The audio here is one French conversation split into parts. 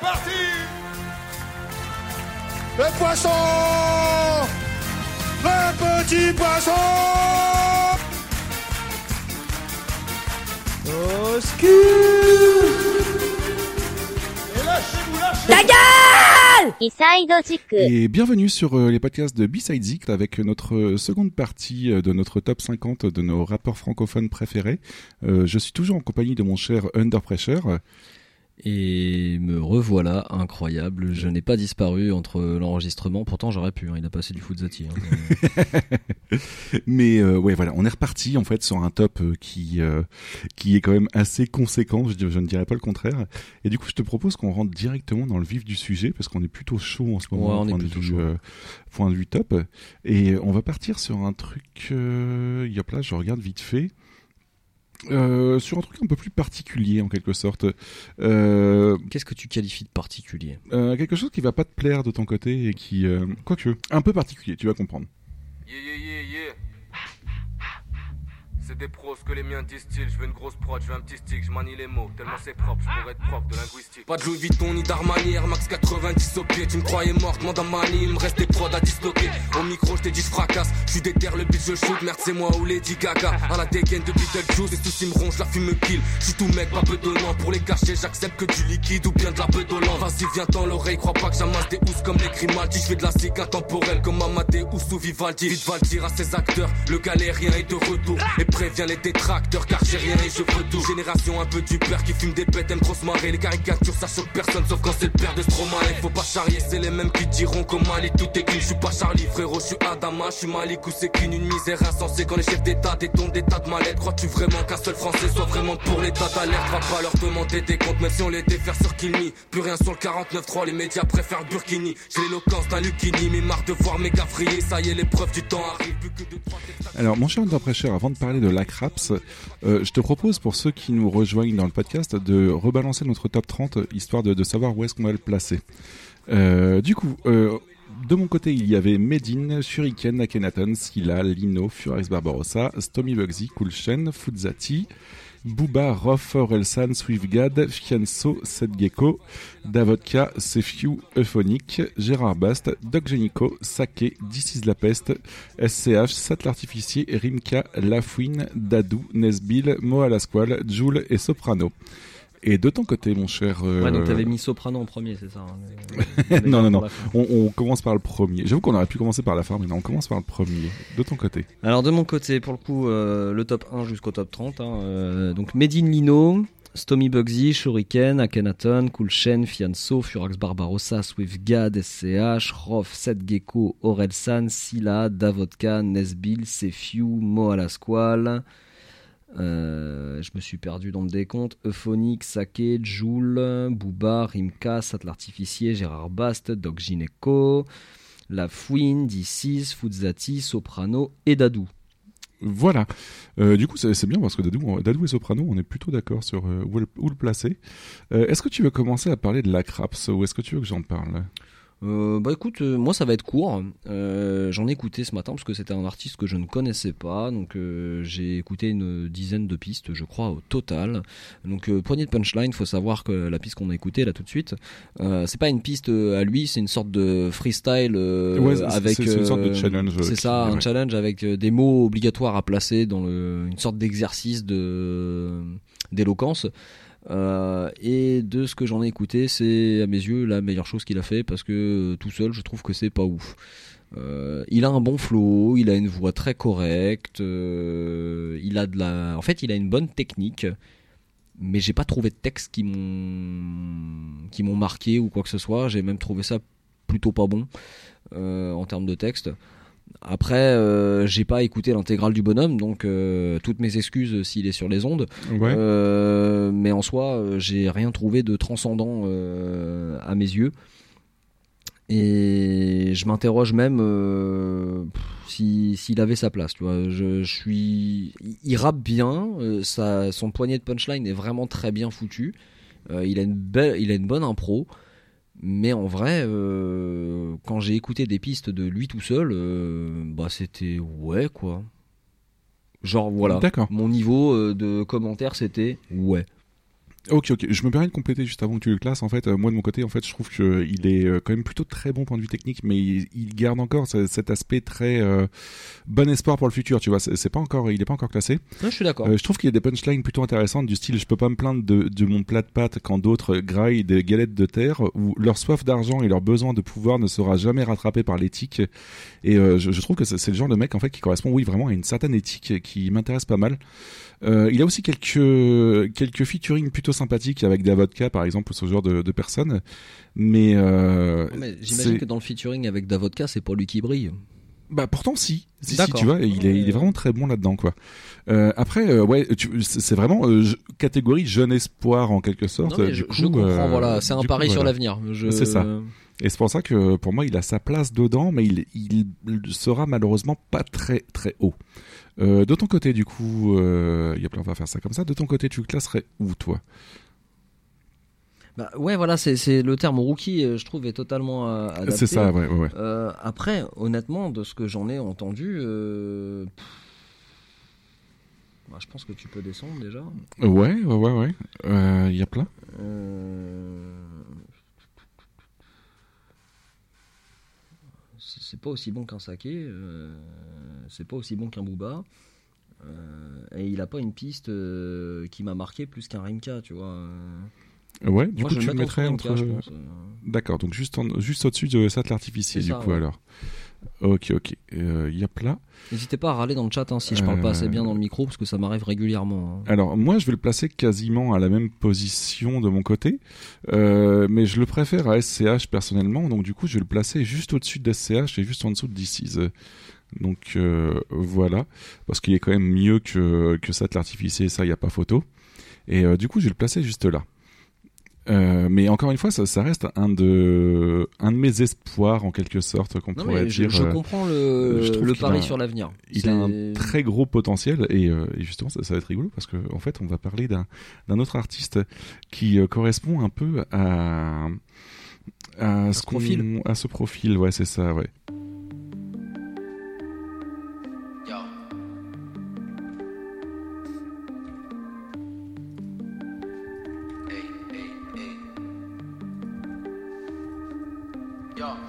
parti. Le poisson. Le petit poisson. Et lâchez-vous, lâchez-vous. La gueule! Et bienvenue sur euh, les podcasts de Besides avec notre euh, seconde partie euh, de notre top 50 de nos rappeurs francophones préférés. Je suis toujours en compagnie de mon cher Under Pressure. Et me revoilà, incroyable. Je n'ai pas disparu entre l'enregistrement. Pourtant, j'aurais pu. hein. Il a passé du Fuzzati. Hein. Mais euh, ouais, voilà, on est reparti en fait sur un top euh, qui euh, qui est quand même assez conséquent. Je, je ne dirais pas le contraire. Et du coup, je te propose qu'on rentre directement dans le vif du sujet parce qu'on est plutôt chaud en ce moment. Ouais, on est point de plutôt vue, chaud. euh, point de vue top. Et on va partir sur un truc. Euh, hop là, je regarde vite fait. Euh, sur un truc un peu plus particulier en quelque sorte. Euh, Qu'est-ce que tu qualifies de particulier euh, quelque chose qui va pas te plaire de ton côté et qui, euh, quoique, un peu particulier, tu vas comprendre. Yeah, yeah, yeah, yeah. C'est des pros que les miens distillent. Je veux une grosse prod, je veux un petit stick, je manie les mots. Tellement c'est propre, je pourrais être prof de linguistique. Pas de Louis Vuitton ni d'Armani, Max 90 au pied. Tu me croyais morte, demande à il me reste des prods à disloquer. Au micro, je t'ai dit, je fracasse. Je suis déter, le beat, je shoot. Merde, c'est moi ou Lady Gaga. À la dégaine de Beetlejuice, les soucis me rongent, la fume me kill. Je tout mec, pas bedonnant. Pour les cacher, j'accepte que du liquide ou bien de la bedolante. Vas-y, viens dans l'oreille, crois pas que j'amasse des housses comme les Grimaldi. Je fais de la cig intemporelle comme Amadeus ou Vivaldi. Vite va à ses acteurs, le galérien est de retour. Et prévient les détracteurs, car j'ai rien et je veux tout. Génération un peu du père qui fume des bêtes, aime trop se marrer. Les caricatures, ça choque personne, sauf quand c'est le père de Stromae. Faut pas charrier, c'est les mêmes qui diront qu'au Mali tout est clean. Je suis pas Charlie, frérot, je suis Adama, je suis Malik ou c'est qu'une une misère insensée. Quand les chefs d'état détournent des tas de mallettes, crois-tu vraiment qu'un seul français soit vraiment pour l'état d'alerte? Va pas leur demander des comptes, même si on les défaire sur Kilmi. Plus rien sur le 49-3, les médias préfèrent Burkini. J'ai l'éloquence d'un Lucini, mais marre de voir mes gars. Ça y est, l'épreuve du temps arrive, plus que Alors, mon cher Underpressure, avant de parler de l'ACRAPS, euh, je te propose pour ceux qui nous rejoignent dans le podcast de rebalancer notre top 30, histoire de, savoir où est-ce qu'on va le placer. Euh, du coup, euh, de mon côté, il y avait Medine, Shuriken, Akhenaton, Scylla, Lino, Furax Barbarossa, Stomy Bugsy, Coolshen, Fuzzati, Booba, Roth, Orelsan, Swiftgad, Fianso, Setgecko, Davodka, Sefiu, Euphonic, Gérard Bast, Doc Genico, Sake, This is la peste, SCH, Sat l'artificier, Rimka, Lafouine, Dadou, Nesbill, Moa la Squale, Joule et Soprano. Et de ton côté, mon cher... euh, Ouais, donc t'avais mis Soprano en premier, c'est ça hein, Non, non, non. fin. on, on commence par le premier. J'avoue qu'on aurait pu commencer par la fin, mais non, on commence par le premier. De ton côté. Alors de mon côté, pour le coup, euh, le top 1 jusqu'au top 30. hein, euh, donc Medine Lino, Stomy Bugsy, Shuriken, Akhenaton, Coolshen, Fianso, Furax Barbarossa, Swiftgad, SCH, Rof, Setgecko, Orelsan, Scylla, Davodka, Nesbill, Sefiu, Moa la Squale. Euh, je me suis perdu dans le décompte. Euphonique, Sake, Joule, Booba, Rimka, Sat l'artificier, Gérard Bast, Doc Gineco, La Fouine, D6, Fuzzati, Soprano et Dadou. Voilà. Euh, du coup, c'est bien parce que Dadou, et Soprano, on est plutôt d'accord sur euh, où, le, placer. Est-ce que tu veux commencer à parler de la craps ou est-ce que tu veux que j'en parle? Euh, bah écoute, euh, moi ça va être court. Euh, J'en ai écouté ce matin parce que c'était un artiste que je ne connaissais pas. Donc euh, j'ai écouté une dizaine de pistes, je crois, au total. Donc euh, poignée de punchline, faut savoir que la piste qu'on a écoutée là tout de suite, euh, c'est pas une piste à lui, c'est une sorte de freestyle euh, Ouais, avec. c'est- une sorte de challenge, C'est ça, un ouais. challenge avec des mots obligatoires à placer dans le, une sorte d'exercice de d'éloquence. Euh, et de ce que j'en ai écouté, c'est à mes yeux la meilleure chose qu'il a fait parce que euh, tout seul, je trouve que c'est pas ouf. Euh, il a un bon flow, il a une voix très correcte, il a de la, en fait, il a une bonne technique. Mais j'ai pas trouvé de textes qui m'ont qui m'ont marqué ou quoi que ce soit. J'ai même trouvé ça plutôt pas bon en termes de texte. Après, euh, j'ai pas écouté l'intégrale du bonhomme, donc euh, toutes mes excuses s'il est sur les ondes. Ouais. Euh, mais en soi, euh, j'ai rien trouvé de transcendant euh, à mes yeux. Et je m'interroge même euh, si- s'il avait sa place. Tu vois, je, je suis, il- rappe bien. euh, son poignet de punchline est vraiment très bien foutu. Euh, il a une belle, il a une bonne impro. Mais en vrai, euh, quand j'ai écouté des pistes de lui tout seul, euh, bah c'était ouais quoi. Genre voilà. Mon niveau euh, de commentaire c'était ouais. Ok, ok. Je me permets de compléter juste avant que tu le classes. En fait, euh, moi de mon côté, en fait, je trouve qu'il est euh, quand même plutôt très bon point de vue technique, mais il, il garde encore ce- cet aspect très euh, bon espoir pour le futur. Tu vois, c'est c'est pas encore, il est pas encore classé. Ouais, je suis d'accord. Euh, je trouve qu'il y a des punchlines plutôt intéressantes du style je peux pas me plaindre de, de mon plat de pâtes quand d'autres graillent des galettes de terre où leur soif d'argent et leur besoin de pouvoir ne sera jamais rattrapé par l'éthique et euh, je, je trouve que c'est c'est le genre de mec en fait qui correspond oui vraiment à une certaine éthique qui m'intéresse pas mal euh, il a aussi quelques quelques featuring plutôt sympathiques avec Davodka par exemple ce genre de, de personnes mais, euh, Mais J'imagine que dans le featuring avec Davodka, c'est pas lui qui brille. bah pourtant si, si, si tu vois, il est, il est vraiment très bon là-dedans quoi. Euh, après, euh, ouais, tu- c'est vraiment euh, je- catégorie jeune espoir en quelque sorte. Non, mais du je, coup, je comprends, euh, voilà, c'est un coup, pari sur voilà. l'avenir. Je- C'est ça. Et c'est pour ça que pour moi il a sa place dedans, mais il, il sera malheureusement pas très très haut. Euh, de ton côté du coup, euh, il y a plein on va faire ça comme ça. De ton côté, tu le classerais où toi? Bah, ouais, voilà, c'est le terme rookie, euh, je trouve, est totalement euh, adapté. C'est ça, ouais, ouais, ouais. Euh, après, honnêtement, de ce que j'en ai entendu, euh, pff, bah, je pense que tu peux descendre déjà. Ouais, ouais, ouais, ouais. Euh, Il y a plein? Euh, C'est pas aussi bon qu'un saké, euh, c'est pas aussi bon qu'un booba. euh, et il a pas une piste euh, qui m'a marqué plus qu'un Rimka, tu vois. Ouais, du Moi, coup je tu le mettrais entre. D'accord, donc juste, en- juste au-dessus de Sattler Artificier, C'est du ça, coup, ouais. alors. Ok, ok. Euh, Il y a plat. N'hésitez pas à râler dans le chat hein, si je parle pas assez Euh. bien dans le micro, parce que ça m'arrive régulièrement. hein. Alors, moi, je vais le placer quasiment à la même position de mon côté, euh, mais je le préfère à SCH personnellement, donc du coup, je vais le placer juste au-dessus de SCH et juste en dessous de DC's. Donc, euh, voilà, parce qu'il est quand même mieux que, que Sattler Artificier, ça, il n'y a pas photo. Et euh, du coup, je vais le placer juste là. Euh, mais encore une fois, ça, ça reste un de, un de mes espoirs en quelque sorte qu'on pourrait je, dire. je euh, comprends le, je pari a- sur l'avenir. il a un très gros potentiel et, euh, et justement ça, ça va être rigolo parce que en fait on va parler d'un autre artiste qui euh, correspond un peu à à ce profil. à ce profil ouais c'est ça ouais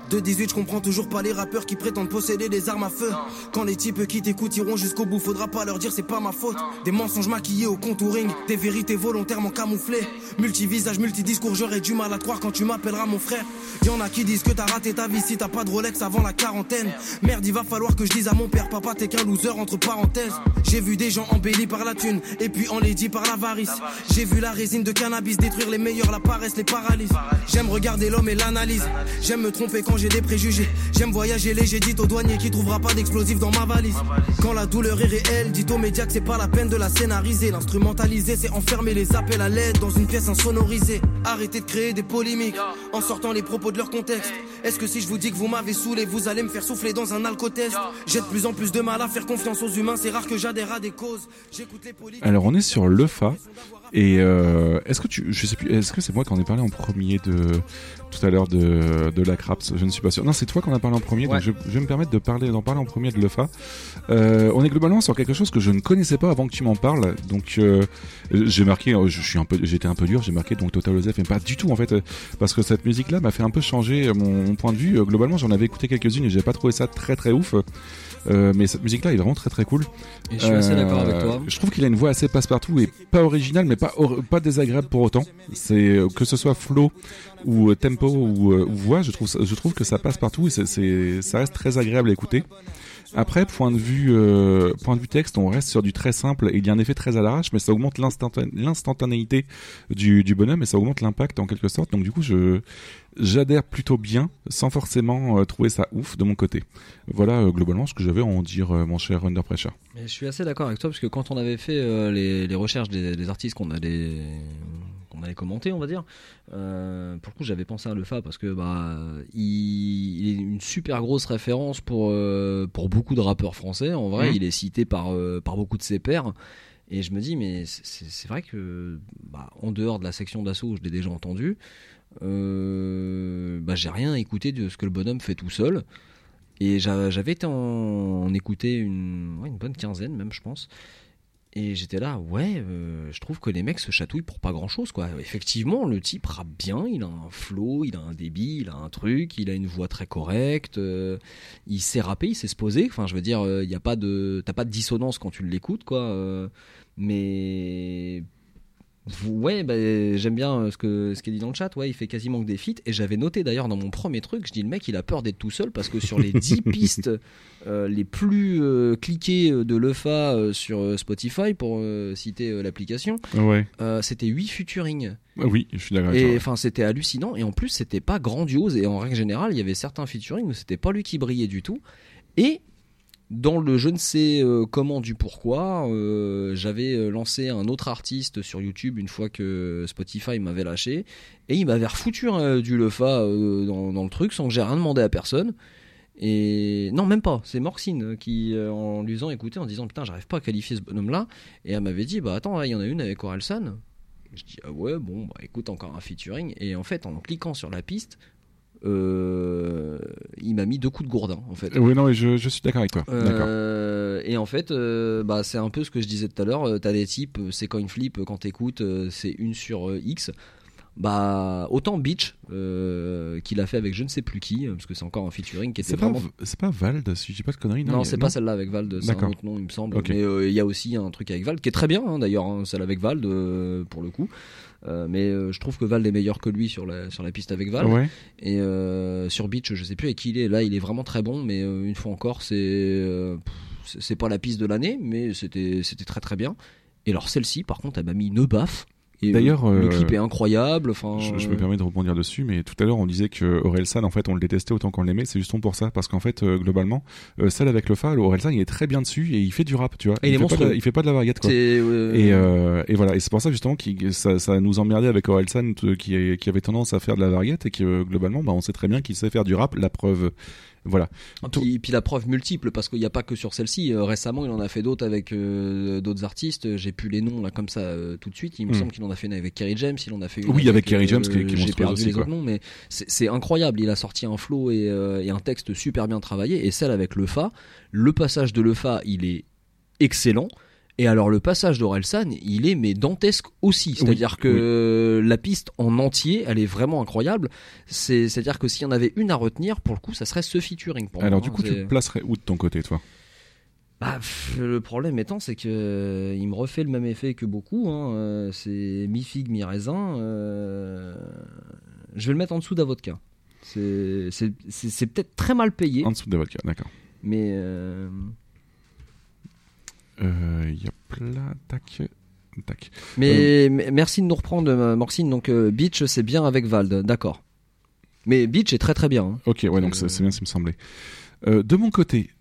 De 18, je comprends toujours pas les rappeurs qui prétendent posséder des armes à feu. Quand les types qui t'écoutent iront jusqu'au bout, faudra pas leur dire c'est pas ma faute. Des mensonges maquillés au contouring, des vérités volontairement camouflées. Multivisage, multidiscours, j'aurais du mal à croire quand tu m'appelleras mon frère. Y'en a qui disent que t'as raté ta vie si t'as pas de Rolex avant la quarantaine. Merde, il va falloir que je dise à mon père, papa, t'es qu'un loser entre parenthèses. J'ai vu des gens embellis par la thune, et puis enlaidis par l'avarice. J'ai vu la résine de cannabis détruire les meilleurs, la paresse les paralyse. J'aime regarder l'homme et l'analyse. J'aime me tromper quand j'ai des préjugés. J'aime voyager léger, dites au douanier qui trouvera pas d'explosifs dans ma valise. Quand la douleur est réelle, dites aux médias que c'est pas la peine de la scénariser. L'instrumentaliser, c'est enfermer les appels à l'aide dans une pièce insonorisée. Arrêtez de créer des polémiques en sortant les propos de leur contexte. Est-ce que si je vous dis que vous m'avez saoulé, vous allez me faire souffler dans un alcotest J'ai de plus en plus de mal à faire confiance aux humains, c'est rare que j'adhère à des causes. J'écoute les politiques. alors on est sur le fa et euh, est-ce que tu je sais plus est-ce que c'est moi qui en ai parlé en premier de tout à l'heure de de la craps? Je ne suis pas sûr non c'est toi qui en as parlé en premier Ouais. donc je, je vais me permettre de parler d'en parler en premier de Lefa euh, on est globalement sur quelque chose que je ne connaissais pas avant que tu m'en parles donc euh, j'ai marqué euh, je suis un peu j'étais un peu dur j'ai marqué donc Total Joseph mais pas du tout en fait parce que cette musique là m'a fait un peu changer mon, mon point de vue Euh, globalement j'en avais écouté quelques-unes et j'ai pas trouvé ça très très ouf Euh, mais cette musique là est vraiment très très cool Et je suis assez euh, d'accord avec toi. Je trouve qu'il a une voix assez passe-partout et pas originale, mais pas pas désagréable pour autant. C'est euh, que ce soit flow ou euh, tempo ou, euh, ou voix, je trouve ça- je trouve que ça passe partout et c'est ça reste très agréable à écouter. Après, point de vue euh, point de vue texte, on reste sur du très simple et il y a un effet très à l'arrache, mais ça augmente l'instantan- l'instantanéité du, du bonhomme et ça augmente l'impact en quelque sorte. Donc du coup, je j'adhère plutôt bien, sans forcément euh, trouver ça ouf de mon côté. Voilà euh, globalement ce que j'avais à en dire, euh, mon cher Under Pressure. Mais je suis assez d'accord avec toi parce que quand on avait fait les, les recherches des, des artistes qu'on allait qu'on allait commenter, on va dire, euh, pour le coup j'avais pensé à Lefa parce que bah il, il est une super grosse référence pour euh, pour beaucoup de rappeurs français. En vrai, Mhm. il est cité par euh, par beaucoup de ses pairs. Et je me dis, mais c'est- vrai que, bah, en dehors de la section d'assaut, je l'ai déjà entendu, euh, bah, j'ai rien écouté de ce que le bonhomme fait tout seul. Et j'a- j'avais été en, en écouter une, une bonne quinzaine, même, je pense. Et j'étais là, ouais, euh, je trouve que les mecs se chatouillent pour pas grand chose, quoi. Effectivement, le type rappe bien, il a un flow, il a un débit, il a un truc, il a une voix très correcte, euh, il sait rapper, il sait se poser. Enfin, je veux dire, il y a pas de, t'as pas de dissonance quand tu l'écoutes, quoi. mais Ouais, bah, j'aime bien euh, ce que ce dit dans le chat. Ouais, il fait quasiment que des feats. Et j'avais noté d'ailleurs dans mon premier truc, je dis le mec, il a peur d'être tout seul parce que sur les 10 pistes euh, les plus euh, cliquées de l'EFA euh, sur Spotify, pour citer l'application, Ouais. c'était 8 featuring. Ah Oui, je suis d'accord Et enfin, c'était hallucinant. Et en plus, c'était pas grandiose. Et en règle générale, il y avait certains featuring où c'était pas lui qui brillait du tout. Et dans le je ne sais euh, comment du pourquoi, euh, j'avais euh, lancé un autre artiste sur YouTube une fois que Spotify m'avait lâché. Et il m'avait refoutu euh, du lefa dans, le truc sans que j'ai rien demandé à personne. Et non, même pas. C'est Morxine qui, en lui faisant écouter, en disant Putain, j'arrive pas à qualifier ce bonhomme-là. Et elle m'avait dit Bah attends, là, il y en a une avec Orelsan. Je dis Ah ouais, bon, bah écoute, encore un featuring. Et en fait, en cliquant sur la piste, euh, il m'a mis deux coups de gourdin, en fait. Oui, non, mais je, je suis d'accord avec toi. D'accord. Euh, et en fait, euh, bah, c'est un peu ce que je disais tout à l'heure. euh, T'as des types, c'est coin flip quand t'écoutes, c'est une sur X. Bah, autant Beach qu'il a fait avec je ne sais plus qui, parce que c'est encore un featuring qui était C'est vraiment. c'est pas Vald, si je dis pas de conneries. Non, a- c'est pas celle-là avec Vald, c'est un autre nom, il me semble. Ok. Mais il y a aussi un truc avec Vald qui est très bien, hein, d'ailleurs, hein, celle avec Vald pour le coup. Euh, mais euh, je trouve que Vald est meilleur que lui sur la, sur la piste avec. Ouais. Et euh, sur Beach, je sais plus avec qui il est. Là, il est vraiment très bon, mais une fois encore, c'est c'est- pas la piste de l'année, mais c'était c'était très très bien. Et alors celle-ci, par contre, elle m'a mis une baffe. D'ailleurs, euh, le euh, clip est incroyable. Enfin, Je, je me permets de rebondir dessus, mais tout à l'heure on disait que Orelsan, en fait, on le détestait autant qu'on l'aimait. C'est justement pour ça, parce qu'en fait, euh, globalement, euh, celle avec le fa, Orelsan, il est très bien dessus et il fait du rap, tu vois. Et il est fait pas de il fait pas de la variette, quoi. c'est euh, Et, euh, et voilà, et c'est pour ça justement que ça, ça nous emmerdait avec Orelsan t- qui, qui avait tendance à faire de la variette et que euh, globalement, bah, on sait très bien qu'il sait faire du rap. La preuve, voilà. tout- Puis, puis la preuve multiple, parce qu'il n'y a pas que sur celle-ci. Euh, récemment, il en a fait d'autres avec euh, d'autres artistes. J'ai plus les noms là comme ça euh, tout de suite. Il me Hmm. semble qu'il en a fait une avec Kerry James. Il en a fait une Oui, avec Kerry James, qui qui est J'ai perdu aussi, les quoi. autres noms, mais c'est incroyable. Il a sorti un flow et, euh, et un texte super bien travaillé. Et celle avec le Fa, le passage de le Fa, il est excellent. Et alors le passage d'Orelsan, il est mais dantesque aussi. C'est-à-dire que la piste en entier, elle est vraiment incroyable. C'est- C'est-à-dire que s'il y en avait une à retenir, pour le coup, ça serait ce featuring. Pour Alors moi, du hein. coup, tu le placerais où de ton côté, toi? Bah, pff, le problème étant, c'est que euh, il me refait le même effet que beaucoup. hein, euh, c'est mi figue mi raisin. euh, je vais le mettre en dessous d'Avodka. C'est c'est- peut-être très mal payé, En dessous de vodka, d'accord. mais euh, Euh, yop là, tac, tac. mais mais merci de nous reprendre, euh, Morcine. Donc euh, Beach, c'est bien avec Vald, d'accord. Mais Beach est très très bien. hein. Ok, ouais, donc c'est bien ce qui me semblait. Euh, de mon côté,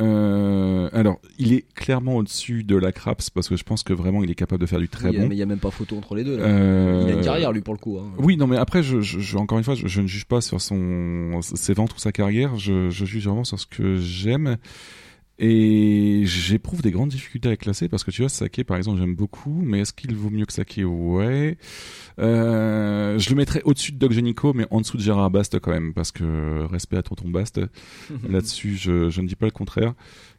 euh, alors, il est clairement au-dessus de la Craps parce que je pense que vraiment il est capable de faire du très Oui, bon. Mais il y a même pas photo entre les deux. Là. Euh, Il a une carrière lui pour le coup. hein. Oui, non, mais après, je, je, je- encore une fois, je, je ne juge pas sur son, ses ventes ou sa carrière. Je, je juge vraiment sur ce que j'aime. Et j'éprouve des grandes difficultés à classer parce que tu vois, Sake, par exemple, j'aime beaucoup, mais est-ce qu'il vaut mieux que Sake Ouais. Euh, je le mettrais au-dessus de Doc Genico, mais en dessous de Gérard Bast quand même, parce que respect à tonton Bast. Là-dessus, je, je ne dis pas le contraire.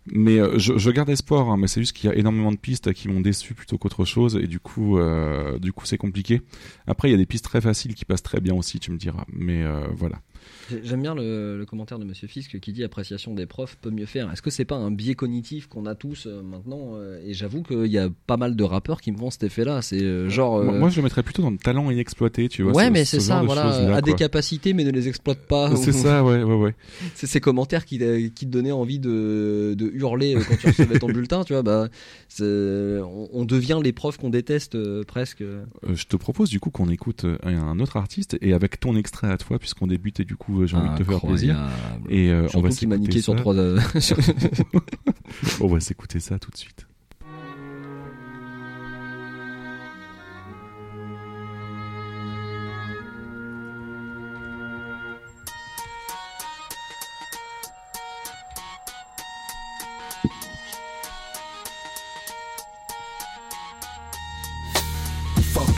Mais euh, je, je garde espoir, hein, mais c'est juste qu'il y a énormément de pistes qui m'ont déçu plutôt qu'autre chose, et du coup, euh, du coup, c'est compliqué. Après, il y a des pistes très faciles qui passent très bien aussi, tu me diras. Mais euh, voilà. J'aime bien le, le commentaire de Monsieur Fisk qui dit appréciation des profs peut mieux faire. Est-ce que c'est pas un biais cognitif qu'on a tous euh, maintenant euh, Et j'avoue qu'il y a pas mal de rappeurs qui me font cet effet-là. C'est euh, genre. Moi, euh, moi, je le mettrais plutôt dans le talent inexploité, tu vois. ouais, ce- mais ce c'est genre ça, voilà, a des capacités mais ne les exploite pas. C'est ça, ouais, ouais, ouais. C'est ces commentaires qui, qui te donnaient envie de, de hurler quand tu recevais ton bulletin, tu vois. Bah, on, on devient les profs qu'on déteste presque. Je te propose du coup qu'on écoute un autre artiste et avec ton extrait à toi, puisqu'on débute et du coup euh, j'ai envie de te faire plaisir. Et euh, on va s'écouter sur ça. trois. euh, sur- On va s'écouter ça tout de suite.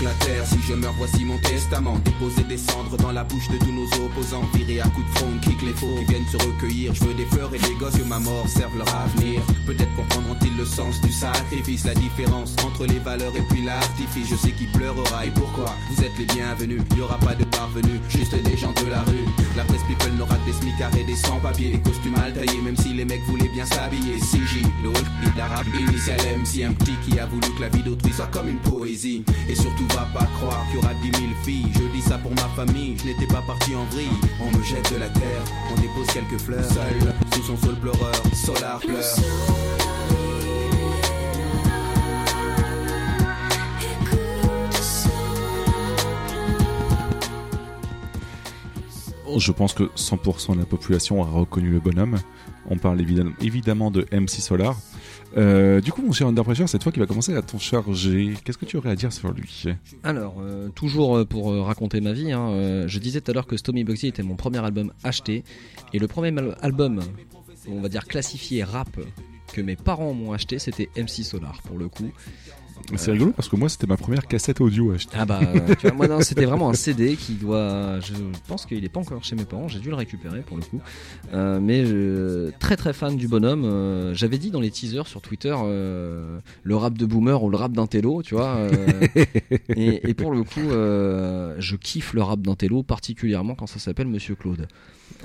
La terre. Si je meurs, voici mon testament. Déposer des cendres dans la bouche de tous nos opposants. Virer à coups de front, kick les faux qui viennent se recueillir. Je veux des fleurs et des gosses que ma mort serve leur avenir. Peut-être comprendront-ils le sens du sacrifice, la différence entre les valeurs et puis l'artifice. Je sais qui pleurera et pourquoi. Vous êtes les bienvenus, il y aura pas de parvenus, juste des gens de la rue. La presse people n'aura des smicards et des sans-papiers, costumes mal taillés, même si les mecs voulaient bien s'habiller. CJ, Hulk, d'arabe, initial MC, un petit qui a voulu que la vie d'autrui soit comme une poésie. Et surtout, va pas croire qu'il y aura dix mille filles. Je dis ça pour ma famille, je n'étais pas parti en vrille. On me jette de la terre, on dépose quelques fleurs. Seul, sous son sol pleureur, Solar pleure. Je pense que 100% de la population a reconnu le bonhomme. On parle évidemment, évidemment de MC Solar. Euh, du coup, mon cher Under Pressure, c'est toi qui va commencer à t'en charger. Qu'est-ce que tu aurais à dire sur lui? Alors, euh, toujours euh, pour euh, raconter ma vie, hein, je disais tout à l'heure que Stomy Bugsy était mon premier album acheté. Et le premier album, on va dire classifié rap, que mes parents m'ont acheté, c'était MC Solar pour le coup. C'est rigolo parce que moi, c'était ma première cassette audio achetée. Ah bah, euh, tu vois, moi non, c'était vraiment un CD qui doit. Je pense qu'il est pas encore chez mes parents, j'ai dû le récupérer pour le coup. Euh, mais très très fan du bonhomme. euh, J'avais dit dans les teasers sur Twitter le rap de boomer ou le rap d'intello, tu vois. et, et pour le coup, je kiffe le rap d'intello, particulièrement quand ça s'appelle Monsieur Claude.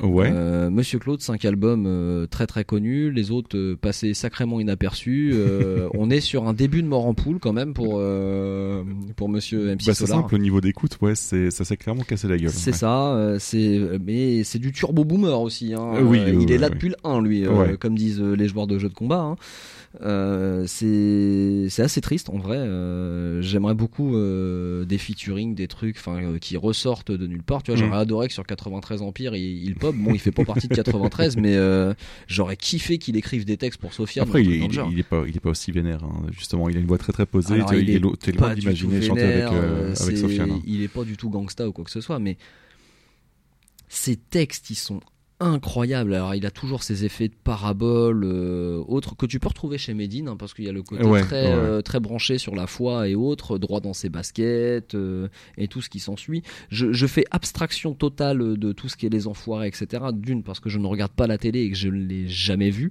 Ouais. Euh, Monsieur Claude, cinq albums euh, très très connus, les autres euh, passés sacrément inaperçus. Euh, on est sur un début de mort en poule quand même pour euh, pour Monsieur MC Bah, c'est simple, au niveau d'écoute, ouais, c'est, ça s'est clairement cassé la gueule. C'est ouais. ça, euh, c'est mais c'est du turbo boomer aussi. Hein. Oui, il est là depuis le 1 lui, euh, comme disent les joueurs de jeux de combat. hein. Euh, c'est assez triste en vrai. Euh, J'aimerais beaucoup euh, des featuring, des trucs, qui ressortent de nulle part. Tu vois, Mm. j'aurais adoré que sur 93 Empire il, il pop. Bon, il fait pas partie de 93, mais j'aurais kiffé qu'il écrive des textes pour Sophia. Après, il, est- il, genre. est- il est pas, il est pas aussi vénère. hein. Justement, il a une voix très très posée. Alors, il il est t'es loin d'imaginer chanter avec, Sofiane. hein. Il est pas du tout gangsta ou quoi que ce soit, mais ses textes, ils sont incroyables. Alors, il a toujours ses effets de parabole, euh, autres que tu peux retrouver chez Medine, hein, parce qu'il y a le côté Ouais, très, ouais. euh, très branché sur la foi et autres, droit dans ses baskets euh, et tout ce qui s'ensuit. Je, je fais abstraction totale de tout ce qui est les enfoirés, etc. D'une parce que je ne regarde pas la télé et que je ne l'ai jamais vu.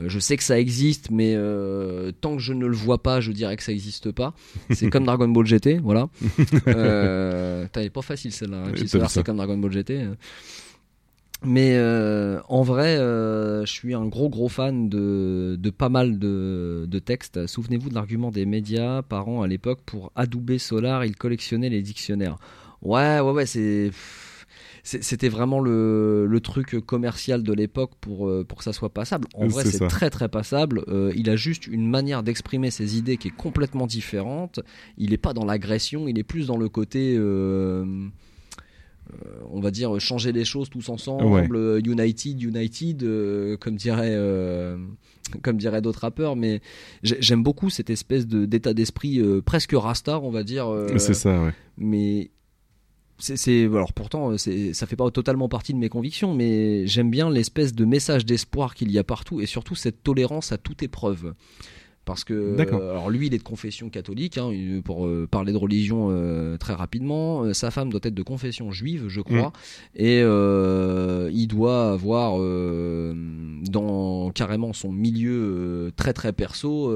Euh, Je sais que ça existe, mais euh, tant que je ne le vois pas, je dirais que ça n'existe pas. C'est comme Dragon Ball GT, voilà. euh, t'as- pas facile celle-là. hein, c'est comme Dragon Ball GT. Mais euh, en vrai, euh, je suis un gros gros fan de, de pas mal de, de textes. Souvenez-vous de l'argument des médias parents à l'époque pour adouber Solar, ils collectionnaient les dictionnaires. Ouais, ouais, ouais, c'est c'était vraiment le, le truc commercial de l'époque pour, euh, pour que ça soit passable. En vrai, C'est très très passable. Euh, il a juste une manière d'exprimer ses idées qui est complètement différente. Il n'est pas dans l'agression, il est plus dans le côté. euh, on va dire changer les choses tous ensemble, Ouais. euh, United, United, euh, comme dirait, euh, comme dirait d'autres rappeurs. Mais j'ai- j'aime beaucoup cette espèce de d'état d'esprit euh, presque rasta, on va dire. euh, C'est ça, ouais. mais c'est alors pourtant ça fait pas totalement partie de mes convictions mais j'aime bien l'espèce de message d'espoir qu'il y a partout et surtout cette tolérance à toute épreuve parce que euh, alors lui il est de confession catholique hein, pour euh, parler de religion euh, très rapidement Euh, sa femme doit être de confession juive je crois et euh, il doit avoir dans carrément son milieu très très perso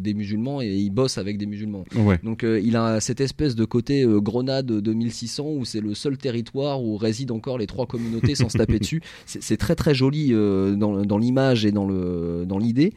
des musulmans et il bosse avec des musulmans Ouais. donc il a cette espèce de côté Grenade de 1600 où c'est le seul territoire où résident encore les trois communautés sans se taper dessus. C'est très très joli dans, dans l'image et dans le dans l'idée.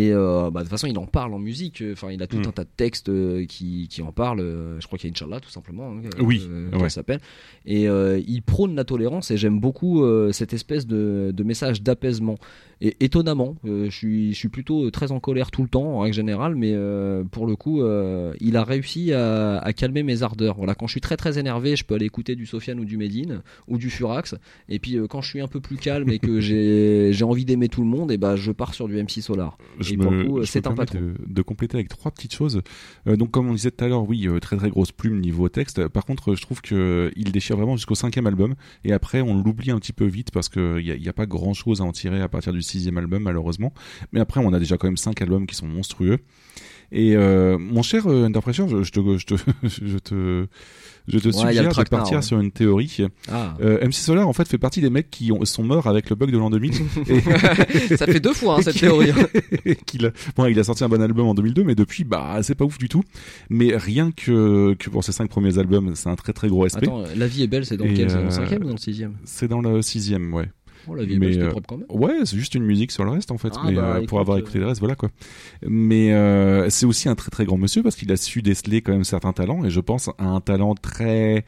Et euh, bah, de toute façon, il en parle en musique. Enfin, il a tout Mm. un tas de textes euh, qui, qui en parlent. Euh, Je crois qu'il y a Inch'Allah, tout simplement. hein, Oui, euh, ouais. s'appelle. Et euh, il prône la tolérance. Et j'aime beaucoup euh, cette espèce de, de message d'apaisement. Et étonnamment, euh, je suis je suis plutôt très en colère tout le temps en règle générale, mais euh, pour le coup, euh, il a réussi à, à calmer mes ardeurs. Voilà, quand je suis très très énervé, je peux aller écouter du Sofiane ou du Médine ou du Furax. Et puis euh, quand je suis un peu plus calme et que j'ai envie d'aimer tout le monde, et ben je pars sur du MC Solar. Je Et me, pour le coup, c'est un patron. De, de compléter avec trois petites choses. Euh, donc, comme on disait tout à l'heure, oui, euh, très très grosse plume niveau texte. Par contre, je trouve que il déchire vraiment jusqu'au cinquième album. Et après, on l'oublie un petit peu vite parce qu'il n'y a, y a pas grand chose à en tirer à partir du sixième album, malheureusement. Mais après, on a déjà quand même cinq albums qui sont monstrueux. Et euh, mon cher euh, Under Pressure, je, je te, je te, je te, je Ouais, il suggère de partir ouais. sur une théorie. Ah. Euh, MC Solar en fait fait partie des mecs qui ont, sont morts avec le bug de l'an 2000 et Ça fait deux fois hein, cette théorie. qu'il a, bon, il a sorti un bon album en 2002 mais depuis bah c'est pas ouf du tout mais rien que que pour ses cinq premiers albums c'est un très très gros respect Attends, la vie est belle, c'est dans Et, lequel? C'est dans euh, le cinquième ou dans le sixième? c'est dans le sixième ouais Oh, la mais, euh, propre quand même. Ouais, c'est juste une musique sur le reste en fait, Ah, mais bah, euh, écoute, pour avoir euh, écouté le reste, voilà quoi. Mais euh, c'est aussi un très très grand monsieur parce qu'il a su déceler quand même certains talents et je pense à un talent très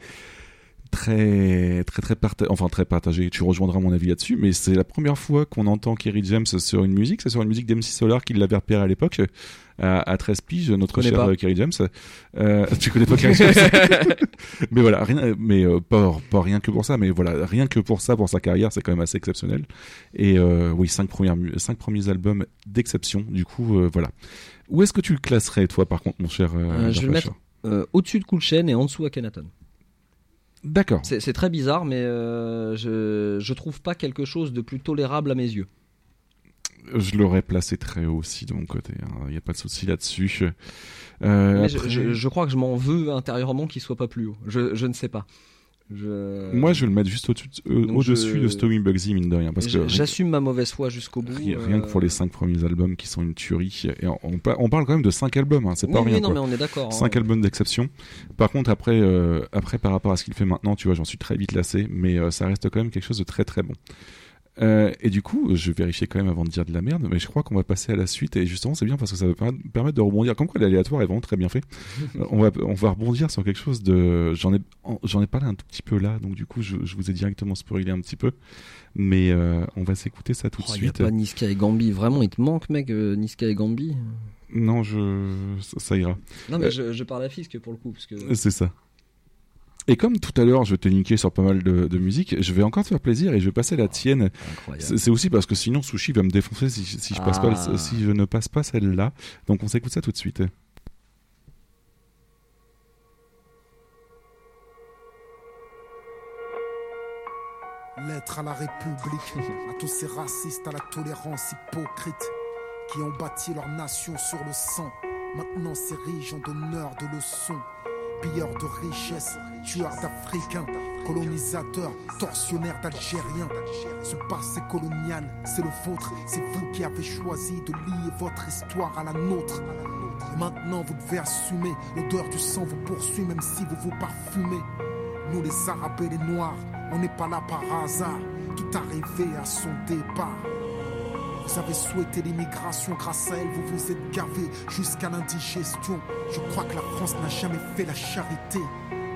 très très très partagé, enfin très partagé. Tu rejoindras mon avis là-dessus, mais c'est la première fois qu'on entend Kerry James sur une musique, c'est sur une musique d'MC Solar qu'il l'avait repéré à l'époque. À, à 13 piges, notre cher pas. euh, Kerry James. Euh, tu connais pas Kerry James? Mais voilà, rien, mais euh, pas, pas rien que pour ça, mais voilà, rien que pour ça, pour sa carrière, c'est quand même assez exceptionnel. Et euh, oui, cinq, premières, mu- cinq premiers albums d'exception. Du coup, voilà. Où est-ce que tu le classerais, toi, par contre, mon cher je vais le mettre au-dessus de Cool Chain et en dessous Akhenaton. D'accord. C'est très bizarre, mais euh, je, je trouve pas quelque chose de plus tolérable à mes yeux. Je l'aurais placé très haut aussi de mon côté. Il n'y a pas de souci là-dessus. Euh, je- je crois que je m'en veux intérieurement qu'il soit pas plus haut. Je, je ne sais pas. Je... Moi, je vais le mettre juste au-dessus euh, je- de Stomy Bugsy, mine de rien. Parce que J'assume ma mauvaise foi jusqu'au bout. rien- rien que pour euh, les cinq premiers albums qui sont une tuerie. Et on, on pa- on parle quand même de cinq albums, hein, c'est Oui, pas oui, rien. non, quoi. mais on est d'accord. hein. Cinq albums d'exception. Par contre, après, euh, après, par rapport à ce qu'il fait maintenant, tu vois, j'en suis très vite lassé, mais euh, ça reste quand même quelque chose de très très bon. Euh, et du coup, je vérifier quand même avant de dire de la merde, mais je crois qu'on va passer à la suite. Et justement, c'est bien parce que ça va permettre- de rebondir. Comme quoi, l'aléatoire est vraiment très bien fait. Euh, on va on va rebondir sur quelque chose de. J'en ai j'en ai parlé un tout petit peu là, donc du coup, je, je vous ai directement spoilé un petit peu. Mais euh, on va s'écouter ça tout de Oh, y a suite. pas Niska et Gambi. Vraiment, il te manque, mec, euh, Niska et Gambi. Non, je ça, ça ira. Non, mais je, je parle à Fisk pour le coup. Parce que... C'est ça. Et comme tout à l'heure, je t'ai niqué sur pas mal de, de musique, je vais encore te faire plaisir et je vais passer la tienne. Incroyable. C'est aussi parce que sinon Sushi va me défoncer si, si je passe pas, Ah. si je ne passe pas celle-là. Donc on s'écoute ça tout de suite. Lettre à la République, à tous ces racistes, à la tolérance hypocrite, qui ont bâti leur nation sur le sang, maintenant s'érigent en donneurs de leçons, pilleurs de richesses, tueurs d'Africains, colonisateurs, tortionnaires d'Algériens. Ce passé colonial, c'est le vôtre, c'est vous qui avez choisi de lier votre histoire à la nôtre. Et maintenant vous devez assumer, l'odeur du sang vous poursuit même si vous vous parfumez. Nous les Arabes et les Noirs, on n'est pas là par hasard. Tout arrivé à son départ. Vous avez souhaité l'immigration, grâce à elle, vous vous êtes gavé jusqu'à l'indigestion. Je crois que la France n'a jamais fait la charité.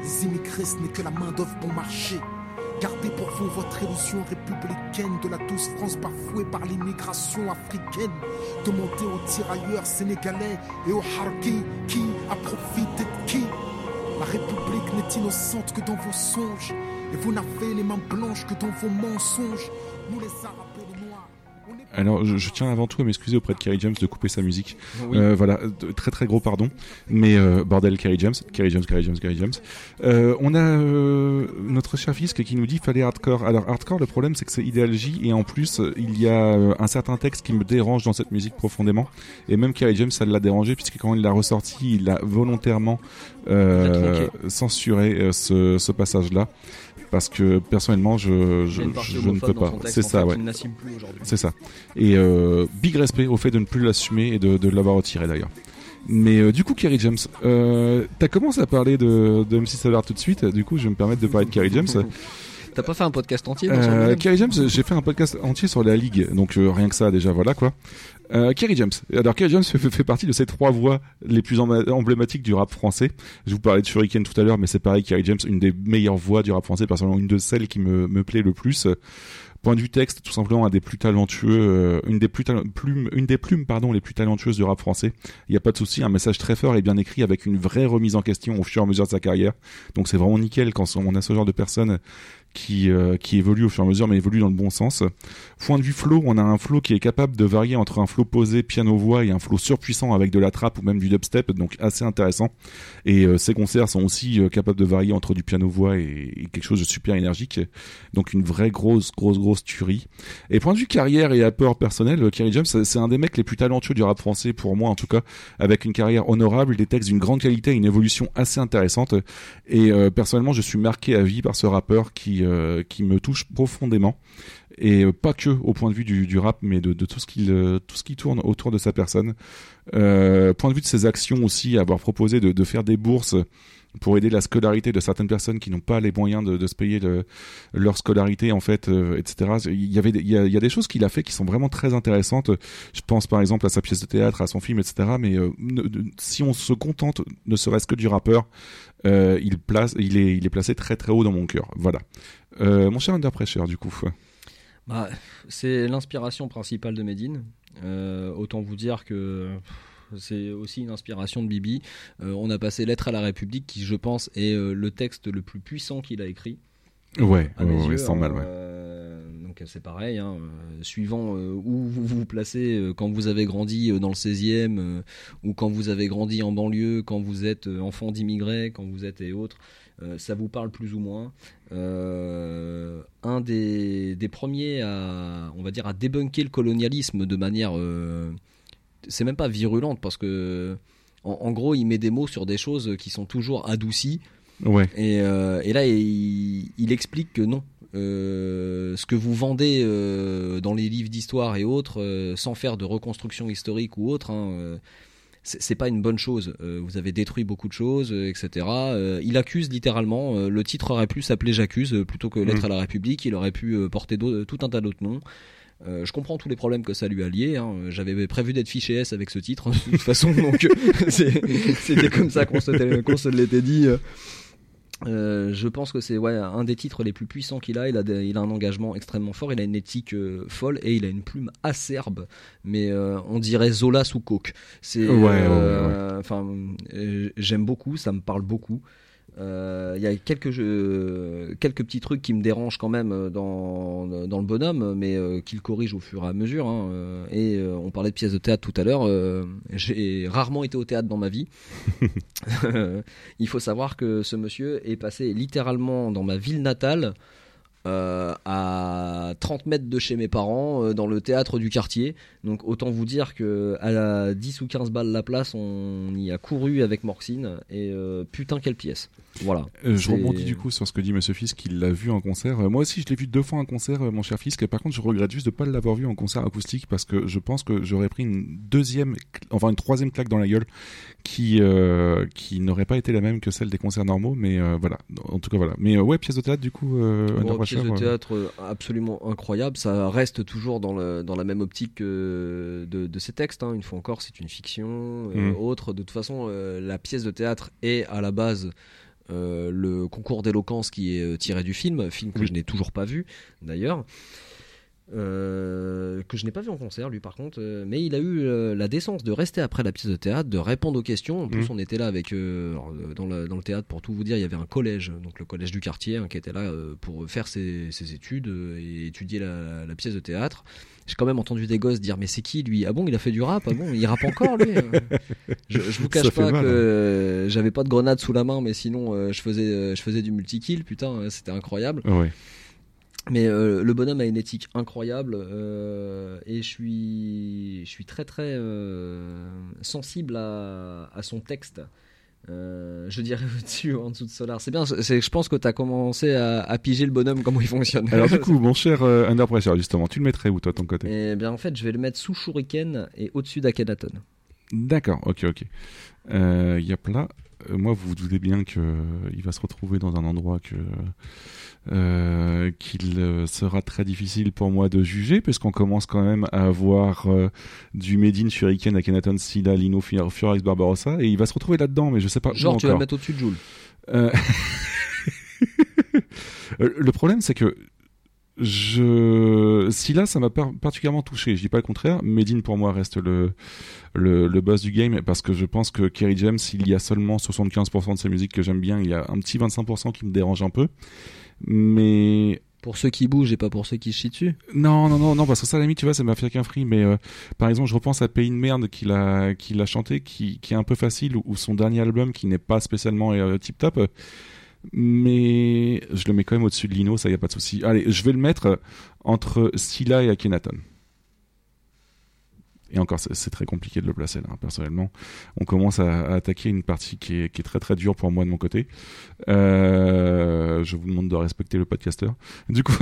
Les immigrés, ce n'est que la main-d'œuvre bon marché. Gardez pour vous votre illusion républicaine de la douce France bafouée par l'immigration africaine. Demandez aux tirailleurs sénégalais et aux harkis qui a profité de qui? La République n'est innocente que dans vos songes. Et vous n'avez les mains blanches que dans vos mensonges. Nous les Arabes Alors je, je tiens avant tout à m'excuser auprès de Kerry James de couper sa musique. Oui. Euh, voilà, de- très très gros pardon. Mais euh, bordel, Kerry James, Kerry James, Kerry James, Kerry James. Euh, on a euh, notre cher Fisk qui nous dit fallait hardcore. Alors hardcore, le problème c'est que c'est Ideal J et en plus il y a euh, un certain texte qui me dérange dans cette musique profondément. Et même Kerry James ça l'a dérangé puisque quand il l'a ressorti, il a volontairement euh, censuré ce, ce passage-là parce que personnellement je je, ne peux pas. C'est ça, ouais. C'est ça. Et euh, big respect au fait de ne plus l'assumer et de, de l'avoir retiré d'ailleurs. Mais euh, du coup, Kerry James, euh, t'as commencé à parler de, de MC Solar tout de suite. Du coup, je vais me permettre de parler de Kerry James. T'as pas fait un podcast entier Euh, Kerry James, j'ai fait un podcast entier sur la ligue, donc euh, rien que ça déjà, voilà quoi. Euh, Kerry James. Alors Kerry James fait, partie de ces trois voix les plus emblématiques du rap français. Je vous parlais de Shuriken tout à l'heure, mais c'est pareil, Kerry James, une des meilleures voix du rap français, personnellement une de celles qui me, me plaît le plus. Point vue texte, tout simplement un des plus talentueux, euh, une des plus plumes, une des plumes pardon les plus talentueuses du rap français. Il y a pas de souci, un message très fort et bien écrit avec une vraie remise en question au fur et à mesure de sa carrière. Donc c'est vraiment nickel quand on a ce genre de personne qui, euh, qui évolue au fur et à mesure, mais évolue dans le bon sens. Point de vue flow, on a un flow qui est capable de varier entre un flow posé piano-voix et un flow surpuissant avec de la trappe ou même du dubstep, donc assez intéressant. Et euh, ces concerts sont aussi euh, capables de varier entre du piano-voix et, et, quelque chose de super énergique. Donc une vraie grosse, grosse, grosse tuerie. Et point de vue carrière et apport personnel, Kerry James, c'est un des mecs les plus talentueux du rap français pour moi en tout cas, avec une carrière honorable, des textes d'une grande qualité, une évolution assez intéressante. Et personnellement, je suis marqué à vie par ce rappeur qui euh, qui me touche profondément. Et euh, pas que au point de vue du, rap, mais de, tout ce qui tout ce qui tourne autour de sa personne. Euh, point de vue de ses actions aussi, avoir proposé de, faire des bourses pour aider la scolarité de certaines personnes qui n'ont pas les moyens de, se payer le, leur scolarité en fait euh, etc il y avait il y, a, des choses qu'il a fait qui sont vraiment très intéressantes. Je pense par exemple à sa pièce de théâtre à son film etc mais euh, si on se contente ne serait-ce que du rappeur euh, il place il est il est placé très très haut dans mon cœur voilà euh, mon cher Under Pressure du coup bah, c'est l'inspiration principale de Medine euh, autant vous dire que c'est aussi une inspiration de Bibi. On a passé Lettre à la République, qui je pense est le texte le plus puissant qu'il a écrit. Ouais, ouais, ouais sans mal, ouais. Euh, donc c'est pareil, hein, suivant où vous vous placez quand vous avez grandi dans le 16e ou quand vous avez grandi en banlieue, quand vous êtes enfant d'immigrés, quand vous êtes et autres, ça vous parle plus ou moins. un des, des, premiers à, on va dire, à débunker le colonialisme de manière c'est même pas virulente parce que en, gros il met des mots sur des choses qui sont toujours adoucies ouais. et, euh, et là il, il, explique que non euh, ce que vous vendez euh, dans les livres d'histoire et autres euh, sans faire de reconstruction historique ou autre hein, c'est pas une bonne chose. Vous avez détruit beaucoup de choses, etc. il accuse littéralement. le titre aurait pu s'appeler J'accuse plutôt que Lettre mmh. à la République. Il aurait pu porter tout un tas d'autres noms. Euh, je comprends tous les problèmes que ça lui a liés. Hein. J'avais prévu d'être fiché S avec ce titre, de toute façon, donc c'était comme ça qu'on se, qu se l'était dit. Euh, je pense que c'est ouais, un des titres les plus puissants qu'il a. Il a, des, il a un engagement extrêmement fort, il a une éthique euh, folle et il a une plume acerbe, mais euh, on dirait Zola sous coke. C'est, ouais, ouais, enfin, j'aime beaucoup, ça me parle beaucoup. Il euh, y a quelques, jeux, quelques petits trucs qui me dérangent quand même euh, dans, dans le bonhomme, mais euh, qu'il corrige au fur et à mesure. Hein, euh, et euh, on parlait de pièces de théâtre tout à l'heure. J'ai rarement été au théâtre dans ma vie. Il faut savoir que ce monsieur est passé littéralement dans ma ville natale euh, à 30 mètres de chez mes parents, euh, dans le théâtre du quartier. Donc autant vous dire que à 10 ou 15 balles la place, on y a couru avec Morxine et euh, putain quelle pièce. Voilà. je rebondis du coup sur ce que dit Monsieur Fisk, qu'il l'a vu en concert. moi aussi, je l'ai vu deux fois en concert, mon cher Fisk. Et par contre, je regrette juste de pas l'avoir vu en concert acoustique parce que je pense que j'aurais pris une deuxième, enfin une troisième claque dans la gueule qui qui n'aurait pas été la même que celle des concerts normaux. Mais voilà. En tout cas voilà. Mais ouais, pièce de théâtre du coup. Bon, pièce de théâtre absolument incroyable. Ça reste toujours dans, le, dans la même optique que de, de ces textes. Hein. Une fois encore, c'est une fiction. Euh, mmh. Autre, de toute façon, euh, la pièce de théâtre est à la base euh, le concours d'éloquence qui est tiré du film, film que oui. je n'ai toujours pas vu d'ailleurs. Euh, que je n'ai pas vu en concert lui par contre euh, mais il a eu euh, la décence de rester après la pièce de théâtre de répondre aux questions en plus mmh. on était là avec euh, dans, le, dans, le, théâtre pour tout vous dire il y avait un collège donc le collège du quartier hein, qui était là euh, pour faire ses, ses études euh, et étudier la, la, pièce de théâtre j'ai quand même entendu des gosses dire mais c'est qui lui? Ah bon il a fait du rap? Ah bon il rappe encore lui? Je, je vous cache pas mal, que hein. j'avais pas de grenade sous la main mais sinon je faisais je faisais du multi kill putain c'était incroyable ouais. Mais euh, le bonhomme a une éthique incroyable euh, et je suis, je suis très très euh, sensible à, à, son texte. Euh, je dirais au-dessus ou en dessous de Solar. C'est bien, je pense que tu as commencé à, à, piger le bonhomme, comment il fonctionne. Alors du coup, mon cher euh, Under Pressure, justement, tu le mettrais où toi, ton côté? Eh bien en fait, je vais le mettre sous Shuriken et au-dessus d'Akhenaton. D'accord, ok, ok. Euh, Yap là, moi vous vous doutez bien qu'il va se retrouver dans un endroit que euh, qu'il euh, sera très difficile pour moi de juger, puisqu'on commence quand même à avoir euh, du Medine, Shuriken, Akhenaton, Silla, Lino, Furax, Barbarossa, et il va se retrouver là-dedans, mais je sais pas. Genre, tu vas le mettre au-dessus de Joule. Euh... le problème, c'est que je Silla ça m'a particulièrement touché je dis pas le contraire Medine pour moi reste le, le le boss du game parce que je pense que Kerry James il y a seulement 75% de sa musique que j'aime bien il y a un petit 25% qui me dérange un peu Mais Pour ceux qui bougent et pas pour ceux qui chient dessus. non, non, non, non, parce que ça, à la limite, tu vois, c'est Mafia qu'un free. Mais euh, par exemple, je repense à Pays de merde qu'il a, qu'il a chanté, qui, qui est un peu facile, ou, ou son dernier album qui n'est pas spécialement euh, tip top. Mais je le mets quand même au-dessus de Lino, ça y a pas de souci. Allez, je vais le mettre entre Scylla et Akhenaton. Et encore, c'est très compliqué de le placer là, personnellement. On commence à, à attaquer une partie qui est, qui est très très dure pour moi de mon côté. Euh, je vous demande de respecter le podcasteur. Du coup,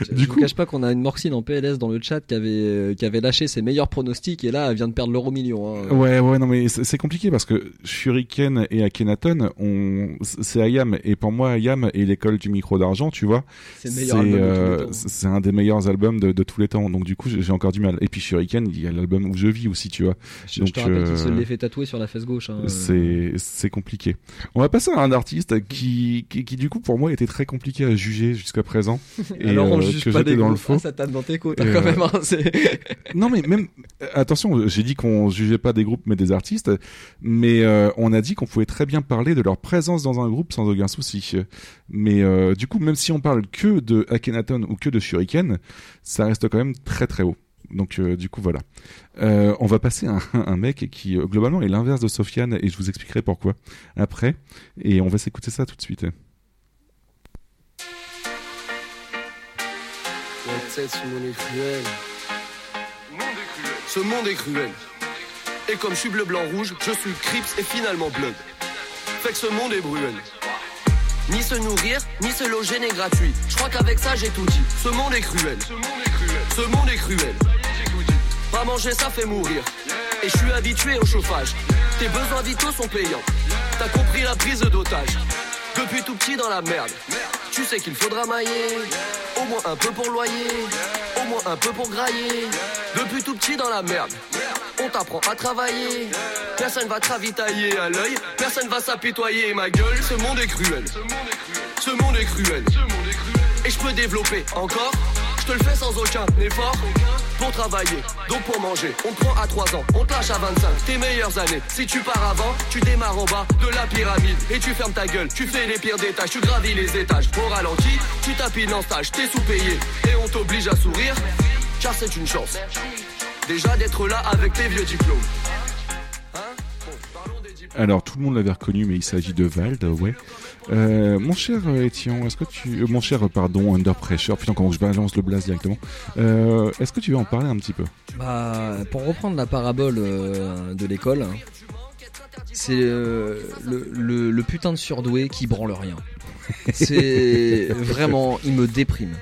Je Du je coup- vous cache pas qu'on a une Morcine en PLS dans le chat qui avait, euh, qui avait lâché ses meilleurs pronostics et là elle vient de perdre l'euro million. hein. ouais, ouais, non, mais c'est compliqué parce que Shuriken et Akhenaton, on, c'est Ayam. Et pour moi, Ayam est l'école du micro d'argent, tu vois. C'est euh, c'est- un des meilleurs albums de, de tous les temps. Donc du coup, j'ai j'ai encore du mal. Et puis Shuriken, il y a l'album où je vis aussi, tu vois. Je, je donc, te rappelle qu'il se euh, l'est fait tatouer sur la fesse gauche. hein. C'est c'est compliqué. On va passer à un artiste qui, qui, qui, du coup pour moi était très compliqué à juger jusqu'à présent. Et, Alors on euh, juge que pas des dans le groupes. faux. Ah, ça tape dans tes côtes hein, quand euh, même. hein, Non mais même attention, j'ai dit qu'on jugeait pas des groupes mais des artistes, mais on a dit qu'on pouvait très bien parler de leur présence dans un groupe sans aucun souci. Mais euh, du coup, même si on parle que de Akhenaton ou que de Shuriken, ça reste quand même très très haut. Donc euh, du coup voilà. Euh, on va passer à un, un mec qui euh, globalement est l'inverse de Sofiane et je vous expliquerai pourquoi après. Et on va s'écouter ça tout de suite. La tête, ce monde est cruel. Ce monde est cruel. Et comme je suis bleu, blanc, rouge, je suis Crips et finalement bleu. Fait que ce monde est bruel. Ni se nourrir, ni se loger n'est gratuit. Je crois qu'avec ça j'ai tout dit. Ce monde est cruel. Ce monde est cruel. Ce monde est cruel. Pas manger ça fait mourir. Et je suis habitué au chauffage. Tes besoins vitaux sont payants. T'as compris la prise d'otage. Depuis tout petit dans la merde. Tu sais qu'il faudra mailler. Au moins un peu pour loyer. Au moins un peu pour grailler. Depuis tout petit dans la merde. On t'apprend à travailler. Personne va te ravitailler à l'œil. Personne va s'apitoyer. Ma gueule, ce monde est cruel. Ce monde est cruel. Et je peux développer encore. Je te le fais sans aucun effort. Pour travailler, donc pour manger. On prend à 3 ans, on te lâche à 25. Tes meilleures années. Si tu pars avant, tu démarres en bas de la pyramide. Et tu fermes ta gueule, tu fais les pires des. Tu gravis les étages. Au ralenti, tu tapines en stage. T'es sous-payé. Et on t'oblige à sourire. Car c'est une chance. Déjà d'être là avec tes vieux diplômes. Hein? Alors tout le monde l'avait reconnu, mais il s'agit de Vald, ouais. Euh, mon cher euh, Étienne, est-ce que tu, euh, mon cher, pardon, Under Pressure, putain comment je balance le blast directement. Euh, est-ce que tu veux en parler un petit peu? Bah, pour reprendre la parabole de l'école, c'est euh, le, le- le putain de surdoué qui branle rien. C'est vraiment, il me déprime.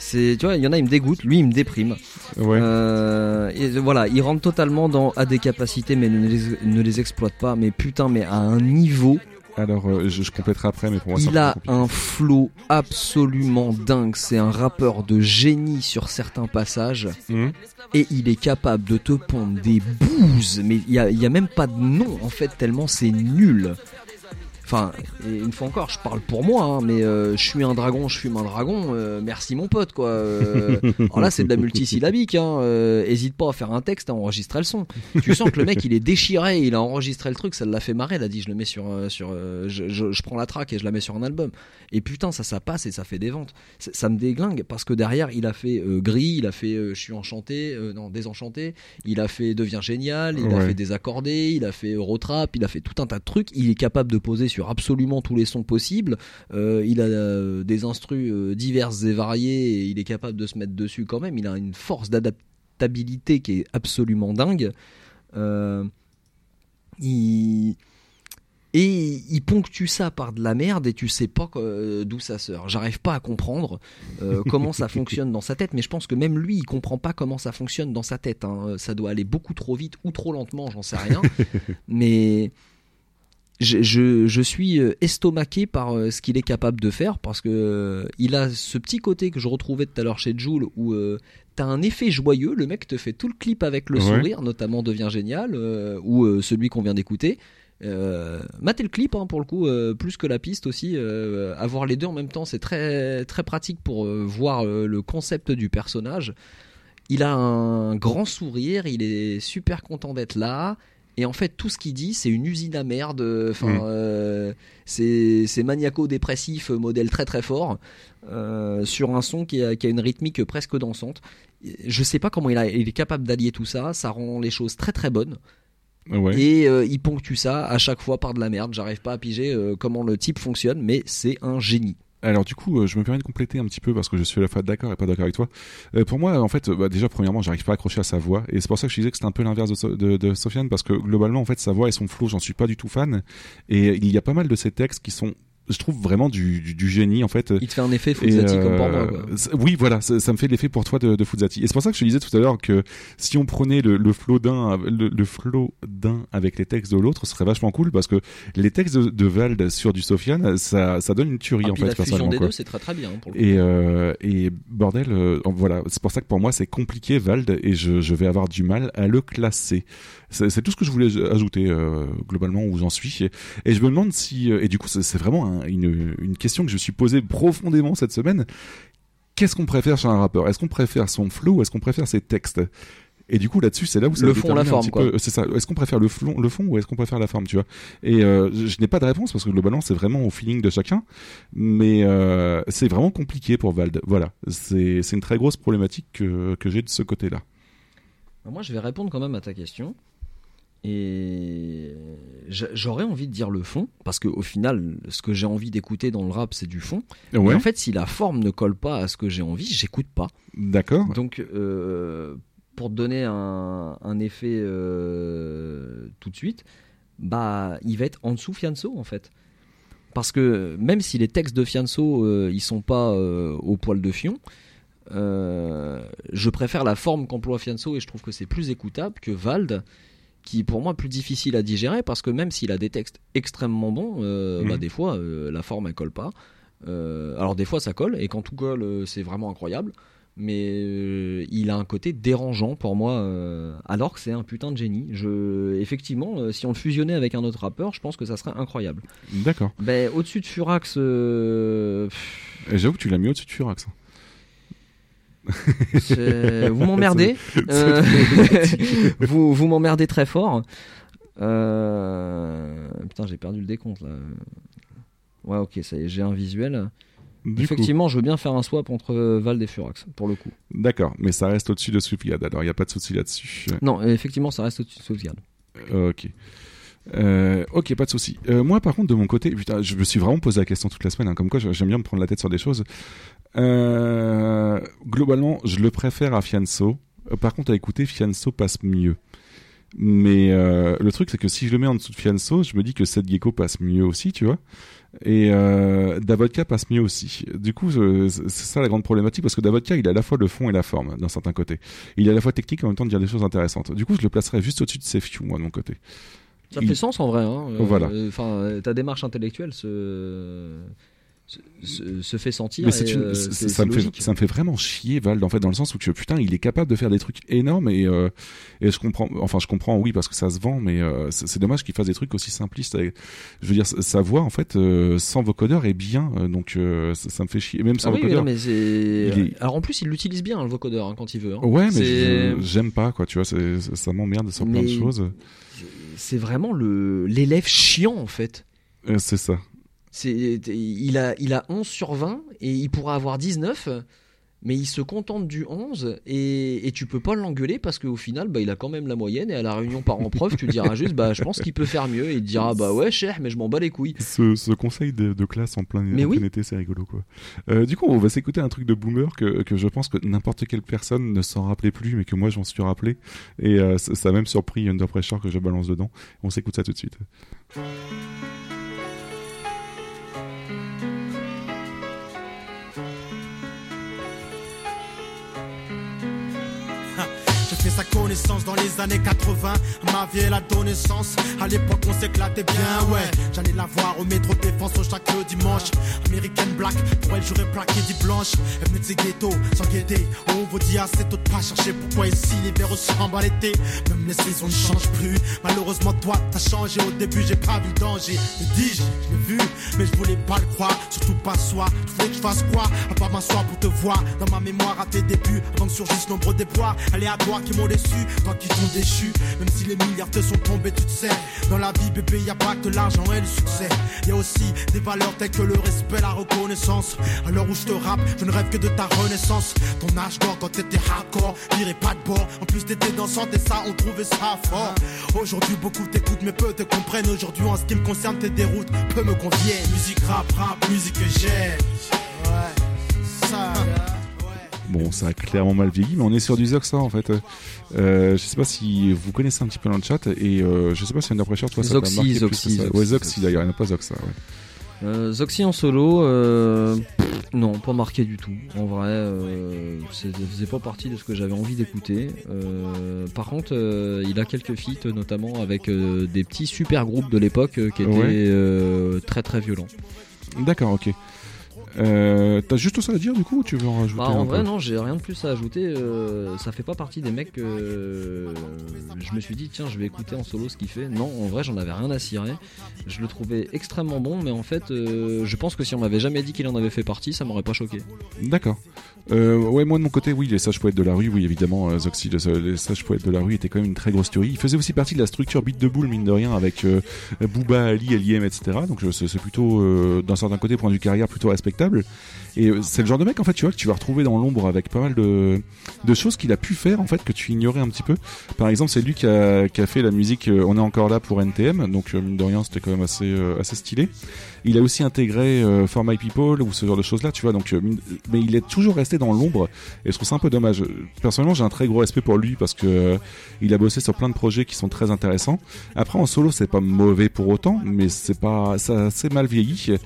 C'est, tu vois, il y en a, il me dégoûte, lui, il me déprime. Ouais. Euh, et voilà, il rentre totalement dans à des capacités, mais ne les, ne les exploite pas. Mais putain, mais à un niveau, Alors euh, je, je compléterai après, mais pour moi il a un flow absolument dingue. C'est un rappeur de génie sur certains passages. Hum et il est capable de te pondre des bouses, mais il y a, il y a même pas de nom en fait tellement c'est nul. Enfin, une fois encore, je parle pour moi, hein, mais euh, je suis un dragon, je fume un dragon. euh, merci mon pote, quoi. Euh, alors là, c'est de la multisyllabique. Hein, hésite pas à faire un texte, à enregistrer le son. Tu sens que le mec, il est déchiré, il a enregistré le truc, ça l'a fait marrer. Il a dit, je le mets sur, sur, je, je- je prends la track et je la mets sur un album. Et putain, ça, ça passe et ça fait des ventes. Ça, me déglingue parce que derrière, il a fait Gris, il a fait Je suis enchanté, non, Désenchanté, il a fait Devient génial, il a fait Désaccordé, il a fait Eurotrap, il a fait tout un tas de trucs. Il est capable de poser sur absolument tous les sons possibles. Euh, il a euh, des instrus euh, diverses et variés et il est capable de se mettre dessus quand même. Il a une force d'adaptabilité qui est absolument dingue. Euh, il et il ponctue ça par de la merde et tu sais pas d'où ça sort. J'arrive pas à comprendre euh, comment ça fonctionne dans sa tête, mais je pense que même lui, il comprend pas comment ça fonctionne dans sa tête. hein. Ça doit aller beaucoup trop vite ou trop lentement, j'en sais rien. mais je, je, je suis euh, estomaqué par euh, ce qu'il est capable de faire parce que euh, il a ce petit côté que je retrouvais tout à l'heure chez Joule où euh, t'as un effet joyeux, le mec te fait tout le clip avec le Ouais. sourire, notamment devient génial, euh, ou euh, celui qu'on vient d'écouter. Matez le clip hein, pour le coup, plus que la piste aussi. avoir les deux en même temps, c'est très très pratique pour voir le concept du personnage. Il a un grand sourire, il est super content d'être là. Et en fait, tout ce qu'il dit, c'est une usine à merde. euh, Enfin, Mm. euh, c'est maniaco-dépressif, euh, modèle très très fort, euh, sur un son qui a, qui a une rythmique presque dansante. Je sais pas comment il, a, il est capable d'allier tout ça. Ça rend les choses très très bonnes. Ouais. Et euh, il ponctue ça à chaque fois par de la merde. J'arrive pas à piger comment le type fonctionne, mais c'est un génie. Alors du coup, euh, je me permets de compléter un petit peu parce que je suis à la fois d'accord et pas d'accord avec toi. Euh, pour moi, en fait, bah, déjà premièrement, j'arrive pas à accrocher à sa voix et c'est pour ça que je disais que c'était un peu l'inverse de, de, de Sofiane parce que globalement, en fait, sa voix et son flow, j'en suis pas du tout fan. Et il y a pas mal de ces textes qui sont, je trouve vraiment du, du, du génie en fait. Il te fait un effet Et, Fuzzati comme pour moi. euh, quoi. c'est- Oui, voilà, ça, ça me fait l'effet pour toi de, de Fuzzati. Et c'est pour ça que je te disais tout à l'heure que si on prenait le, le flow d'un, le, le flow d'un avec les textes de l'autre, ce serait vachement cool parce que les textes de, de Vald sur du Sofiane, ça, ça donne une tuerie Ah, en puis fait la fusion des quoi. deux, c'est très très bien. Pour le. Et, euh, et bordel, euh, voilà, c'est pour ça que pour moi c'est compliqué Vald et je, je vais avoir du mal à le classer. C'est tout ce que je voulais ajouter euh, globalement où j'en suis. Et, et je me demande si, euh, et du coup c'est c'est vraiment un- une, une question que je me suis posée profondément cette semaine. Qu'est-ce qu'on préfère chez un rappeur? Est-ce qu'on préfère son flow ou est-ce qu'on préfère ses textes? Et du coup là-dessus, c'est là où ça Le fond, la forme, peu- C'est ça. Est-ce qu'on préfère le fond, le fond ou est-ce qu'on préfère la forme, tu vois? Et euh, je, n'ai pas de réponse parce que globalement, c'est vraiment au feeling de chacun. Mais euh, c'est vraiment compliqué pour Vald. Voilà, c'est c'est une très grosse problématique que, que j'ai de ce côté-là. Moi, je vais répondre quand même à ta question. Et j'a- j'aurais envie de dire le fond, parce qu'au final, ce que j'ai envie d'écouter dans le rap, c'est du fond. Mais Ouais. en fait, si la forme ne colle pas à ce que j'ai envie, j'écoute pas. D'accord. Donc, euh, pour te donner un, un effet euh, tout de suite, bah, il va être en dessous Fianso en fait. Parce que même si les textes de Fianso, euh, ils sont pas euh, au poil de fion, euh, je préfère la forme qu'emploie Fianso et je trouve que c'est plus écoutable que Vald, qui est pour moi plus difficile à digérer parce que même s'il a des textes extrêmement bons, euh, Mhm. bah, des fois euh, la forme elle colle pas. Euh, alors des fois ça colle et quand tout colle c'est vraiment incroyable. Mais il a un côté dérangeant pour moi, alors que c'est un putain de génie. Je, effectivement, si on le fusionnait avec un autre rappeur, je pense que ça serait incroyable. D'accord. Ben, au-dessus de Furax, pff, J'avoue que tu l'as mis au-dessus de Furax. Vous m'emmerdez. Euh, vous vous m'emmerdez très fort. Euh, Putain, j'ai perdu le décompte là. Ouais, ok, ça y est, j'ai un visuel. Du coup, Effectivement, je veux bien faire un swap entre Vald et Furax, pour le coup. d'accord, mais ça reste au-dessus de Swiftgad, alors il n'y a pas de souci là-dessus. Non, effectivement, ça reste au-dessus de Sauvegarde. Euh, ok. Euh, ok, pas de souci. Euh, moi, par contre, de mon côté, putain, je me suis vraiment posé la question toute la semaine. hein, comme quoi, j'aime bien me prendre la tête sur des choses. Euh, globalement, je le préfère à Fianso. Euh, Par contre, à écouter, Fianso passe mieux. Mais euh, le truc, c'est que si je le mets en dessous de Fianso, je me dis que Seth Gecko passe mieux aussi, tu vois. Et euh, Davodka passe mieux aussi. Du coup, c'est ça la grande problématique, parce que Davodka, il a à la fois le fond et la forme, d'un certain côté. Il est à la fois technique, en même temps de dire des choses intéressantes. Du coup, je le placerais juste au-dessus de Sefiu, moi, de mon côté. Ça Il- fait sens en vrai. Hein. Voilà. Enfin, ta démarche intellectuelle se, se, fait sentir. Mais et, une- ça, me fait, logique. ça me fait vraiment chier Vald en fait dans le sens où que, putain il est capable de faire des trucs énormes et, euh, et je comprends enfin je comprends oui parce que ça se vend mais euh, c'est dommage qu'il fasse des trucs aussi simplistes avec- je veux dire sa voix en fait euh, sans vocodeur est bien donc ça, ça me fait chier même Ah sans mais vocodeur non, mais est- Alors en plus, il l'utilise bien, le vocodeur, hein, quand il veut. hein. ouais mais j'aime pas quoi tu vois ça, m'emmerde sur plein de Mais- choses C'est vraiment le l'élève chiant, en fait. C'est ça il, a, il a 11 sur 20 et il pourra avoir 19, mais il se contente du 11 et, et tu peux pas l'engueuler parce qu'au final, bah, il a quand même la moyenne et à la réunion parents-prof, tu diras juste, bah, je pense qu'il peut faire mieux et il te dira, bah ouais, cher, mais je m'en bats les couilles. ce, ce conseil de, de classe en plein, Mais en oui. plein été, c'est rigolo quoi. Euh, du coup, on va s'écouter un truc de boomer que, que je pense que n'importe quelle personne ne s'en rappelait plus, mais que moi j'en suis rappelé. Et euh, ça, ça a même surpris Under Pressure que je balance dedans. On s'écoute ça tout de suite. J'ai fait sa dans les années 80. Ma vie, elle donné sens. À l'époque, on s'éclatait bien, ouais. J'allais la voir au métro défense au chaque dimanche. American Black, pour elle, j'aurais plaqué dit blanche. Elle venait de ses ghettos, sans guetter. On vous dit assez tôt de pas chercher pourquoi ici l'hiver ressemble à l'été. Même les saisons ne changent plus. Malheureusement, toi, t'as changé. Au début, j'ai pas vu le danger. Me dis-je, je l'ai vu, mais je voulais pas le croire. Surtout pas soi. Tu voulais que je fasse quoi? À part m'asseoir pour te voir. Dans ma mémoire à tes débuts, avant que surgissent nombreux déboires aléatoires qui m'ont déçu. Toi qui t'ont déchu. Même si les milliards te sont tombés, tu te sais. Dans la vie, bébé, y a pas que l'argent et le succès. Y a aussi des valeurs telles que le respect, la reconnaissance. À l'heure où je te rappe, je ne rêve que de ta renaissance. Ton âge d'or quand t'étais hardcore, dirais pas de bord. En plus, t'étais dansante et ça, on trouvait ça fort. Aujourd'hui, beaucoup t'écoutent, mais peu te comprennent. Aujourd'hui, en ce qui me concerne, tes déroutes peu me conviennent. Musique rap, rap, musique que j'aime. Ça, Bon, ça a clairement mal vieilli, mais on est sur du Zoxa en fait. Euh, je sais pas si vous connaissez un petit peu dans le chat, et euh, je sais pas si Under Pressure, toi, ça Zoxy, marqué plus Zoxy, ça. Zoxy, Ouais, Zoxy Zoxy. d'ailleurs, il n'y en a pas Zoxa. Ouais. Euh, Zoxy en solo, euh, pff, non, pas marqué du tout. En vrai, euh, ça faisait pas partie de ce que j'avais envie d'écouter. Euh, par contre, euh, il a quelques feats, notamment avec euh, des petits super groupes de l'époque euh, qui étaient Ouais. euh, très très violents. D'accord, ok. Euh, T'as juste ça à dire du coup ou tu veux en rajouter Bah, un en peu vrai, non, j'ai rien de plus à ajouter. euh, ça fait pas partie des mecs que euh, je me suis dit, tiens, je vais écouter en solo ce qu'il fait. Non, en vrai, j'en avais rien à cirer. Je le trouvais extrêmement bon, mais en fait, je pense que si on m'avait jamais dit qu'il en avait fait partie, ça m'aurait pas choqué. D'accord. Euh, ouais, moi de mon côté, oui, les sages poètes de la rue, oui, évidemment, euh, Zoxy, les, sages poètes de la rue étaient quand même une très grosse tuerie. Il faisait aussi partie de la structure beat de boule, mine de rien, avec euh, Booba, Ali, Liem, etc. Donc c'est plutôt, euh, d'un certain côté, point de carrière, plutôt respectable. Et euh, c'est le genre de mec, en fait, tu vois, que tu vas retrouver dans l'ombre avec pas mal de, de choses qu'il a pu faire, en fait, que tu ignorais un petit peu. Par exemple, c'est lui qui a, qui a fait la musique euh, On est encore là pour NTM, donc mine de rien, c'était quand même assez, assez stylé. Il a aussi intégré euh, For My People ou ce genre de choses-là, tu vois. Donc, euh, mais il est toujours resté dans l'ombre et je trouve ça un peu dommage. Personnellement, j'ai un très gros respect pour lui parce que euh, il a bossé sur plein de projets qui sont très intéressants. Après, en solo, c'est pas mauvais pour autant, mais c'est pas ça, c'est mal vieilli.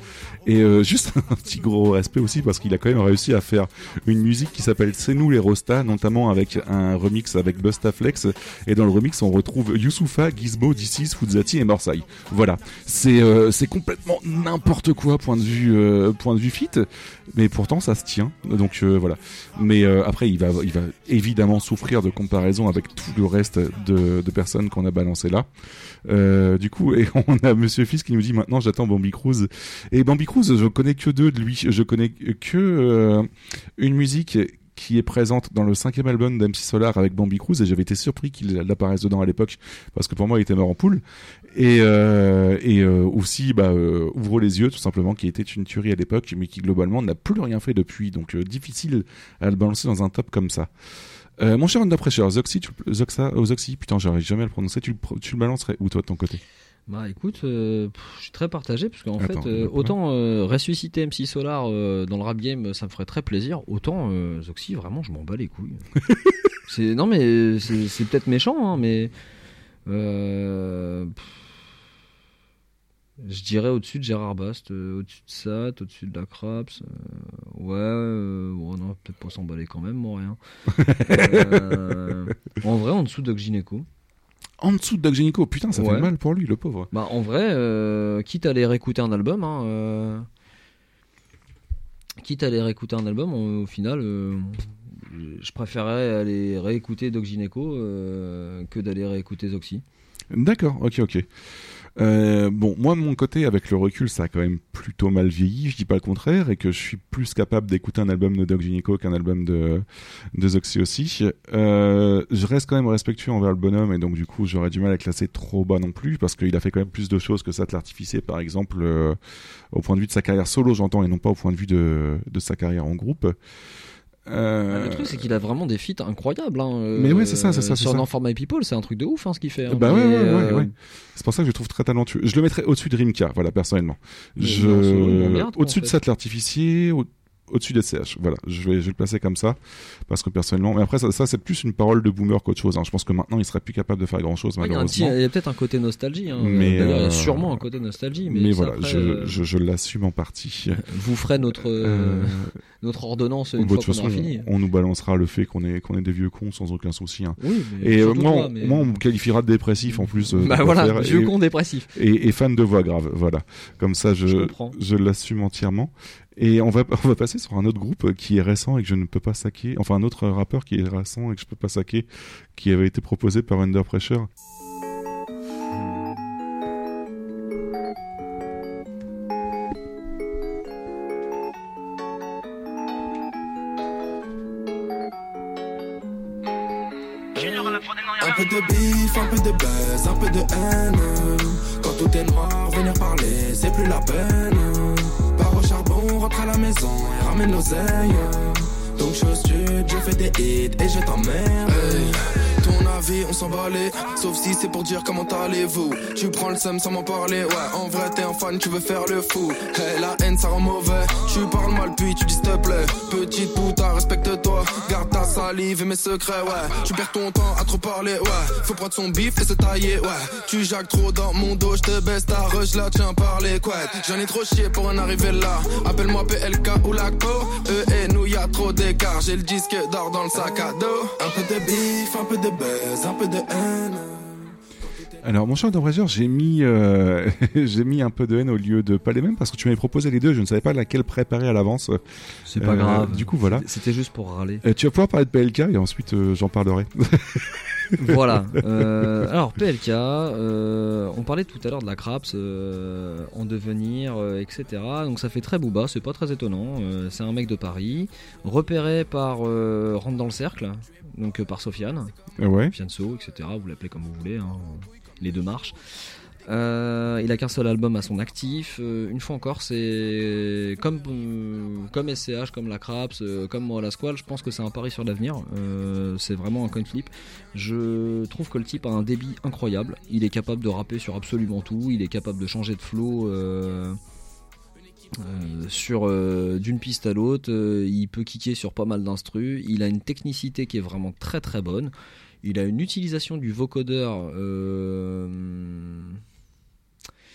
Et euh, juste un petit gros respect aussi parce qu'il a quand même réussi à faire une musique qui s'appelle C'est nous les Rostas, notamment avec un remix avec Bustaflex. Et dans le remix, on retrouve Youssoufa, Gizmo, D6, Fuzati et Morsay. Voilà, c'est c'est complètement n'importe quoi point de vue euh, point de vue fit, mais pourtant ça se tient. Donc euh, voilà. Mais euh, après, il va il va évidemment souffrir de comparaison avec tout le reste de, personnes qu'on a balancé là. Du coup, et on a Monsieur Fils qui nous dit maintenant j'attends Bambi Cruz. Et Bambi Cruz, je connais que deux de lui. Je connais que une musique qui est présente dans le cinquième album d'MC Solar avec Bambi Cruz et j'avais été surpris qu'il apparaisse dedans à l'époque parce que pour moi il était mort en poule et, euh, et euh, aussi bah, euh, Ouvre les yeux tout simplement qui était une tuerie à l'époque mais qui globalement n'a plus rien fait depuis. Donc difficile à le balancer dans un top comme ça. Mon cher Under Pressure, Zoxy, tu, Zoxa, oh, Zoxy, putain, j'arrive jamais à le prononcer, tu, le pro- tu le balancerais où toi de ton côté? Bah écoute, euh, pff, je suis très partagé parce qu'en fait, euh, autant euh, ressusciter MC Solar dans le rap game, ça me ferait très plaisir, autant Zoxy, vraiment, je m'en bats les couilles. c'est non mais c'est peut-être méchant, hein, mais pff, je dirais au-dessus de Gérard Bast, euh, au-dessus de Sat, au-dessus de la Craps. euh, ouais, euh, bon, non, peut-être pas s'emballer quand même, moi rien. Euh, en vrai, en dessous de Doc Gineco. En dessous de Doc Gynéco, putain, ça Ouais. fait mal pour lui, le pauvre. Bah en vrai, quitte à aller réécouter un album, hein, quitte à aller réécouter un album, on- au final, je préférais aller réécouter Doc Gineco que d'aller réécouter Zoxy. D'accord, ok, ok. Euh, bon, moi de mon côté, avec le recul, ça a quand même plutôt mal vieilli, je dis pas le contraire, et que je suis plus capable d'écouter un album de Doc Gynéco qu'un album de, de Zoxy aussi. Euh, je reste quand même respectueux envers le bonhomme, et donc du coup, j'aurais du mal à classer trop bas non plus, parce qu'il a fait quand même plus de choses que ça de l'artificier, par exemple, euh, au point de vue de sa carrière solo, j'entends, et non pas au point de vue de, de sa carrière en groupe. Euh, Le truc, c'est qu'il a vraiment des feats incroyables. hein, euh, Mais ouais, c'est ça, c'est ça, c'est Sur. Non For My People, c'est un truc de ouf hein, ce qu'il fait. hein, Bah ouais, ouais, ouais, euh, ouais. C'est pour ça que je le trouve très talentueux. Je le mettrais au-dessus de Rimka, voilà, personnellement. Mais Je... Au-dessus de fait. Sat l'artificier, au- au-dessus de SCH. Voilà, je vais, je vais le placer comme ça. Parce que personnellement, mais après, ça, ça c'est plus une parole de boomer qu'autre chose. hein. Je pense que maintenant, il serait plus capable de faire grand-chose, ouais, malheureusement. il y a peut-être un côté nostalgie. Hein. Mais, D'ailleurs, il y a euh, sûrement un côté nostalgie. Mais, voilà, après, je, euh, je, je l'assume en partie. vous ferez notre, euh, notre ordonnance une de fois qu'on fini. on nous balancera le fait qu'on est, qu'on est des vieux cons sans aucun souci. hein. Oui, mais Et euh, moi, toi, mais- moi, on me qualifiera de dépressif en plus. euh, bah voilà, faire. vieux Et- con dépressif. et, et fan de voix grave. Voilà, comme ça je, je l'assume entièrement. Et on va on va passer sur un autre groupe qui est récent et que je ne peux pas saquer. Enfin un autre rappeur qui est récent et que je peux pas saquer, qui avait été proposé par Under Pressure. Un peu de bif, un peu de buzz, un peu de haine. Quand tout est noir, venir parler, c'est plus la peine. Maison et ramène l'oseille. Donc chose je fais des hits et je t'emmerde. Avis, on s'en balait. Sauf si c'est pour dire comment allez-vous. Tu prends le seum sans m'en parler. Ouais, en vrai, t'es un fan, tu veux faire le fou. Hey, la haine, ça rend mauvais. Tu parles mal, puis tu dis s'il te plaît. Petite puta, respecte-toi. Garde ta salive et mes secrets, ouais. Tu perds ton temps à trop parler, ouais. Faut prendre son bif et se tailler, ouais. Tu jacques trop dans mon dos, je te baisse ta rush là, tiens par les. J'en ai trop chié pour en arriver là. Appelle-moi PLK ou LACO. Eux et nous, y a trop d'écart. J'ai le disque d'or dans le sac à dos. Un peu de bif, un peu de buzz, un peu de haine. Alors, mon cher Dobrager, j'ai mis, euh, j'ai mis un peu de haine au lieu de pas les mêmes parce que tu m'avais proposé les deux. Je ne savais pas laquelle préparer à l'avance. C'est pas Euh, grave. Du coup, voilà. C'était juste pour râler. Euh, tu vas pouvoir parler de PLK et ensuite euh, j'en parlerai. voilà. Euh, alors PLK, euh, on parlait tout à l'heure de la Craps euh, en devenir, euh, etc. Donc ça fait très booba, c'est pas très étonnant. Euh, c'est un mec de Paris, repéré par euh, Rentre dans le cercle, donc euh, par Sofiane, Euh, ouais. Fianso, etc. Vous l'appelez comme vous voulez, hein, les deux marches. Euh, il a qu'un seul album à son actif. Euh, une fois encore, c'est comme euh, comme SCH, comme la Craps, comme moi la Squall. Je pense que c'est un pari sur l'avenir. C'est vraiment un coin flip. Je trouve que le type a un débit incroyable. Il est capable de rapper sur absolument tout. Il est capable de changer de flow. Euh, euh, sur euh, d'une piste à l'autre, Euh, il peut kicker sur pas mal d'instrus. Il a une technicité qui est vraiment très très bonne. Il a une utilisation du vocodeur,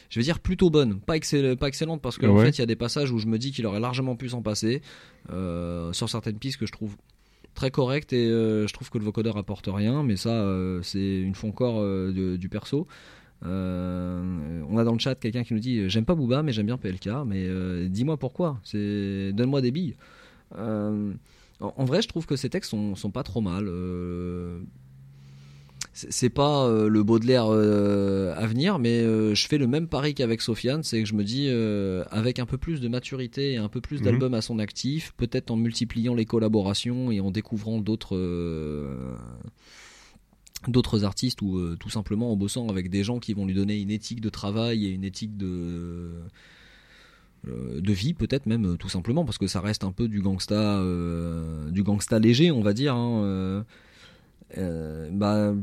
je vais dire plutôt bonne, pas, excell- pas excellente parce qu'en Ouais. fait il y a des passages où je me dis qu'il aurait largement pu s'en passer sur certaines pistes que je trouve très correctes et je trouve que le vocodeur apporte rien, mais ça c'est une fois encore du perso. Euh, on a dans le chat quelqu'un qui nous dit j'aime pas Booba mais j'aime bien PLK mais euh, dis-moi pourquoi c'est donne-moi des billes Euh, en, en vrai je trouve que ces textes sont, sont pas trop mal c'est pas le Baudelaire à venir mais je fais le même pari qu'avec Sofiane c'est que je me dis avec un peu plus de maturité et un peu plus Mhm. d'albums à son actif peut-être en multipliant les collaborations et en découvrant d'autres d'autres artistes ou euh, tout simplement en bossant avec des gens qui vont lui donner une éthique de travail et une éthique de euh, de vie peut-être même euh, tout simplement parce que ça reste un peu du gangsta euh, du gangsta léger on va dire hein, bah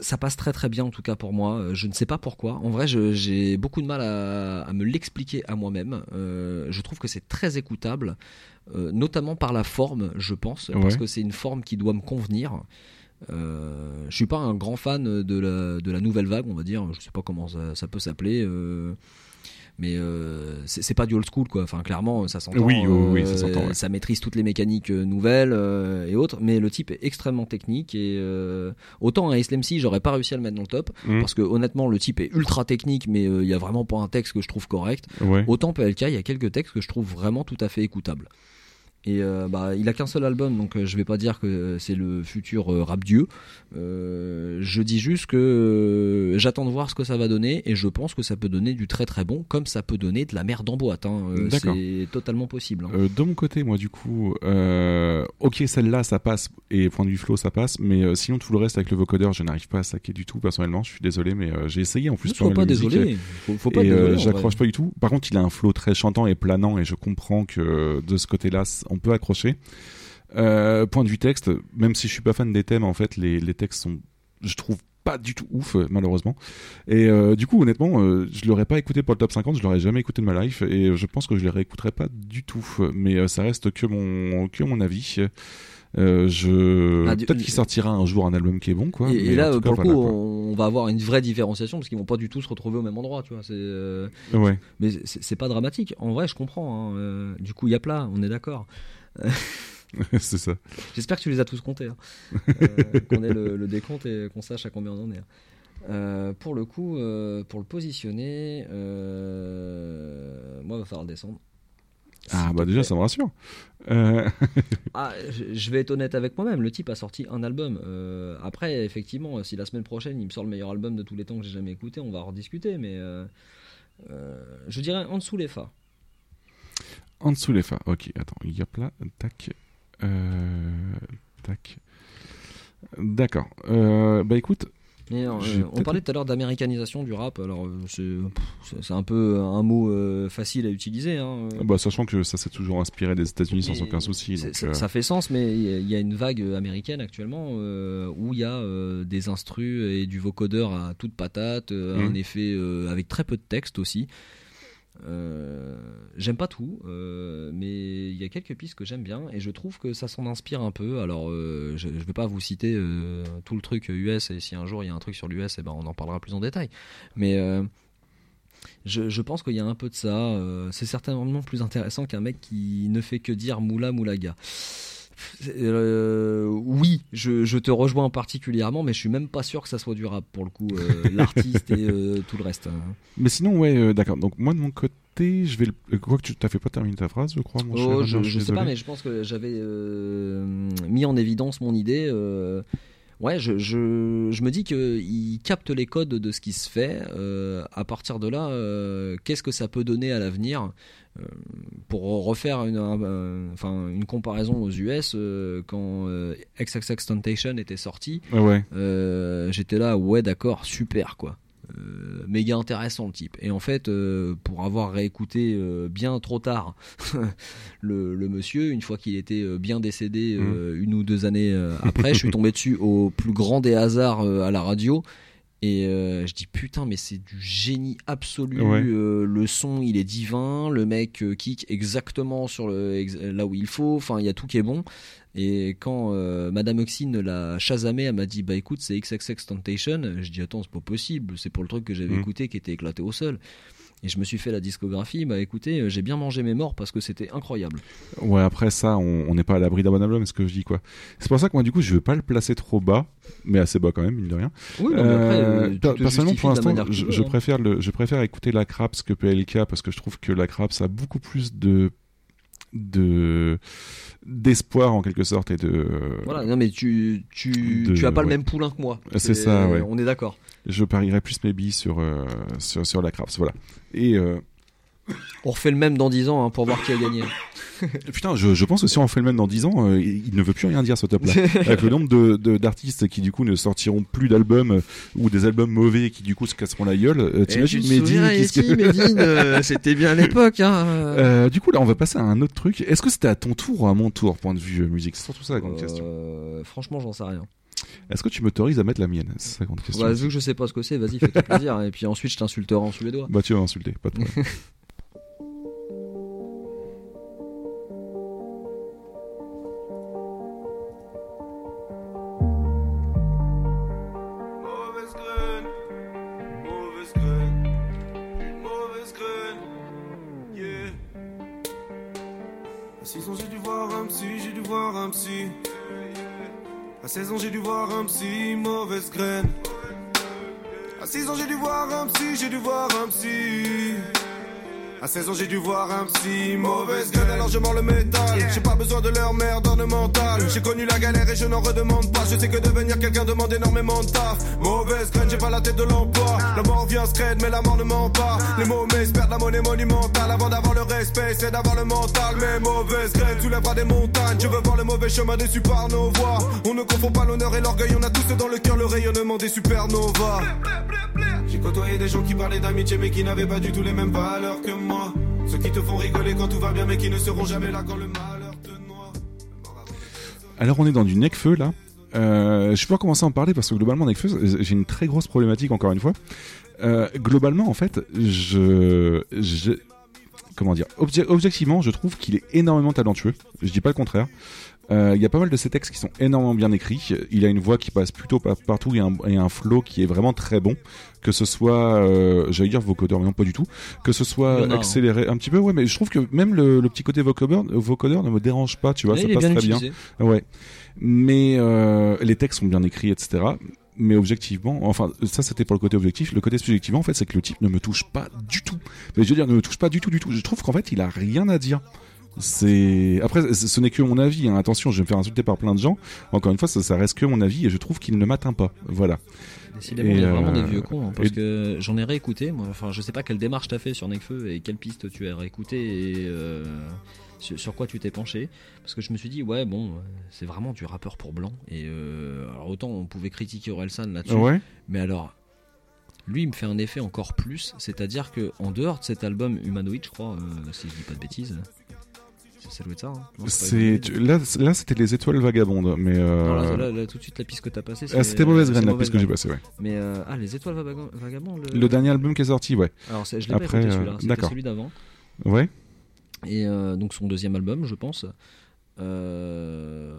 ça passe très très bien en tout cas pour moi. Je ne sais pas pourquoi. En vrai j'ai beaucoup de mal à, à me l'expliquer à moi-même. Euh, je trouve que c'est très écoutable euh, notamment par la forme je pense parce que c'est une forme qui doit me convenir euh, je suis pas un grand fan de la, de la nouvelle vague, on va dire. Je sais pas comment ça, ça peut s'appeler. euh, mais euh, c'est pas du old school, quoi. Enfin, clairement, ça s'entend. Oui, oui, oui, euh, ça ouais. Ça maîtrise toutes les mécaniques euh, nouvelles euh, et autres. Mais le type est extrêmement technique. Et euh, autant un SLMC, j'aurais pas réussi à le mettre dans le top. Mhm. Parce que honnêtement, le type est ultra technique, mais euh, il y a vraiment pas un texte que je trouve correct. Ouais. Autant PLK, il y a quelques textes que je trouve vraiment tout à fait écoutables. Et euh, bah, il a qu'un seul album, donc euh, je vais pas dire que c'est le futur euh, rap dieu. Euh, je dis juste que euh, j'attends de voir ce que ça va donner et je pense que ça peut donner du très très bon, comme ça peut donner de la merde en boîte. hein. Euh, c'est totalement possible. hein. Euh, de mon côté, moi, du coup, euh, ok, celle-là, ça passe, et point de vue flow, ça passe, mais euh, sinon, tout le reste avec le vocodeur, je n'arrive pas à saquer du tout, personnellement, je suis désolé, mais euh, j'ai essayé en plus Ne sois pas désolé. Faut, faut pas et euh, désolé, j'accroche pas du tout. Par contre, il a un flow très chantant et planant, et je comprends que euh, de ce côté-là, on peut accrocher. Euh, point de vue texte, même si je suis pas fan des thèmes, en fait, les, les textes sont, je trouve, pas du tout ouf, euh, malheureusement. Et euh, du coup, honnêtement, euh, je l'aurais pas écouté pour le top 50, je l'aurais jamais écouté de ma life, et je pense que je les réécouterai pas du tout. Mais ça reste que mon, que mon avis. Euh, je Ah, peut-être qu'il sortira un jour un album qui est bon, quoi. Et, là, pour le coup, voilà, on va avoir une vraie différenciation parce qu'ils vont pas du tout se retrouver au même endroit, tu vois. C'est, euh, ouais. Mais c'est pas dramatique. En vrai, je comprends. hein. Euh, du coup, il y a plat, on est d'accord. c'est ça. J'espère que tu les as tous comptés. hein. Euh, qu'on ait le, le décompte et qu'on sache à combien on en est. Euh, pour le coup, euh, pour le positionner, moi, il va falloir descendre. Ah bah déjà ça me rassure. Euh, Ah, je, vais être honnête avec moi-même. Le type a sorti un album. Euh, après, effectivement, si la semaine prochaine il me sort le meilleur album de tous les temps que j'ai jamais écouté, on va en rediscuter. Mais euh, je dirais en dessous les phares. en dessous les phares. Ok, attends, il y a là, tac, tac. D'accord. Bah écoute, Euh, on parlait tout à l'heure d'américanisation du rap. Alors euh, c'est un peu un mot euh, facile à utiliser. Hein. bah, sachant que ça s'est toujours inspiré des États-Unis sans aucun souci. donc, ça, euh, ça fait sens, mais il y a- une vague américaine actuellement euh, où il y a euh, des instrus et du vocodeur à toute patate, euh, un effet euh, avec très peu de texte aussi. Euh, j'aime pas tout, euh, mais il y a quelques pistes que j'aime bien et je trouve que ça s'en inspire un peu. Alors, euh, je, je vais pas vous citer tout le truc US et si un jour il y a un truc sur l'US, eh ben on en parlera plus en détail. Mais je, je pense qu'il y a un peu de ça. c'est certainement plus intéressant qu'un mec qui ne fait que dire moula moulaga. Euh, oui, je, je te rejoins particulièrement, mais je suis même pas sûr que ça soit du rap pour le coup, euh, l'artiste et euh, tout le reste. hein. Mais sinon, ouais, d'accord. Donc moi de mon côté, je vais. Le... Quoi que tu t'as fait pas terminer ta phrase, je crois, mon. Oh, je, suis je sais pas, mais je pense que j'avais mis en évidence mon idée. ouais, je, je, je me dis qu'il capte les codes de ce qui se fait. euh, à partir de là, euh, qu'est-ce que ça peut donner à l'avenir Pour refaire une, enfin, une comparaison aux US, euh, quand euh, XXX Temptation était sorti, Ah ouais. euh, j'étais là, ouais, d'accord, super, quoi. Euh, méga intéressant le type. Et en fait, euh, pour avoir réécouté euh, bien trop tard le, le monsieur, une fois qu'il était euh, bien décédé euh, une ou deux années euh, après, je suis tombé dessus au plus grand des hasards euh, à la radio. Et euh, je dis putain, mais c'est du génie absolu. Ouais. Euh, le son, il est divin. Le mec euh, kick exactement sur le, ex- là où il faut. Enfin, il y a tout qui est bon. Et quand Madame Oxine l'a chasamé, elle m'a dit bah écoute, c'est XXX Temptation. Je dis attends, c'est pas possible. C'est pour le truc que j'avais Mhm. écouté qui était éclaté au sol. Et je me suis fait la discographie. Bah écoutez, euh, j'ai bien mangé mes morts parce que c'était incroyable. Ouais, après ça, on n'est pas à l'abri d'un bon album, ce que je dis quoi. C'est pour ça que moi, du coup, je veux pas le placer trop bas, mais assez bas quand même, mine de rien. Oui, non, mais après, Euh, euh, tu per- te personnellement, pour l'instant, je, hein. préfère le, je préfère écouter la Craps que PLK parce que je trouve que la Craps a beaucoup plus de de d'espoir en quelque sorte et de Voilà, non mais tu tu, de- tu as pas le même poulain que moi. C'est ça, ouais. On est d'accord. je parierais plus mes billes sur euh, sur sur la Craps voilà et euh, On refait le même dans 10 ans hein, pour voir qui a gagné. putain je, je pense que si on fait le même dans 10 ans euh, il ne veut plus rien dire ce top là avec le nombre de de- d'artistes qui du coup ne sortiront plus d'albums euh, ou des albums mauvais qui du coup se casseront la gueule euh, t'imagines qu'est-ce que- Medine, euh, c'était bien à l'époque. Hein. Euh, du coup, là, on va passer à un autre truc. Est-ce que c'était à ton tour ou à mon tour, point de vue musique? C'est surtout ça la grande question. Franchement, j'en sais rien. Est-ce que tu m'autorises à mettre la mienne? C'est la grande question. Bah, vu que je sais pas ce que c'est, vas-y, fais-toi plaisir. Et puis ensuite, je t'insulterai en suédois. Bah, tu vas m'insulter, pas de problème. À 16 ans j'ai dû voir un psy, mauvaise graine. À 6 ans j'ai dû voir un psy, j'ai dû voir un psy. À 16 ans j'ai dû voir un psy, mauvaise graine. Alors je mords le métal. J'ai pas besoin de leur merde ornementale J'ai connu la galère et je n'en redemande pas. Je sais que devenir quelqu'un demande énormément de taf. Mauvaise graine, j'ai pas la tête de l'emploi La mort vient scred mais la mort ne ment pas. Les mauvais perdent la monnaie monumentale. Avant d'avoir le respect c'est d'avoir le mental. Mais mauvaise graine soulèvera des montagnes. Je veux voir le mauvais chemin déçu par nos voix. On ne confond pas l'honneur et l'orgueil. On a tous dans le cœur le rayonnement des supernovas j'ai côtoyé des gens qui parlaient d'amitié mais qui n'avaient pas du tout les mêmes valeurs que moi. Ceux qui te font rigoler quand tout va bien mais qui ne seront jamais là quand le malheur te noie. Alors, on est dans du Necfeu, là. Euh, je peux commencer à en parler parce que globalement, Necfeu, j'ai une très grosse problématique, encore une fois. Euh, globalement, en fait, je. comment dire obje- Objectivement, je trouve qu'il est énormément talentueux. Je dis pas le contraire. Euh, Il y a pas mal de ses textes qui sont énormément bien écrits. Il a une voix qui passe plutôt pa- partout et un, et un flow qui est vraiment très bon. Que ce soit, euh, j'allais dire vocodeur, mais non pas du tout. Que ce soit accéléré un petit peu, ouais, mais je trouve que même le, le petit côté vocodeur, vocodeur ne me dérange pas, tu vois, ça passe bien très bien. utilisé. Ouais. Mais euh, les textes sont bien écrits, etc. Mais objectivement, enfin, ça c'était pour le côté objectif. Le côté subjectivement, en fait, c'est que le type ne me touche pas du tout. Mais je veux dire, ne me touche pas du tout, du tout. Je trouve qu'en fait, il a rien à dire. C'est après, ce n'est que mon avis. hein. Attention, je vais me faire insulter par plein de gens. Encore une fois, ça, ça reste que mon avis et je trouve qu'il ne m'atteint pas. Voilà. Décidément, Et, on est vraiment euh, des vieux cons. hein, parce que j'en ai réécouté. Moi, enfin, je sais pas quelle démarche t'as fait sur Necfeu et quelle piste tu as réécouté. Et euh, sur, sur quoi tu t'es penché Parce que je me suis dit, ouais, bon, euh, c'est vraiment du rappeur pour blanc. Et euh, alors autant on pouvait critiquer Orelsan là-dessus, Ouais. mais alors, lui, il me fait un effet encore plus. C'est-à-dire que en dehors de cet album Humanoid, je crois, euh, si je dis pas de bêtises, hein C'est tu- là, là c'était les étoiles vagabondes, mais euh, Non, là, là, là, tout de suite, la piste que t'as passée, ah, c'était mauvaise graine la piste que j'ai passée. Ouais. Mais euh, ah, les étoiles Vagabond. Vagabond le... Le dernier album qui est sorti, ouais. Alors, c'est- je l'ai Après, pas écouté euh, celui-là, c'était d'accord. celui d'avant. Ouais. Et donc son deuxième album, je pense. Euh,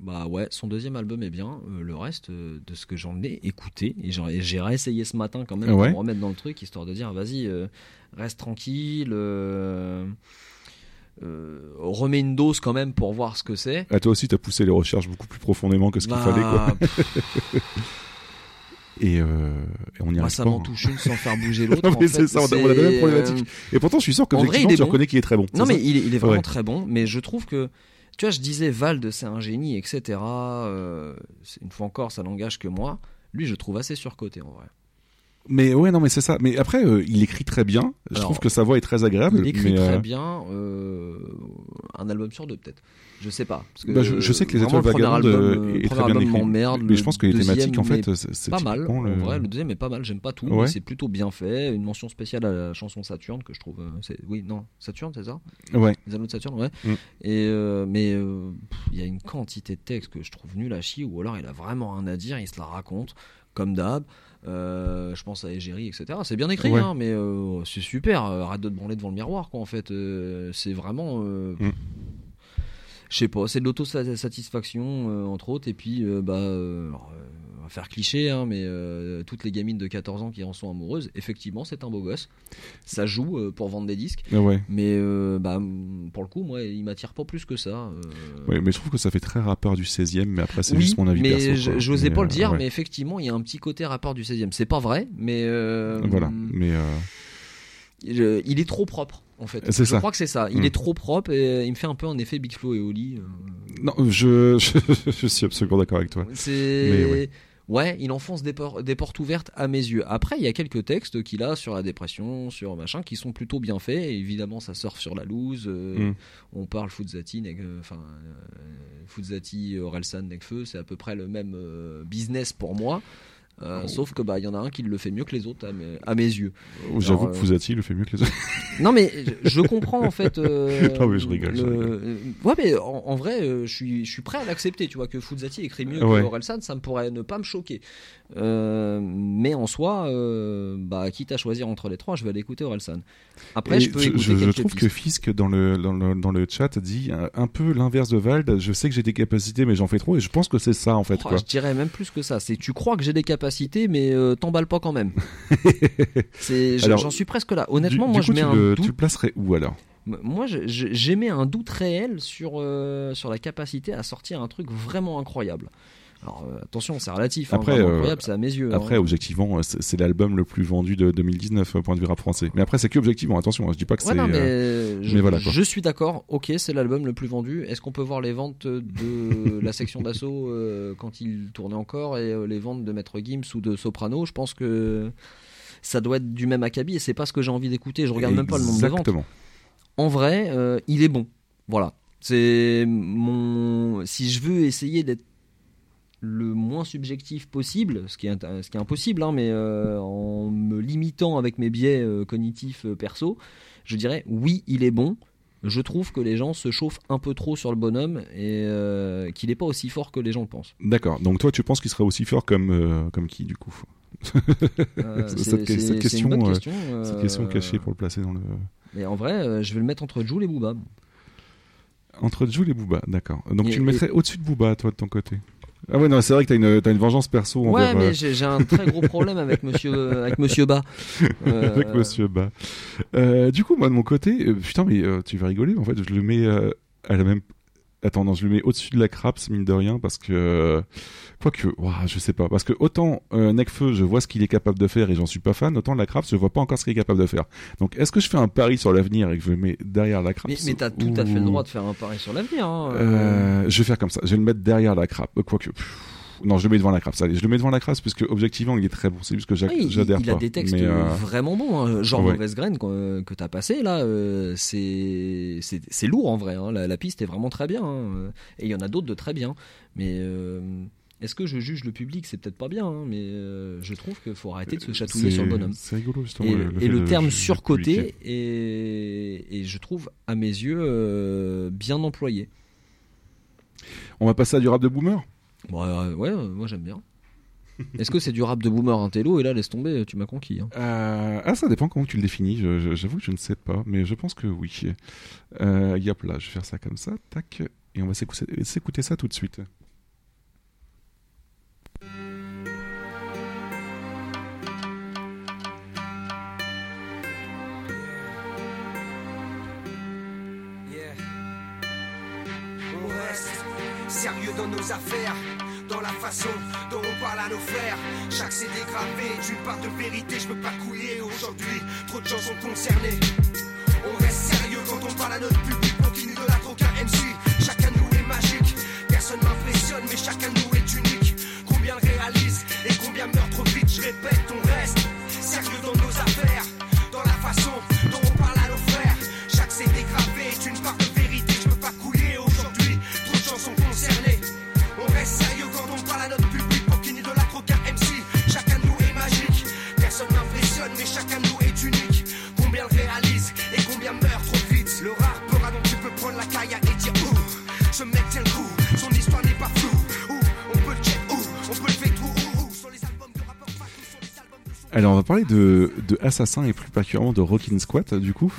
Bah ouais, son deuxième album est bien. Euh, le reste euh, de ce que j'en ai écouté, et j'ai réessayé ce matin quand même Ouais. pour me remettre dans le truc, histoire de dire vas-y, euh, reste tranquille. Euh, euh, remets une dose quand même pour voir ce que c'est. Ah, toi aussi, t'as poussé les recherches beaucoup plus profondément que ce qu'il Bah, fallait, quoi. Et, euh, et on y moi, arrive ça m'en hein. touche une sans faire bouger l'autre. C'est ça, on a- la même c'est, problématique. euh, Et pourtant, je suis sûr que tu bon. reconnais qu'il est très bon. Non, mais il est, il est vraiment Ouais. très bon. Mais je trouve que, tu vois, je disais Vald, c'est un génie, etc. euh, une fois encore, ça n'engage que moi. Lui, je trouve assez surcoté en vrai. Mais ouais, non, mais c'est ça. Mais après, euh, il écrit très bien. Je Alors, trouve que sa voix est très agréable. Il écrit mais, très euh, bien. euh, un album sur deux, peut-être. Je sais pas. Parce que, bah, je, je sais que les étoiles vagabondes euh, euh, est très bien écrit. m'emmerde, Mais je pense que les thématiques, en fait, est c'est pas mal. En le- vrai, le deuxième est pas mal. J'aime pas tout, Ouais. mais c'est plutôt bien fait. Une mention spéciale à la chanson Saturne que je trouve. euh, oui, non, Saturne, c'est ça? Ouais. Les anneaux de Saturne, ouais. Mm. Et euh, mais euh, il y a une quantité de textes que je trouve nul à chier, ou alors il a vraiment rien à dire, il se la raconte, comme d'hab. Euh, je pense à Égérie, etc. C'est bien écrit, Ouais. hein, mais euh, c'est super. euh, Arrête de te branler devant le miroir, quoi, en fait. Euh, c'est vraiment. Mm. Je sais pas, c'est de l'autosatisfaction, entre autres, et puis, bah. alors, va faire cliché, hein, mais euh, toutes les gamines de 14 ans qui en sont amoureuses, effectivement, c'est un beau gosse. Ça joue euh, pour vendre des disques. Ouais. Mais euh, bah, pour le coup, moi, il m'attire pas plus que ça. mais je trouve que ça fait très rappeur du 16 e mais après, c'est oui, juste mon avis mais j'osais pas le dire, ouais. mais effectivement, il y a un petit côté rappeur du 16e. C'est pas vrai, mais Voilà. Mais il est trop propre. En fait, je ça. crois que c'est ça. Il Mm. est trop propre et il me fait un peu un effet Big Flo et Oli. non, je, je, je suis absolument d'accord avec toi. C'est Mais ouais. Ouais, il enfonce des, por- des portes ouvertes à mes yeux. Après, il y a quelques textes qu'il a sur la dépression, sur machin, qui sont plutôt bien faits. Et évidemment, ça surfe sur la loose. euh, Mm. On parle Fuzzati, euh, enfin euh, Fuzzati, Orelsan, Nekfeu, c'est à peu près le même euh, business pour moi. Euh, Oh. Sauf que bah il y en a un qui le fait mieux que les autres à mes, à mes yeux. J'avoue Alors, que euh, Fusati le fait mieux que les autres. Non mais je, je comprends en fait. euh, Non, mais je rigole, je le- rigole. euh, Ouais mais en, en vrai euh, je suis je suis prêt à l'accepter. Tu vois que Fuzzati écrit mieux Ouais. que Orelsan, ça me pourrait ne pas me choquer. Euh, mais en soi, euh, bah quitte à choisir entre les trois, je vais aller écouter Orelsan. Après Et je peux je, écouter je- je quelques trouve que. Fisk dans le, dans le dans le chat dit un, un peu l'inverse de Vald. Je sais que j'ai des capacités, mais j'en fais trop, et je pense que c'est ça en fait. Oh, quoi. je dirais même plus que ça. C'est tu crois que j'ai des capacités, mais euh, t'emballes pas quand même. J'en suis presque là. Honnêtement, Du- moi du coup, je mets tu un le, doute. tu le placerais où alors? Moi, j'émets un doute réel sur euh, sur la capacité à sortir un truc vraiment incroyable. Alors euh, attention, c'est relatif. hein, Après, euh, incroyable, c'est à mes yeux. Après, hein. objectivement, c'est c'est l'album le plus vendu de 2019 au point de vue rap français. Mais après, c'est que objectivement. Attention, hein, je dis pas que Ouais, c'est. non, mais, euh, je, mais voilà, quoi. je suis d'accord. Ok, c'est l'album le plus vendu. Est-ce qu'on peut voir les ventes de la section d'assaut euh, quand il tournait encore et euh, les ventes de Maître Gims ou de Soprano? Je pense que ça doit être du même acabit et c'est pas ce que j'ai envie d'écouter. Je regarde même pas le nombre de ventes. En vrai, euh, il est bon. Voilà. C'est mon. Si je veux essayer d'être le moins subjectif possible, ce qui est, int- ce qui est impossible, hein, mais euh, en me limitant avec mes biais euh, cognitifs euh, perso, je dirais oui, il est bon. Je trouve que les gens se chauffent un peu trop sur le bonhomme et qu'il n'est pas aussi fort que les gens le pensent. D'accord. Donc toi, tu penses qu'il serait aussi fort comme comme qui du coup? Cette- question, une bonne question. Cette question cachée pour le placer dans le. Mais en vrai, je vais le mettre entre Joule et Booba. Entre Jules et Booba, d'accord. Donc Et- tu le mettrais au-dessus de Booba, toi, de ton côté? Ah ouais, non, c'est vrai que t'as une, t'as une vengeance perso Ouais, envers mais euh, j'ai j'ai un très gros problème avec Monsieur, avec Monsieur Bas. Euh, avec Monsieur Bas. Euh, du coup, moi, de mon côté, euh, putain, mais euh, tu vas rigoler, mais en fait, je le mets euh, à la même. Attends, non, je le mets au-dessus de la Craps, mine de rien, parce que. euh, Quoique, ouah, je sais pas. Parce que autant euh, Necfeu, je vois ce qu'il est capable de faire et j'en suis pas fan, autant la Craps, je vois pas encore ce qu'il est capable de faire. Donc, est-ce que je fais un pari sur l'avenir et que je le mets derrière la Craps Mais, mais t'as tout à fait le droit de faire un pari sur l'avenir. hein. Euh, je vais faire comme ça. Je vais le mettre derrière la crape. Quoique. pff, non, je le mets devant la crasse. Allez, je le mets devant la crasse parce que objectivement, il est très bon. C'est juste que j'a- Oui, il- j'adhère il, a des textes euh, vraiment bons. hein. Genre ouais. Mauvaise Graine que, que t'as passé là, euh, c'est lourd en vrai. hein. La, la piste est vraiment très bien. hein. Et il y en a d'autres de très bien. Mais euh, est-ce que je juge le public? C'est peut-être pas bien, mais je trouve qu'il faut arrêter de se chatouiller sur le bonhomme. C'est rigolo justement. Et, le, et le terme surcoté est, et je trouve à mes yeux bien employé. On va passer à du rap de boomer? Bon, euh, ouais, euh, moi j'aime bien. Est-ce que c'est du rap de boomer intello Et là, laisse tomber, tu m'as conquis. hein. Euh, ah, ça dépend comment tu le définis. J'avoue que je ne sais pas, mais je pense que oui. Euh, yop, là, je vais faire ça comme ça, tac, et on va s'écouter ça tout de suite. Dans la façon dont on parle à nos frères. Chaque CD gravé est une part de vérité, je peux pas couiller aujourd'hui. Trop de gens sont concernés. On reste sérieux quand on parle à notre public, pour qui nous idolâtre aucun MC. Chacun de nous est magique, personne m'impressionne, mais chacun de nous est unique. Combien le réalise et combien meurt trop vite, je répète, Alors, on va parler de, de Assassin et plus particulièrement de Rockin' Squat, du coup.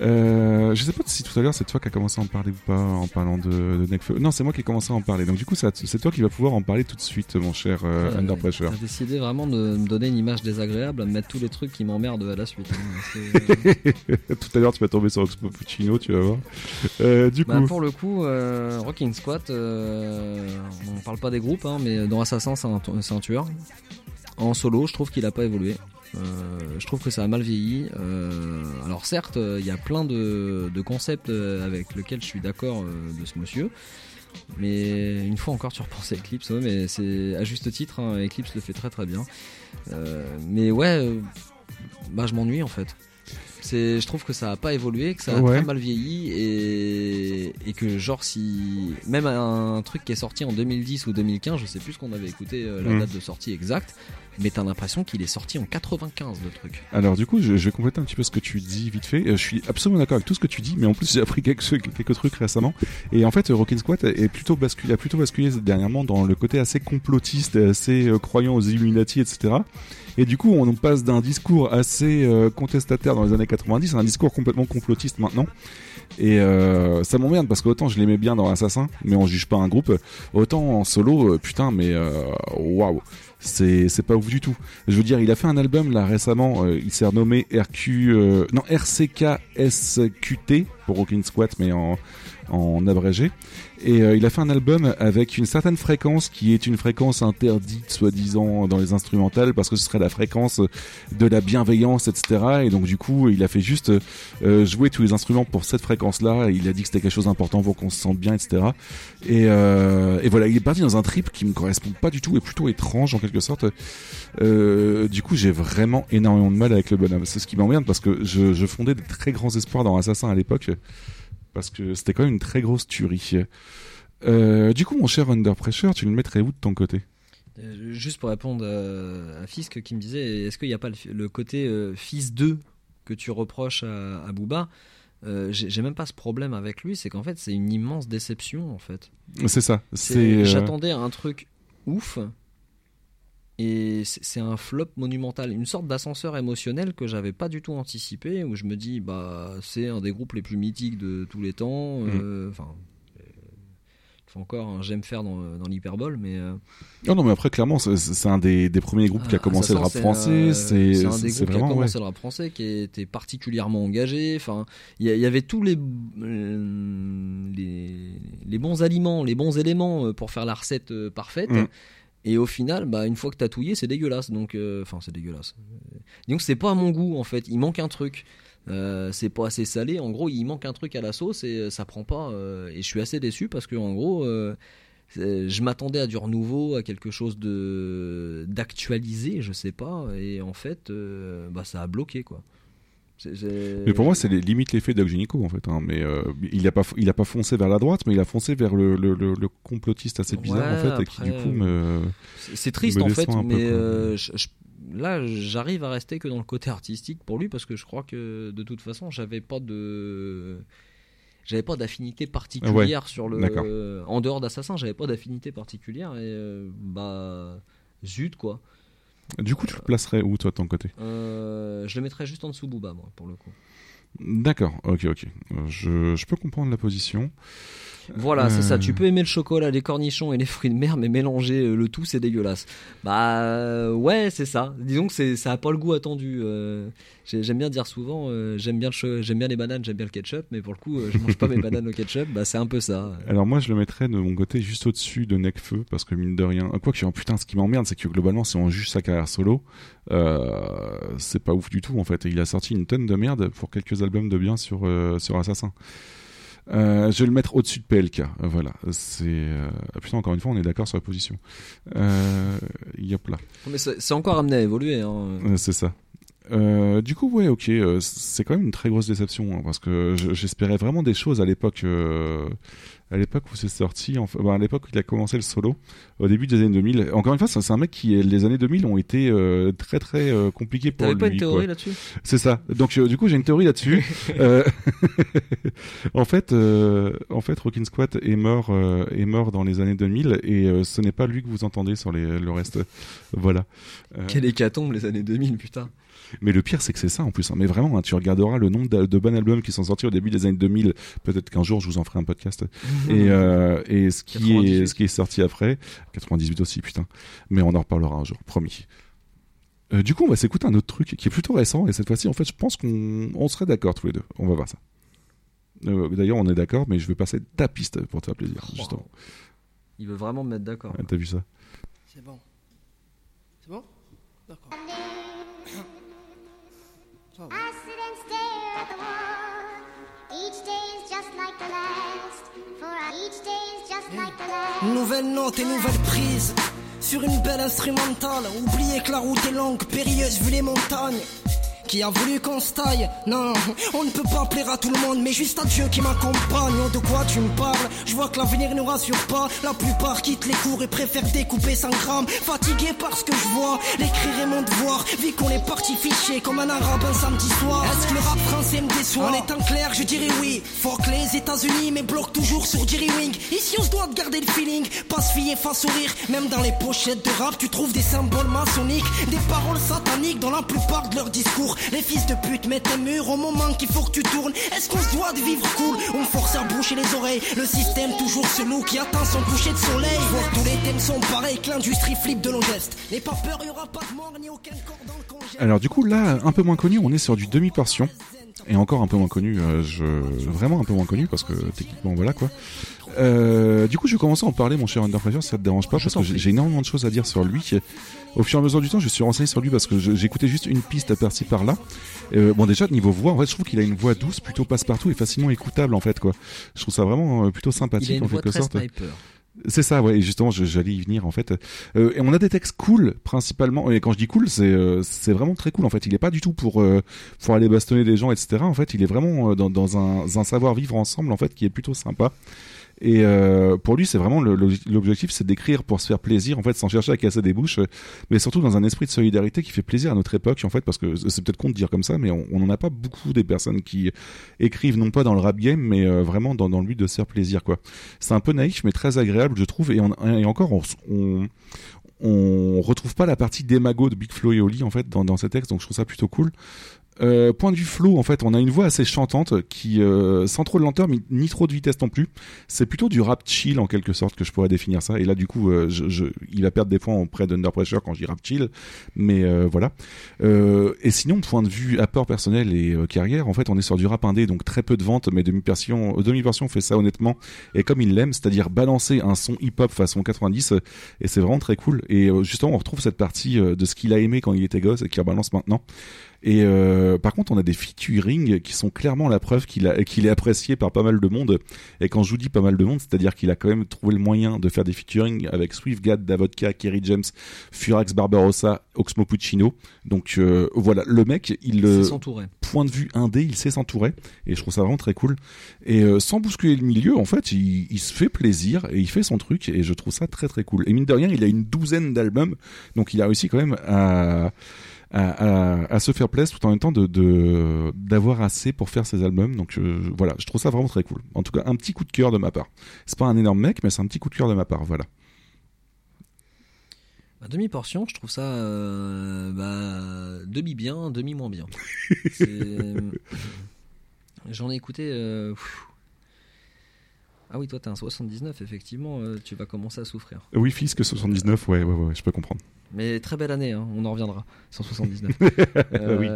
Euh, je sais pas si tout à l'heure c'est toi qui as commencé à en parler ou pas en parlant de, de. Non, c'est moi qui ai commencé à en parler. Donc, du coup, c'est toi qui vas pouvoir en parler tout de suite, mon cher euh, Ouais, Under ouais. Pressure. T'as décidé vraiment de me donner une image désagréable, à me mettre tous les trucs qui m'emmerdent à la suite. hein. Tout à l'heure, tu vas tomber sur Expo Puccino, tu vas voir. Euh, du coup, Bah, pour le coup, euh, Rocking Squat, euh, on parle pas des groupes, hein, mais dans Assassin, c'est un, c'est un tueur. En solo, je trouve qu'il a pas évolué. Euh, je trouve que ça a mal vieilli. Euh, alors certes, euh, il y a plein de, concepts avec lesquels je suis d'accord de ce monsieur. Mais une fois encore, tu repenses à Eclipse, mais c'est à juste titre, hein, Eclipse le fait très très bien. Mais ouais, bah je m'ennuie en fait. C'est, je trouve que ça a pas évolué, que ça a Ouais. très mal vieilli et, et que genre si même un truc qui est sorti en 2010 ou 2015, je sais plus ce qu'on avait écouté euh, la Mm. date de sortie exacte, mais t'as l'impression qu'il est sorti en 95 le truc. Alors du coup, je, je vais compléter un petit peu ce que tu dis vite fait. Euh, Je suis absolument d'accord avec tout ce que tu dis, mais en plus j'ai appris quelques, quelques trucs récemment. Et en fait, Rockin' Squat est plutôt basculé, a plutôt basculé dernièrement dans le côté assez complotiste, assez euh, croyant aux Illuminati, etc. Et du coup, on passe d'un discours assez euh, contestataire dans les années 90 à un discours complètement complotiste maintenant. Et euh, ça m'emmerde parce qu'autant je l'aimais bien dans Assassin, mais on juge pas un groupe. Autant en solo, euh, putain, mais waouh, c'est c'est pas ouf du tout. Je veux dire, il a fait un album là récemment, il s'est renommé RQ, non RCKSQT pour Rockin' Squat, mais en en abrégé. Et euh, il a fait un album avec une certaine fréquence qui est une fréquence interdite, soi-disant, dans les instrumentales, parce que ce serait la fréquence de la bienveillance, etc. Et donc du coup, il a fait juste euh, jouer tous les instruments pour cette fréquence-là. Il a dit que c'était quelque chose d'important pour qu'on se sente bien, etc. Et, euh, et voilà, il est parti dans un trip qui me correspond pas du tout et plutôt étrange en quelque sorte. Du coup, j'ai vraiment énormément de mal avec le bonhomme. C'est ce qui m'emmerde parce que je, je fondais des très grands espoirs dans Assassin à l'époque parce que c'était quand même une très grosse tuerie. Euh, du coup, mon cher Under Pressure, tu le mettrais où de ton côté? Euh, Juste pour répondre à, à Fisk qui me disait est-ce qu'il n'y a pas le, côté euh, fils 2 que tu reproches à, à Booba? Euh, J'ai même pas ce problème avec lui, c'est qu'en fait c'est une immense déception en fait. C'est ça. J'attendais un truc ouf et c'est un flop monumental, une sorte d'ascenseur émotionnel que j'avais pas du tout anticipé où je me dis bah c'est un des groupes les plus mythiques de tous les temps. Mm. euh, Enfin, euh, il faut encore un j'aime faire dans, dans l'hyperbole, mais euh, Non, non, mais après, clairement, c'est- un des, des premiers groupes qui a ah, commencé le rap français. euh, C'est un des groupes qui a ouais. commencé le rap français, qui était particulièrement engagé. Enfin, il y, avait tous les, les les bons aliments, les bons éléments pour faire la recette parfaite. Mm. Et au final, bah, une fois que t'as touillé, c'est dégueulasse. Donc, euh, enfin, c'est dégueulasse. Donc, c'est pas à mon goût en fait. Il manque un truc. Euh, c'est pas assez salé. En gros, il manque un truc à la sauce et euh, ça prend pas. et je suis assez déçu parce que en gros. je m'attendais à du renouveau, à quelque chose de d'actualisé, je sais pas, et en fait, bah ça a bloqué quoi. Mais pour moi, c'est les- limite l'effet Doc Gynéco, en fait. hein. Mais euh, il a pas, il a pas foncé vers la droite, mais il a foncé vers le, le, le- le complotiste assez bizarre, en fait, et qui du coup me. C'est- triste me en fait, peu, mais euh, je- je- là j'arrive à rester que dans le côté artistique pour lui parce que je crois que de toute façon j'avais pas de j'avais pas d'affinité particulière sur le en dehors d'Assassin j'avais pas d'affinité particulière et euh, bah zut quoi Du coup, tu le placerais où, toi, de ton côté? Euh, je le mettrais juste en dessous Booba moi pour le coup D'accord, ok, ok. Euh, Je, je peux comprendre la position. Voilà, c'est ça. Tu peux aimer le chocolat, les cornichons et les fruits de mer, mais mélanger euh, le tout, c'est dégueulasse. Bah euh, ouais, c'est ça. Disons que c'est, ça a pas le goût attendu. euh, j'ai- j'aime bien dire souvent, euh, j'aime bien le j'aime bien les bananes, j'aime bien le ketchup, mais pour le coup, euh, je mange pas mes bananes au ketchup. Bah c'est un peu ça. Alors moi je le mettrais de mon côté juste au-dessus de Necfeu parce que mine de rien, quoi que putain ce qui m'emmerde c'est que globalement si on juge sa carrière solo, c'est pas ouf du tout en fait. Et il a sorti une tonne de merde pour quelques albums de bien sur sur Assassin. Euh, je vais le mettre au-dessus de PLK. Euh, Voilà, c'est euh... ah, putain encore une fois on est d'accord sur la position. Euh... Yop là. Mais c'est, encore amené à évoluer. Hein. Euh, c'est ça. Euh, du coup, ouais, ok, euh, c'est quand même une très grosse déception hein, parce que je- j'espérais vraiment des choses à l'époque, euh, à l'époque où c'est sorti, enfin, à l'époque où il a commencé le solo, au début des années 2000. Encore une fois, c'est un mec qui, les années 2000 ont été euh, très très euh, compliquées pour T'avais lui. pas une théorie là-dessus? C'est ça. Donc euh, du coup, j'ai une théorie là-dessus. Euh, en fait, euh, en fait, Rockin' Squat est mort, euh, est mort dans les années 2000 et euh, ce n'est pas lui que vous entendez sur les, le reste. Voilà. Euh, Quelle hécatombe les années 2000, putain. Mais le pire, c'est que c'est ça en plus. hein. Mais vraiment, hein, tu regarderas le nombre de, de bons albums qui sont sortis au début des années 2000. Peut-être qu'un jour, je vous en ferai un podcast. et, euh, et ce qui 98. est, ce qui est sorti après, 98 aussi, putain. Mais on en reparlera un jour, promis. Euh, du coup, on va s'écouter un autre truc qui est plutôt récent. Et cette fois-ci, en fait, je pense qu'on on serait d'accord tous les deux. On va voir ça. Euh, D'ailleurs, on est d'accord, mais je vais passer ta piste pour te faire plaisir, justement. Il veut vraiment me mettre d'accord. Ouais, T'as vu ça? C'est bon. C'est bon? D'accord. I sit and stare at the wall. Each day is just like the last. For each day is just like the last. Nouvelle note et nouvelle prise sur une belle instrumentale. Oubliez que la route est longue, périlleuse vu les montagnes. Qui a voulu qu'on se taille Non, on ne peut pas plaire à tout le monde, mais juste à Dieu qui m'accompagne. Oh, de quoi tu me parles Je vois que l'avenir ne rassure pas. La plupart quittent les cours et préfèrent découper 100 grammes. Fatigué par ce que je vois, l'écrire est mon devoir. Vu qu'on est parti fiché comme un arabe un samedi soir. Est-ce que le rap français me déçoit En étant clair, je dirais oui. Fuck les États-Unis, mais bloque toujours sur Jerry Wing. Ici, on se doit de garder le feeling. Pas se fier face au rire. Même dans les pochettes de rap, tu trouves des symboles maçonniques. Des paroles sataniques dans la plupart de leurs discours. Les fils de pute mettent un mur au moment qu'il faut que tu tournes. Est-ce qu'on se doit de vivre cool On force à boucher les oreilles. Le système toujours celui qui attend son coucher de soleil. Tous les thèmes sont pareils, que l'industrie flippe de nos gestes. N'aie pas peur, y aura pas de mort ni aucun corps dans le congé. Alors du coup là, un peu moins connu, on est sur du demi-portion. Et encore un peu moins connu, euh, je... vraiment un peu moins connu parce que techniquement voilà quoi. Euh, du coup je vais commencer à en parler mon cher Under Pressure si ça te dérange pas parce que j'ai énormément de choses à dire sur lui. Au fur et à mesure du temps je suis renseigné sur lui parce que j'écoutais juste une piste par-ci par-là. Euh, bon déjà niveau voix en fait je trouve qu'il a une voix douce, plutôt passe-partout et facilement écoutable en fait quoi. Je trouve ça vraiment euh, plutôt Il a sympathique une en voix quelque très sorte. sniper. C'est ça, ouais. Et justement, j'allais y venir en fait. Euh, et on a des textes cool, principalement. Et quand je dis cool, c'est euh, c'est vraiment très cool. En fait, il est pas du tout pour euh, pour aller bastonner des gens, etc. En fait, il est vraiment dans, dans un, un savoir vivre ensemble, en fait, qui est plutôt sympa. Et euh, pour lui, c'est vraiment l'objectif, c'est d'écrire pour se faire plaisir, en fait, sans chercher à casser des bouches, euh, mais surtout dans un esprit de solidarité qui fait plaisir à notre époque, en fait, parce que c'est peut-être con de dire comme ça, mais on on en a pas beaucoup des personnes qui écrivent non pas dans le rap game, mais euh, vraiment dans, dans le but de se faire plaisir, quoi. C'est un peu naïf, mais très agréable, je trouve. Et, encore, on, on, on retrouve pas la partie démago de Big Flo et Oli en fait dans, dans ces textes, donc je trouve ça plutôt cool. Euh, point de vue flow, en fait, on a une voix assez chantante qui, euh, sans trop de lenteur, mais ni trop de vitesse non plus. C'est plutôt du rap chill en quelque sorte que je pourrais définir ça. Et là, du coup, euh, je, je, il va perdre des points auprès d'Under Pressure quand je rap chill, mais euh, voilà. Euh, et sinon, point de vue apport personnel et carrière, en fait, on est sur du rap indé, donc très peu de ventes, mais demi version, demi version fait ça honnêtement et comme il l'aime, c'est-à-dire balancer un son hip-hop façon 90, euh, et c'est vraiment très cool. Et justement, on retrouve cette partie de ce qu'il a aimé quand il était gosse et qu'il rebalance maintenant. Et euh, par contre, on a des featuring qui sont clairement la preuve qu'il qu'il est apprécié par pas mal de monde. Et quand je vous dis pas mal de monde, c'est-à-dire qu'il a quand même trouvé le moyen de faire des featuring avec Swiftgad, Davodka, Kerry James, Furax Barbarossa, Oxmo Puccino. Donc euh, voilà, le mec, il C'est euh, s'entourer. point de vue indé, il sait s'entourer et je trouve ça vraiment très cool. Et euh, sans bousculer le milieu, en fait, il, il se fait plaisir et il fait son truc et je trouve ça très très cool. Et mine de rien, il a une douzaine d'albums, donc il a réussi quand même à à, à, à se faire plaisir tout en même temps de d'avoir assez pour faire ses albums. Donc euh, voilà, je trouve ça vraiment très cool. En tout cas, un petit coup de cœur de ma part. C'est pas un énorme mec, mais c'est un petit coup de cœur de ma part. Voilà. Bah, demi-portion, je trouve ça euh, bah, demi bien, demi moins bien. C'est- J'en ai écouté. euh, pff. Ah oui, toi t'as un 79, effectivement, euh, tu vas commencer à souffrir. Oui, Fisk 79, ouais, ouais, ouais, je peux comprendre. Mais très belle année, hein, on en reviendra. 179. Euh, Oui.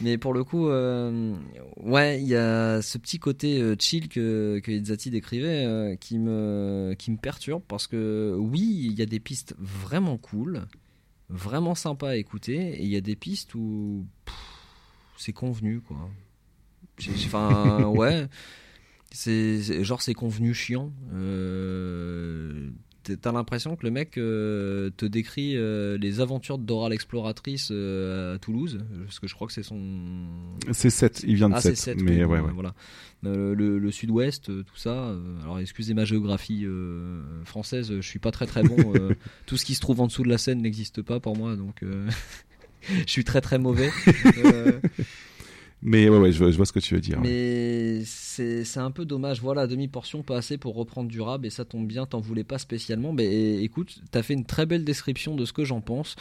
Mais pour le coup, euh, ouais, il y a ce petit côté chill que, que Izzati décrivait qui, me, qui me perturbe parce que oui, il y a des pistes vraiment cool, vraiment sympas à écouter, et il y a des pistes où c'est convenu, quoi. Enfin, ouais. C'est genre c'est convenu chiant. Euh, t'as- l'impression que le mec euh, te décrit euh, les aventures de Dora l'exploratrice à Toulouse, parce que je crois que c'est son. C'est 7, il vient de Ah, 7. c'est 7, mais oui, ouais. Voilà. Le le sud-ouest, tout ça. alors excusez ma géographie française, je suis pas très très bon. tout ce qui se trouve en dessous de la Seine n'existe pas pour moi, donc je suis très très mauvais. Euh, Mais ouais, ouais, je vois, je vois ce que tu veux dire. mais c'est c'est un peu dommage. Voilà, demi-portion, pas assez pour reprendre du rap, et ça tombe bien, t'en voulais pas spécialement. Mais écoute, t'as fait une très belle description de ce que j'en pense.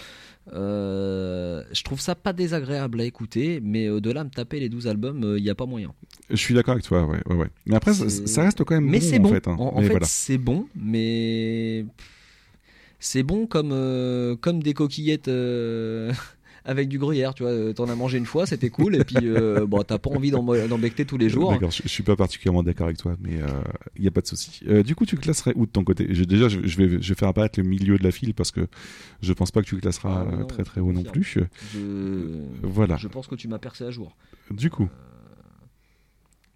Euh, je trouve ça pas désagréable à écouter, mais au-delà de me taper les 12 albums, il n'y a pas moyen. Je suis d'accord avec toi, ouais, ouais, ouais. Mais après, ça, reste quand même mais bon, en bon. fait. hein. En, fait, voilà. c'est bon, mais c'est bon comme euh, comme des coquillettes euh, avec du gruyère. Tu vois, Euh, t'en as mangé une fois, c'était cool, et puis euh, bon, t'as pas envie becter tous les jours. D'accord, je, je suis pas particulièrement d'accord avec toi, mais il y a pas de souci. Euh, du coup, tu classerais où de ton côté? Déjà, je, je vais, je vais faire apparaître le milieu de la file parce que je pense pas que tu classeras Ah, euh, non, très très haut non plus. Je, Voilà. je pense que tu m'as percé à jour. Du coup,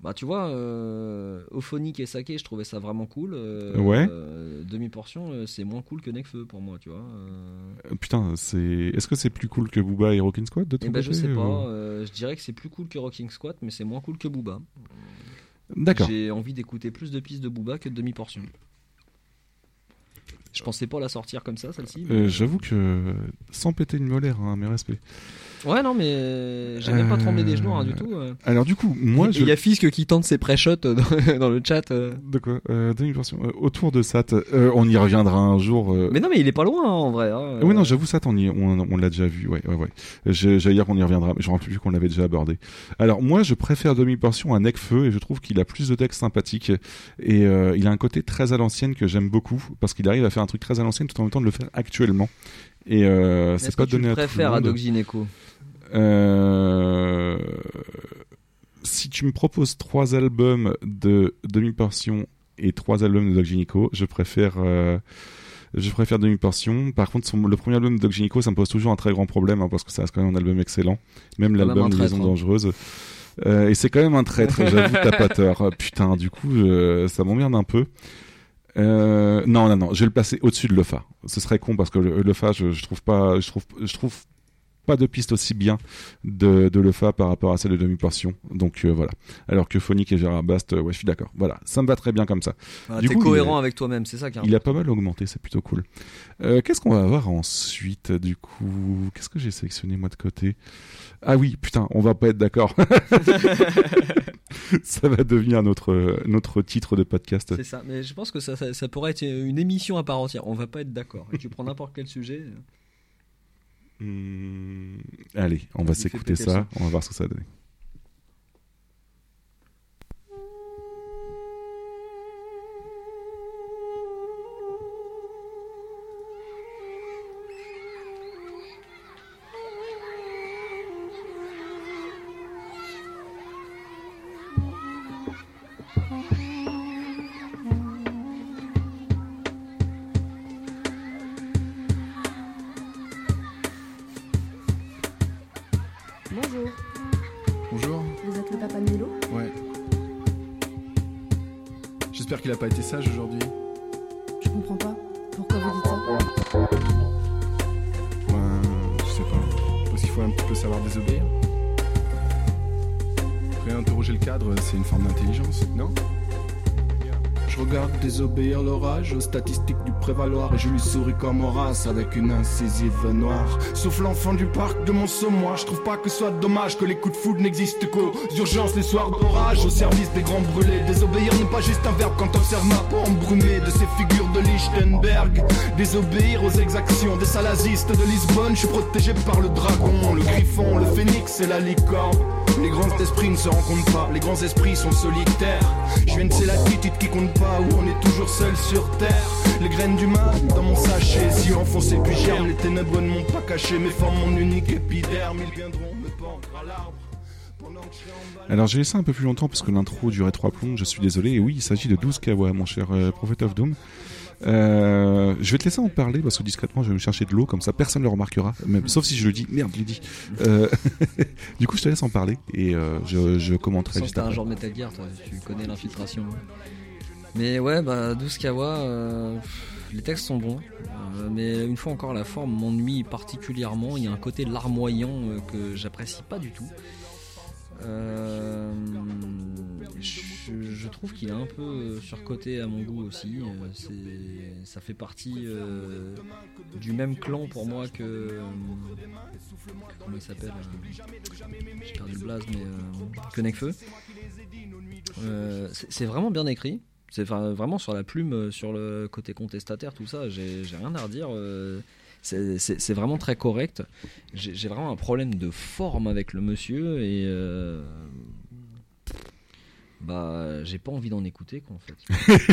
Bah tu vois, euh, Ophonique et Sake, je trouvais ça vraiment cool. Euh, Ouais. euh, Demi-portion, euh, c'est moins cool que Necfeu pour moi, tu vois. euh. euh, putain, c'est. Est-ce que c'est plus cool que Booba et Rockin' Squad de ton Eh ben côté je sais ou- pas, euh, je dirais que c'est plus cool que Rocking Squat, mais c'est moins cool que Booba. D'accord. J'ai envie d'écouter plus de pistes de Booba que de demi-portion. Je pensais pas la sortir comme ça, celle-ci. mais- Euh, J'avoue que sans péter une molaire, hein, mes respects. Ouais, non, mais euh, j'ai même pas tremblé des genoux, hein, du Euh, tout. euh. Alors du coup, moi, je. Il y a Fisk qui tente ses pré-shots dans, dans le chat. De quoi demi-portion. Autour de Sat, on y reviendra un jour. Mais non, mais il est pas loin hein, en vrai. hein. Ah Oui, non, j'avoue, ça, on, y- on, on l'a déjà vu, ouais, ouais, ouais. J'allais dire qu'on y reviendra, mais je me rappelle plus qu'on l'avait déjà abordé. Alors, moi, je préfère demi-portion à Necfeu, et je trouve qu'il a plus de textes sympathiques, et euh, il a un côté très à l'ancienne que j'aime beaucoup, parce qu'il arrive à faire un truc très à l'ancienne tout en même temps de le faire actuellement. Et euh, c'est que pas tu donné à tout le préfères à monde. Doc Gineco Euh, si tu me proposes trois albums de demi-portion et trois albums de Doc Gynéco, je préfère euh, je préfère demi-portion. Par contre, son- le premier album de Doc Gynéco, ça me pose toujours un très grand problème hein, parce que ça reste quand même un album excellent. Même l'album Liaison dangereuse. Euh, et c'est quand même un traître, j'avoue, t'as pas tort. Euh, Putain, du coup, ça m'emmerde un peu. Euh, non, non, non, je vais le placer au-dessus de Lefa. Ce serait con parce que le, Lefa, je, je trouve pas, je trouve, je trouve pas de piste aussi bien de, de Lefa par rapport à celle de demi-portion. Donc euh, voilà. Alors que Phonique et Gérard Bast, euh, ouais, je suis d'accord. Voilà, ça me va très bien comme ça. Voilà, Du T'es coup, cohérent avec toi-même, c'est ça Il a pas mal augmenté, c'est plutôt cool. Euh, Qu'est-ce qu'on va avoir ensuite, du coup? Qu'est-ce que j'ai sélectionné moi de côté? Ah oui, putain, on va pas être d'accord. ça va devenir notre, notre titre de podcast. C'est ça, mais je pense que ça, ça, ça pourrait être une émission à part entière. On va pas être d'accord. Tu prends n'importe quel sujet. Hmm, Allez, on va s'écouter ça, on va voir ce que ça donne. Qu'il a pas été sage aujourd'hui. Je comprends pas. Pourquoi vous dites ça Ben, je sais pas. Parce qu'il faut un petit peu savoir désobéir. Réinterroger le cadre, c'est une forme d'intelligence, non? Regarde désobéir l'orage aux statistiques du prévaloir et je lui souris comme Horace avec une incisive noire. Sauf l'enfant du parc de mon sommoir, je trouve pas que ce soit dommage que les coups de foudre n'existent qu'aux urgences les soirs d'orage au service des grands brûlés. Désobéir n'est pas juste un verbe quand observe ma peau embrumée de ces figures de Lichtenberg. Désobéir aux exactions des salazistes de Lisbonne, je suis protégé par le dragon, le griffon, le phénix et la licorne. Les grands esprits ne se rencontrent pas, les grands esprits sont solitaires. Je viens de ces latitudes qui comptent pas, où on est toujours seul sur terre. Les graines du mal dans mon sachet, si enfoncé puis germe, les ténèbres ne m'ont pas caché, mes formes mon unique épiderme, ils viendront me pendre à l'arbre. Alors j'ai laissé un peu plus longtemps parce que l'intro durait trois plombs, je suis désolé. Et oui, il s'agit de 12 Kawa, mon cher euh, Prophet of Doom. Euh, je vais te laisser en parler parce que discrètement je vais me chercher de l'eau, comme ça personne ne le remarquera, même, sauf si je le dis, merde, je dit. Euh, du coup, je te laisse en parler et euh, je, je commenterai juste t'es un après. genre de Metal Gear, toi, tu connais l'infiltration. Mais ouais, bah 12 Kawa, euh, les textes sont bons, mais une fois encore, la forme m'ennuie particulièrement. Il y a un côté larmoyant que j'apprécie pas du tout. Euh, je, trouve qu'il est un peu euh, surcoté à mon goût aussi. Euh, ça fait partie du même clan pour moi que. comment il s'appelle J'ai perdu le blaze, mais. Euh, que c'est vraiment bien écrit. C'est vraiment sur la plume, sur le côté contestataire, tout ça. J'ai rien à redire. C'est- vraiment très correct. J'ai vraiment un problème de forme avec le monsieur et. euh, bah, j'ai pas envie d'en écouter quoi en fait.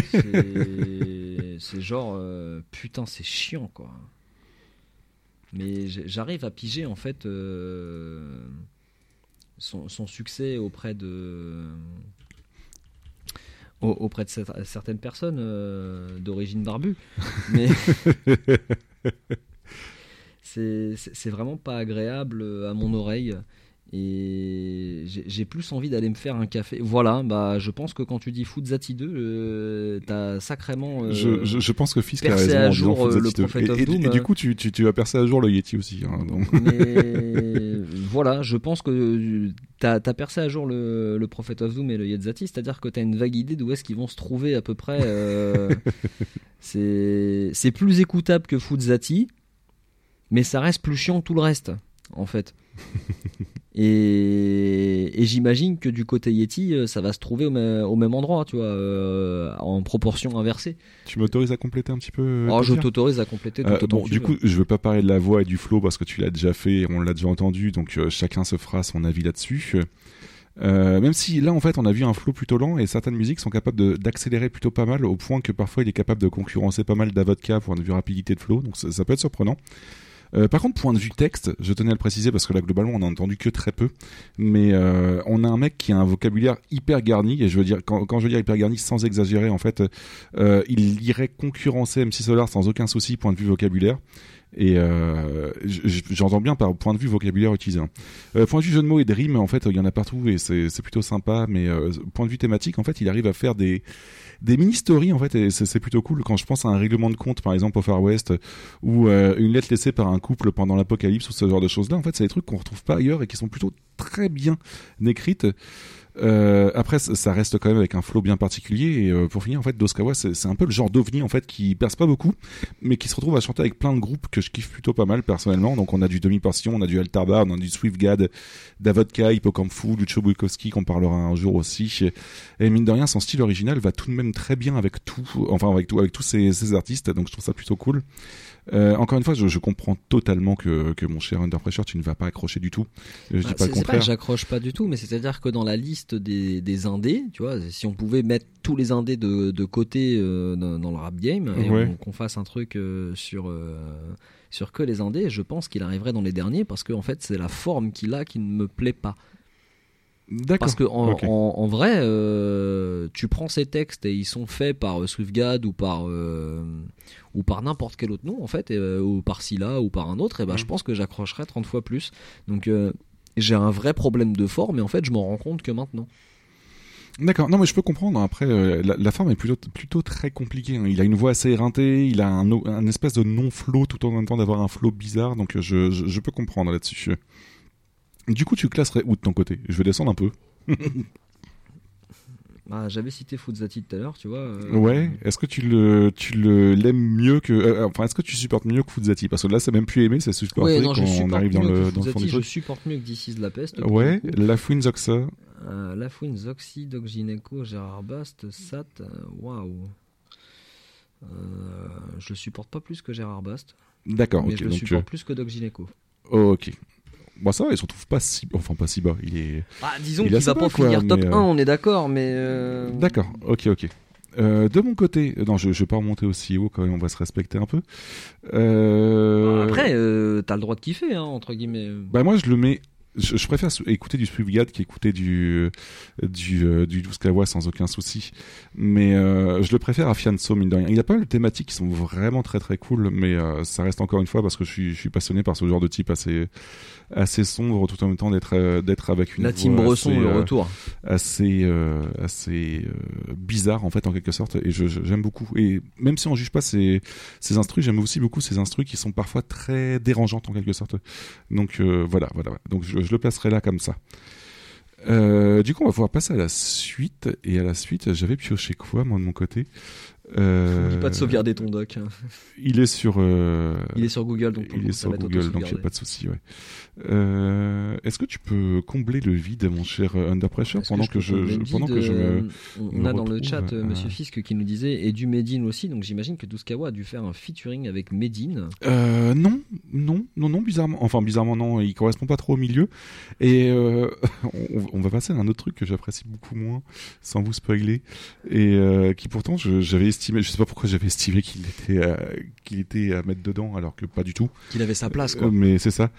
C'est- genre euh, putain, c'est chiant quoi. Mais j'arrive à piger en fait euh, son, son succès auprès de au- auprès de cer- certaines personnes euh, d'origine barbue. Mais c'est vraiment pas agréable à mon oreille. Et j'ai plus envie d'aller me faire un café. Voilà, bah je pense que quand tu dis Fuzzati 2, euh, t'as sacrément. euh, je, je, je pense que Fisk a percé raison à en disant jour euh, le 2. prophète of et, et- Doom. et du hein. coup, tu, tu, tu as percé à jour le Yeti aussi. hein, donc. Mais voilà, je pense que t'as as percé à jour le, le Prophet of Doom et le Yetzati, c'est-à-dire que t'as une vague idée d'où est-ce qu'ils vont se trouver à peu près. euh, c'est plus écoutable que Fuzzati, mais ça reste plus chiant que tout le reste, en fait. Et, et j'imagine que du côté Yeti, euh, ça va se trouver au, même- au même endroit, tu vois, euh, en proportion inversée. Tu m'autorises à compléter un petit peu euh, Alors, je t'autorise à compléter tout Euh, autant bon, que tu du veux. coup, je veux pas parler de la voix et du flow parce que tu l'as déjà fait, on l'a déjà entendu, donc euh, chacun se fera son avis là-dessus. Euh, même si là, en fait, on a vu un flow plutôt lent et certaines musiques sont capables d'accélérer plutôt pas mal au point que parfois il est capable de concurrencer pas mal d'Avodka point de vue rapidité de flow, donc ça, ça peut être surprenant. Euh, par contre, point de vue texte, je tenais à le préciser parce que là, globalement, on a entendu que très peu. Mais euh, on a un mec qui a un vocabulaire hyper garni, et je veux dire, quand, je veux dire hyper garni, sans exagérer, en fait, euh, il irait concurrencer MC Solar sans aucun souci, point de vue vocabulaire. Et euh, j'entends bien par point de vue vocabulaire utilisé. hein. Euh, point de vue jeu de mots et de rimes, en fait, il y en a partout et c'est plutôt sympa. Mais euh, point de vue thématique, en fait, il arrive à faire des des mini stories en fait c'est plutôt cool. Quand je pense à un règlement de compte par exemple au Far West ou euh, une lettre laissée par un couple pendant l'apocalypse ou ce genre de choses là en fait c'est des trucs qu'on retrouve pas ailleurs et qui sont plutôt très bien écrites euh, après, ça reste quand même avec un flow bien particulier. Et euh, pour finir, en fait, Doskawa, c'est c'est un peu le genre d'ovni en fait qui perce pas beaucoup, mais qui se retrouve à chanter avec plein de groupes que je kiffe plutôt pas mal personnellement. Donc, on a du Demi Portion, on a du Altarba, on a du Swiftgad, Davodka, Hippocampfou, Lucho Bukowski qu'on parlera un jour aussi. Et mine de rien, son style original va tout de même très bien avec tout, enfin avec tout, avec tous ces, ces artistes. Donc, je trouve ça plutôt cool. Euh, encore une fois, je, je comprends totalement que, que mon cher Under Pressure, tu ne vas pas accrocher du tout. Je dis Ah, pas le c'est pas contraire. j'accroche pas du tout, mais c'est-à-dire que dans la liste des, des indés, tu vois, si on pouvait mettre tous les indés de, de côté euh, dans, dans le rap game et Ouais. qu'on fasse un truc euh, sur euh, sur que les indés, je pense qu'il arriverait dans les derniers parce que en fait c'est la forme qu'il a qui ne me plaît pas. Parce que en, Ok. en- en vrai, euh, tu prends ces textes et ils sont faits par euh, Swiftgad ou par euh, ou par n'importe quel autre nom en fait, et, euh, ou par Scylla ou par un autre, et ben je pense que j'accrocherais 30 fois plus. Donc j'ai un vrai problème de forme, et en fait je m'en rends compte que maintenant. D'accord, non mais je peux comprendre. Après, euh, la, la forme est plutôt, plutôt très compliquée. hein. Il a une voix assez éreintée, il a un, espèce de non-flow tout en même temps d'avoir un flow bizarre, donc je, je, je peux comprendre là-dessus. Du coup, tu classerais où de ton côté? Je vais descendre un peu. Ah, J'avais cité Fuzzati tout à l'heure, tu vois. euh, Ouais. Est-ce que tu le, tu le l'aimes mieux que, euh, enfin, est-ce que tu supportes mieux que Fuzzati Parce que là, c'est même plus aimé, c'est supporté Ouais, non, quand on arrive dans le, dans le fond du je supporte mieux que This is la peste. Ouais. le coup. La Fouine Zoxa. Euh, La Fouine, Zoxy, Doc Gineco, Gérard Bast, Sat, euh, waouh. Je le supporte pas plus que Gérard Bast. D'accord, Mais ok, je le supporte plus que Doc Gineco. Ok. Bon, ça va, il se retrouve pas si, enfin pas si bas. Il est. Ah, disons qu'il assez va pas finir top mais, euh, 1, on est d'accord, mais. euh, D'accord, ok, ok. Euh, de mon côté, non, je, je vais pas remonter aussi haut quand même, on va se respecter un peu. Euh... Après, euh, t'as le droit de kiffer, hein, entre guillemets. Bah moi je le mets. Je, je préfère écouter du Swiftgad qu'écouter du du euh, du 12 Kawa sans aucun souci. Mais euh, je le préfère à Fianso mine de rien. Il a pas mal de thématiques qui sont vraiment très très cool, mais euh, ça reste encore une fois parce que je suis je suis passionné par ce genre de type assez assez sombre tout en même temps d'être euh, d'être avec une La team Bresson, assez, le euh, retour. assez euh, assez euh, bizarre en fait en quelque sorte et j'aime beaucoup et même si on juge pas ces ces instrus j'aime aussi beaucoup ces instrus qui sont parfois très dérangeantes en quelque sorte donc euh, voilà voilà voilà. donc je, je le placerai là comme ça euh, du coup, on va pouvoir passer à la suite. Et à la suite, j'avais pioché quoi, moi, de mon côté? Euh, N'oublie pas de sauvegarder ton doc. hein. Il est sur. euh, Il est sur Google, donc il coup, est ça sur va être Google, donc il n'y a pas de souci. Ouais. Euh, Est-ce que tu peux combler le vide, mon cher euh, Under Pressure, pendant que, je, pendant que je me. On, me a dans le chat Monsieur Fisk qui nous disait et du Medine aussi, donc j'imagine que Douskawa a dû faire un featuring avec Medine. Non, non, non, non, bizarrement. Enfin, bizarrement, non, il correspond pas trop au milieu. Et on, on va passer à un autre truc que j'apprécie beaucoup moins, sans vous spoiler, et qui pourtant j'avais estimé, je sais pas pourquoi j'avais estimé qu'il était, euh, qu'il était à mettre dedans, alors que pas du tout. Qu'il avait sa place, quoi. Euh, mais c'est ça.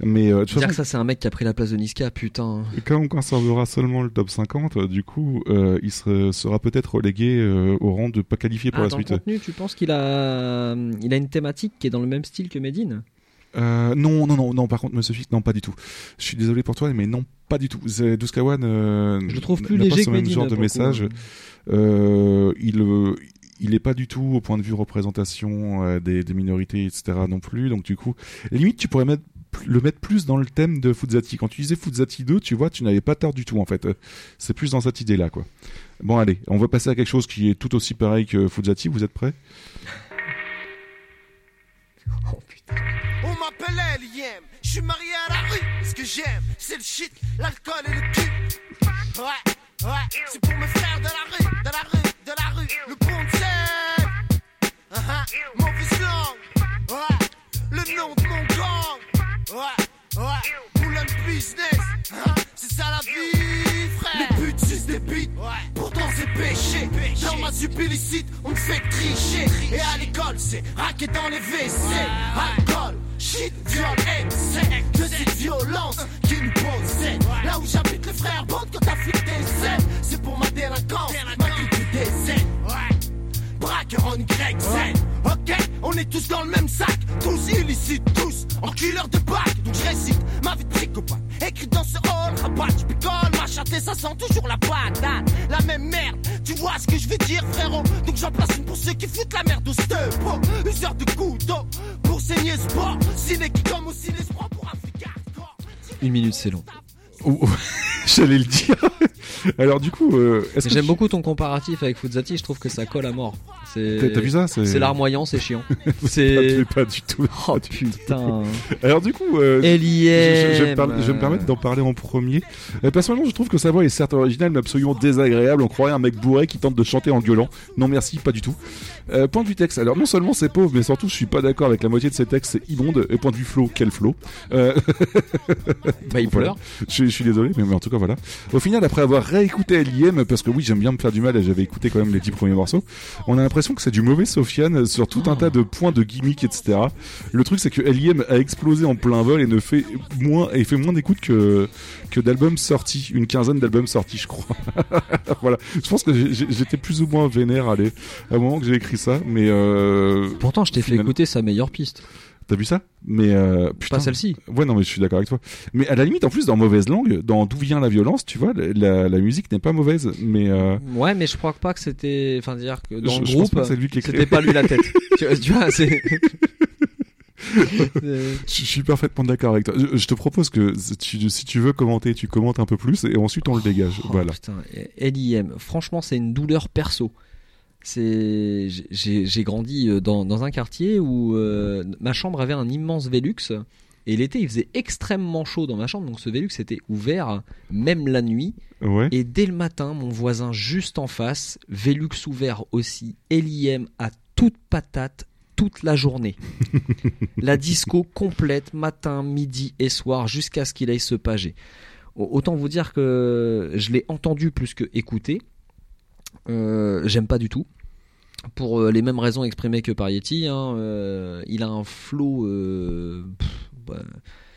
Mais euh, Dire que ça c'est un mec qui a pris la place de Niska, putain. quand on conservera seulement le top 50, euh, du coup, euh, il se- sera peut-être relégué au rang de pas qualifié pour Ah, la dans le suite. contenu, tu penses qu'il a, il a une thématique qui est dans le même style que Medine? Euh, non, non, non, non, par contre, Monsieur Fix, non, pas du tout. Je suis désolé pour toi, mais non, pas du tout. Douskawan, euh, Je le trouve plus pas léger ce que même Medine, genre de message. Euh, il, il est pas du tout au point de vue représentation euh, des, des minorités, etc. non plus. Donc du coup, limite, tu pourrais mettre le mettre plus dans le thème de Fuzzati. Quand tu disais Fuzzati 2, tu vois, tu n'avais pas tort du tout en fait. Euh, C'est plus dans cette idée-là, quoi. Bon, allez, on va passer à quelque chose qui est tout aussi pareil que Fuzzati. Vous êtes prêts? On m'appelle L.I.M. Je suis marié à la rue. Ce que j'aime, c'est le shit, l'alcool et le cul. Ouais, ouais, c'est pour mes frères de la rue, de la rue, de la rue. Le pont de. Uh-huh. Mauvaise langue. Ouais, le nom de mon gang. Ouais, ouais, Moulin business. Hein, c'est ça la vie, frère. Les buts, c'est des bites. Pourtant, c'est péché. Dans ma sup illicite, on me fait tricher. Et à l'école, c'est raquer dans les WC. Alcool, shit, viol, excès. De cette violence qui nous possède. Là où j'habite, les frères bande quand t'affliques des ailes. C'est pour ma délinquance, ma culture des ailes. Braqueur en YZ. Ok, on est tous dans le même sac, tous illicites, tous enculeurs de bac. Donc je récite ma vie de psychopathe. Écrit dans ce hall, rabat, je picole, ma chatte et ça sent toujours la patate. La même merde, tu vois ce que je veux dire, frérot. Donc j'en place une pour ceux qui foutent la merde au stepo. Useur de couteau pour saigner sport. Ciné qui comme aussi les pour Africa. Une minute, c'est long. J'allais le dire. Alors du coup, euh, J'aime tu- beaucoup ton comparatif avec Fuzzati, je trouve que ça colle à mort. T'as- vu ça? C'est- larmoyant, c'est chiant. C'est pas, pas du tout. Oh putain. Alors du coup, euh, je, je vais me per- je vais me permettre d'en parler en premier. Euh, personnellement, je trouve que sa voix est certes originale, mais absolument désagréable. On croirait un mec bourré qui tente de chanter en gueulant. Non merci, pas du tout. Euh, point de vue texte. Alors non seulement c'est pauvre, mais surtout je suis pas d'accord avec la moitié de ses textes. C'est immonde. Et point de vue flow, quel flow. Euh... Bah, il voilà. pleure. Je, je suis désolé, mais, mais en tout cas voilà. Au final, après avoir réécouté L.I.M., parce que oui, j'aime bien me faire du mal et j'avais écouté quand même les dix premiers morceaux, on a l'impression que c'est du mauvais Sofiane sur tout un tas de points de gimmick, etc. Le truc, c'est que L.I.M. a explosé en plein vol et ne fait moins, et fait moins d'écoute que, que d'albums sortis. Une quinzaine d'albums sortis, je crois. voilà. Je pense que j'étais plus ou moins vénère, allez, à un moment que j'ai écrit ça, mais euh, Pourtant, je t'ai fait écouter sa meilleure piste. T'as vu ça? Mais euh, putain. Pas celle-ci. Ouais, non, mais je suis d'accord avec toi. Mais à la limite, en plus, dans mauvaise langue, dans d'où vient la violence, tu vois, la, la musique n'est pas mauvaise, mais euh, Ouais, mais je crois pas que c'était. Enfin, dire que dans Je- le je groupe, c'était pas lui la tête. tu, vois- tu vois, c'est. je, suis parfaitement d'accord avec toi. Je, je te propose que si tu, si tu veux commenter, tu commentes un peu plus et ensuite on le dégage. Oh, voilà. Putain, LIM, franchement, c'est une douleur perso. C'est, j'ai grandi euh, dans, dans un quartier où euh, ma chambre avait un immense Velux et l'été il faisait extrêmement chaud dans ma chambre donc ce Velux était ouvert même la nuit Ouais. et dès le matin mon voisin juste en face Velux ouvert aussi LIM à toute patate toute la journée la disco complète matin midi et soir jusqu'à ce qu'il aille se pager Au- Autant vous dire que je l'ai entendu plus que écouté. Euh, J'aime pas du tout. Pour euh, les mêmes raisons exprimées que par Yeti. hein, euh, il a un flow. euh, bah,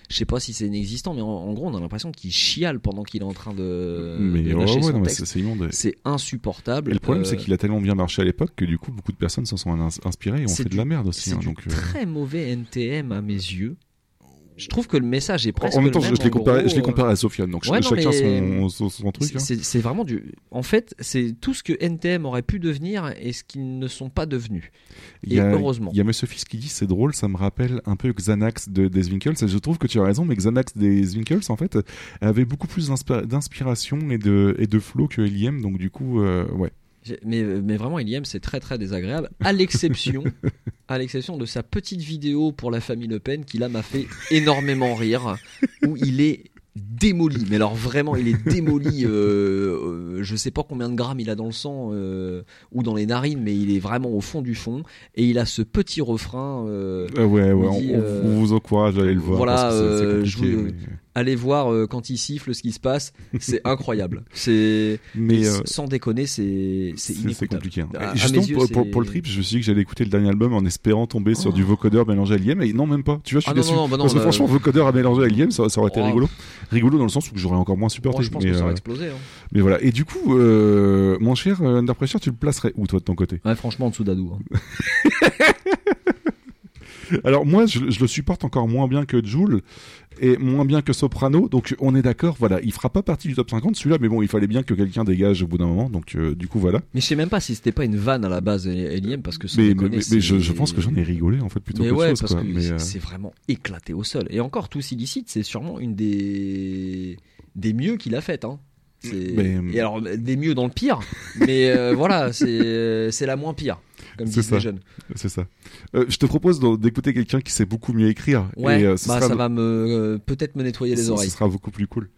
je sais pas si c'est inexistant, mais en, en gros, on a l'impression qu'il chiale pendant qu'il est en train de, Mais de lâcher ouais, son non, mais texte. c'est- insupportable. Et le problème, Euh, c'est qu'il a tellement bien marché à l'époque que du coup, beaucoup de personnes s'en sont ins- inspirées et ont fait de la merde aussi. c'est hein, du donc, euh, très mauvais NTM à mes yeux. Je trouve que le message est presque en même temps, le je, même, gros, je l'ai euh, à Sofiane, donc Ouais, chacun mais son, son, son truc. c'est- hein. C'est vraiment du. En fait, c'est tout ce que NTM aurait pu devenir et ce qu'ils ne sont pas devenus. Et a, heureusement. Il y a Monsieur Fils qui dit c'est drôle, ça me rappelle un peu Xanax de des Winkles. Je trouve que tu as raison, mais Xanax des Winkles en fait avait beaucoup plus d'inspi- d'inspiration et de et de flow que L.I.M. Donc du coup, euh, ouais. Mais, mais vraiment, Iliam, c'est très très désagréable, à l'exception, à l'exception de sa petite vidéo pour la famille Le Pen qui là m'a fait énormément rire, où il est démoli. Mais alors vraiment, il est démoli. euh, euh, je sais pas combien de grammes il a dans le sang euh, ou dans les narines, mais il est vraiment au fond du fond. Et il a ce petit refrain. euh, Euh, ouais, ouais, dit, on, euh, vous encourage à aller le voir. Voilà, parce que c'est- c'est euh, je vous- mais- allez voir euh, quand il siffle ce qui se passe, c'est incroyable. C'est Mais, euh, sans déconner, c'est c'est compliqué. hein. À- justement, yeux, pour, pour- c'est- pour le trip, je me suis dit que j'allais écouter le dernier album en espérant tomber sur Oh. du vocodeur mélangé à L.I.M. Et non, même pas. Tu vois, je suis Ah non, déçu. non, bah non, Parce que bah- franchement, vocodeur à mélanger à L.I.M., ça, ça aurait été Oh. rigolo. Rigolo dans le sens où j'aurais encore moins supporté. Oh, je pense mais, que ça aurait euh, explosé. hein. mais voilà. Et du coup, euh, mon cher euh, Under Pressure, tu le placerais où, toi, de ton côté? Ouais, franchement, en dessous d'Adou. hein. Alors moi, je, je le supporte encore moins bien que Joule et moins bien que Soprano. Donc on est d'accord. Voilà, il fera pas partie du top 50 celui-là, mais bon, il fallait bien que quelqu'un dégage au bout d'un moment. Donc euh, du coup, voilà. Mais je sais même pas si c'était pas une vanne à la base, Eliem, parce que Mais, mais, déconner, mais- je, je pense que j'en ai rigolé en fait plutôt Mais qu'autre ouais, chose. parce quoi. que c'est- euh, c'est vraiment éclaté au sol. Et encore, tous illicites, c'est sûrement une des des mieux qu'il a faites. Hein. Mais- Et alors, des mieux dans le pire, mais euh, voilà, c'est c'est la moins pire, comme C'est disent ça. les jeunes. C'est ça. Euh, je te propose d'écouter quelqu'un qui sait beaucoup mieux écrire. Ouais, et, euh, bah, sera- ça va me euh, peut-être me nettoyer les oreilles. Ce sera beaucoup plus cool.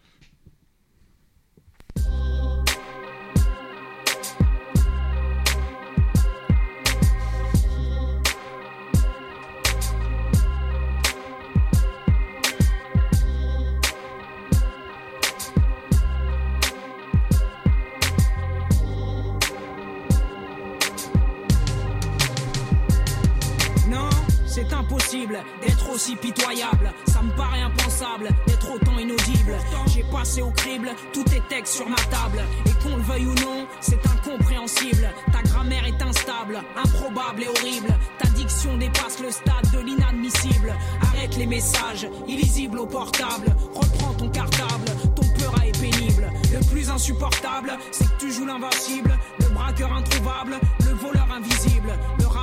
D'être aussi pitoyable. Ça me paraît impensable d'être autant inaudible. J'ai passé au crible tous tes textes sur ma table. Et qu'on le veuille ou non, c'est incompréhensible. Ta grammaire est instable, improbable et horrible. Ta diction dépasse le stade de l'inadmissible. Arrête les messages, illisibles au portable. Reprends ton cartable, ton peur est pénible. Le plus insupportable, c'est que tu joues l'invincible. Le braqueur introuvable, le voleur invisible.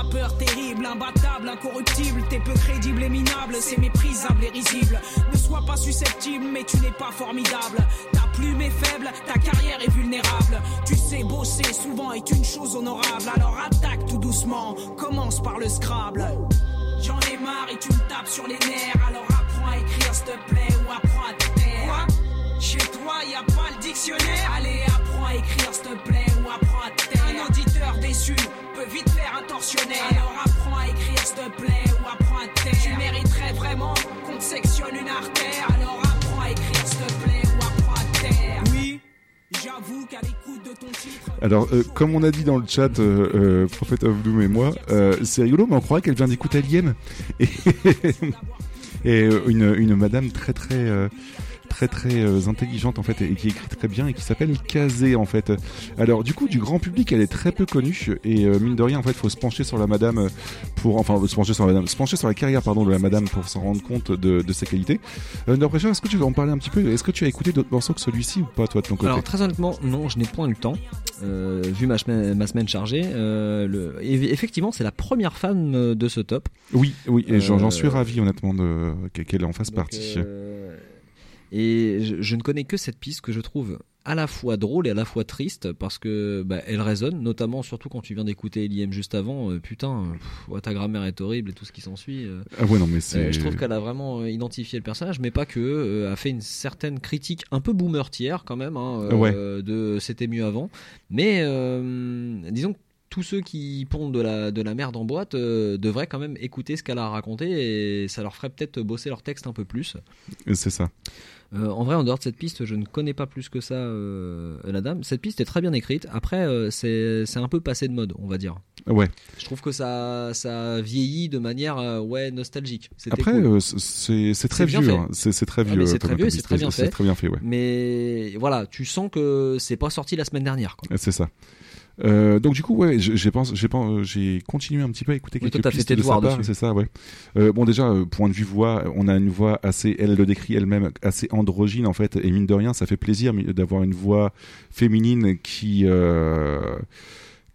Rappeur terrible, imbattable, incorruptible. T'es peu crédible et minable, c'est méprisable et risible. Ne sois pas susceptible, mais tu n'es pas formidable. Ta plume est faible, ta carrière est vulnérable. Tu sais, bosser souvent est une chose honorable. Alors attaque tout doucement, commence par le Scrabble. J'en ai marre et tu me tapes sur les nerfs. Alors apprends à écrire, s'il te plaît, ou apprends à te taire. Quoi? Chez toi, y a pas le dictionnaire? Allez, apprends à écrire, s'il te plaît, ou apprends à te taire. Un déçu peut vite faire un tortionnaire. Alors apprends à écrire, s'il te plaît, ou apprends à taire. Tu mériterais vraiment qu'on te sectionne une artère. Alors apprends à écrire, s'il te plaît, ou apprends à taire. Oui, j'avoue qu'à l'écoute de ton titre. Alors, euh, comme on a dit dans le chat, euh, euh, Prophet of Doom et moi, euh, c'est rigolo, mais on croirait qu'elle vient d'écouter Alien. Et, et euh, une, une madame très très euh, très très euh, intelligente en fait et qui écrit très bien et qui s'appelle Kazé en fait. Alors du coup du grand public elle est très peu connue et euh, mine de rien en fait faut se pencher sur la madame euh, pour enfin se pencher sur la madame, se pencher sur la carrière pardon de la madame pour s'en rendre compte de, de ses qualités. Euh, D'après toi, est-ce que tu veux en parler un petit peu? Est-ce que tu as écouté d'autres morceaux que celui-ci ou pas toi de ton côté? Alors très honnêtement, non, je n'ai point eu le temps. Euh, vu ma semaine, ma semaine chargée, euh, le, effectivement, c'est la première femme euh, de ce top. Oui, oui, et j'en Euh, suis ravi honnêtement de qu'elle en fasse partie. Et je, je ne connais que cette piste que je trouve à la fois drôle et à la fois triste parce que bah, elle résonne, notamment surtout quand tu viens d'écouter Liem juste avant. euh, putain, pff, ouais, ta grammaire est horrible et tout ce qui s'ensuit. euh. Ah ouais, non, mais c'est- Euh, je trouve qu'elle a vraiment euh, identifié le personnage, mais pas que. a fait une certaine critique un peu boomertière quand même hein, Ouais. de c'était mieux avant. Mais disons que tous ceux qui pondent de la, de la merde en boîte euh, devraient quand même écouter ce qu'elle a raconté et ça leur ferait peut-être bosser leur texte un peu plus. C'est ça. Euh, en vrai, en dehors de cette piste, je ne connais pas plus que ça euh, la dame. Cette piste est très bien écrite. Après, euh, c'est un peu passé de mode, on va dire. Ouais. Je trouve que ça, ça vieillit de manière euh, ouais nostalgique. Après, cool. euh, c'est très bien vieux. fait. hein. C'est très Ah, vieux. mais c'est très vieux, c'est très bien fait. très bien fait, ouais. Mais voilà, tu sens que c'est pas sorti la semaine dernière. C'est ça. Euh, donc du coup ouais j'ai pense- j'ai j'ai continué un petit peu à écouter Oui, quelques toi, fait pistes tes de sa part c'est ça ouais. Euh, bon déjà euh, point de vue voix on a une voix assez elle le décrit elle-même assez androgyne en fait et mine de rien ça fait plaisir d'avoir une voix féminine qui euh,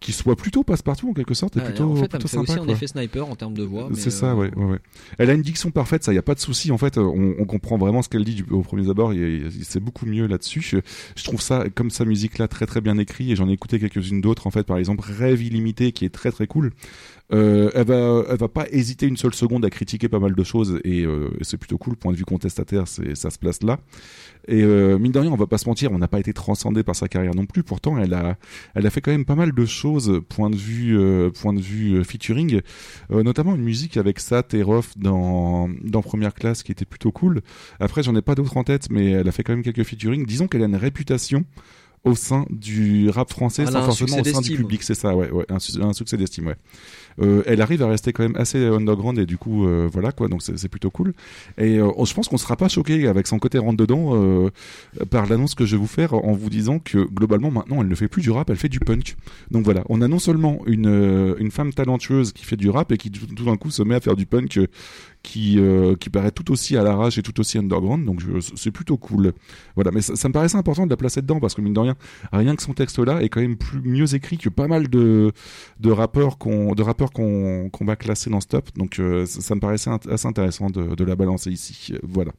qui soit plutôt passe-partout en quelque sorte et plutôt en fait, plutôt fait sympa aussi un effet sniper en termes de voix. C'est ça, euh, ouais, ouais, ouais. Elle a une diction parfaite, ça, y a pas de souci. En fait, on, on comprend vraiment ce qu'elle dit du, au premier abord. C'est beaucoup mieux là-dessus. Je, je trouve ça, comme sa musique là, très très bien écrit. Et j'en ai écouté quelques-unes d'autres. En fait, par exemple, Rêve illimité, qui est très très cool. Euh, elle va, elle va pas hésiter une seule seconde à critiquer pas mal de choses et euh, c'est plutôt cool. Point de vue contestataire, c'est ça se place là. Et euh, mine de rien, on va pas se mentir, on n'a pas été transcendé par sa carrière non plus. Pourtant, elle a, elle a fait quand même pas mal de choses. Point de vue, euh, point de vue euh, featuring, Euh, notamment une musique avec Sat et Roth dans dans première classe qui était plutôt cool. Après, j'en ai pas d'autres en tête, mais elle a fait quand même quelques featuring. Disons qu'elle a une réputation au sein du rap français, a sans forcément au sein du public, c'est ça, ouais, ouais, un, un succès d'estime, ouais. Euh, elle arrive à rester quand même assez underground et du coup, euh, voilà quoi, donc c'est plutôt cool. Et euh, je pense qu'on sera pas choqué avec son côté rentre dedans par l'annonce que je vais vous faire en vous disant que globalement maintenant elle ne fait plus du rap, elle fait du punk. Donc voilà, on a non seulement une une femme talentueuse qui fait du rap et qui tout, d'un coup se met à faire du punk qui euh, qui paraît tout aussi à l'arrache et tout aussi underground, donc c'est plutôt cool. Voilà, mais ça, ça me paraissait important de la placer dedans parce que mine de rien, rien que son texte là est quand même plus mieux écrit que pas mal de de rappeurs qu'on qu'on qu'on va classer dans ce top. Donc euh, ça, ça me paraissait int- assez intéressant de, de la balancer ici. Voilà.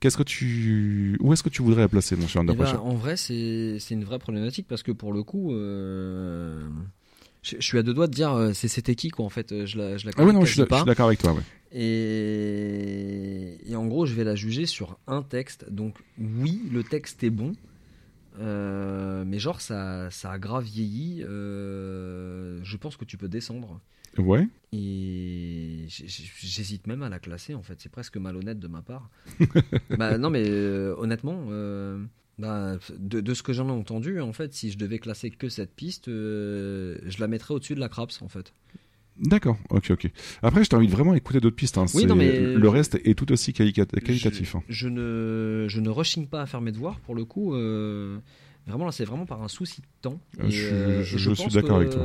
Qu'est-ce que tu où est-ce que tu voudrais la placer mon cher Eh ben, Under Pressure en vrai, c'est c'est une vraie problématique parce que pour le coup, euh, je, je suis à deux doigts de dire euh, c'est c'était qui quoi en fait. euh, Je la, je la Ah connais non, je suis suis pas. d'accord avec toi. Ouais. Et, et en gros, je vais la juger sur un texte. Donc oui, le texte est bon. euh, mais genre ça, ça a grave vieilli. euh, je pense que tu peux descendre. Ouais. Et j'hésite même à la classer en fait. C'est presque malhonnête de ma part. bah non mais euh, honnêtement, bah, de, de ce que j'en ai entendu, en fait, si je devais classer que cette piste, euh, je la mettrais au-dessus de la Craps en fait. D'accord. Ok ok. Après, je t'invite vraiment à écouter d'autres pistes. hein. Oui, non, mais- le reste est tout aussi qualitatif. hein. Je ne, je ne rechigne pas à faire mes devoirs pour le coup. euh, vraiment là, c'est vraiment par un souci de temps. Euh, Et, je- je- et je suis d'accord avec toi.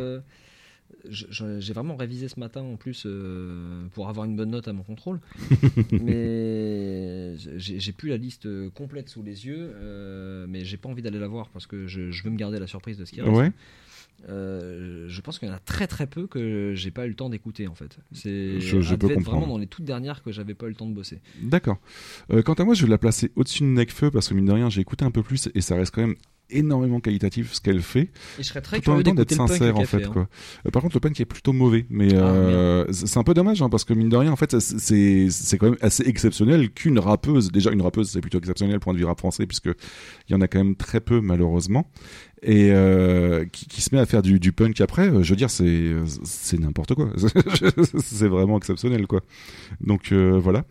Euh, J'ai vraiment révisé ce matin en plus euh, pour avoir une bonne note à mon contrôle. mais j'ai plus la liste complète sous les yeux, euh, mais j'ai pas envie d'aller la voir parce que je, je veux me garder la surprise de ce qui reste. Ouais. Euh, je pense qu'il y en a très très peu que j'ai pas eu le temps d'écouter en fait. C'est Je- peux comprendre. vraiment dans les toutes dernières que j'avais pas eu le temps de bosser. D'accord. Euh, quant à moi, je vais la placer au-dessus de Necfeu parce que mine de rien, j'ai écouté un peu plus et ça reste quand même énormément qualitatif ce qu'elle fait. Et je serais très tout en même d'être sincère en fait hein. quoi. Euh, par contre, le punk est plutôt mauvais, mais Ah, euh, c'est c'est un peu dommage hein, parce que mine de rien, en fait, c'est- quand même assez exceptionnel qu'une rappeuse. Déjà, une rappeuse, c'est plutôt exceptionnel point de vue rap français puisque il y en a quand même très peu malheureusement et euh, qui, qui se met à faire du, du punk après. euh, Je veux dire, c'est c'est n'importe quoi. c'est vraiment exceptionnel quoi. Donc euh, voilà.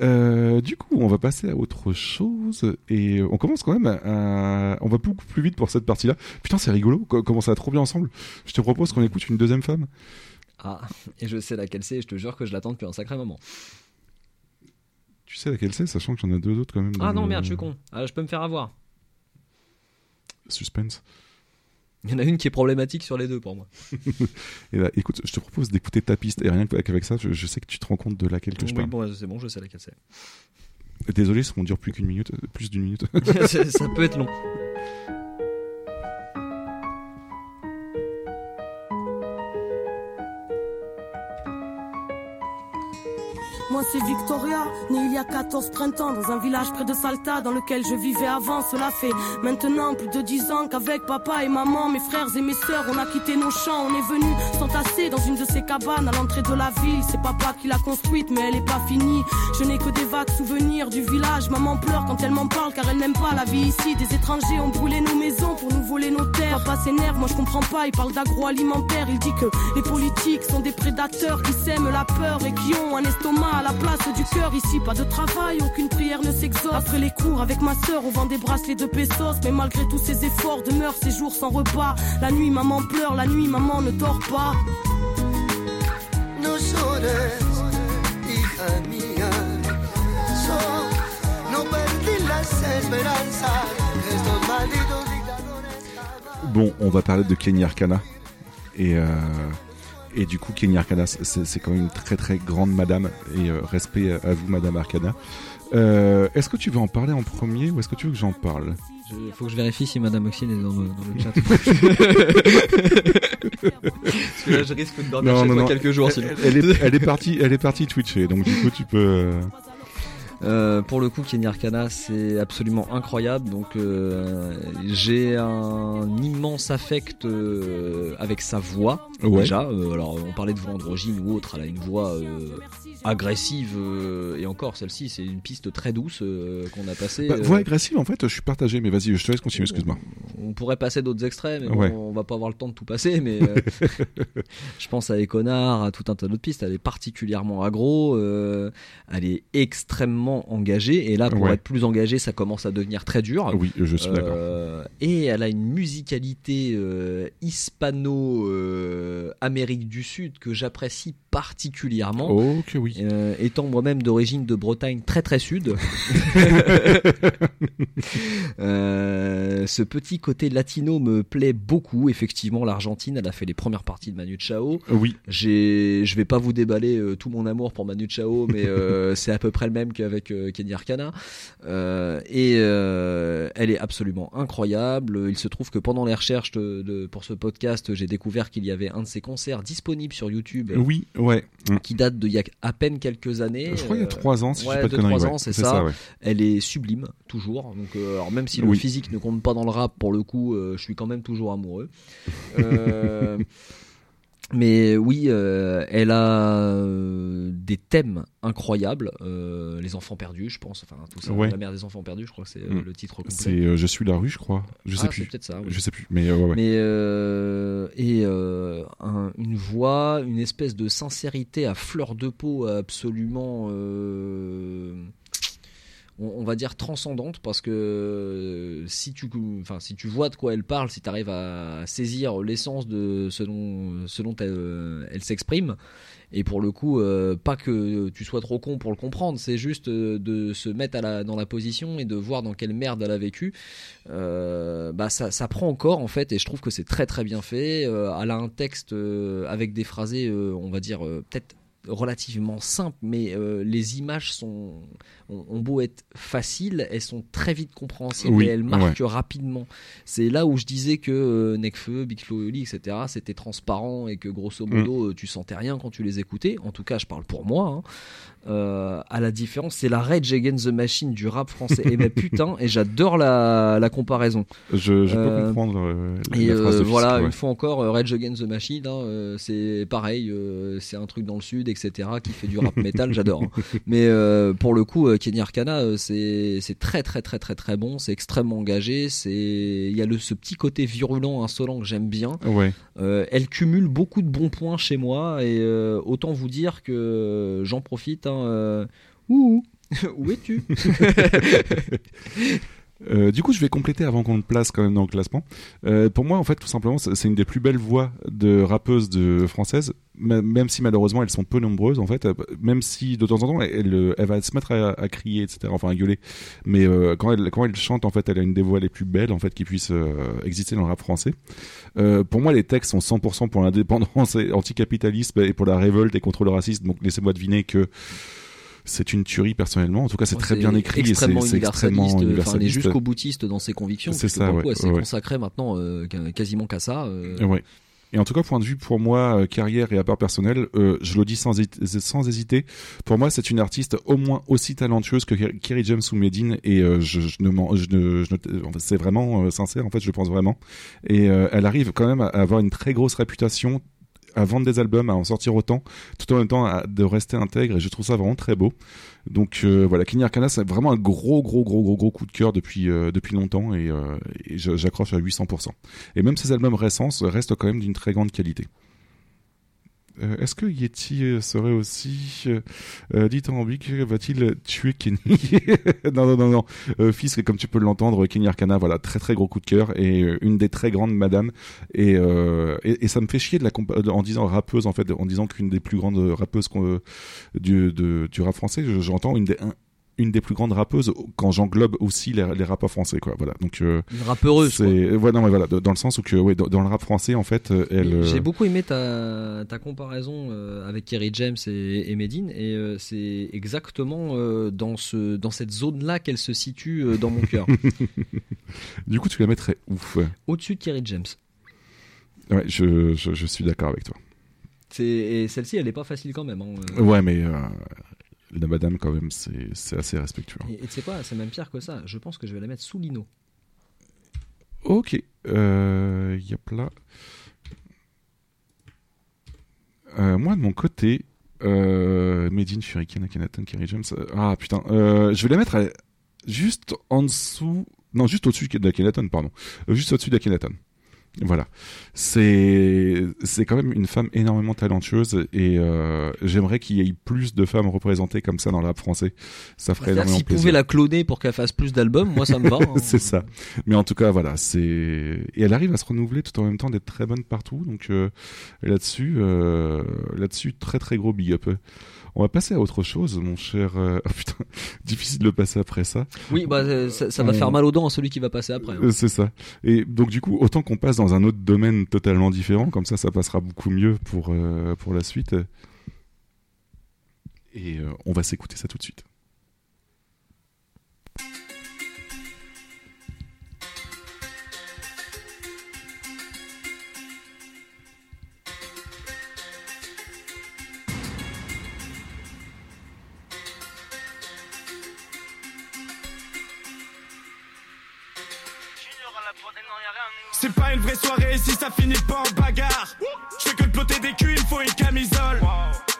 Euh, du coup, on va passer à autre chose et on commence quand même à, on va beaucoup plus vite pour cette partie-là. Putain, c'est rigolo, co- comment ça va trop bien ensemble. Je te propose qu'on écoute une deuxième femme. Ah, et je sais laquelle c'est, et je te jure que je l'attends depuis un sacré moment. Tu sais laquelle c'est, sachant que j'en ai deux autres quand même. Ah non, le merde, je suis con. Ah, je peux me faire avoir. Suspense. Il y en a une qui est problématique sur les deux pour moi. Et là, écoute, je te propose d'écouter ta piste. Et rien qu'avec ça, je, je sais que tu te rends compte de laquelle que je Oui, parle. bon, c'est bon, je sais laquelle c'est. Désolé, ça ne dure plus qu'une minute, plus d'une minute. ça peut être long. Moi c'est Victoria, née il y a 14 printemps dans un village près de Salta dans lequel je vivais avant. Cela fait maintenant plus de 10 ans qu'avec papa et maman, mes frères et mes sœurs, on a quitté nos champs. On est venu s'entasser dans une de ces cabanes à l'entrée de la ville. C'est papa qui l'a construite mais elle est pas finie. Je n'ai que des vagues souvenirs du village. Maman pleure quand elle m'en parle car elle n'aime pas la vie ici. Des étrangers ont brûlé nos maisons pour nous voler nos terres. Papa s'énerve, moi je comprends pas. Il parle d'agroalimentaire. Il dit que les politiques sont des prédateurs qui sèment la peur et qui ont un estomac à la place du cœur. Ici, pas de travail, aucune prière ne s'exauce. Après les cours avec ma sœur, on vend des bracelets de pesos. Mais malgré tous ces efforts, demeurent ces jours sans repas. La nuit, maman pleure, la nuit, maman ne dort pas. No llores, hija mía. So- no perdí las esperanzas. Estos malditos dictadores. Bon, on va parler de Kenny Arcana. Et, euh, et du coup, Kenny Arcana, c'est c'est quand même une très très grande madame. Et euh, respect à vous, madame Arcana. Euh, est-ce que tu veux en parler en premier ou est-ce que tu veux que j'en parle? Il faut que je vérifie si Madame Oxine est dans le, dans le chat. Parce que là, je risque de dormir chez toi quelques jours, sinon. Elle, est, elle est partie, elle est partie twitcher, donc du coup tu peux. Euh, pour le coup, Kenny Arcana, c'est absolument incroyable. Donc, euh, j'ai un immense affect euh, avec sa voix. Ouais. Déjà, Euh, alors on parlait de voix androgyne ou autre, elle a une voix euh, agressive euh, et encore celle-ci, c'est une piste très douce euh, qu'on a passée. Bah, euh, voix agressive, en fait, je suis partagé, mais vas-y, je te laisse continuer, excuse-moi. on pourrait passer d'autres extraits, mais bon, on va pas avoir le temps de tout passer. Mais euh, je pense à Econard, à tout un tas d'autres pistes. Elle est particulièrement agro, euh, elle est extrêmement engagée. Et là, pour Ouais. être plus engagée, ça commence à devenir très dur. Oui, je suis d'accord. Euh, et elle a une musicalité euh, hispano euh, Amérique du Sud que j'apprécie particulièrement. Oh, que oui. Euh, étant moi-même d'origine de Bretagne très très sud, Euh, ce petit côté latino me plaît beaucoup. Effectivement, l'Argentine, elle a fait les premières parties de Manu Chao. Oui. J'ai, je vais pas vous déballer euh, tout mon amour pour Manu Chao, mais euh, c'est à peu près le même qu'avec euh, Kenny Arcana. Euh, et euh, elle est absolument incroyable. Il se trouve que pendant les recherches de, de- pour ce podcast, j'ai découvert qu'il y avait un de ses concerts disponible sur YouTube. Oui, ouais. Qui date d'il y a à peine quelques années. Je crois il y a Euh, trois ans, si je dis ouais, pas de deux, conneries, trois ouais. ans, c'est ça. ça, ouais. Elle est sublime, toujours. Donc, euh, alors même si le physique ne compte pas dans le rap, pour le coup, euh, je suis quand même toujours amoureux. Mais oui, euh, elle a euh, des thèmes incroyables. Euh, les enfants perdus, je pense. Enfin, tout ça. Ouais. La mère des enfants perdus, je crois que c'est Mm. le titre complet. C'est Je suis la rue, je crois. Je sais Ah, plus. c'est peut-être ça, oui. Je sais plus, mais ouais, ouais. Mais et un- une voix, une espèce de sincérité à fleur de peau absolument, on, va dire transcendante parce que euh, si tu, vois de quoi elle parle, si tu arrives à saisir l'essence de ce dont, dont elle, s'exprime. Et pour le coup, euh, pas que tu sois trop con pour le comprendre, c'est juste euh, de se mettre dans la position et de voir dans quelle merde elle a vécu. Euh, bah ça, prend encore en fait, et je trouve que c'est très très bien fait. Euh, elle a un texte euh, avec des phrasés, euh, on va dire euh, peut-être relativement simples, mais euh, les images sont ont, ont beau être faciles, elles sont très vite compréhensibles Oui, et elles marquent ouais. rapidement. C'est là où je disais que euh, Nekfeu, Big Flo Oli, etc. C'était transparent et que grosso modo euh, tu sentais rien quand tu les écoutais. En tout cas, je parle pour moi. hein. Euh, à la différence, c'est la Rage Against the Machine du rap français. et mais putain, et j'adore la, la comparaison. Je, je peux Euh, comprendre la, et la phrase de voilà, ouais. une fois encore, Rage Against the Machine, hein, c'est pareil, c'est un truc dans le sud, etc., qui fait du rap metal, j'adore. hein. Mais pour le coup, Kenny Arcana, euh, c'est très très très très très bon, c'est extrêmement engagé, c'est il y a le ce petit côté virulent, insolent que j'aime bien. Ouais. Euh, elle cumule beaucoup de bons points chez moi et euh, autant vous dire que j'en profite. Hein, ouh, où es-tu? Euh, du coup, je vais compléter avant qu'on le place quand même dans le classement. Euh, pour moi, en fait, tout simplement, c'est une des plus belles voix de rappeuses de françaises, même si malheureusement elles sont peu nombreuses. En fait, même si de temps en temps elle, va se mettre à, crier, etc. Enfin, à gueuler. Mais euh, quand elle chante, en fait, elle a une des voix les plus belles en fait qui puissent euh, exister dans le rap français. Pour moi, les textes sont 100% pour l'indépendance et anticapitalisme et pour la révolte et contre le racisme. Donc, laissez-moi deviner que c'est une tuerie personnellement. En tout cas, c'est très bien écrit et c'est extrêmement universaliste, enfin, est jusqu'au boutiste dans ses convictions. C'est ça, le ouais, elle s'est ouais. consacrée maintenant euh, qu'a- quasiment qu'à ça. euh. Ouais. Et en tout cas, point de vue pour moi, euh, carrière et à part personnel, euh, je le dis sans, hésiter- sans hésiter. Pour moi, c'est une artiste au moins aussi talentueuse que Ker- Kerry James ou Medine, et euh, je, je ne, je ne, je ne- c'est vraiment sincère. En fait, je le pense vraiment. Et elle arrive quand même à avoir une très grosse réputation à vendre des albums, à en sortir autant, tout en même temps à, de rester intègre, et je trouve ça vraiment très beau. Donc euh, voilà, Kenny Arcana, c'est vraiment un gros, gros, gros, gros, gros coup de cœur depuis euh, depuis longtemps, et, euh, et j'accroche à 800%. Et même ses albums récents restent quand même d'une très grande qualité. Euh, Est-ce que Yeti euh, serait aussi euh, euh, dithyrambique Va-t-il tuer Kenny Non, non, non, non. Euh, fils, comme tu peux l'entendre, Kenny Arcana, voilà, très très gros coup de cœur et une des très grandes madames. Et, et, ça me fait chier de la en disant rappeuse en fait, en disant qu'une des plus grandes rappeuses du, du rap français, je- j'entends une des une des plus grandes rappeuses quand j'englobe aussi les, les rappeurs français quoi voilà donc euh, Une rappeuse, c'est ouais, non mais voilà dans le sens où que ouais dans, dans le rap français en fait euh, elle euh, J'ai beaucoup aimé ta, ta comparaison euh, avec Kerry James et, et Medine, et euh, c'est exactement euh, dans, ce, dans cette zone-là qu'elle se situe euh, dans mon cœur. du coup tu la mettrais ouf Au-dessus de Kerry James. ouais je, je, je suis d'accord avec toi Et celle-ci, elle est pas facile quand même. hein, euh. ouais mais euh, la madame quand même c'est assez respectueux Et et tu sais quoi, c'est même pire que ça. Je pense que je vais la mettre sous Lino. Ok, euh, yep là. Euh, moi de mon côté, euh, Medine, Shuriken, Akhenaton, Kerry James. euh, ah putain, euh, je vais la mettre à- juste en dessous. Non, juste au-dessus d'Akhenaton, pardon. Euh, juste au-dessus d'Akhenaton. Voilà. C'est c'est quand même une femme énormément talentueuse et euh, j'aimerais qu'il y ait plus de femmes représentées comme ça dans le rap français. Ça ferait énormément S'ils plaisir. pouvaient la cloner pour qu'elle fasse plus d'albums, moi ça me va. hein. c'est ça. Mais en tout cas, voilà, c'est et elle arrive à se renouveler tout en même temps d'être très bonne partout. Donc euh, là-dessus, euh, là-dessus, très très gros big up. On va passer à autre chose, mon cher. euh, Oh putain, difficile de le passer après ça. Oui, bah, euh, ça, ça va On- faire mal aux dents à celui qui va passer après. hein. Euh, C'est ça. Et donc du coup, autant qu'on passe dans un autre domaine totalement différent, comme ça, ça passera beaucoup mieux pour euh, pour la suite. Et euh, on va s'écouter ça tout de suite. C'est pas une vraie soirée si ça finit pas en bagarre. Je fais que de plotter des culs, il faut une camisole.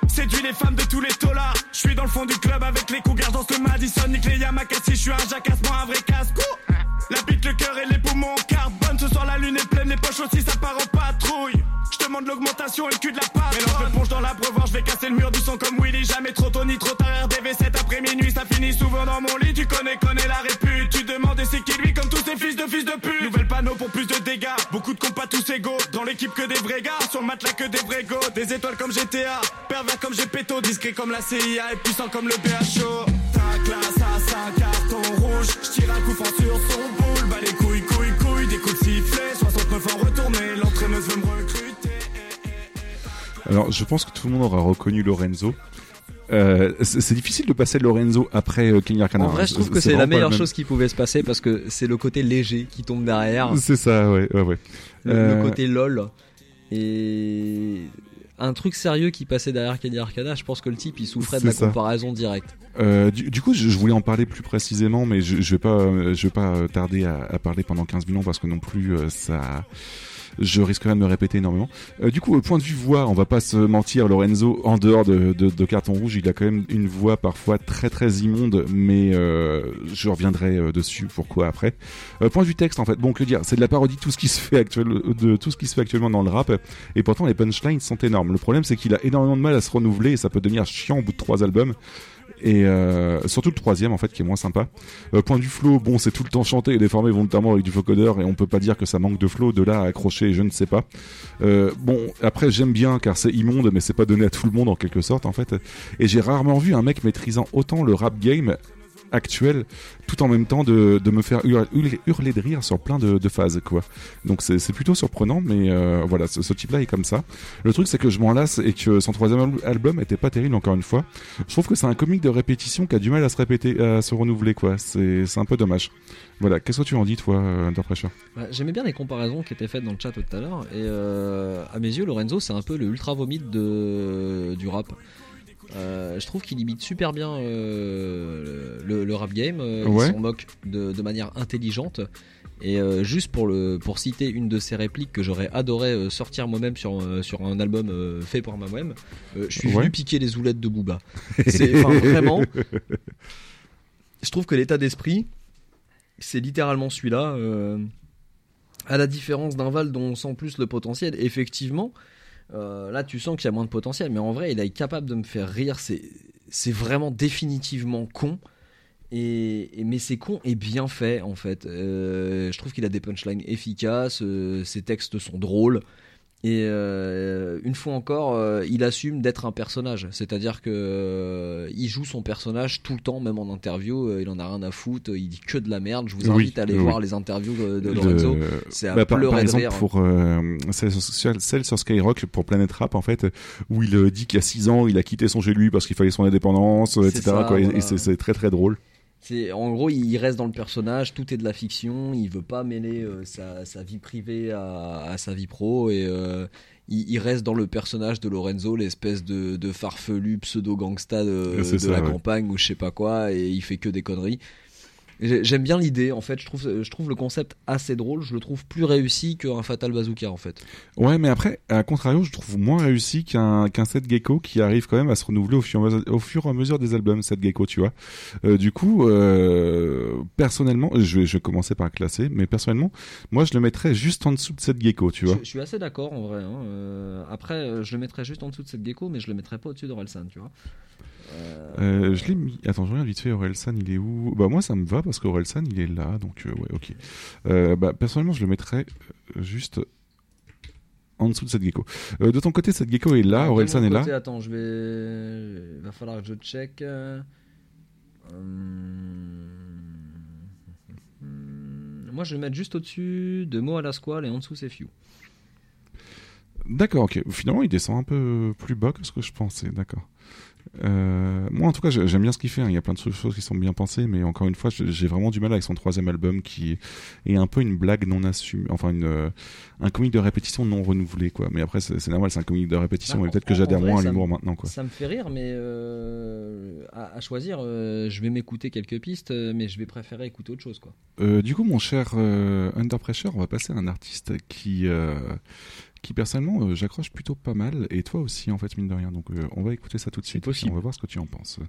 Séduit les femmes de tous les tolards. Je suis dans le fond du club avec les cougars dans le Madison. Nique les Yamakasi, je suis un jacasse, moi un vrai casse-cou. La bite, le cœur et les poumons en carbone. Ce soir la lune est pleine, les poches aussi, ça part en patrouille. Je demande l'augmentation et le cul de la part. Mélange le ponche dans l'abreuvoir, je vais casser le mur du son comme Willy. Jamais trop tôt ni trop tard, RDV 7 après minuit. Ça finit souvent dans mon lit, tu connais, connais la répute. Tu demandes et c'est qui lui comme tous ces fils de fils de pute. Nouvelle panneau pour plus de dégâts. Beaucoup de compas tous égaux. Dans l'équipe que des vrais gars. Sur le matelas que des vrais go. Des étoiles comme GTA. Pervers comme Gepetto. Discret comme la CIA et puissant comme le BHO. Ta classe à 5 carton rouge. J'tire un coup franc sur son boule. Bah les couilles, couilles, couilles. Des coups de sifflet. 69 ans retourné. L'entraîneuse veut me recruter. Alors, je pense que tout le monde aura reconnu Lorenzo. Euh, c'est difficile de passer Lorenzo après euh, Kenny Arcana. En vrai, je trouve que c'est la meilleure chose qui pouvait se passer parce que c'est le côté léger qui tombe derrière. C'est ça, ouais, ouais, ouais. Le, Euh, le côté lol. Et un truc sérieux qui passait derrière Kenny Arcana, je pense que le type il souffrait de la ça. comparaison directe. Euh, du, du coup, je, je voulais en parler plus précisément, mais je, je vais pas, euh, je vais pas tarder à, à parler pendant 15 minutes parce que non plus euh, ça, je risquerais de me répéter énormément. Euh, du coup, au point de vue voix, on va pas se mentir, Lorenzo, en dehors de, de, de Carton Rouge, il a quand même une voix parfois très très immonde, mais euh, je reviendrai euh, dessus. Pourquoi après euh, Point de vue texte, en fait, bon que dire, c'est de la parodie de tout ce qui se fait actuel, de tout ce qui se fait actuellement dans le rap, et pourtant les punchlines sont énormes. Le problème, c'est qu'il a énormément de mal à se renouveler et ça peut devenir chiant au bout de trois albums. Et euh, surtout le troisième en fait qui est moins sympa. Euh, point du flow, bon c'est tout le temps chanté et déformé volontairement avec du vocodeur et on peut pas dire que ça manque de flow. De là à accrocher, je ne sais pas. Euh, bon après j'aime bien car c'est immonde mais c'est pas donné à tout le monde en quelque sorte en fait. Et j'ai rarement vu un mec maîtrisant autant le rap game actuel tout en même temps de, de me faire hurler, de rire sur plein de, phases quoi. Donc c'est plutôt surprenant mais euh, voilà ce, ce type là est comme ça. Le truc c'est que je m'en lasse et que son troisième al- album était pas terrible encore une fois. Je trouve que c'est un comique de répétition qui a du mal à se répéter à se renouveler quoi. C'est un peu dommage. Voilà. Qu'est-ce que tu en dis toi euh, Under Pressure Ouais, J'aimais bien les comparaisons qui étaient faites dans le chat tout à l'heure. Et euh, à mes yeux, Lorenzo, c'est un peu le ultra vomite du rap. Euh, je trouve qu'il imite super bien euh, le, le rap game. euh, Ouais. Il s'en moque de, de manière intelligente. Et euh, juste pour, le, pour citer une de ses répliques que j'aurais adoré sortir moi-même sur, sur un album fait par moi-même, je suis Ouais. venu piquer les oulettes de Booba. C'est vraiment. Je trouve que l'état d'esprit, c'est littéralement celui-là. à la différence d'un Val dont on sent plus le potentiel, effectivement, euh, là tu sens qu'il y a moins de potentiel, mais en vrai il est capable de me faire rire, c'est vraiment définitivement con. Et- mais c'est con et bien fait en fait. Euh, je trouve qu'il a des punchlines efficaces, euh, ses textes sont drôles. Et euh, une fois encore, euh, il assume d'être un personnage. C'est-à-dire que euh, il joue son personnage tout le temps, même en interview. euh, il en a rien à foutre. Il dit que de la merde. Je vous Oui, invite à aller oui. voir les interviews de, de Lorenzo. C'est à bah, par, pleurer par de exemple rire. pour euh, celle, sur, celle sur Skyrock pour Planet Rap en fait où il euh, dit qu'il y a 6 ans il a quitté son chez lui parce qu'il fallait son indépendance etc quoi, et- voilà. et c'est c'est très très drôle C'est en gros, il reste dans le personnage, tout est de la fiction, il veut pas mêler euh, sa, sa vie privée à, à sa vie pro et euh, il, il reste dans le personnage de Lorenzo, l'espèce de, de farfelu pseudo gangsta de, C'est de ça, la ouais. campagne ou je sais pas quoi et il fait que des conneries. J'ai- J'aime bien l'idée, en fait, je trouve, je trouve le concept assez drôle, je le trouve plus réussi qu'un Fatal Bazooka en fait. ouais mais après à contrario je trouve moins réussi qu'un qu'un Seth Gecko qui arrive quand même à se renouveler au fur, et à mesure- au fur et à mesure des albums Seth Gecko tu vois Euh, du coup euh, personnellement je vais, je vais commencer par classer mais personnellement moi je le mettrais juste en dessous de Seth Gecko tu vois Je, je suis assez d'accord en vrai. hein, euh, après, je le mettrais juste en dessous de cette gecko, mais je le mettrais pas au-dessus d'Orelsan, tu vois. Euh, Euh, je l'ai mis. Attends, je regarde vite fait. Orelsan, il est où? Bah moi, ça me va parce qu'Orelsan, il est là. Donc euh, ouais, ok. Euh, bah personnellement, je le mettrais juste en dessous de cette gecko. De ton côté, cette gecko est là. de Orelsan est là. Attends, je vais. Il va falloir que je check. hum, Moi, je vais mettre juste au-dessus de Mo à la squale et en dessous c'est Few. D'accord, ok. Finalement, il descend un peu plus bas que ce que je pensais. D'accord. Euh, moi, en tout cas, j'ai- j'aime bien ce qu'il fait. hein. Il y a plein de choses qui sont bien pensées, mais encore une fois, j'ai vraiment du mal avec son troisième album qui est un peu une blague non assumée, enfin une euh, un comique de répétition non renouvelé, quoi. Mais après, c'est normal, c'est un comique de répétition, Bah, mais peut-être que j'adhère moins à l'humour maintenant, quoi. Ça me fait rire, mais euh, à, à choisir, euh, je vais m'écouter quelques pistes, mais je vais préférer écouter autre chose, quoi. Du coup, mon cher Under Pressure, on va passer à un artiste qui, qui personnellement, euh, j'accroche plutôt pas mal, et toi aussi, en fait, mine de rien. Donc, euh, on va écouter ça tout de suite, et on va voir ce que tu en penses.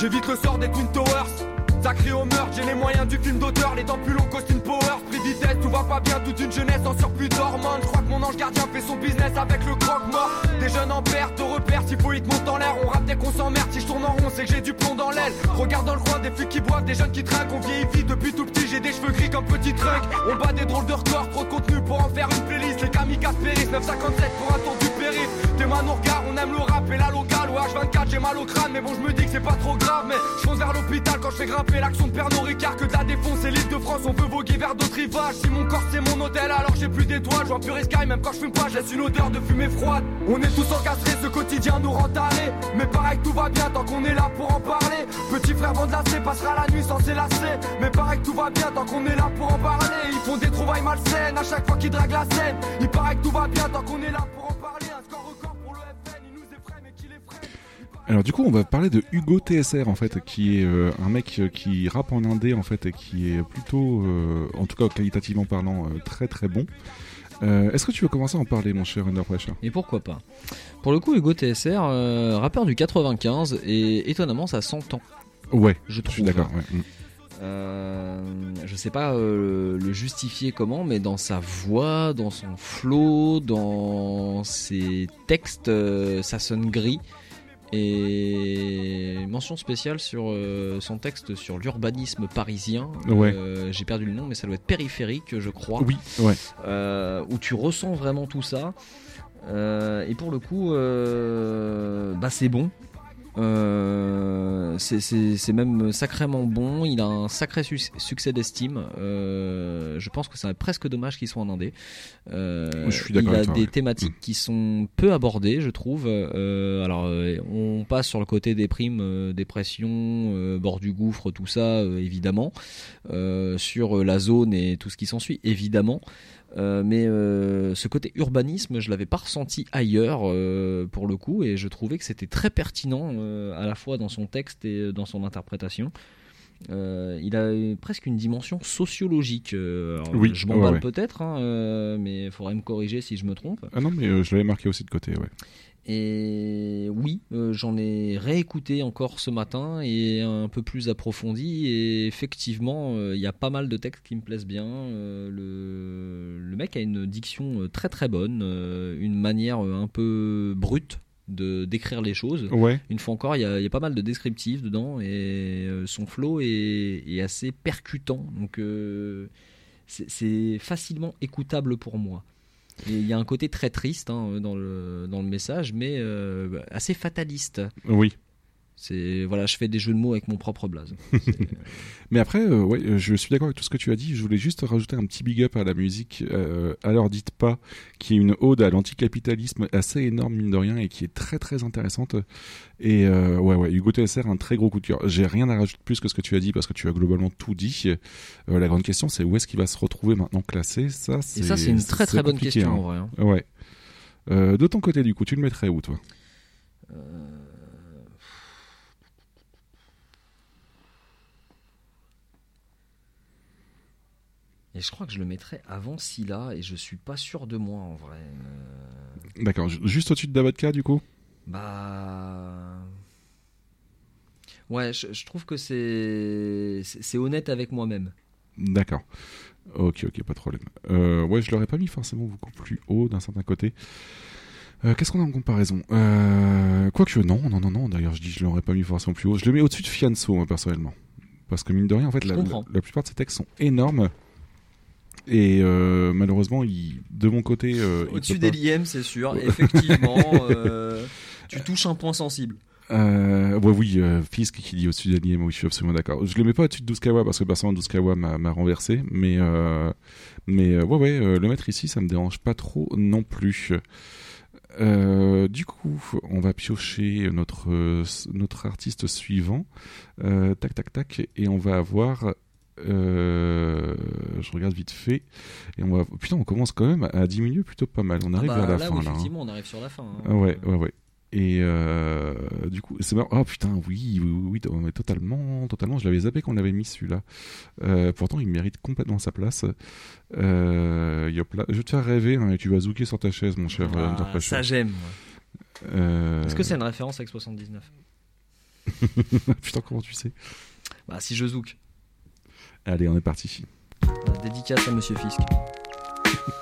J'évite le sort des Twin Towers. Ça crie au meurtre, j'ai les moyens du film d'auteur, les dents plus longs, costume power, pris vitesse, tout va pas bien, toute une jeunesse en surplus d'hormones. Je crois que mon ange gardien fait son business avec le croque-mort. Des jeunes en perte, de repères, s'il faut, montent en l'air. On rate dès qu'on s'emmerde, si je tourne en rond, c'est que j'ai du plomb dans l'aile. Regarde dans le coin des flics qui boivent, des jeunes qui trinquent, on vieillit vite depuis tout petit, j'ai des cheveux gris comme petit trunk. On bat des drôles de records, trop de contenu pour en faire une playlist. Les kamikazes périssent, 957 pour un tour du périph'. On aime le rap et la locale. Ou H24, j'ai mal au crâne, mais bon, je me dis que c'est pas trop grave. Mais je fonce vers l'hôpital quand je fais grimper l'action de Pernod Ricard. Que de la défonce et l'île de France, on veut voguer vers d'autres rivages. Si mon corps c'est mon hôtel, alors j'ai plus d'étoiles. Je vois plus Sky, même quand je fume pas, laisse une odeur de fumée froide. On est tous encastrés, ce quotidien nous rend tarés. Mais pareil, tout va bien tant qu'on est là pour en parler. Petit frère Vandelassé passera la nuit sans s'élasser. Mais pareil, que tout va bien tant qu'on est là pour en parler. Ils font des trouvailles malsaines à chaque fois qu'ils draguent la scène. Il paraît que tout va bien tant qu'on est là pour en parler. Alors du coup, on va parler de Hugo TSR en fait, qui est euh, un mec euh, qui rappe en indé en fait, et qui est plutôt, euh, en tout cas qualitativement parlant, euh, très très bon. Est-ce que tu veux commencer à en parler, mon cher Under Pressure? Et pourquoi pas? Pour le coup, Hugo TSR, rappeur du 95, et étonnamment, ça s'entend. Ouais, je suis d'accord. ouais. Euh, je sais pas euh, le justifier comment, mais dans sa voix, dans son flow, dans ses textes, euh, ça sonne gris. Et mention spéciale sur euh, son texte sur l'urbanisme parisien. Ouais. Euh, J'ai perdu le nom, mais ça doit être périphérique, je crois. Oui, ouais. Euh, où tu ressens vraiment tout ça. Et pour le coup, euh, bah c'est bon. Euh, c'est- même sacrément bon. Il a un sacré su- succès d'estime. Euh, je pense que c'est presque dommage qu'il soit en indé. Euh, Je suis Il a toi, des ouais. thématiques qui sont peu abordées, je trouve. Euh, alors, euh, on passe sur le côté des primes, euh, dépression, euh, bord du gouffre, tout ça, euh, évidemment. Euh, sur la zone et tout ce qui s'ensuit, évidemment. Euh, mais euh, ce côté urbanisme, je l'avais pas ressenti ailleurs euh, pour le coup, et je trouvais que c'était très pertinent à la fois dans son texte et dans son interprétation. Il a presque une dimension sociologique. alors, Oui, je m'emballe ouais, ouais. peut-être, hein, mais il faudrait me corriger si je me trompe. Ah non, mais je l'avais marqué aussi de côté, ouais. Et oui, euh, j'en ai réécouté encore ce matin et un peu plus approfondi. Et effectivement, euh, il y a pas mal de textes qui me plaisent bien. Euh, le, le mec a une diction très très bonne, une manière un peu brute de d'écrire les choses. Ouais. Une fois encore, il y, a, il y a pas mal de descriptifs dedans et son flow est, est assez percutant. Donc c'est facilement écoutable pour moi. Il y a un côté très triste hein, dans, le, dans le message, mais euh, assez fataliste. Oui. C'est voilà, je fais des jeux de mots avec mon propre blaze. Mais après, euh, ouais, euh, je suis d'accord avec tout ce que tu as dit. Je voulais juste rajouter un petit big up à la musique. Euh, alors dites pas, qui est une ode à l'anticapitalisme assez énorme mine de rien et qui est très très intéressante. Et euh, ouais, ouais, Hugo TSR, un très gros coup de cœur. J'ai rien à rajouter plus que ce que tu as dit parce que tu as globalement tout dit. La grande question, c'est où est-ce qu'il va se retrouver maintenant classé? Ça, c'est ça, c'est une très, très bonne question, hein. en vrai, hein. Ouais. De ton côté, du coup, tu le mettrais où, toi? Et je crois que je le mettrais avant Scylla et je suis pas sûr de moi en vrai. Euh, D'accord, ju- juste au-dessus de Davodka, du coup? Bah. Ouais, je, je trouve que c'est honnête avec moi-même. D'accord. Ok, ok, pas de problème. Euh, ouais, je l'aurais pas mis forcément beaucoup plus haut d'un certain côté. Euh, Qu'est-ce qu'on a en comparaison? Quoique, non, non, non, non. D'ailleurs, je dis je l'aurais pas mis forcément plus haut. Je le mets au-dessus de Fianso, moi, personnellement. Parce que mine de rien, en fait, la plupart de ces textes sont énormes. Et euh, malheureusement, il, de mon côté. euh, Au-dessus des l'IM, c'est sûr. Effectivement, euh, tu touches un point sensible. Euh, ouais, oui, euh, Fisk qui dit au-dessus d'Aliem, oui, je suis absolument d'accord. Je le mets pas au-dessus de Duskawa parce que personnellement Duskawa m'a m'a renversé, mais euh, mais ouais, ouais, euh, le mettre ici, ça me dérange pas trop non plus. Du coup, on va piocher notre notre artiste suivant, tac tac tac, et on va avoir. Euh, je regarde vite fait et on va putain on commence quand même à diminuer plutôt pas mal on arrive Ah bah, vers la là, fin oui, là hein. effectivement, on arrive sur la fin. hein. Ah ouais, ouais, ouais. Et euh, du coup, c'est marrant. Oh putain, oui, oui, oui, totalement, totalement. Je l'avais zappé qu'on avait mis celui-là. Euh, pourtant, il mérite complètement sa place. Euh. Je vais te faire rêver hein, et tu vas zouker sur ta chaise, mon cher. Ah, ça j'aime. Est-ce que c'est une référence avec 79 Putain, comment tu sais? Bah, si je zouk. Allez, on est parti. Dédicace à Monsieur Fisk.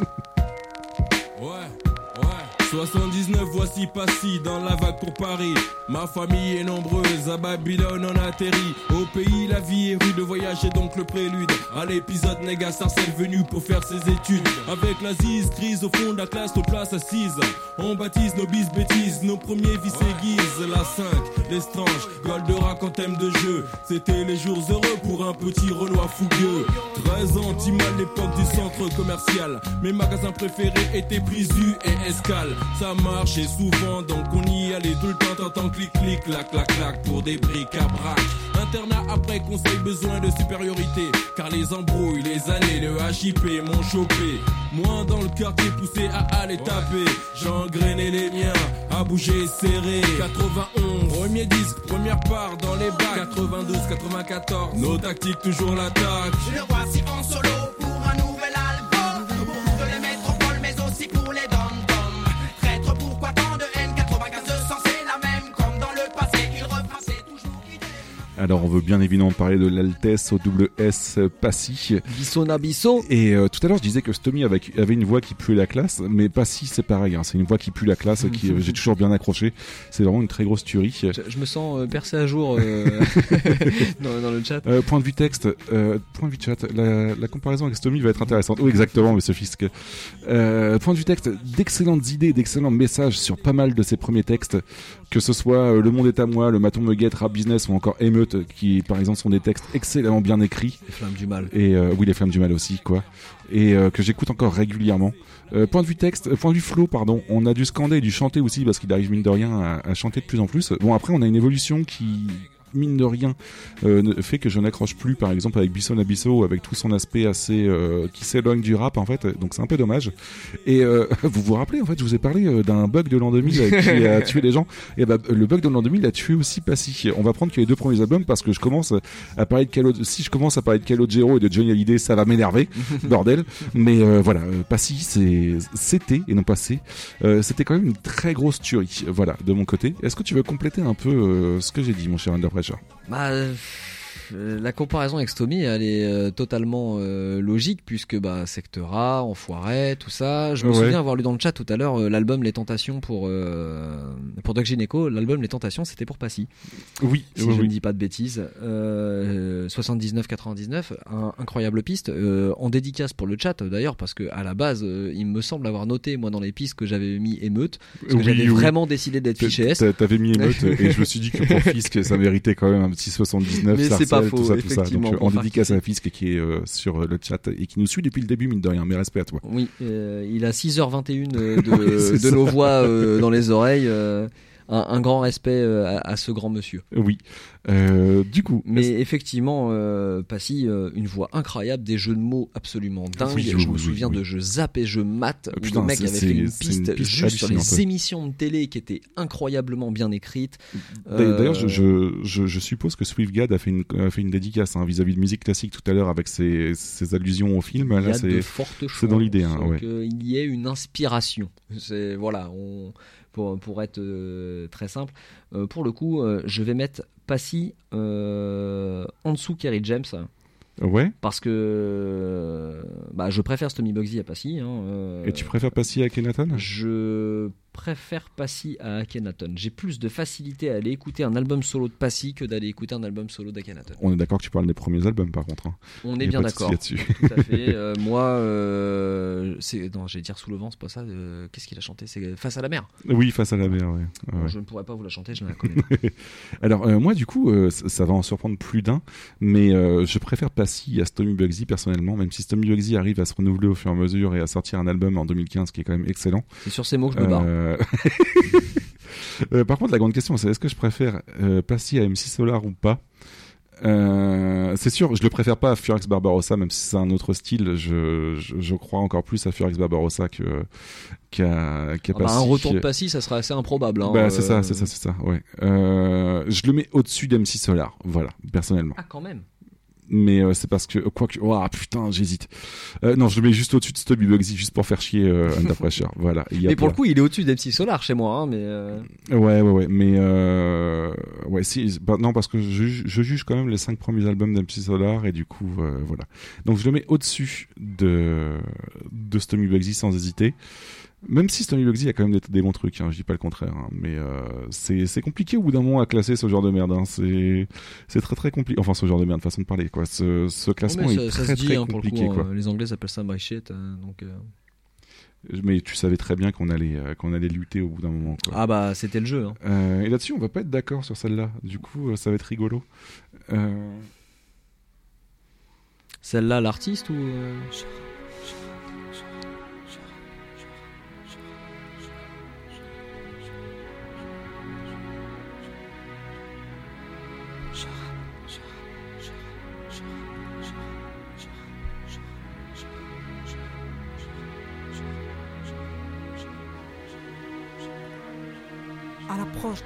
Ouais, ouais. 79, voici Passy dans la vague pour Paris. Ma famille est nombreuse, à Babylone on atterrit. Au pays, la vie est rude, le voyage est donc le prélude. À l'épisode, Néga Sarcelle venu pour faire ses études. Avec la zise grise au fond de la classe, nos places assises. On baptise nos bis bêtises, nos premiers vices aiguisent. La 5, l'estrange, Goldorak en thème de jeu. C'était les jours heureux pour un petit Renoir fougueux. 13 ans, Timal, l'époque du centre commercial. Mes magasins préférés étaient Prisu et Escale. Ça marchait souvent, donc on y allait tout le temps. T'entends clic clic, clac clac clac pour des brics à brac. Internat après conseil, besoin de supériorité. Car les embrouilles, les années, le HIP m'ont chopé. Moi dans le quartier poussé à aller taper. J'engrainais les miens, à bouger serré. 91, premier disque, première part dans les bacs. 92, 94, nos tactiques toujours l'attaque. Le voici en solo Alors on veut bien évidemment parler de l'Altesse au double S Passy. Bisso Nabisso. Et euh, tout à l'heure je disais que Stomy avait, avait une voix qui puait la classe, mais Passy c'est pareil, hein, c'est une voix qui pue la classe, qui euh, j'ai toujours bien accroché. C'est vraiment une très grosse tuerie. Je, je me sens euh, percé à jour euh, dans, dans le chat. Euh, point de vue texte, euh, point de vue chat, la, la comparaison avec Stomy va être intéressante. Oui, exactement, Monsieur Fisk. Euh, point de vue texte, d'excellentes idées, d'excellents messages sur pas mal de ses premiers textes, que ce soit euh, Le Monde est à moi, Le Maton me guette, Rap Business ou encore Émeute, qui par exemple sont des textes excellemment bien écrits. Les flammes du mal. Et euh, oui, les flammes du mal aussi, quoi. Et euh, que j'écoute encore régulièrement. Euh, point de vue texte, euh, point de vue flow, pardon, on a dû scander et dû chanter aussi parce qu'il arrive mine de rien à, à chanter de plus en plus. Bon après on a une évolution qui mine de rien euh, fait que je n'accroche plus par exemple avec Bisson Abisso avec tout son aspect assez euh, qui s'éloigne du rap en fait. Donc c'est un peu dommage. Et euh, vous vous rappelez en fait je vous ai parlé d'un bug de l'an 2000 euh, qui a tué des gens. Et bah le bug de l'an 2000 a tué aussi Passy. On va prendre que les deux premiers albums parce que je commence à parler de Calo si je commence à parler de Calogero et de Johnny Hallyday ça va m'énerver bordel. Mais voilà Passy c'est c'était et non passé c'était quand même une très grosse tuerie. Voilà de mon côté. Est-ce que tu veux compléter un peu ce que j'ai dit mon cher Under Pressure Bah, euh, la comparaison avec Stomy, elle est euh, totalement euh, logique puisque bah Sectora, Enfoiré, tout ça. Je me Ouais. souviens avoir lu dans le chat tout à l'heure euh, l'album Les Tentations pour euh, pour Doc Gineco. L'album Les Tentations, c'était pour Passy. Oui, si oui, je oui. ne dis pas de bêtises. Euh, 79-99, un- incroyable piste. Euh, en dédicace pour le chat d'ailleurs parce que à la base, euh, il me semble avoir noté moi dans les pistes que j'avais mis émeute parce que Oui, j'avais oui. vraiment décidé d'être fiché S. t'a- T'avais mis émeute et je me suis dit que pour Fisk ça méritait quand même un petit 79. Mais c'est Sarcelles, pas faux, tout ça, tout ça. effectivement, Donc, pour en faire dédicace à Fisk qui est euh, sur le chat et qui nous suit depuis le début mine de rien. Mais respect à toi. Oui, euh, il a 6h21 euh, de, de ça. nos voix euh, dans les oreilles. Un, un grand respect euh, à, à ce grand monsieur. Oui. Euh, du coup. Mais effectivement, euh, Passy, une voix incroyable, des jeux de mots absolument dingues. Oui, je oui, me oui, souviens de je zappe et je mate. Où putain, le mec avait fait une piste, juste sur les émissions de télé qui étaient incroyablement bien écrites. D'ailleurs, je, je, je, je suppose que Swiftgad a fait une, a fait une dédicace hein, vis-à-vis de musique classique tout à l'heure avec ses, ses allusions au film. il y a de fortes c'est dans l'idée. Hein, chances ouais. qu'il y ait une inspiration. C'est voilà, on, pour, pour être euh, très simple. Euh, pour le coup, euh, je vais mettre Passy en dessous Kerry James. Ouais. Parce que bah, je préfère Stomy Bugsy à Passy. hein, euh, Et tu préfères Passy à Kenaton? Je préfère Passy à Akhenaton. J'ai plus de facilité à aller écouter un album solo de Passy que d'aller écouter un album solo d'Akhenaton. On est d'accord que tu parles des premiers albums par contre. hein. On est bien d'accord. Tout à fait. Euh, moi, euh, non, j'allais dire sous le vent, c'est pas ça. euh, Qu'est-ce qu'il a chanté? C'est Face à la mer. Oui, face à la mer, ouais. Bon. Je ne pourrais pas vous la chanter, je ne la connais pas. Alors euh, moi du coup euh, ça, va en surprendre plus d'un mais euh, je préfère Passy à Stomy Bugsy personnellement même si Stomy Bugsy arrive à se renouveler au fur et à mesure et à sortir un album en 2015 qui est quand même excellent. C'est sur ces mots que je me barre. Euh, euh, par contre la grande question c'est est-ce que je préfère euh, Passy à MC Solar ou pas? Euh, c'est sûr, je le préfère pas à Furax Barbarossa, même si c'est un autre style. Je, je, je crois encore plus à Furax Barbarossa que qu'à qu'à Ah bah, Passy. un retour de Passy, ça serait assez improbable. hein, Bah, c'est euh, ça, c'est ça, c'est ça. Ouais. Euh, je le mets au-dessus d'MC Solar, voilà, personnellement. Ah, quand même. Mais euh, c'est parce que quoi que, oh, putain, j'hésite. Euh, non, je le mets juste au-dessus de Stubby Bugsy, juste pour faire chier euh, Under Pressure. Voilà. il y a Mais pour pas- le coup, il est au-dessus d'MC Solar chez moi. hein, mais euh, Ouais, ouais, ouais, mais euh, ouais, si, bah, non, parce que je, juge- je juge quand même les cinq premiers albums d'MC Solar et du coup, euh, voilà. Donc je le mets au-dessus de de Stomy Bugsy sans hésiter. Même si Stomy Bugsy a quand même des, des bons trucs, hein, je dis pas le contraire, hein, mais euh, c'est compliqué au bout d'un moment à classer ce genre de merde. Hein, c'est très très compliqué. Enfin, ce genre de merde, façon de parler, quoi. Ce, ce classement mais est ça, ça très se dit très hein, pour le compliqué, coup. quoi. les Anglais appellent ça my shit. hein, donc, euh, Mais tu savais très bien qu'on allait euh, qu'on allait lutter au bout d'un moment. Quoi. Ah bah c'était le jeu. Euh, et là-dessus, on va pas être d'accord sur celle-là. Du coup, euh, ça va être rigolo. Euh, Celle-là, l'artiste ou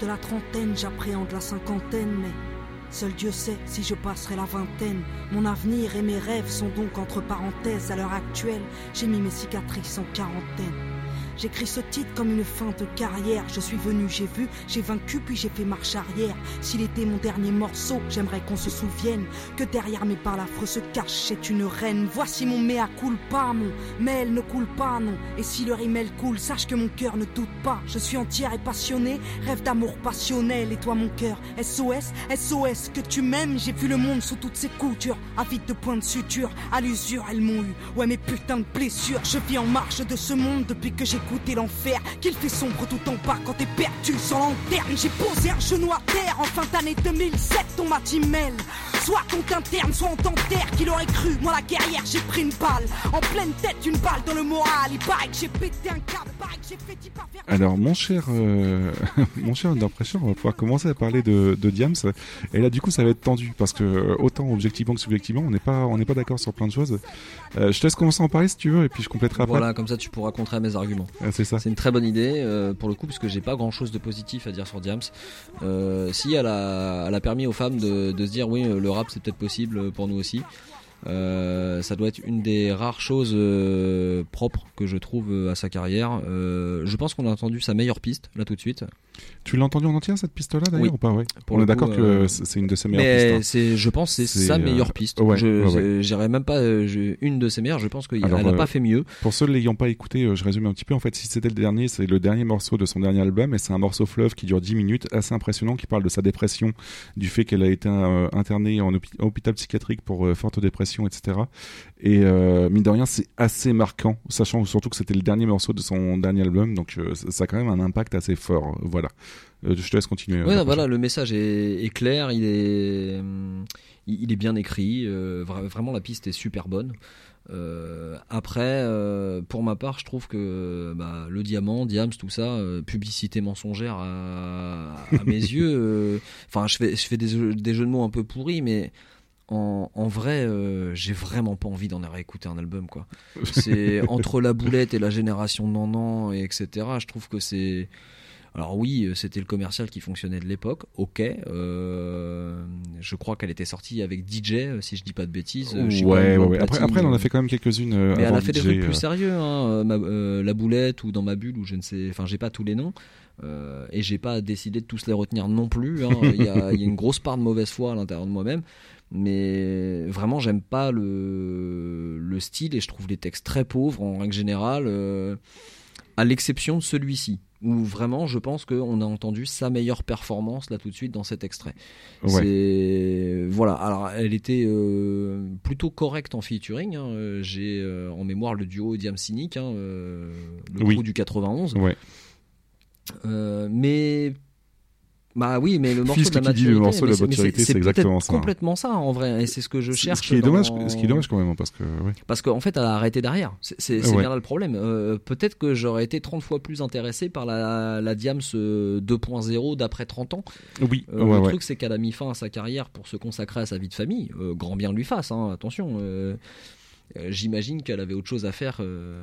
la trentaine, j'appréhende la cinquantaine, mais seul Dieu sait si je passerai la vingtaine. Mon avenir et mes rêves sont donc entre parenthèses. À l'heure actuelle, j'ai mis mes cicatrices en quarantaine. J'écris ce titre comme une fin de carrière. Je suis venu, j'ai vu, j'ai vaincu, puis j'ai fait marche arrière. S'il était mon dernier morceau, j'aimerais qu'on se souvienne que derrière mes balafres se cache c'est une reine. Voici mon mea culpa, mon mail ne coule pas, non. Et si le rimel coule, sache que mon cœur ne doute pas. Je suis entière et passionnée, rêve d'amour passionnel. Et toi, mon cœur, SOS, SOS, que tu m'aimes. J'ai vu le monde sous toutes ses coutures, avide de points de suture. À l'usure, elles m'ont eu. Ouais, mes putains de blessures. Je vis en marche de ce monde depuis que j'ai l'enfer. Qu'il fait sombre tout en bas quand t'es perdu sans lanterne. J'ai posé un genou à terre en fin d'année 2007. On m'a dit Mel, soit compte interne, soit on t'enterre. Qu'il aurait cru, moi la guerrière, j'ai pris une balle. En pleine tête, une balle dans le moral. Il paraît que j'ai pété un câble, paraît que j'ai fait 10 pas faire. Alors, mon cher, euh, mon cher Underpressure, on va pouvoir commencer à parler de, de Diams. Et là, du coup, ça va être tendu parce que euh, autant objectivement que subjectivement, on n'est pas, on n'est pas d'accord sur plein de choses. Euh, je te laisse commencer à en parler si tu veux, et puis je compléterai après. Voilà, comme ça tu pourras contrer à mes arguments. Ah, c'est ça. C'est une très bonne idée euh, pour le coup, parce que j'ai pas grand chose de positif à dire sur Diams. Euh, si elle a, elle a permis aux femmes de, de se dire oui, le c'est peut-être possible pour nous aussi. Euh, ça doit être une des rares choses euh, propres que je trouve euh, à sa carrière. Euh, je pense qu'on a entendu sa meilleure piste là tout de suite. Tu l'as entendu en entier cette piste-là d'ailleurs Oui. ou pas? Ouais. On est d'accord que euh, c'est une de ses meilleures Mais pistes. hein. je pense, que c'est sa euh, meilleure piste. ouais, je, ouais, ouais. Même pas euh, je- une de ses meilleures. Je pense qu'elle n'a euh, pas fait mieux. Pour ceux l'ayant pas écouté, je résume un petit peu. En fait, si c'était le dernier, c'est le dernier morceau de son dernier album, et c'est un morceau fleuve qui dure 10 minutes, assez impressionnant, qui parle de sa dépression, du fait qu'elle a été euh, internée en hôpi- hôpital psychiatrique pour forte dépression, etc. Et euh, mine de rien, c'est assez marquant, sachant surtout que c'était le dernier morceau de son dernier album, donc euh, ça a quand même un impact assez fort. Voilà. Euh, je te laisse continuer. Ouais, voilà, le message est, est clair, il est, hum, il est bien écrit. vra- vraiment, la piste est super bonne. Après, pour ma part, je trouve que bah, le diamant, Diams, tout ça, publicité mensongère à, à mes yeux. Enfin, je fais, je fais des, des jeux de mots un peu pourris, mais en, en vrai, euh, j'ai vraiment pas envie d'en réécouter un album, quoi. C'est entre la boulette et la génération Nandan et etc. Je trouve que c'est alors oui, euh, c'était le commercial qui fonctionnait de l'époque, ok. euh, je crois qu'elle était sortie avec DJ, si je dis pas de bêtises. ouais, ouais, ouais. Après, après, elle en a fait quand même quelques-unes. mais elle a fait des trucs plus sérieux, hein, ma- euh, la boulette ou dans ma bulle ou je ne sais, enfin j'ai pas tous les noms euh, et j'ai pas décidé de tous les retenir non plus. hein. Il y, a, il y a une grosse part de mauvaise foi à l'intérieur de moi-même, mais vraiment j'aime pas le, le style et je trouve les textes très pauvres en règle générale, euh, à l'exception de celui-ci où vraiment je pense qu'on a entendu sa meilleure performance là tout de suite dans cet extrait. Ouais. C'est voilà. Alors elle était euh, plutôt correcte en featuring. hein. J'ai euh, en mémoire le duo Diam Cynic, hein, le Oui. crew du 91. Ouais. Euh, mais bah oui, mais le morceau Fils de la tu dis, le maturité, morceau de la maturité, c'est exactement ça. Complètement ça en vrai, et c'est ce que je cherche. Ce qui est dommage, ce qui est dommage quand même, hein, parce que ouais. parce qu'en fait, elle a arrêté derrière. C'est Ouais. bien là le problème. Euh, Peut-être que j'aurais été 30 fois plus intéressé par la, la Diams euh, 2.0 d'après 30 ans. Oui, Euh, ouais, le truc, c'est qu'elle a mis fin à sa carrière pour se consacrer à sa vie de famille. Euh, grand bien lui fasse, hein, attention. Euh, J'imagine qu'elle avait autre chose à faire euh,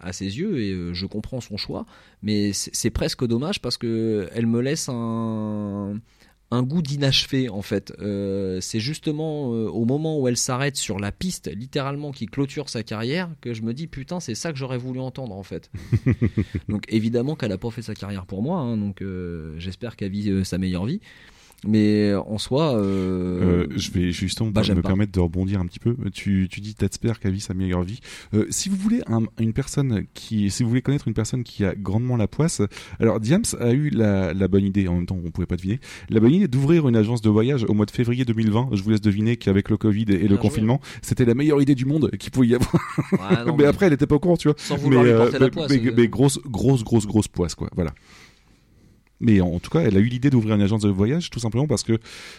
à ses yeux et euh, je comprends son choix, mais c'est presque dommage parce que elle me laisse un, un goût d'inachevé en fait. Euh, c'est justement euh, au moment où elle s'arrête sur la piste, littéralement qui clôture sa carrière, que je me dis putain c'est ça que j'aurais voulu entendre en fait. donc évidemment qu'elle a pas fait sa carrière pour moi, hein, donc euh, j'espère qu'elle vit sa meilleure vie. Mais en soi, euh, Euh, je vais justement bah, me pas. permettre de rebondir un petit peu. Tu, tu dis t'espères qu'elle vit sa meilleure vie. Euh, si vous voulez un- une personne qui, si vous voulez connaître une personne qui a grandement la poisse, alors Diams a eu la, la bonne idée. En même temps, on pouvait pas deviner la bonne idée d'ouvrir une agence de voyage au mois de février 2020. Je vous laisse deviner qu'avec le Covid et le confinement, c'était la meilleure idée du monde qu'il pouvait y avoir. Ouais, non, mais, mais- après, elle était pas au courant, tu vois. Sans mais, porter la poisse, mais- euh. mais grosse, grosse, grosse, grosse poisse, quoi. Voilà. Mais en tout cas, elle a eu l'idée d'ouvrir une agence de voyage, tout simplement parce que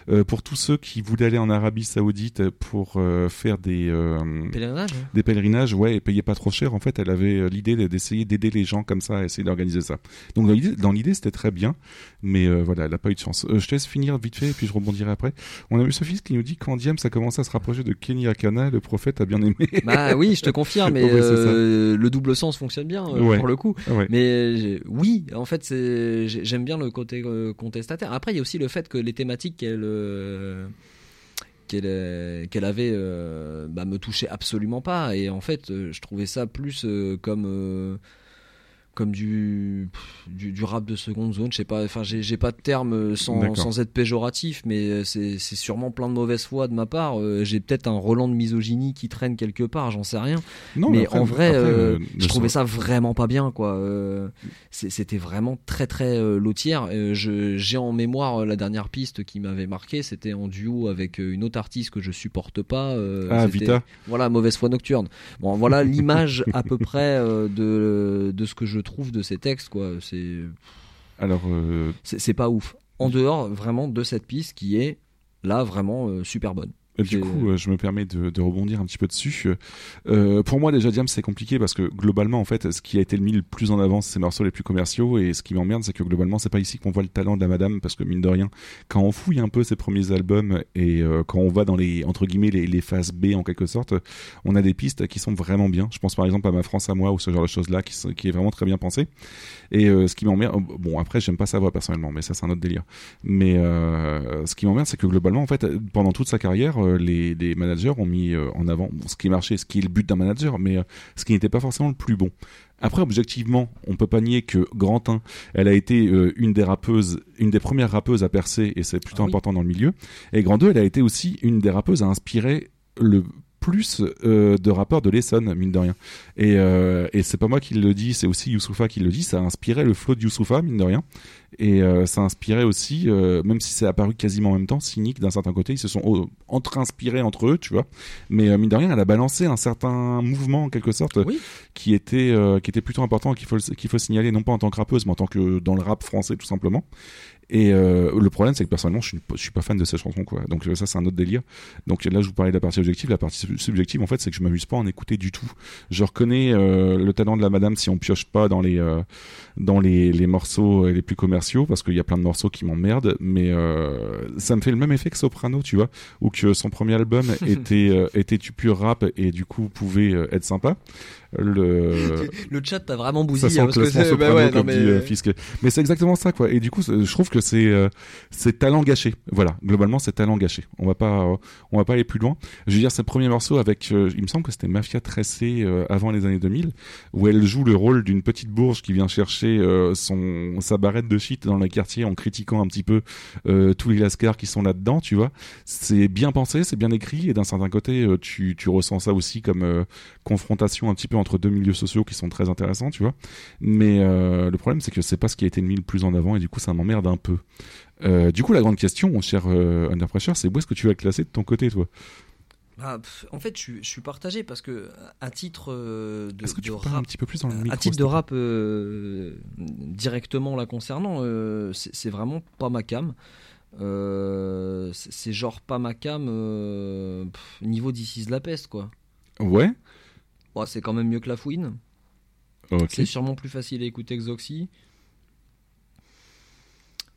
euh, pour tous ceux qui voulaient aller en Arabie Saoudite pour euh, faire des euh, Pèlerinages des pèlerinages, ouais, et payer pas trop cher, en fait, elle avait l'idée d'essayer d'aider les gens comme ça, à essayer d'organiser ça. Donc dans l'idée, c'était très bien, mais voilà, elle a pas eu de chance. Je te laisse finir vite fait, et puis je rebondirai après. On a eu Sophie qui nous dit quand Diams a commencé à se rapprocher de Kenny Akana, le prophète a bien aimé. Bah oui, je te confirme, mais Ouais, ça. le double sens fonctionne bien Ouais. pour le coup. Ouais. Mais oui, en fait, j'aime bien le côté euh, contestataire. Après, il y a aussi le fait que les thématiques qu'elle euh, euh, avait bah, me touchaient absolument pas. Et en fait, je trouvais ça plus comme comme du, du du rap de seconde zone. Je sais pas. Enfin, j'ai pas de terme euh, sans, être péjoratif, mais euh, c'est sûrement plein de mauvaise foi de ma part. Euh, j'ai peut-être un Roland de misogynie qui traîne quelque part. J'en sais rien. Non, mais mais après- en vrai, après, euh, je trouvais ça vraiment pas bien, quoi. Euh, C'était vraiment très très lotière. J'ai en mémoire la dernière piste qui m'avait marqué, c'était en duo avec une autre artiste que je supporte pas. Ah, Vita. Voilà, mauvaise foi nocturne. Bon, voilà l'image à peu près de de ce que je trouve de ces textes, quoi. C'est Alors, euh, c'est pas ouf. En dehors vraiment de cette piste qui est là vraiment euh, super bonne. Du coup, euh, je me permets de, de rebondir un petit peu dessus. Euh, pour moi, déjà, Diams, c'est compliqué parce que globalement, en fait, ce qui a été mis le plus en avant, c'est ses morceaux les plus commerciaux. Et ce qui m'emmerde, c'est que globalement, c'est pas ici qu'on voit le talent de la madame parce que, mine de rien, quand on fouille un peu ses premiers albums et euh, quand on va dans les, entre guillemets, les, les phases B en quelque sorte, on a des pistes qui sont vraiment bien. Je pense par exemple à Ma France à moi ou ce genre de choses-là qui, sont- qui est vraiment très bien pensé. Et euh, ce qui m'emmerde, bon, après, j'aime pas sa voix personnellement, mais ça, c'est un autre délire. Mais ce qui m'emmerde, c'est que globalement, en fait, pendant toute sa carrière, les, les managers ont mis euh, en avant ce qui marchait, ce qui est le but d'un manager, mais euh, ce qui n'était pas forcément le plus bon. Après, objectivement, on peut pas nier que Grantin, elle a été euh, une des rappeuses, une des premières rappeuses à percer, et c'est plutôt important dans le milieu. Et Grand 2, elle a été aussi une des rappeuses à inspirer le plus euh, de rappeurs de l'Essonne, mine de rien. Et, euh, et c'est pas moi qui le dis, c'est aussi Youssoufa qui le dit, ça a inspiré le flow de Youssoufa, mine de rien. Et euh, ça a inspiré aussi, même si c'est apparu quasiment en même temps, Cynic d'un certain côté, ils se sont euh, entre-inspirés entre eux, tu vois. Mais mine de rien, elle a balancé un certain mouvement en quelque sorte qui était qui était plutôt important qu'il faut qu'il faut signaler non pas en tant que rappeuse, mais en tant que dans le rap français tout simplement. Et euh, le problème, c'est que personnellement, je suis, je suis pas fan de cette chanson, quoi. Donc euh, ça, c'est un autre délire. Donc là, je vous parlais de la partie objective. La partie sub- subjective, en fait, c'est que je m'amuse pas à en écouter du tout. Je reconnais euh, le talent de la madame si on pioche pas dans les euh, dans les, les morceaux euh, les plus commerciaux, parce qu'il y a plein de morceaux qui m'emmerdent. Mais euh, ça me fait le même effet que Soprano, tu vois, ou que son premier album était euh, était du pur rap et du coup pouvait être sympa. Le Le chat t'a vraiment ça bousillé. sent hein, le parce que c'est- bah ouais, comme mais- dit euh. Mais c'est exactement ça, quoi. Et du coup, c'est- je trouve que c'est euh, c'est talent gâché. Voilà, globalement, c'est talent gâché. On va pas, euh, on va pas aller plus loin. Je veux dire, ses premiers morceaux avec, euh, il me semble que c'était Mafia Tressé euh, avant les années 2000, où elle joue le rôle d'une petite bourge qui vient chercher son sa barrette de shit dans le quartier en critiquant un petit peu tous les lascars qui sont là-dedans, tu vois. C'est bien pensé, c'est bien écrit, et d'un certain côté, tu, tu ressens ça aussi comme confrontation un petit peu entre deux milieux sociaux qui sont très intéressants, tu vois. Mais euh, le problème, c'est que c'est pas ce qui a été mis le plus en avant, et du coup, ça m'emmerde un peu. Euh, du coup, la grande question, mon cher euh, Under Pressure, c'est où est-ce que tu vas classer de ton côté, toi? Ah, pff, en fait, je, suis- je suis partagé parce que à titre euh, de, que de rap, un petit peu plus dans le à micro, titre s'il de rap euh, directement la concernant, euh, c'est vraiment pas ma cam. C'est genre pas ma cam pff, niveau d'ici la peste quoi. Ouais. Bon, c'est quand même mieux que la fouine. C'est sûrement plus facile à écouter que Zoxy.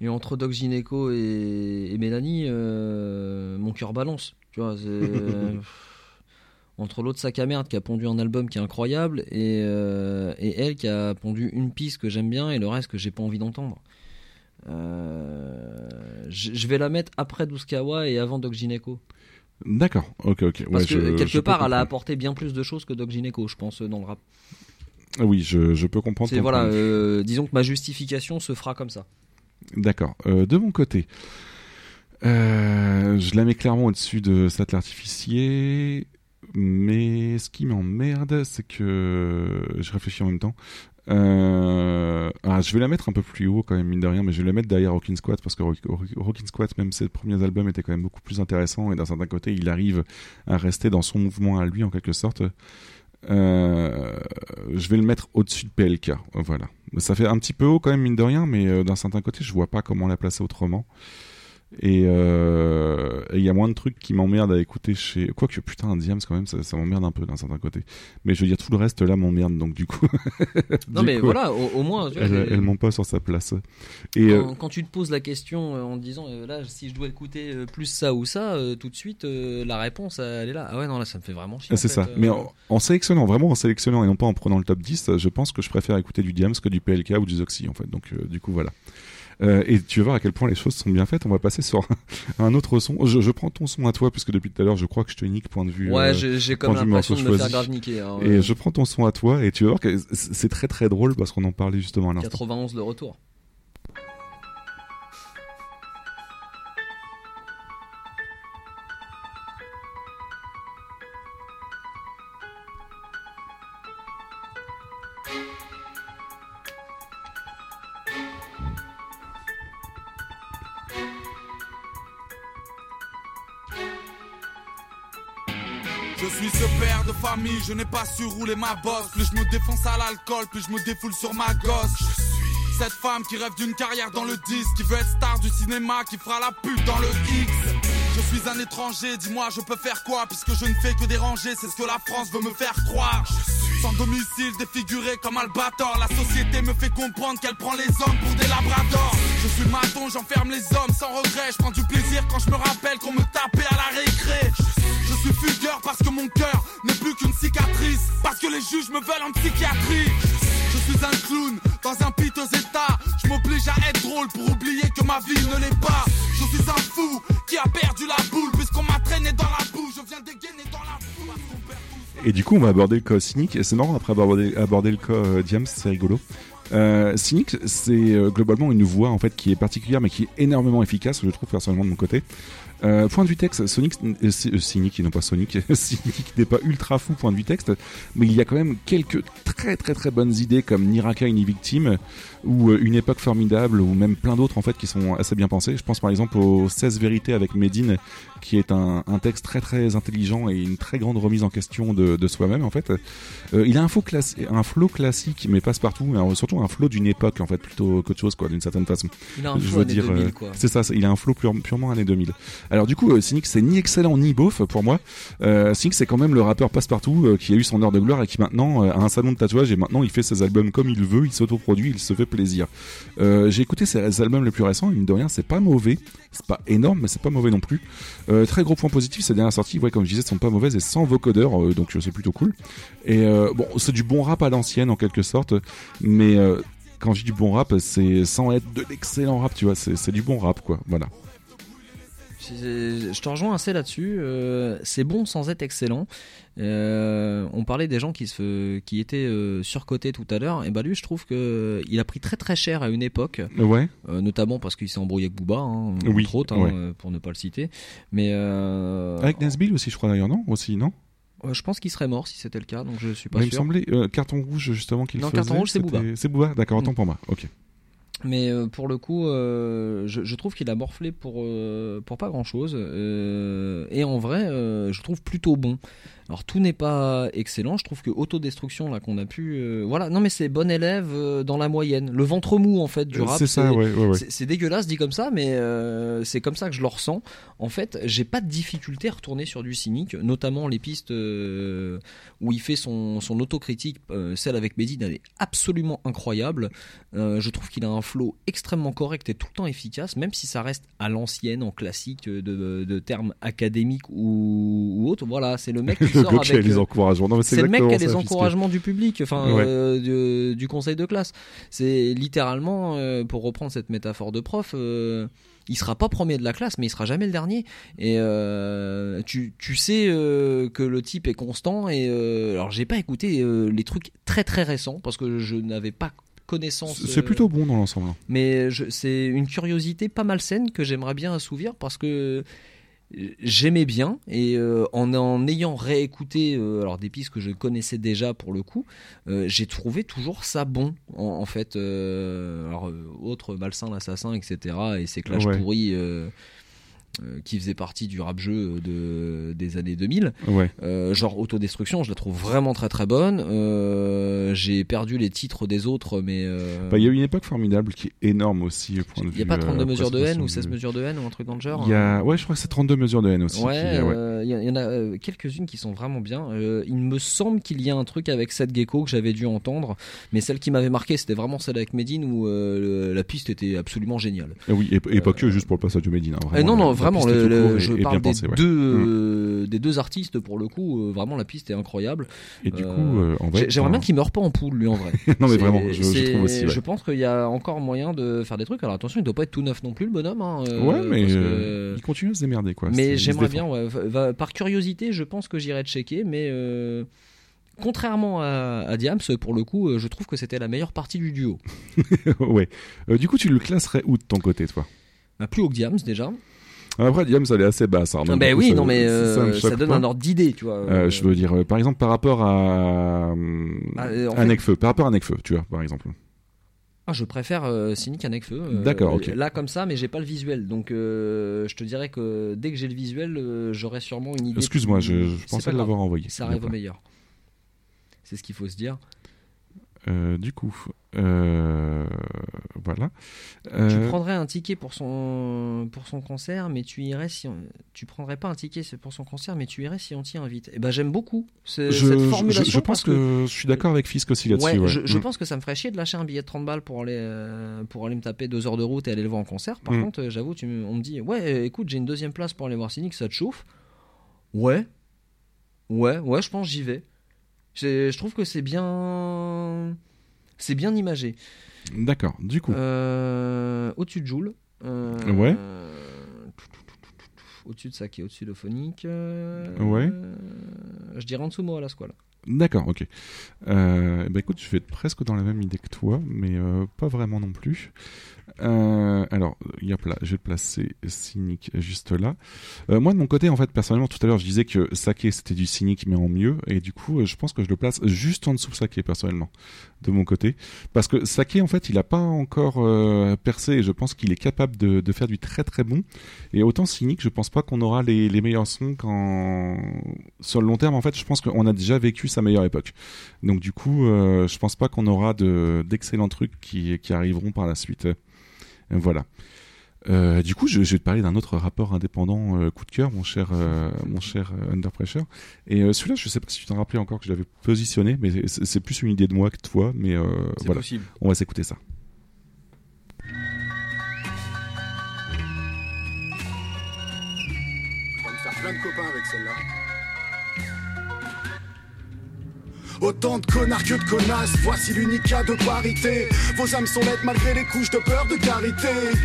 Et entre Doc Gineco et, et Mélanie, euh, mon cœur balance. Tu vois, entre l'autre sac à merde qui a pondu un album qui est incroyable et, euh, et elle qui a pondu une piste que j'aime bien et le reste que j'ai pas envie d'entendre. Euh, je je vais la mettre après Douskawa et avant Doc Gineco. D'accord, ok, ok. Parce Ouais, que je- quelque je part, elle a apporté bien plus de choses que Doc Gineco, je pense, dans le rap. Oui, je, je peux comprendre. C'est voilà, euh, disons que ma justification se fera comme ça. D'accord. Euh, de mon côté, euh, je la mets clairement au-dessus de Sattler Artificier, mais ce qui m'emmerde, c'est que je réfléchis en même temps. Euh, ah, je vais la mettre un peu plus haut quand même, mine de rien, mais je vais la mettre derrière Rockin' Squat parce que Rock- Rock- Rockin' Squat, même ses premiers albums étaient quand même beaucoup plus intéressants et d'un certain côté, il arrive à rester dans son mouvement à lui en quelque sorte. Euh, je vais le mettre au-dessus de PLK. Voilà. Ça fait un petit peu haut quand même, mine de rien, mais euh, d'un certain côté, je vois pas comment la placer autrement. Et euh, et il y a moins de trucs qui m'emmerdent à écouter chez. Quoique, putain, un Diams, quand même, ça, ça m'emmerde un peu d'un certain côté. Mais je veux dire, tout le reste là m'emmerde, donc du coup. Non, du mais coup, voilà, au- au moins, tu vois, Elle, elle pas sur sa place. Et euh, quand, quand tu te poses la question euh, en te disant euh, là si je dois écouter euh, plus ça ou ça euh, tout de suite euh, la réponse elle est là ah ouais non là ça me fait vraiment chier en C'est ça. euh. Mais en, en sélectionnant, vraiment en sélectionnant et non pas en prenant le top 10, je pense que je préfère écouter du Diams que du PLK ou du Zoxy en fait. Donc euh, du coup voilà. Euh, et tu vas voir à quel point les choses sont bien faites. On va passer sur un, un autre son. Je, je prends ton son à toi, puisque depuis tout à l'heure, je crois que je te nique point de vue. Ouais, euh, j'ai- comme l'impression de me faire grave niquer, hein, et je prends ton son à toi, et tu vas voir que c'est très très drôle parce qu'on en parlait justement à l'instant. 91 le retour. Je n'ai pas su rouler ma bosse. Plus je me défonce à l'alcool, plus je me défoule sur ma gosse. Je suis cette femme qui rêve d'une carrière dans le disque, qui veut être star du cinéma, qui fera la pute dans le X. Je suis un étranger, dis-moi je peux faire quoi? Puisque je ne fais que déranger, c'est ce que la France veut me faire croire Sans domicile, défiguré comme Albator La société me fait comprendre qu'elle prend les hommes pour des labradors Je suis maton, j'enferme les hommes sans regret Je prends du plaisir quand je me rappelle qu'on me tapait à la récré Je suis fugueur parce que mon cœur n'est plus qu'une cicatrice Parce que les juges me veulent en psychiatrie je suis un clown dans un piteux état. Je m'oblige à être drôle pour oublier que ma vie ne l'est pas. Je suis un fou qui a perdu la boule puisqu'on m'a traîné dans la boue. Je viens dégainer Et du coup, on va aborder le cas cynique. C'est marrant après avoir abordé, le cas euh, Diams, c'est rigolo. Euh, cynique, c'est euh, globalement une voix en fait qui est particulière mais qui est énormément efficace, je trouve personnellement de mon côté. Euh, point de vue texte, Sonic, euh, Cynic, non pas Sonic, Cynic n'est pas ultra fou point de vue texte, mais il y a quand même quelques très très très bonnes idées comme Niraka une victime ou Une époque formidable ou même plein d'autres en fait qui sont assez bien pensés. Je pense par exemple aux 16 vérités avec Medine qui est un, un texte très très intelligent et une très grande remise en question de, de soi-même en fait. Euh, il a un, flow classique mais passe partout, mais surtout un flow d'une époque en fait plutôt qu'autre chose quoi d'une certaine façon. Il a un Je flow veux années dire, 2000, euh, quoi. C'est ça, il a un flow pure- purement année 2000. Alors du coup, euh, Cynic c'est ni excellent ni beauf pour moi. Euh, Cynic c'est quand même le rappeur passe-partout euh, qui a eu son heure de gloire et qui maintenant a un salon de tatouage et maintenant il fait ses albums comme il veut, il s'autoproduit, il se fait plaisir. Euh, J'ai écouté ses albums les plus récents, et mine de rien c'est pas mauvais, c'est pas énorme mais c'est pas mauvais non plus. Euh, très gros point positif, ces dernières sorties, ouais, comme je disais, sont pas mauvaises et sans vocodeur, euh, donc c'est plutôt cool. Et euh, bon, c'est du bon rap à l'ancienne en quelque sorte, mais quand je dis du bon rap, c'est sans être de l'excellent rap, tu vois, c'est du bon rap quoi, voilà. Je te rejoins assez là-dessus. euh, c'est bon sans être excellent. Euh, on parlait des gens qui, se, qui étaient euh, surcotés tout à l'heure. Et bah lui, je trouve que il a pris très très cher à une époque. Ouais. Euh, notamment parce qu'il s'est embrouillé avec Booba, hein, Oui, entre autres, hein, ouais. pour ne pas le citer. Mais Avec Nesbill aussi, je crois d'ailleurs, non? Aussi, non? Ouais, je pense qu'il serait mort si c'était le cas, donc je suis pas Mais Il me sûr. semblait euh, carton rouge justement qu'il Non, faisait. carton rouge, c'est Booba. C'est Booba, d'accord, autant Mm. pour moi. Ok. Mais euh, pour le coup, euh, je, je trouve qu'il a morflé pour, euh, pour pas grand chose. et en vrai, je trouve plutôt bon. Alors tout n'est pas excellent. Je trouve que autodestruction là qu'on a pu, voilà. Non mais c'est bon élève dans la moyenne. Le ventre mou en fait du rap. c'est ça, ouais, ouais, ouais. c'est- C'est dégueulasse dit comme ça, mais c'est comme ça que je le ressens. En fait, j'ai pas de difficulté à retourner sur du cynique, notamment les pistes où il fait son, son autocritique. celle avec Medine, elle est absolument incroyable. Je trouve qu'il a un flow extrêmement correct et tout le temps efficace, même si ça reste à l'ancienne, en classique, de, de termes académiques ou, ou autres. Voilà, c'est le mec qui Le sort qui a avec. les euh, encouragements. C'est le mec qui a les encouragements du public, enfin Ouais. euh, du, du conseil de classe. C'est littéralement, euh, pour reprendre cette métaphore de prof, euh, il sera pas premier de la classe, mais il sera jamais le dernier. Et euh, tu, tu sais euh, que le type est constant. Et euh, alors j'ai pas écouté euh, les trucs très très récents parce que je n'avais pas connaissance. C'est euh, plutôt bon dans l'ensemble. mais c'est une curiosité pas malsaine que j'aimerais bien assouvir parce que j'aimais bien et euh, en, en ayant réécouté euh, alors des pistes que je connaissais déjà pour le coup euh, j'ai trouvé toujours ça bon en, en fait euh, alors euh, autre malsain l'assassin etc et ses clashs Ouais. pourris euh, euh, qui faisait partie du rap jeu de, des années 2000 Ouais. Euh, genre autodestruction je la trouve vraiment très très bonne Euh, j'ai perdu les titres des autres mais euh, Bah, Il y a eu une époque formidable qui est énorme aussi. de il n'y a pas 32 euh, mesures de haine ou du- 16 mesures de haine ou un truc dans le genre y a... hein. Ouais, je crois que c'est 32 mesures de haine aussi. Ouais, ouais. euh, il y, en a euh, quelques-unes qui sont vraiment bien. Euh, il me semble qu'il y a un truc avec Seth Gecko que j'avais dû entendre, mais celle qui m'avait marqué, c'était vraiment celle avec Medine où euh, la piste était absolument géniale. Et oui, et, et pas que juste pour le passage du Medina. hein, Euh, non, non, la vraiment, le- le- je est parle des, pensée, ouais. deux, Mm. euh, des deux artistes pour le coup. euh, vraiment, la piste est incroyable. Et du coup, euh, être j'aimerais bien qu'il meure pas en poule, lui, en vrai. Non, mais vraiment, je- trouve aussi, ouais. Je pense qu'il y a encore moyen de faire des trucs. Alors attention, il doit pas être tout neuf non plus, le bonhomme. hein, Ouais, mais que- il continue à se démerder, quoi. Mais j'aimerais bien, ouais, va- par curiosité, je pense que j'irai checker, mais. Contrairement à, à Diams, pour le coup, euh, je trouve que c'était la meilleure partie du duo. ouais. Euh, du coup, tu le classerais où de ton côté, toi? Bah, plus haut que Diams déjà. Après, Diams, elle est assez basse. alors, même ben coup, oui, ça- non, mais, ça, euh, ça donne pas. un ordre d'idée, tu vois. Euh, je veux dire, euh, par exemple, par rapport à, euh, Ah, euh, en à Necfeu, par rapport à Necfeu, tu vois, par exemple. Ah, je préfère euh, Cynic à Necfeu. euh, D'accord, ok. Là, comme ça, mais j'ai pas le visuel. Donc, euh, je te dirais que dès que j'ai le visuel, euh, j'aurai sûrement une idée. Excuse-moi, je- je pensais l'avoir envoyé. Ça arrive au meilleur. C'est ce qu'il faut se dire. Euh, du coup, euh, voilà. Tu Euh, prendrais un ticket pour son pour son concert, mais tu irais si on... tu prendrais pas un ticket pour son concert, mais tu irais si on t'y invite. Et ben j'aime beaucoup ce- je, cette formulation. je pense que, je suis d'accord avec Fisk aussi là-dessus. Ouais, ouais. je, je Mm. pense que ça me ferait chier de lâcher un billet de 30 balles pour aller, pour aller me taper deux heures de route et aller le voir en concert. Par Mm. contre, j'avoue, tu on me dit Ouais, écoute, j'ai une deuxième place pour aller voir Cynic, ça te chauffe Ouais. Ouais, ouais, je pense que j'y vais. Je trouve que c'est bien. C'est bien imagé. D'accord, du coup. Euh, au-dessus de Joule. euh, Ouais. Au-dessus de Sake, au-dessus de Phonique. euh, Ouais. Je dirais en dessous de Moa Squale. D'accord, ok. Euh, bah écoute, je vais être presque dans la même idée que toi, mais euh, pas vraiment non plus. Euh, alors, je vais placer cynique juste là. Euh, moi de mon côté, en fait, personnellement, tout à l'heure, je disais que Sake c'était du cynique mais en mieux, et du coup, euh, je pense que je le place juste en dessous de Sake personnellement, de mon côté, parce que Sake, en fait, il a pas encore euh, percé, je pense qu'il est capable de, faire du très très bon. Et autant cynique, je pense pas qu'on aura les, meilleurs sons quand sur le long terme. En fait, je pense qu'on a déjà vécu sa meilleure époque. Donc du coup, je pense pas qu'on aura de d'excellents trucs qui arriveront par la suite. Euh, Voilà. Euh, du coup, je, je vais te parler d'un autre rapport indépendant euh, coup de cœur, mon cher, euh, mon cher Under Pressure. Et celui-là, je sais pas si tu t'en rappelais encore que je l'avais positionné, mais c'est plus une idée de moi que de toi. Mais C'est voilà, possible. on va s'écouter ça. Autant de connards que de connasses, voici l'unique cas de parité. Vos âmes sont nettes malgré les couches de peur de carité.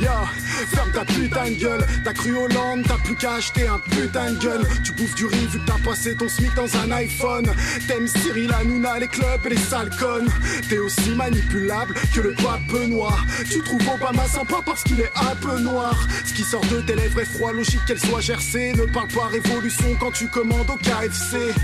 Ferme ta putain de gueule. T'as cru Hollande, t'as plus qu'à acheter un putain de gun. Tu bouffes du riz vu que t'as passé ton SMIC dans un iPhone. T'aimes Cyril Hanouna, les clubs et les sales connes. T'es aussi manipulable que le pape noir. Tu trouves Obama sympa parce qu'il est un peu noir. Ce qui sort de tes lèvres est froid, logique qu'elle soit gercée. Ne parle pas révolution quand tu commandes au KFC.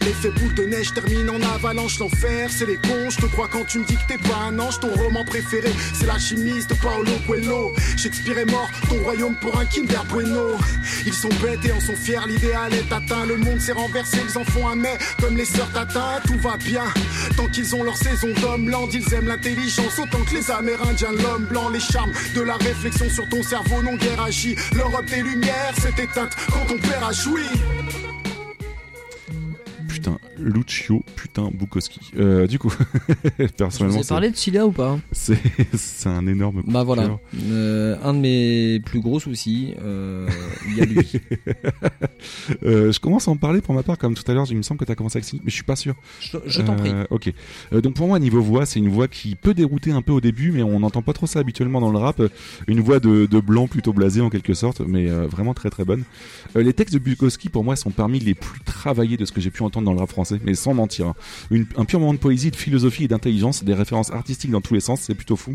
L'effet boule de neige termine en avalanche, l'enfer, c'est les cons. Je te crois quand tu me dis que t'es pas un ange. Ton roman préféré, c'est la chimiste de Paolo Coelho. Shakespeare est mort, ton royaume pour un Kinder Bueno. Ils sont bêtes et en sont fiers, l'idéal est atteint. Le monde s'est renversé, ils en font un mais comme les sœurs Tatin, tout va bien. Tant qu'ils ont leur saison d'homme-land, ils aiment l'intelligence autant que les Amérindiens, l'homme blanc, les charmes de la réflexion sur ton cerveau non guère agi. L'Europe des Lumières s'est éteinte quand ton père a joui. Putain, Lucio, putain, Bukowski. Euh, du coup, personnellement, vous c'est- parlé de Cilia ou pas c'est c'est un énorme. coup Bah voilà. Euh, un de mes plus gros soucis, euh, il y a lui. Je commence à en parler pour ma part, comme tout à l'heure, il me semble que tu as commencé avec Cynic, mais je suis pas sûr. Je, je t'en prie. Ok. Donc pour moi, niveau voix, c'est une voix qui peut dérouter un peu au début, mais on n'entend pas trop ça habituellement dans le rap. Une voix de, de blanc plutôt blasé en quelque sorte, mais vraiment très très bonne. Les textes de Bukowski, pour moi, sont parmi les plus travaillés de ce que j'ai pu entendre dans français, mais sans mentir. hein. Un pur moment de poésie, de philosophie et d'intelligence, des références artistiques dans tous les sens, c'est plutôt fou.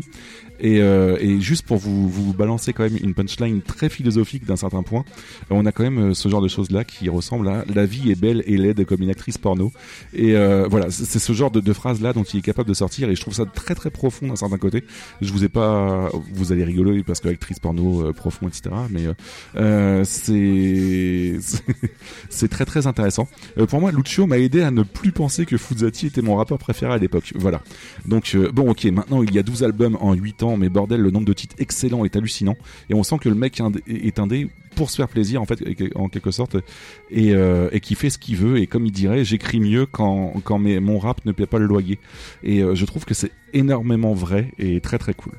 Et, euh, et juste pour vous, balancer quand même une punchline très philosophique d'un certain point, on a quand même euh, ce genre de choses là qui ressemble à la vie est belle et laide comme une actrice porno. Et euh, voilà, c'est ce genre de, de phrase là dont il est capable de sortir et je trouve ça très très profond d'un certain côté. Je vous ai pas, vous allez rigoler parce que actrice porno profond etc. Mais c'est c'est- très très intéressant. Pour moi, Lucio m'a aidé à ne plus penser que Fuzati était mon rappeur préféré à l'époque. Voilà. Donc bon, ok, maintenant il y a 12 albums en 8 ans, mais bordel, le nombre de titres excellents est hallucinant. Et on sent que le mec est indé pour se faire plaisir, en fait, en quelque sorte, et, euh, et qui fait ce qu'il veut. Et comme il dirait, j'écris mieux quand, quand mon rap ne paie pas le loyer. Et euh, je trouve que c'est énormément vrai et très très cool.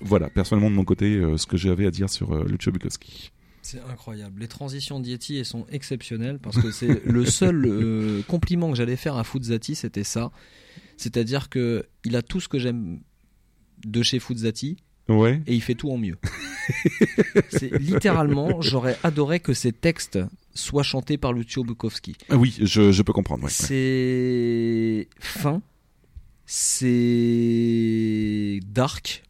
Voilà, personnellement de mon côté, euh, ce que j'avais à dire sur Lucio Bukowski. C'est incroyable. Les transitions d'Yeti sont exceptionnelles parce que c'est le seul compliment que j'allais faire à Fuzati, c'était ça. C'est-à-dire que il a tout ce que j'aime de chez Fuzati. Ouais. Et il fait tout en mieux. c'est littéralement, j'aurais adoré que ces textes soient chantés par Lucio Bukowski. Ah oui, je, je peux comprendre. ouais, ouais. C'est fin, c'est dark.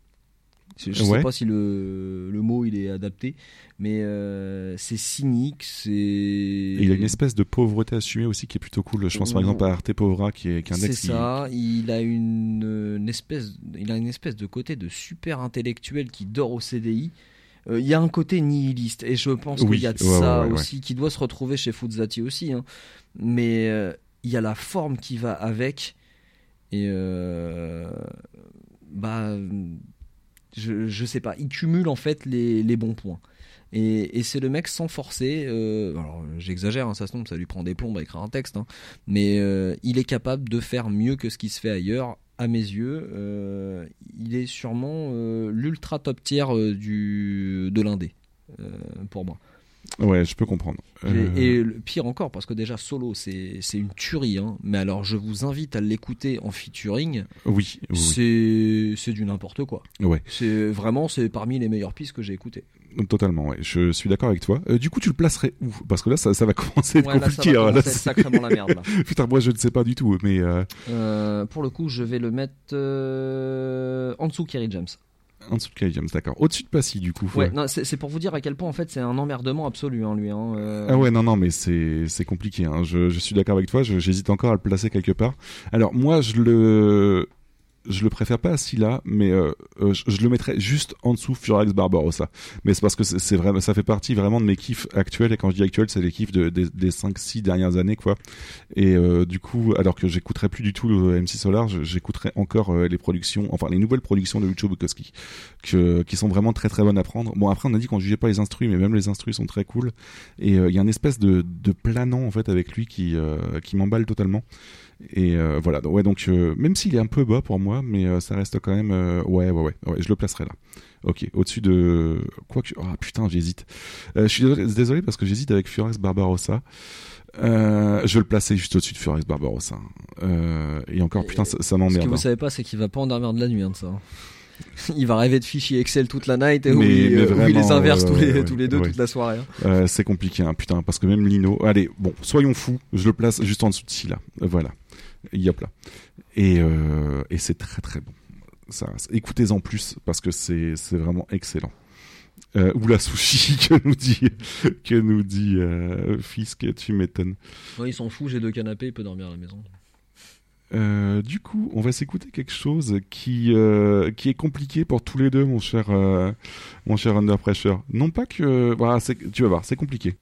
Je, Ouais. sais pas si le, le mot il est adapté, mais euh, c'est cynique, c'est. Il a une espèce de pauvreté assumée aussi qui est plutôt cool. Je pense par exemple à Arte Povera qui est, qui est un C'est qui- ça. Il a une, une espèce, il a une espèce de côté de super intellectuel qui dort au CDI. Euh, Il y a un côté nihiliste et je pense Oui, qu'il y a de ouais, ça ouais, ouais, aussi qui doit se retrouver chez Fuzati aussi. hein. Mais euh, il y a la forme qui va avec et bah je, je sais pas. Il cumule en fait les, les bons points. Et, c'est le mec sans forcer. euh, alors j'exagère, hein, ça se tombe, ça lui prend des plombs à écrire un texte, hein, mais euh, il est capable de faire mieux que ce qui se fait ailleurs. À mes yeux, euh, il est sûrement l'ultra top tier du de l'indé pour moi. Ouais, je peux comprendre. Et, Euh, et le pire encore, parce que déjà solo, c'est une tuerie. Hein, mais alors, je vous invite à l'écouter en featuring. Oui, oui, c'est du n'importe quoi. Ouais. C'est vraiment c'est parmi les meilleures pistes que j'ai écoutées. Totalement, ouais. je suis d'accord avec toi. Euh, du coup, tu le placerais où? Parce que là, ça, ça va commencer à être Ouais, là, ça compliqué. va hein. sacrément la merde, là. Putain, moi, je ne sais pas du tout, mais euh, pour le coup, je vais le mettre en dessous de Kerry James. En dessous de Kylie James, d'accord. Au-dessus de Passy, du coup. Ouais, non, c'est c'est pour vous dire à quel point en fait c'est un emmerdement absolu, hein, lui. Hein, euh. Ah ouais, non, non, mais c'est c'est compliqué. Hein. Je, je suis d'accord avec toi. je- J'hésite encore à le placer quelque part. Alors moi, je le je le préfère pas à Scylla, mais euh, euh, je, le mettrais juste en dessous Furax Barbarossa. Mais c'est parce que c'est vraiment, ça fait partie vraiment de mes kiffs actuels. Et quand je dis actuels, c'est les kiffs de, des, des 5-6 dernières années, quoi. Et euh, du coup, alors que j'écouterais plus du tout le MC Solar, j'écouterais encore les productions, enfin les nouvelles productions de Lucho Bukowski, qui sont vraiment très très bonnes à prendre. Bon, après, on a dit qu'on jugeait pas les instrus, mais même les instrus sont très cool. Et il y a une espèce de, planant en fait avec lui qui, qui m'emballe totalement. Et euh, voilà, donc, ouais, donc euh, même s'il est un peu bas pour moi, mais euh, ça reste quand même. ouais, ouais, ouais, ouais, je le placerai là. Ok, au-dessus de. Quoi que. Ah putain, j'hésite. Je suis désolé, parce que j'hésite avec Furex Barbarossa. Je le placer juste au-dessus de Furex Barbarossa. Et encore, putain, ça, ça Ce m'emmerde. que vous hein. savez pas, c'est qu'il va pas endormir de la nuit, hein, de ça. il va rêver de fichiers Excel toute la night et où, Mais- il, mais où il vraiment, les inverse tous, les, ouais, tous les deux ouais. toute la soirée. hein. Euh, c'est compliqué, hein, putain, parce que même Lino. Allez, bon, soyons fous, je le place juste en dessous de Scylla. Euh, Voilà. Yop là. Et, euh, et c'est très très bon. Écoutez-en plus parce que c'est vraiment excellent. Euh, ou la sushi que nous dit que nous dit euh, Fisk, tu m'étonnes. Ouais, il s'en fout, j'ai deux canapés, il peut dormir à la maison. Euh, du coup, on va s'écouter quelque chose qui euh, qui est compliqué pour tous les deux, mon cher euh, mon cher Under Pressure. Non pas que voilà, tu vas voir, c'est compliqué.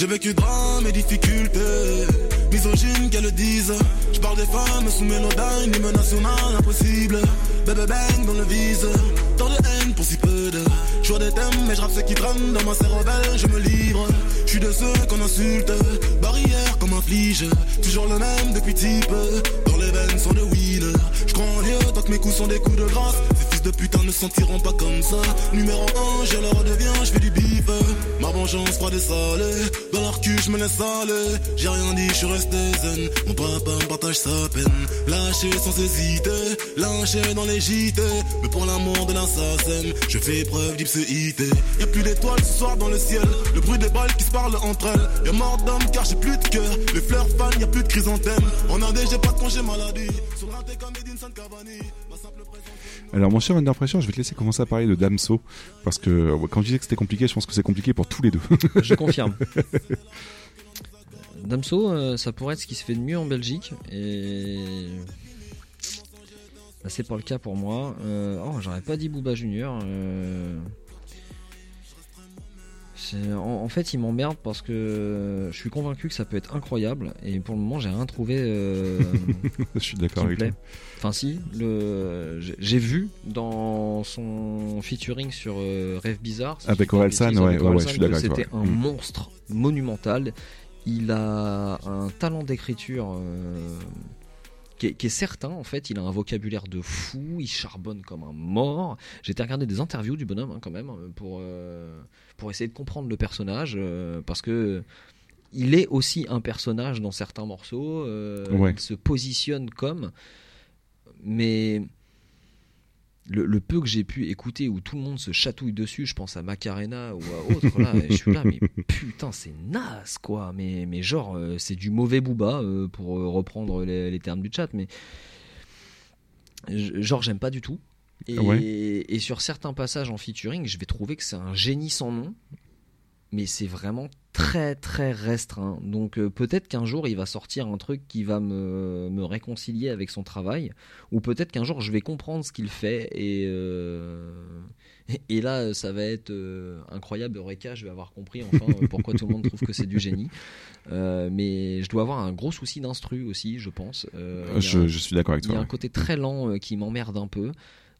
J'ai vécu drame et difficultés, misogyne qu'elles le disent. Je parle des femmes sous mélodyne, hymne national impossible. Bébé bang dans le vise, tant de haine pour si peu de. Choix des thèmes, mais je rappe ce qui traîne dans ma cervelle, je me livre. Je suis de ceux qu'on insulte, barrière comme un flige. Toujours le même depuis type, les veines sont de wheel. Je crois en Dieu tant que mes coups sont des coups de grâce. Ces fils de putain ne sentiront pas comme ça. Numéro 1, je leur redeviens, je fais du bif. Ma vengeance froide et salée, dans leur cul je me laisse aller. J'ai rien dit, je suis resté zen. Mon papa me partage sa peine. Lâché sans hésiter, lynché dans les JT. Mais pour l'amour de l'assassin, je fais preuve d'ipséité. Y'a plus d'étoiles ce soir dans le ciel. Le bruit des balles qui se parlent entre elles. Y'a mort d'homme car j'ai plus de cœur. Les fleurs fanent, y'a plus de chrysanthème. En Indé, j'ai pas de congé maladie. Alors mon cher Under Pressure, je vais te laisser commencer à parler de Damso parce que euh, quand je disais que c'était compliqué, je pense que c'est compliqué pour tous les deux. Je confirme. Damso, euh, ça pourrait être ce qui se fait de mieux en Belgique. Et Là, c'est pas le cas pour moi. Euh, oh, j'aurais pas dit Booba Junior. euh. En, en fait, il m'emmerde parce que je suis convaincu que ça peut être incroyable et pour le moment, j'ai rien trouvé. euh, Je suis d'accord avec plaît. toi. Enfin, si, le... j'ai- vu dans son featuring sur euh, Rêve Bizarre. Avec Orelsan, ouais, ouais, ouais, je suis d'accord avec C'était un. Mm. monstre monumental. Il a un talent d'écriture euh, qui, est, qui est certain, en fait. Il a un vocabulaire de fou, il charbonne comme un mort. J'ai été regarder des interviews du bonhomme, hein, quand même, pour, euh, pour essayer de comprendre le personnage, euh, parce que. Il est aussi un personnage dans certains morceaux. euh, Ouais. Il se positionne comme. Mais le, le peu que j'ai pu écouter où tout le monde se chatouille dessus, je pense à Macarena ou à autre, là, je suis là, mais putain, c'est naze quoi. Mais, mais genre, euh, c'est du mauvais booba pour reprendre les, les termes du chat, mais genre, j'aime pas du tout. Et, Ouais. et sur certains passages en featuring, je vais trouver que c'est un génie sans nom, mais c'est vraiment très très restreint. Donc euh, peut-être qu'un jour il va sortir un truc qui va me, me réconcilier avec son travail, ou peut-être qu'un jour je vais comprendre ce qu'il fait et euh, et là ça va être euh, incroyable Eureka, je vais avoir compris enfin euh, pourquoi tout le monde trouve que c'est du génie. Mais je dois avoir un gros souci d'instru aussi, je pense. Je- un- je suis d'accord avec Il y toi, a un côté très lent qui m'emmerde un peu.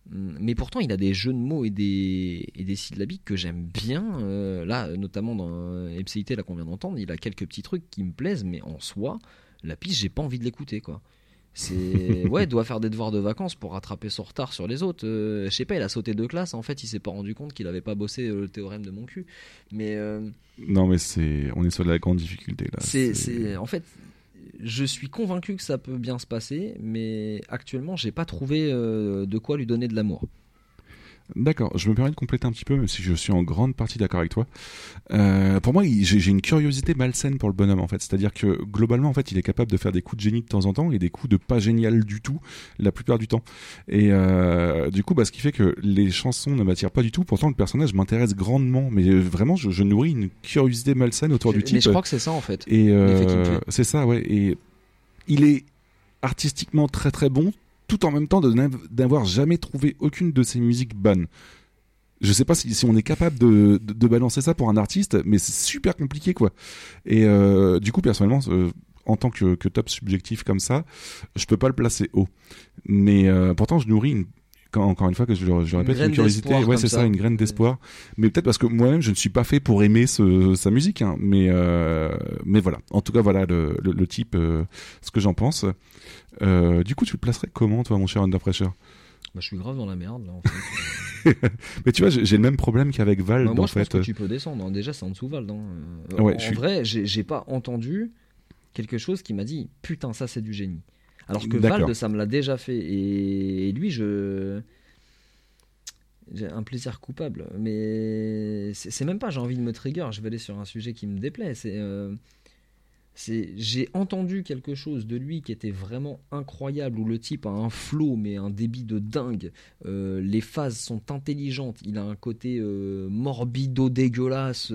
Mais pourtant, il a des jeux de mots et des, et des syllabiques que j'aime bien. Euh, là, notamment dans euh, MCIT, là qu'on vient d'entendre, il a quelques petits trucs qui me plaisent, mais en soi, la piste, j'ai pas envie de l'écouter, quoi. C'est ouais, il doit faire des devoirs de vacances pour rattraper son retard sur les autres. Euh, je sais pas, il a sauté deux classes. En fait, il s'est pas rendu compte qu'il avait pas bossé le théorème de mon cul. Mais euh, Non, mais c'est, on est sur de la grande difficulté là. c'est, c'est- en fait, je suis convaincu que ça peut bien se passer, mais actuellement, j'ai pas trouvé euh, de quoi lui donner de l'amour. D'accord, je me permets de compléter un petit peu, même si je suis en grande partie d'accord avec toi. Euh, pour moi, j'ai une curiosité malsaine pour le bonhomme, en fait. C'est-à-dire que globalement, en fait, il est capable de faire des coups de génie de temps en temps et des coups de pas génial du tout, la plupart du temps. Et euh, du coup, bah, ce qui fait que les chansons ne m'attirent pas du tout. Pourtant, le personnage m'intéresse grandement, mais euh, vraiment, je, je nourris une curiosité malsaine autour du Mais type. je crois que c'est ça, en Et euh, fait. c'est ça, ouais. Et il est artistiquement très très bon, tout en même temps de n'av- d'avoir jamais trouvé aucune de ses musiques bonnes. Je sais pas si, on est capable de balancer ça pour un artiste, mais c'est super compliqué, quoi. Et euh, du coup, personnellement, euh, en tant que, que top subjectif comme ça, je peux pas le placer haut. Mais euh, pourtant, je nourris une, quand- encore une fois que je, le- je Une répète, graine une curiosité. Ouais, c'est ça. ça. une graine d'espoir. Mais peut-être parce que moi-même, je ne suis pas fait pour aimer ce, sa musique. Hein. Mais, euh, mais voilà. En tout cas, voilà le, le, le type, euh, ce que j'en pense. Euh, du coup, tu le placerais comment, toi, mon cher Under Pressure? Bah, je suis grave dans la merde, là, en fait. Mais tu vois, j'ai le même problème qu'avec Val, Bah, moi, en je pense fait. que tu peux descendre. hein. Déjà, c'est en dessous Vald. hein. Ouais, en je suis- vrai, j'ai pas entendu quelque chose qui m'a dit putain, ça c'est du génie. Alors que D'accord. Vald, ça me l'a déjà fait. Et, lui, je. J'ai un plaisir coupable. Mais c'est même pas j'ai envie de me trigger. Je vais aller sur un sujet qui me déplaît. C'est. euh, c'est- j'ai entendu quelque chose de lui qui était vraiment incroyable où le type a un flow mais un débit de dingue Euh, les phases sont intelligentes il a un côté euh, morbido dégueulasse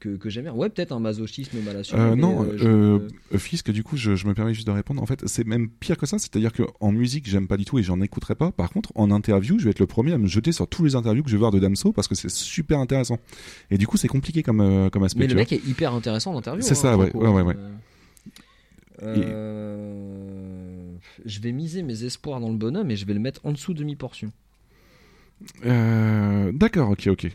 que, que j'aime bien ouais peut-être un masochisme mal assumé Euh, non, euh, je- euh, Fisk, du coup, je, je me permets juste de répondre. En fait, c'est même pire que ça. C'est-à-dire qu'en musique, j'aime pas du tout et j'en écouterai pas. Par contre, en interview, je vais être le premier à me jeter sur tous les interviews que je vais voir de Damso parce que c'est super intéressant. Et du coup, c'est compliqué comme, euh, comme aspect. mais le vois. mec est hyper intéressant en interview C'est hein, ça, ouais, ouais, ouais, ouais. Euh, euh, je vais miser mes espoirs dans le bonhomme et je vais le mettre en dessous de mi-portion Euh, D'accord, ok, ok.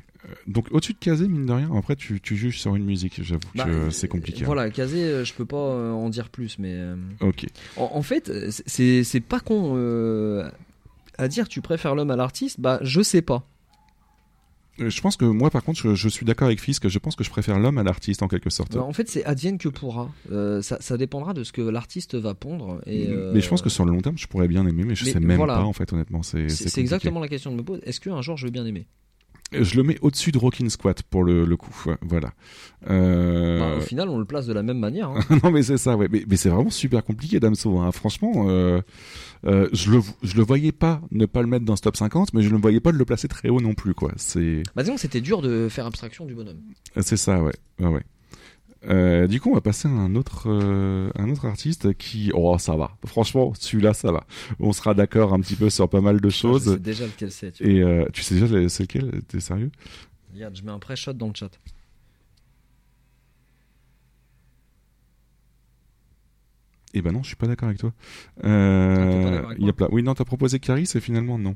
Donc au-dessus de Kazé, mine de rien, après tu, tu juges sur une musique, j'avoue Bah, que c'est compliqué. hein. Voilà, Kazé, euh, je peux pas euh, en dire plus, mais. euh, Ok. En, en fait, c'est pas con euh, à dire tu préfères l'homme à l'artiste, bah je sais pas. Je pense que moi, par contre, je, je suis d'accord avec Fisk. Je pense que je préfère l'homme à l'artiste en quelque sorte. Bah, en fait, c'est advienne que pourra. Euh, ça, ça dépendra de ce que l'artiste va pondre. Et, euh, Mais je pense que sur le long terme, je pourrais bien aimer, mais je mais sais même voilà. pas en fait, honnêtement. C'est exactement la question que je me pose. Est-ce qu'un jour je vais bien aimer? Je le mets au-dessus de Rockin' Squat pour le, le coup. ouais, Voilà. Euh... Bah, Au final, on le place de la même manière. hein. non mais c'est ça, ouais. Mais, mais c'est vraiment super compliqué, Damso. Hein. Franchement, euh, euh, je le je le voyais pas ne pas le mettre dans ce top 50, mais je ne voyais pas de le placer très haut non plus, quoi. C'est Bah disons que c'était dur de faire abstraction du bonhomme. c'est ça, ouais, ouais. ouais. Euh, du coup, on va passer à un autre, euh, un autre artiste qui, oh, ça va. Franchement, celui-là, ça va. On sera d'accord un petit peu sur pas mal de choses. Je sais déjà lequel c'est. Tu. Et euh, tu sais déjà c'est lequel? T'es sérieux? Regarde, je mets un pré-shot dans le chat. Eh ben non, je suis pas d'accord avec toi. Ah, il y a plein- Oui, non, t'as proposé Caris et finalement non.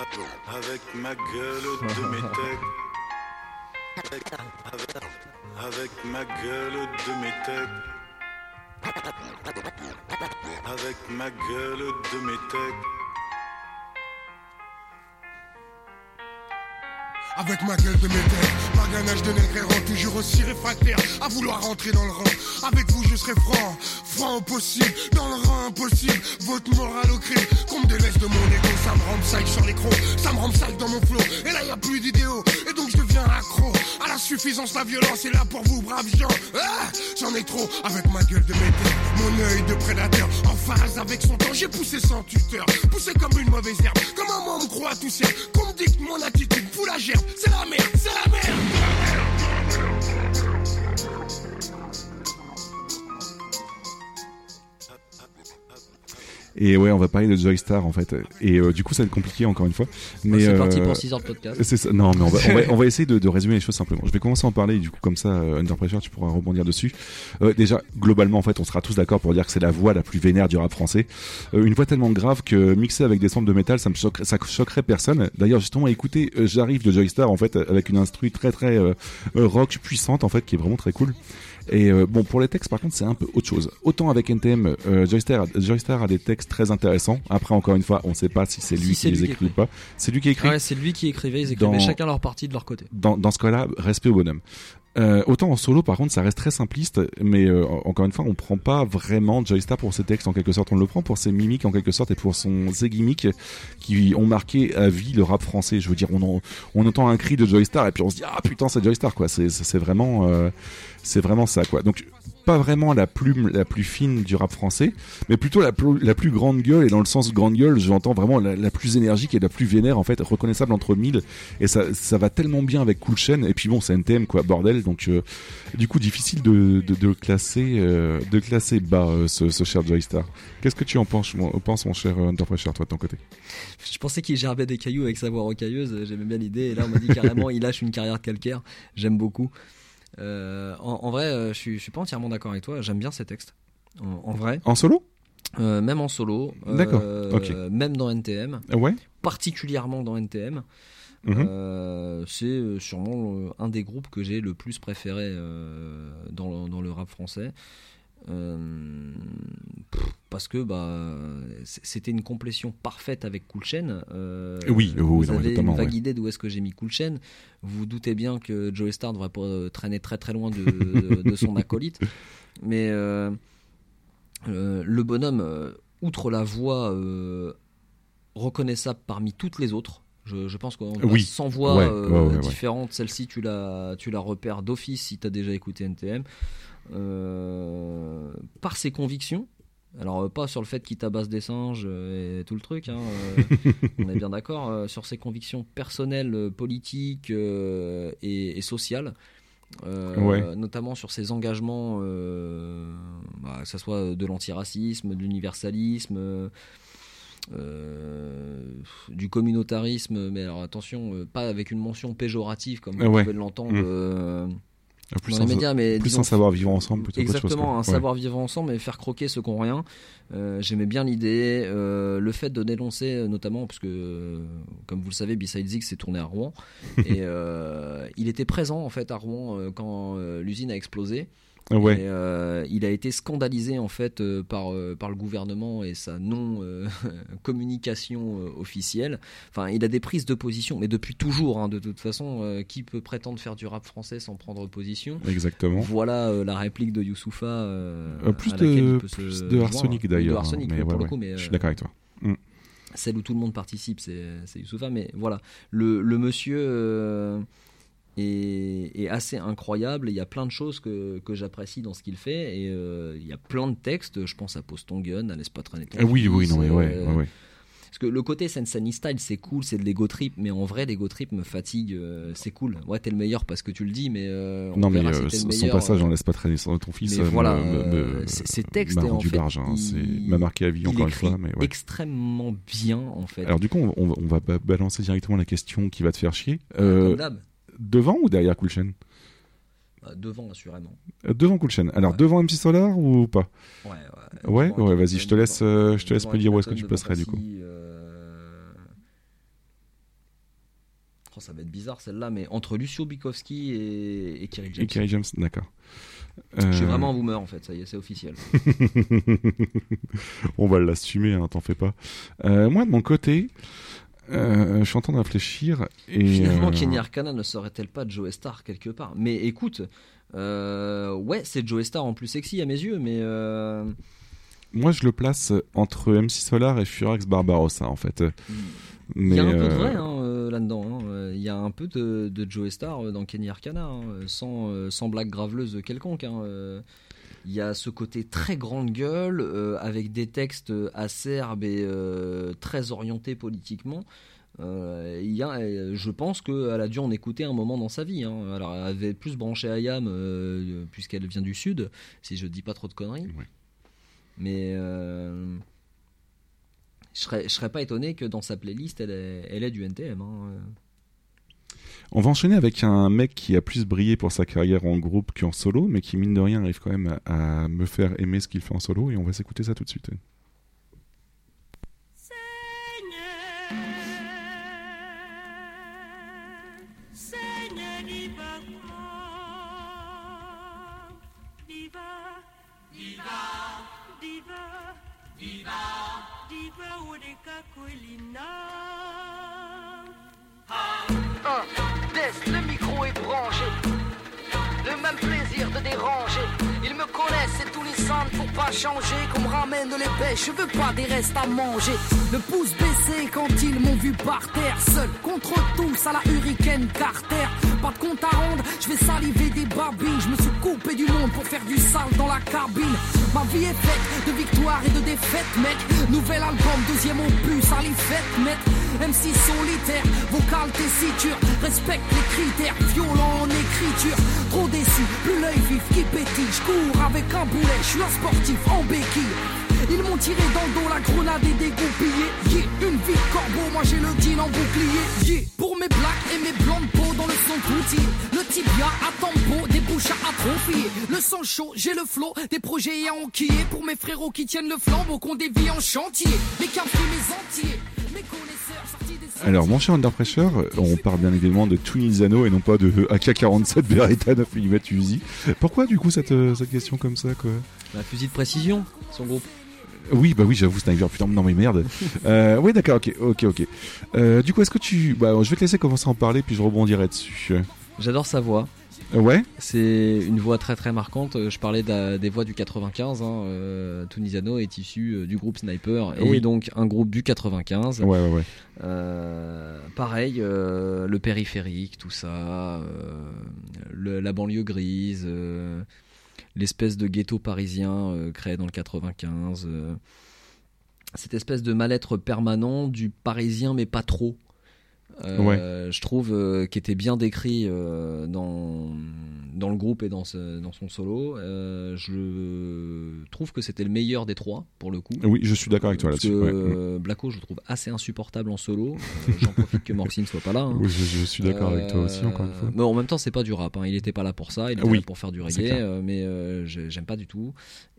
Avec ma gueule de métèque. Avec, avec- ma gueule de métèque. Avec ma gueule de métèque. Avec ma gueule de métal, ma ganache de nègre toujours aussi réfractaire à vouloir rentrer dans le rang. Avec vous, je serai franc, franc possible, dans le rang impossible. Votre morale au crime, qu'on me délaisse de mon ego, ça me rend sale sur l'écran, ça me rend sale dans mon flow. Et là, y a plus d'idéaux, et donc je deviens accro à la suffisance, la violence est là pour vous, braves gens. Ah, J'en ai trop avec ma gueule de métal, mon œil de prédateur, en phase avec son temps. J'ai poussé sans tuteur, poussé comme une mauvaise herbe, comme un moi on me croit tout seul, qu'on me dicte mon attitude, fout la gerbe, c'est la Et ouais, on va parler de Joystar en fait. Et euh, du coup, ça va être compliqué encore une fois. Mais c'est euh, parti pour six heures de podcast. C'est ça. Non, mais on va, on va, on va essayer de, de résumer les choses simplement. Je vais commencer à en parler. Du coup, comme ça, euh, Under Pressure, tu pourras rebondir dessus. Euh, déjà, globalement, en fait, on sera tous d'accord pour dire que c'est la voix la plus vénère du rap français. Euh, une voix tellement grave que mixée avec des samples de métal, ça me choquerait, ça choquerait personne. D'ailleurs, justement, écoutez, euh, j'arrive de Joystar en fait avec une instru très très euh, euh, rock puissante en fait, qui est vraiment très cool. Et euh, bon, pour les textes, par contre, c'est un peu autre chose. Autant avec NTM, euh, Joystar, Joystar a des textes très intéressants. Après, encore une fois, on ne sait pas si c'est lui Si, qui les lui écrit ou pas. C'est lui qui écrit. Ouais, c'est lui qui écrivait, ils écrivaient Dans- chacun leur partie de leur côté. Dans, dans ce cas-là, respect au bonhomme. Euh, autant en solo, par contre, ça reste très simpliste, mais euh, encore une fois, on prend pas vraiment Joystar pour ses textes en quelque sorte, on le prend pour ses mimiques en quelque sorte et pour son ses gimmicks qui ont marqué à vie le rap français. Je veux dire, on, en- on entend un cri de Joystar et puis on se dit ah putain c'est Joystar quoi. C'est vraiment euh, c'est vraiment ça quoi. Donc pas vraiment la plume la plus fine du rap français, mais plutôt la plus, la plus grande gueule. Et dans le sens grande gueule, j'entends vraiment la, la plus énergique et la plus vénère en fait, reconnaissable entre mille. Et ça ça va tellement bien avec Cool Chain et puis bon c'est NTM quoi bordel. Donc euh, du coup difficile de de, de classer euh, de classer bas euh, ce, ce cher Joystar. Qu'est-ce que tu en penses mon, penses mon cher Pressure toi de ton côté? Je pensais qu'il gerbait des cailloux avec sa voix rocailleuse, j'aimais bien l'idée, et là on m'a dit carrément il lâche une carrière de calcaire, j'aime beaucoup. Euh, en, en vrai, euh, je suis, je suis pas entièrement d'accord avec toi, j'aime bien ces textes. En, en vrai. En solo? Euh, Même en solo. euh, D'accord, ok. Même dans NTM. Ouais? Particulièrement dans NTM. Mhm. Euh, c'est euh, sûrement euh, un des groupes que j'ai le plus préféré euh, dans, le, dans le rap français. Euh, parce que bah c'était une complétion parfaite avec Cool Chain. Euh, Oui, oui, vous non, avez une vague ouais. idée d'où est-ce que j'ai mis Cool Chain. Vous vous doutez bien que Joey Star devrait pas euh, traîner très très loin de, son acolyte. Mais euh, euh, le bonhomme, outre la voix reconnaissable parmi toutes les autres, je, je pense qu'on Oui. 100 voix Ouais, différentes. Celle-ci, tu la, tu la repères d'office si tu as déjà écouté NTM. Euh, par ses convictions. Alors, euh, pas sur le fait qu'il tabasse des singes euh, et tout le truc, hein, on est bien d'accord, sur ses convictions personnelles, politiques et, et sociales. Euh, Ouais. notamment sur ses engagements, euh, bah, que ce soit de l'antiracisme, de l'universalisme, du communautarisme, mais alors attention, pas avec une mention péjorative comme vous Ouais. pouvez l'entendre Mm. Plus dans en- les médias, mais plus disons- en savoir vivre ensemble plutôt chose, Exactement, un Ouais. savoir vivre ensemble et faire croquer ceux qui n'ont rien. Euh, J'aimais bien l'idée, euh, le fait de dénoncer euh, notamment, parce que comme vous le savez, B-Side Zig s'est tourné à Rouen et euh, il était présent en fait à Rouen quand l'usine a explosé. Ouais. Et, euh, il a été scandalisé en fait euh, par, euh, par le gouvernement et sa non communication officielle. Enfin, il a des prises de position, mais depuis toujours. hein, de toute façon, qui peut prétendre faire du rap français sans prendre position? Exactement. Voilà la réplique de Youssoufa. plus de, plus de arsenic d'ailleurs. Hein, mais ouais, le ouais. mais Je suis d'accord avec toi. Mm. celle où tout le monde participe, c'est c'est Youssoufa. Mais voilà, le, le monsieur euh, est, est assez incroyable. Il y a plein de choses que, que j'apprécie dans ce qu'il fait. Et euh, il y a plein de textes. Je pense à Pose ton gun, à Laisse pas traîner ton Ah oui, oui, non, mais ouais, euh, ouais, ouais. Parce que le côté Sensei style, c'est cool, c'est de l'ego trip, mais en vrai, l'ego trip me fatigue. euh, c'est cool. Ouais, t'es le meilleur parce que tu le dis, mais euh, on Non, mais si son passage, on laisse pas traîner sur ton fils. voilà, ces textes, m'a et en rendu fait, barge, hein, il- m'a marqué à vie encore une fois. Mais ouais. extrêmement bien, en fait. Alors du coup, on, va ba- balancer directement la question qui va te faire chier. Euh, Comme. Devant ou derrière Cool Chain Bah, devant, assurément. Euh, Devant Cool Chain. Alors devant MC Solar ou pas Ouais, ouais. Vas-y, je te laisse, euh, je te laisse me dire où est-ce que tu placerais du coup. Euh, oh, ça va être bizarre celle-là, mais entre Lucio Bikowski et, et Kerry James. Et Kerry James, d'accord. Je suis Euh, vraiment un boomer en fait, ça y est, c'est officiel. On va l'assumer, hein, t'en fais pas. Euh, moi, de mon côté, euh, je suis en train de réfléchir. Et, Finalement, euh, Kenny Arcana ne serait-elle pas Joe Star quelque part? Mais écoute, euh, ouais, c'est Joe Star en plus sexy à mes yeux, mais euh, Moi, je le place entre MC Solar et Furax Barbarossa, en fait. il y a un peu de vrai hein, là-dedans. hein. Il y a un peu de, de Joe Star dans Kenny Arcana, hein, sans, sans blague graveleuse quelconque. Il y a ce côté très grande gueule, euh, avec des textes acerbes et euh, très orientés politiquement. Euh, il y a, je pense qu'elle a dû en écouter un moment dans sa vie. hein. Alors, elle avait plus branché à Yam, euh, puisqu'elle vient du Sud, si je dis pas trop de conneries. Mais je serais, je serais pas étonné que dans sa playlist, elle ait, elle ait du NTM. hein. On va enchaîner avec un mec qui a plus brillé pour sa carrière en groupe qu'en solo, mais qui, mine de rien, arrive quand même à, me faire aimer ce qu'il fait en solo, et on va s'écouter ça tout de suite. Même plaisir de déranger. Ils me connaissent, c'est tout Nissan, faut pas changer. Qu'on me ramène les pêches, je veux pas des restes à manger. Le pouce baissé quand ils m'ont vu par terre. Seul contre tous à la hurricane Carter. Pas de compte à rendre, je vais saliver des babines. Je me suis coupé du monde pour faire du sale dans la cabine. Ma vie est faite de victoires et de défaites, mec. Nouvel album, deuxième opus, à les fêtes, mec. MC solitaire, vocal tessiture. Respecte les critères, violent en écriture. Trop déçu, plus l'œil vif qui pétille. Je cours avec un boulet, suis un sportif en béquille. Ils m'ont tiré dans le dos, la grenade est dégoupillée. Yeah, une vie de corbeau, moi j'ai le deal en bouclier. Yeah, pour mes blagues et mes blancs de peau dans le son tout Le tibia à tempo, des bouches à atrophier. Le sang chaud, j'ai le flot, des projets à enquiller. Pour mes frérots qui tiennent le flambeau, qu'on dévie en chantier. Mes cafés, mes entiers, mes des Alors, mon cher Under Pressure, on parle bien évidemment de Twinizano et non pas de AK-47 Beretta 9 mm Uzi. Pourquoi, du coup, cette, euh, cette question comme ça, quoi? Un fusil de précision, son groupe. Oui, bah oui, j'avoue, Sniper, putain, non mais merde. Euh, oui, d'accord, ok, ok, ok. Euh, du coup, est-ce que tu... Bah, je vais te laisser commencer à en parler, puis je rebondirai dessus. J'adore sa voix. Ouais C'est une voix très très marquante. Euh, Je parlais des voix du 95. Hein. Euh, Tunisano est issu euh, du groupe Sniper et Oui. donc un groupe du 95. Ouais, ouais, ouais. Euh, pareil, euh, le périphérique, tout ça, le- la banlieue grise, l'espèce de ghetto parisien créé dans le 95. euh, cette espèce de mal-être permanent du parisien, mais pas trop. Euh, Je trouve euh, qui était bien décrit euh, dans, dans le groupe et dans, ce- dans son solo. Je trouve que c'était le meilleur des trois pour le coup. Oui, je suis d'accord avec toi là-dessus. ouais. euh, Blacko, je le trouve assez insupportable en solo. J'en profite que Morxine soit pas là. hein. Oui, je- je suis d'accord avec toi aussi, encore une fois. Mais en même temps, c'est pas du rap. hein. Il était pas là pour ça. Il était Oui, là pour faire du reggae. mais j'ai- j'aime pas du tout.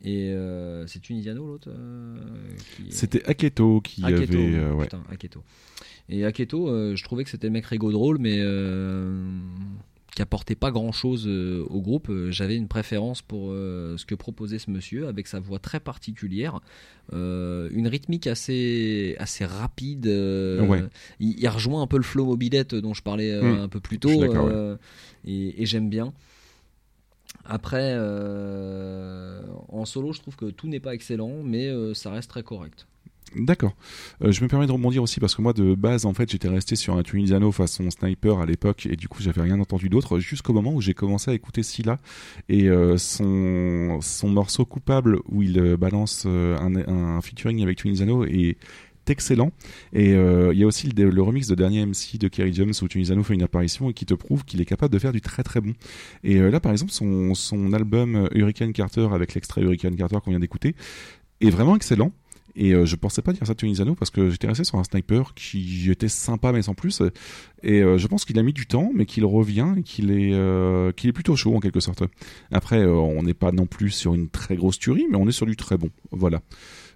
Et c'est Tunisiano l'autre C'était Aketo qui Aketo, avait... euh, ouais. putain, Aketo. Et Aketo, euh, je trouvais que c'était le mec rigolo drôle, mais euh, qui apportait pas grand chose au groupe. Euh, J'avais une préférence pour euh, ce que proposait ce monsieur, avec sa voix très particulière, euh, une rythmique assez, assez rapide. euh, Ouais. il, il rejoint un peu le flow mobilette dont je parlais euh, Mm. un peu plus tôt, ouais. euh, et, et j'aime bien. Après, euh, en solo, je trouve que tout n'est pas excellent, mais euh, ça reste très correct. D'accord. Euh, je me permets de rebondir aussi parce que moi de base en fait j'étais resté sur un Tunisiano façon sniper à l'époque et du coup j'avais rien entendu d'autre jusqu'au moment où j'ai commencé à écouter Scylla et euh, son son morceau coupable où il euh, balance un, featuring avec Tunisiano est excellent. Et il y a aussi le, remix de dernier MC de Kerry James où Tunisano fait une apparition et qui te prouve qu'il est capable de faire du très très bon. Et là, par exemple, son, son album Hurricane Carter avec l'extrait Hurricane Carter qu'on vient d'écouter est vraiment excellent. Et euh, je pensais pas dire ça Tunisano parce que j'étais resté sur un sniper qui était sympa mais sans plus. Et euh, je pense qu'il a mis du temps, mais qu'il revient et qu'il est, euh, qu'il est plutôt chaud en quelque sorte. Après, euh, on n'est pas non plus sur une très grosse tuerie, mais on est sur du très bon. Voilà.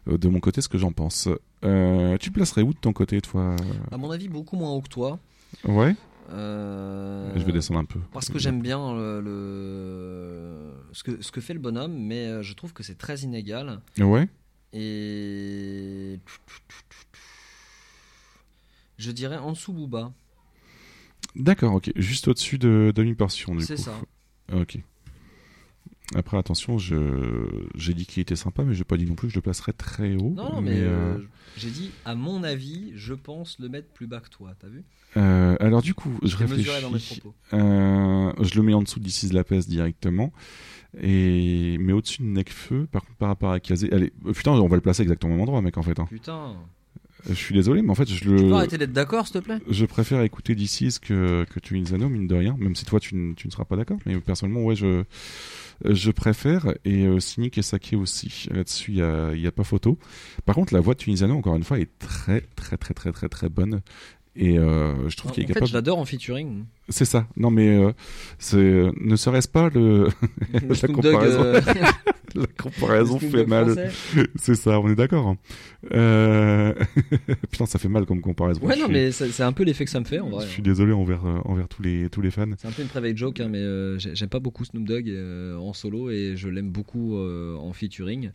De mon côté, ce que j'en pense. Tu te placerais où de ton côté, toi? À mon avis, beaucoup moins haut que toi. Ouais. Euh, Je vais descendre un peu. Parce que j'aime bien le, le- ce, que, ce que fait le bonhomme, mais je trouve que c'est très inégal. Ouais. Et. Je dirais en dessous Booba. D'accord, ok. Juste au-dessus de demi-portion, du C'est coup. ça. Ok. Après, attention, je j'ai dit qu'il était sympa, mais j'ai pas dit non plus que je le placerais très haut. Non, non, mais, euh, euh, j'ai dit, à mon avis, je pense le mettre plus bas que toi, t'as vu? Euh, alors du coup, je dans mes réfléchis. propos. Euh, je le mets en dessous de This is la peste directement. Et mais au-dessus de Necfeu, par contre par rapport à Kazé, allez, euh, putain, on va le placer exactement au même endroit, mec, en fait. hein. Putain. Euh, Je suis désolé, mais en fait, je le. Tu peux arrêter d'être d'accord, s'il te plaît? Je préfère écouter is que que Tunisano, mine de rien, même si toi tu, ne- tu ne seras pas d'accord, mais personnellement, ouais, je je préfère et euh, Cynic et Saké aussi. Là-dessus, il y a, y a pas photo. Par contre, la voix de Tunisano, encore une fois, est très très très très très très bonne. Et euh, je trouve En qu'il est fait, capable. je l'adore en featuring. C'est ça. Non, mais euh, c'est ne serait-ce pas le, Le la comparaison. Euh, la comparaison le fait mal. C'est ça, on est d'accord. hein. Euh... Putain, ça fait mal comme comparaison. Ouais, Je non, suis- mais c'est un peu l'effet que ça me fait, en vrai. Je suis désolé envers euh, envers tous les tous les fans. C'est un peu une private joke, hein, mais euh, j'ai- j'aime pas beaucoup Snoop Dogg euh, en solo et je l'aime beaucoup euh, en featuring,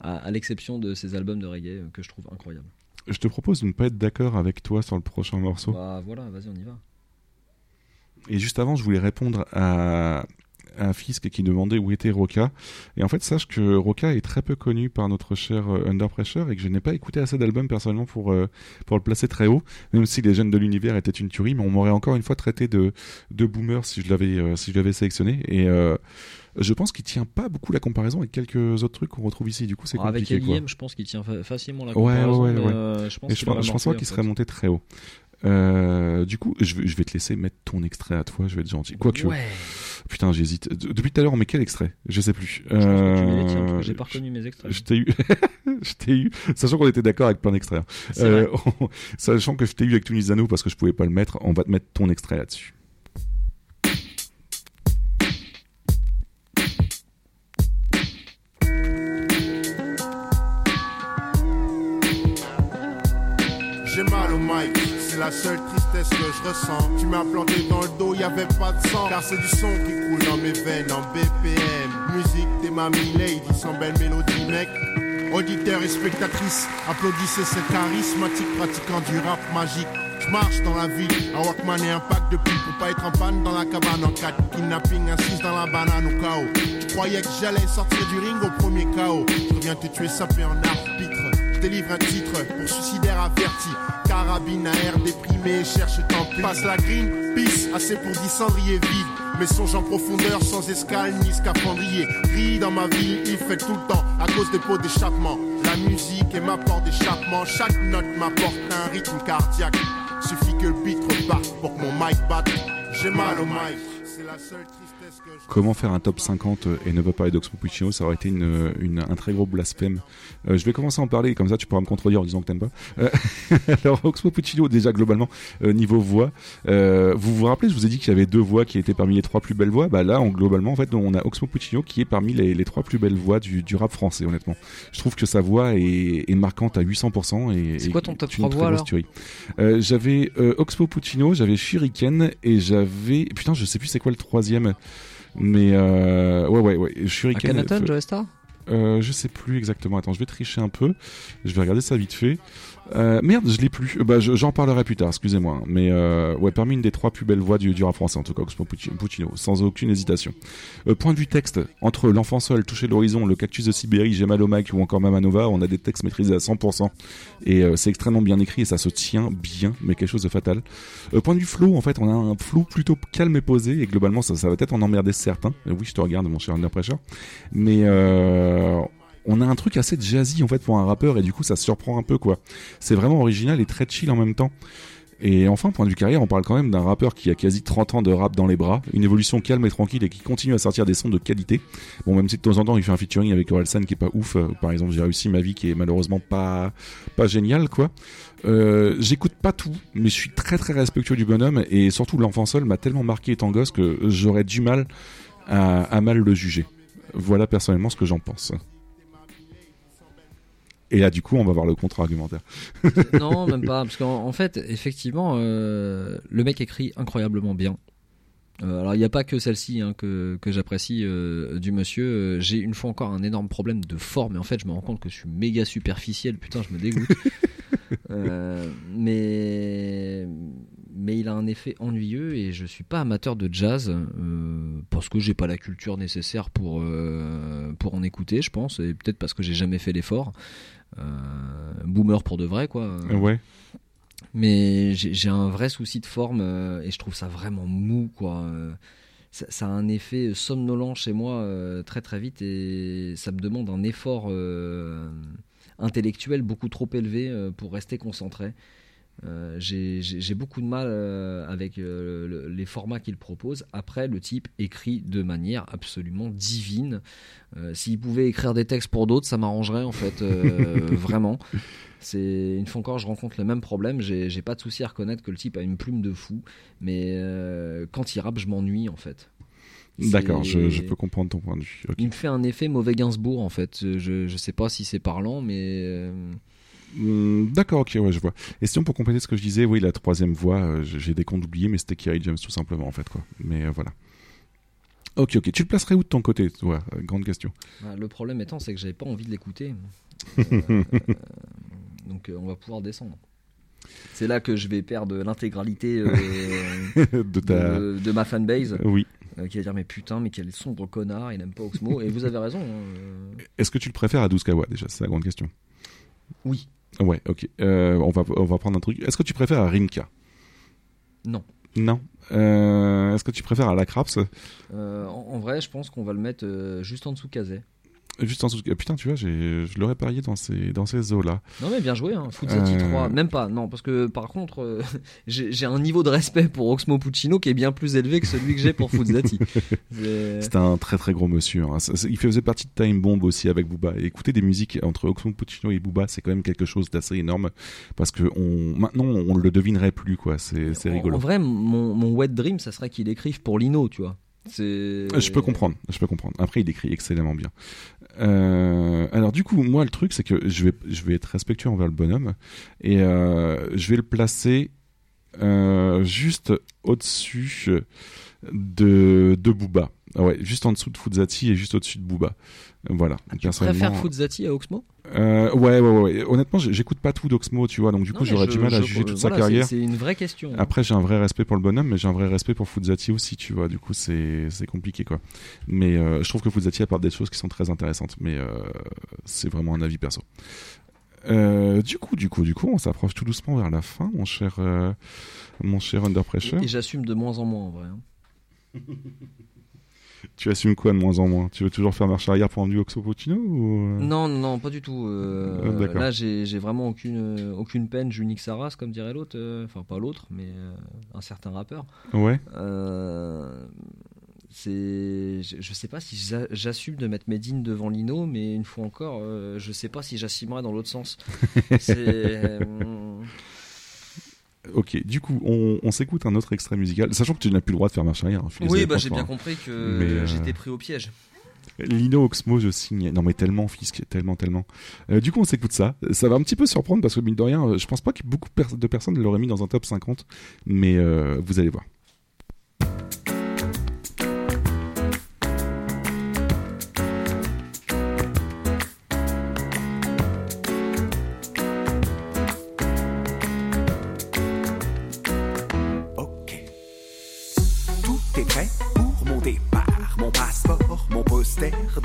à, à l'exception de ses albums de reggae euh, que je trouve incroyables. Je te propose de ne pas être d'accord avec toi sur le prochain morceau. Bah voilà, vas-y, on y va. Et juste avant, je voulais répondre à, à Fisk qui demandait où était Roca. Et en fait, sache que Roca est très peu connu par notre cher euh, Under Pressure et que je n'ai pas écouté assez d'albums personnellement pour, euh, pour le placer très haut, même si Les Jeunes de l'Univers était une tuerie, mais on m'aurait encore une fois traité de, de boomer si je l'avais euh, si je l'avais sélectionné. Et euh, je pense qu'il tient pas beaucoup la comparaison avec quelques autres trucs qu'on retrouve ici. Du coup, c'est Avec compliqué. quoi. L.I.M., je pense qu'il tient fa- facilement la Ouais, comparaison, ouais, mais, ouais. euh, je pense je, je pense pas qu'il serait monté très haut. Euh, du coup, je vais, je vais te laisser mettre ton extrait à toi. Je vais être gentil. Quoique, Ouais. putain, j'hésite. De- Depuis tout à l'heure, on met quel extrait? Je sais plus. Euh, j'ai pas reconnu mes extraits. Je t'ai eu, je t'ai eu, sachant qu'on était d'accord avec plein d'extraits. hein. On- sachant que je t'ai eu avec Tunisano parce que je pouvais pas le mettre, on va te mettre ton extrait là-dessus. C'est la seule tristesse que je ressens. Tu m'as planté dans le dos, y avait pas de sang. Car c'est du son qui coule dans mes veines en BPM. Musique des mamies lady, sans belle mélodie, mec. Auditeurs et spectatrices, applaudissez ce charismatique pratiquant du rap magique. Je marche dans la ville, un Walkman et un pack de pile pour pas être en panne dans la cabane en 4 Kidnapping, assise dans la banane au chaos. Tu croyais que j'allais sortir du ring au premier chaos. Je reviens te tuer sapé en arbitre. Délivre un titre pour suicidaire averti. Carabine à air déprimé, cherche tant. Passe la green, peace, assez pour 10 cendriers vides. Mes songes en profondeur, sans escale ni scaphandrier. Gris dans ma ville, il fait tout le temps à cause des pots d'échappement. La musique est ma porte d'échappement. Chaque note m'apporte un rythme cardiaque. Suffit que le beat reparte pour que mon mic batte. J'ai mal au mic, c'est la seule je Comment faire un top 50 et ne pas parler d'Oxmo Puccino Ça aurait été une, une- un très gros blasphème. Euh, je vais commencer à en parler, comme ça tu pourras me contredire en disant que t'aimes pas. Euh, alors, Oxmo Puccino, déjà globalement, euh, niveau voix, euh, vous vous rappelez, je vous ai dit qu'il y avait deux voix qui étaient parmi les trois plus belles voix. Bah là, en, globalement, en fait, on a Oxmo Puccino qui est parmi les, les trois plus belles voix du, du rap français, honnêtement. Je trouve que sa voix est, est marquante à 800%. Et, C'est quoi ton top est une trois très voix, grosse alors. Euh, J'avais euh, Oxmo Puccino, j'avais Shuriken et j'avais... Putain, je sais plus c'est quoi le troisième. Mais euh, ouais, ouais, ouais. Shuriken. Akhenaton, Joe Star? Euh, je sais plus exactement. Attends, je vais tricher un peu. Je vais regarder ça vite fait. Euh, merde, je l'ai plus. Euh, Bah, je- j'en parlerai plus tard. Excusez-moi. Mais euh, ouais, parmi une des trois plus belles voix du, du rap français, en tout cas, Puccino, sans aucune hésitation. Point de vue texte, entre l'enfant seul, toucher l'horizon, le cactus de Sibérie, au Mike ou encore Mamanova, on a des textes maîtrisés à 100%. Et c'est extrêmement bien écrit et ça se tient bien, mais quelque chose de fatal. Point de vue flow, en fait, on a un flow plutôt calme et posé et globalement, ça, va peut-être en emmerder certains. Euh, oui, je te regarde, mon cher Under Pressure. Mais on a un truc assez jazzy en fait pour un rappeur et du coup ça surprend un peu quoi. C'est vraiment original et très chill en même temps. Et enfin, point de vue carrière, on parle quand même d'un rappeur qui a quasi 30 ans de rap dans les bras, une évolution calme et tranquille et qui continue à sortir des sons de qualité. Bon, même si de temps en temps il fait un featuring avec Orelsan qui est pas ouf, euh, par exemple, j'ai réussi ma vie qui est malheureusement pas pas quoi. Euh, j'écoute pas tout, mais je suis très très respectueux du bonhomme et surtout l'enfant seul m'a tellement marqué étant gosse que j'aurais du mal à, à mal le juger. Voilà personnellement ce que j'en pense. Et là, du coup, on va voir le contre-argumentaire. non, même pas, parce qu'en en fait, effectivement, euh, le mec écrit incroyablement bien. Euh, alors, il n'y a pas que celle-ci hein, que, que j'apprécie euh, du monsieur. J'ai une fois encore un énorme problème de forme, et en fait, je me rends compte que je suis méga superficiel. Putain, je me dégoûte. Mais mais il a un effet ennuyeux et je suis pas amateur de jazz euh, parce que j'ai pas la culture nécessaire pour euh, pour en écouter, je pense, et peut-être parce que j'ai jamais fait l'effort. Euh, boomer pour de vrai, quoi. Ouais. Mais j'ai un vrai souci de forme euh, et je trouve ça vraiment mou, quoi. Euh, Ça, ça a un effet somnolent chez moi euh, très très vite et ça me demande un effort euh, intellectuel beaucoup trop élevé euh, pour rester concentré. Euh, j'ai beaucoup de mal euh, avec euh, le- les formats qu'il propose. Après, le type écrit de manière absolument divine. S'il pouvait écrire des textes pour d'autres, ça m'arrangerait en fait, vraiment. C'est une fois encore, je rencontre le même problème. J'ai pas de souci à reconnaître que le type a une plume de fou, mais quand il rappe, je m'ennuie en fait. D'accord, je, peux comprendre ton point de vue. Il me fait un effet mauvais Gainsbourg en fait. Je, je sais pas si c'est parlant, mais Hmm, D'accord, ok, ouais, je vois. Et sinon, pour compléter ce que je disais, oui, la troisième voix, euh, j'ai des comptes oubliés, mais c'était Kerry James tout simplement, en fait, quoi. Mais euh, voilà. Ok, ok. Tu le placerais où de ton côté toi? Euh, Grande question. bah, le problème étant, c'est que j'avais pas envie de l'écouter. Euh, donc on va pouvoir descendre. C'est là que je vais perdre l'intégralité De ta- de, de ma fanbase. Oui. euh, qui va dire mais putain mais quel sombre connard il n'aime pas Oxmo et vous avez raison hein, euh. Est-ce que tu le préfères à 12 Kawa, déjà? C'est la grande question. Oui. Ouais, ok. Euh, on, va, on va prendre un truc. Est-ce que tu préfères à Rimka? Non. Non. Euh, Est-ce que tu préfères à Lacraps Euh, en, en vrai je pense qu'on va le mettre juste en dessous Kazé Juste en dessous. de- Putain, tu vois, je l'aurais parié dans ces, dans ces eaux-là. Non mais bien joué, hein. Fuzzati Euh, 3, même pas, non, parce que par contre, euh, j'ai un niveau de respect pour Oxmo Puccino qui est bien plus élevé que celui que j'ai pour Fuzzati. C'est- un très très gros monsieur. hein. Il faisait partie de Time Bomb aussi avec Booba. Et écouter des musiques entre Oxmo Puccino et Booba, c'est quand même quelque chose d'assez énorme parce que on, maintenant on le devinerait plus quoi. C'est rigolo. en vrai, mon, mon wet dream, ça serait qu'il écrive pour Lino, tu vois. Je peux comprendre, je peux comprendre. Après, il écrit excellemment bien. Euh, alors du coup, moi, le truc, c'est que je vais, je vais être respectueux envers le bonhomme et euh, je vais le placer euh, juste au-dessus de, de Booba. Ah ouais, juste en dessous de Fuzzati et juste au-dessus de Booba. Voilà. Ah, Tu préfères Fuzzati à Oxmo? euh, ouais, ouais, ouais. Honnêtement, j'écoute pas tout d'Oxmo, tu vois, donc du coup, j'aurais du mal à je- juger toute sa voilà, carrière. c'est une vraie question. hein. Après, j'ai un vrai respect pour le bonhomme, mais j'ai un vrai respect pour Fuzzati aussi, tu vois. Du coup, c'est c'est compliqué, quoi. Mais euh, je trouve que Fuzzati apporte des choses qui sont très intéressantes, mais euh, c'est vraiment un avis perso. Euh, du coup, du coup, du coup, on s'approche tout doucement vers la fin, mon cher, euh, mon cher Under Pressure. Et, et j'assume de moins en moins en vrai. hein. Tu assumes quoi de moins en moins? Tu veux toujours faire marche arrière pour emmener Oxo Puccino ou... euh? Non, non, pas du tout. euh, Ah, là, j'ai vraiment aucune, euh, aucune peine. J'unique sa race, comme dirait l'autre. Enfin, pas l'autre, mais un certain rappeur. Ouais. Euh, c'est, je, sais pas si j'a- j'assume de mettre Medine devant Lino, mais une fois encore, euh, je sais pas si j'assumerai dans l'autre sens. C'est, Ok, du coup, on, on s'écoute un autre extrait musical, sachant que tu n'as plus le droit de faire marche arrière. hein, Oui, bah, j'ai bien compris que euh, j'étais pris au piège. Lino Oxmo, je signe. Non, mais tellement, Fisk, tellement, tellement. Euh, du coup, on s'écoute ça. Ça va un petit peu surprendre parce que, mine de rien, euh, je pense pas que beaucoup de personnes l'auraient mis dans un top 50, mais euh, vous allez voir.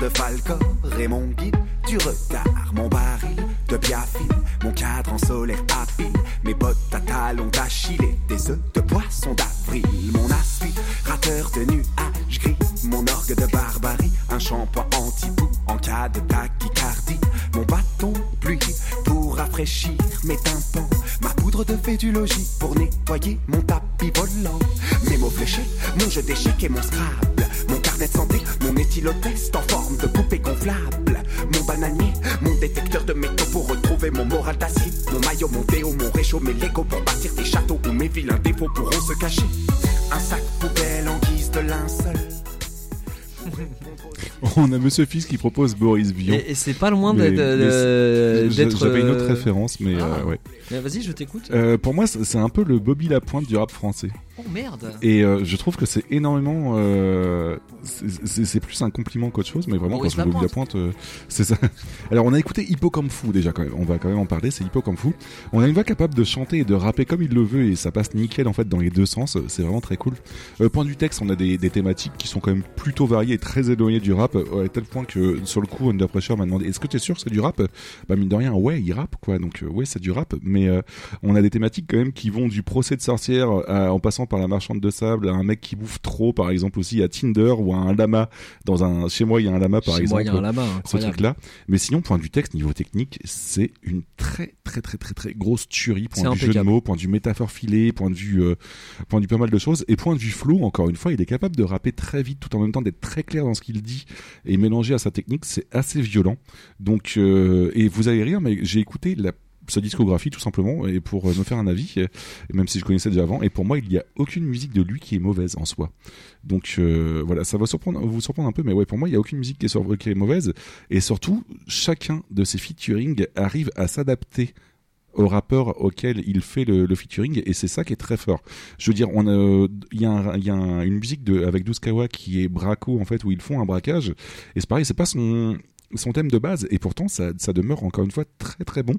de Falcor et mon guide du retard. Mon baril de biafine, mon cadre en solaire à pile, mes bottes à talons d'Achille des œufs de poisson d'avril. Mon aspirateur de nuages gris, mon orgue de barbarie, un shampoing anti-boue en cas de tachycardie. Mon bâton pluie pour rafraîchir mes tympans, ma poudre de fédulogie pour nettoyer mon tapis volant. Mes mots fléchés, mon jeu d'échecs et mon scrap mon carnet de santé, mon éthylotest en forme de poupée gonflable. Mon bananier, mon détecteur de métaux pour retrouver mon moral d'acier. Mon maillot, mon déo, mon réchaud, mes Lego pour bâtir des châteaux où mes vilains défauts pourront se cacher. Un sac poubelle en guise de linceul. On a Monsieur Fils qui propose Boris Vian. Et, et c'est pas loin d'être. euh, d'être, J'avais une autre euh, référence, mais ah. euh, ouais. Vas-y, je t'écoute. Euh, pour moi, c'est un peu le Bobby Lapointe du rap français. Oh merde. Et je trouve que c'est énormément. c'est- plus un compliment qu'autre chose, mais vraiment, quand je dis Bobby Lapointe. C'est ça. Alors, on a écouté Hippo comme fou déjà, quand même. On va quand même en parler, c'est Hippo comme fou. On a une voix capable de chanter et de rapper comme il le veut, et ça passe nickel en fait dans les deux sens. C'est vraiment très cool. Point du texte, on a des, des thématiques qui sont quand même plutôt variées et très éloignées du rap, euh, à tel point que sur le coup, Under Pressure m'a demandé Est-ce que tu es sûr que c'est du rap? Bah, mine de rien, ouais, il rappe quoi, donc euh, ouais, c'est du rap, mais euh, on a des thématiques quand même qui vont du procès de sorcière à- en passant par la marchande de sable, à un mec qui bouffe trop, par exemple aussi à Tinder ou à un lama. Dans un chez moi il y a un lama par Chez exemple. moi, il y a un lama, ce truc là. Mais sinon point vue texte, niveau technique, c'est une très très très très très grosse tuerie. Point vue jeu de mots, point vue métaphore filée, point de vue euh, point de vue pas mal de choses et point de vue flow encore une fois, il est capable de rapper très vite tout en même temps d'être très clair dans ce qu'il dit et mélanger à sa technique, c'est assez violent. Donc euh, et vous allez rire mais j'ai écouté sa discographie tout simplement et pour euh, me faire un avis même si je connaissais déjà avant. Et pour moi il n'y a aucune musique de lui qui est mauvaise en soi. Donc euh, voilà ça va surprendre vous surprendre un peu mais ouais pour moi il n'y a aucune musique qui est, sur- mauvaise. Et surtout chacun de ses featuring arrive à s'adapter au rappeur auquel il fait le, featuring et c'est ça qui est très fort. Je veux dire, a, il y a, un- y a un- une musique de avec Douskawa qui est Braco en fait où ils font un braquage et c'est pareil, c'est pas son son thème de base et pourtant ça, ça demeure encore une fois très très bon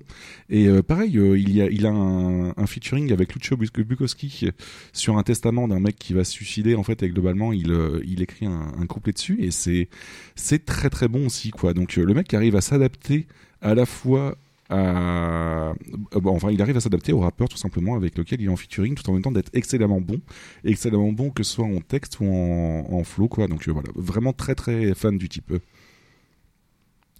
et euh, pareil euh, il y a il a un, featuring avec Lucio Buk- Bukowski sur un testament d'un mec qui va se suicider en fait et globalement il euh, il écrit un, un couplet dessus et c'est c'est très très bon aussi quoi donc euh, le mec arrive à s'adapter à la fois. Euh, bon, enfin, il arrive à s'adapter au rappeur tout simplement avec lequel il est en featuring tout en même temps d'être excellemment bon, excellemment bon que ce soit en texte ou en, en flow quoi. Donc euh, voilà, vraiment très très fan du type.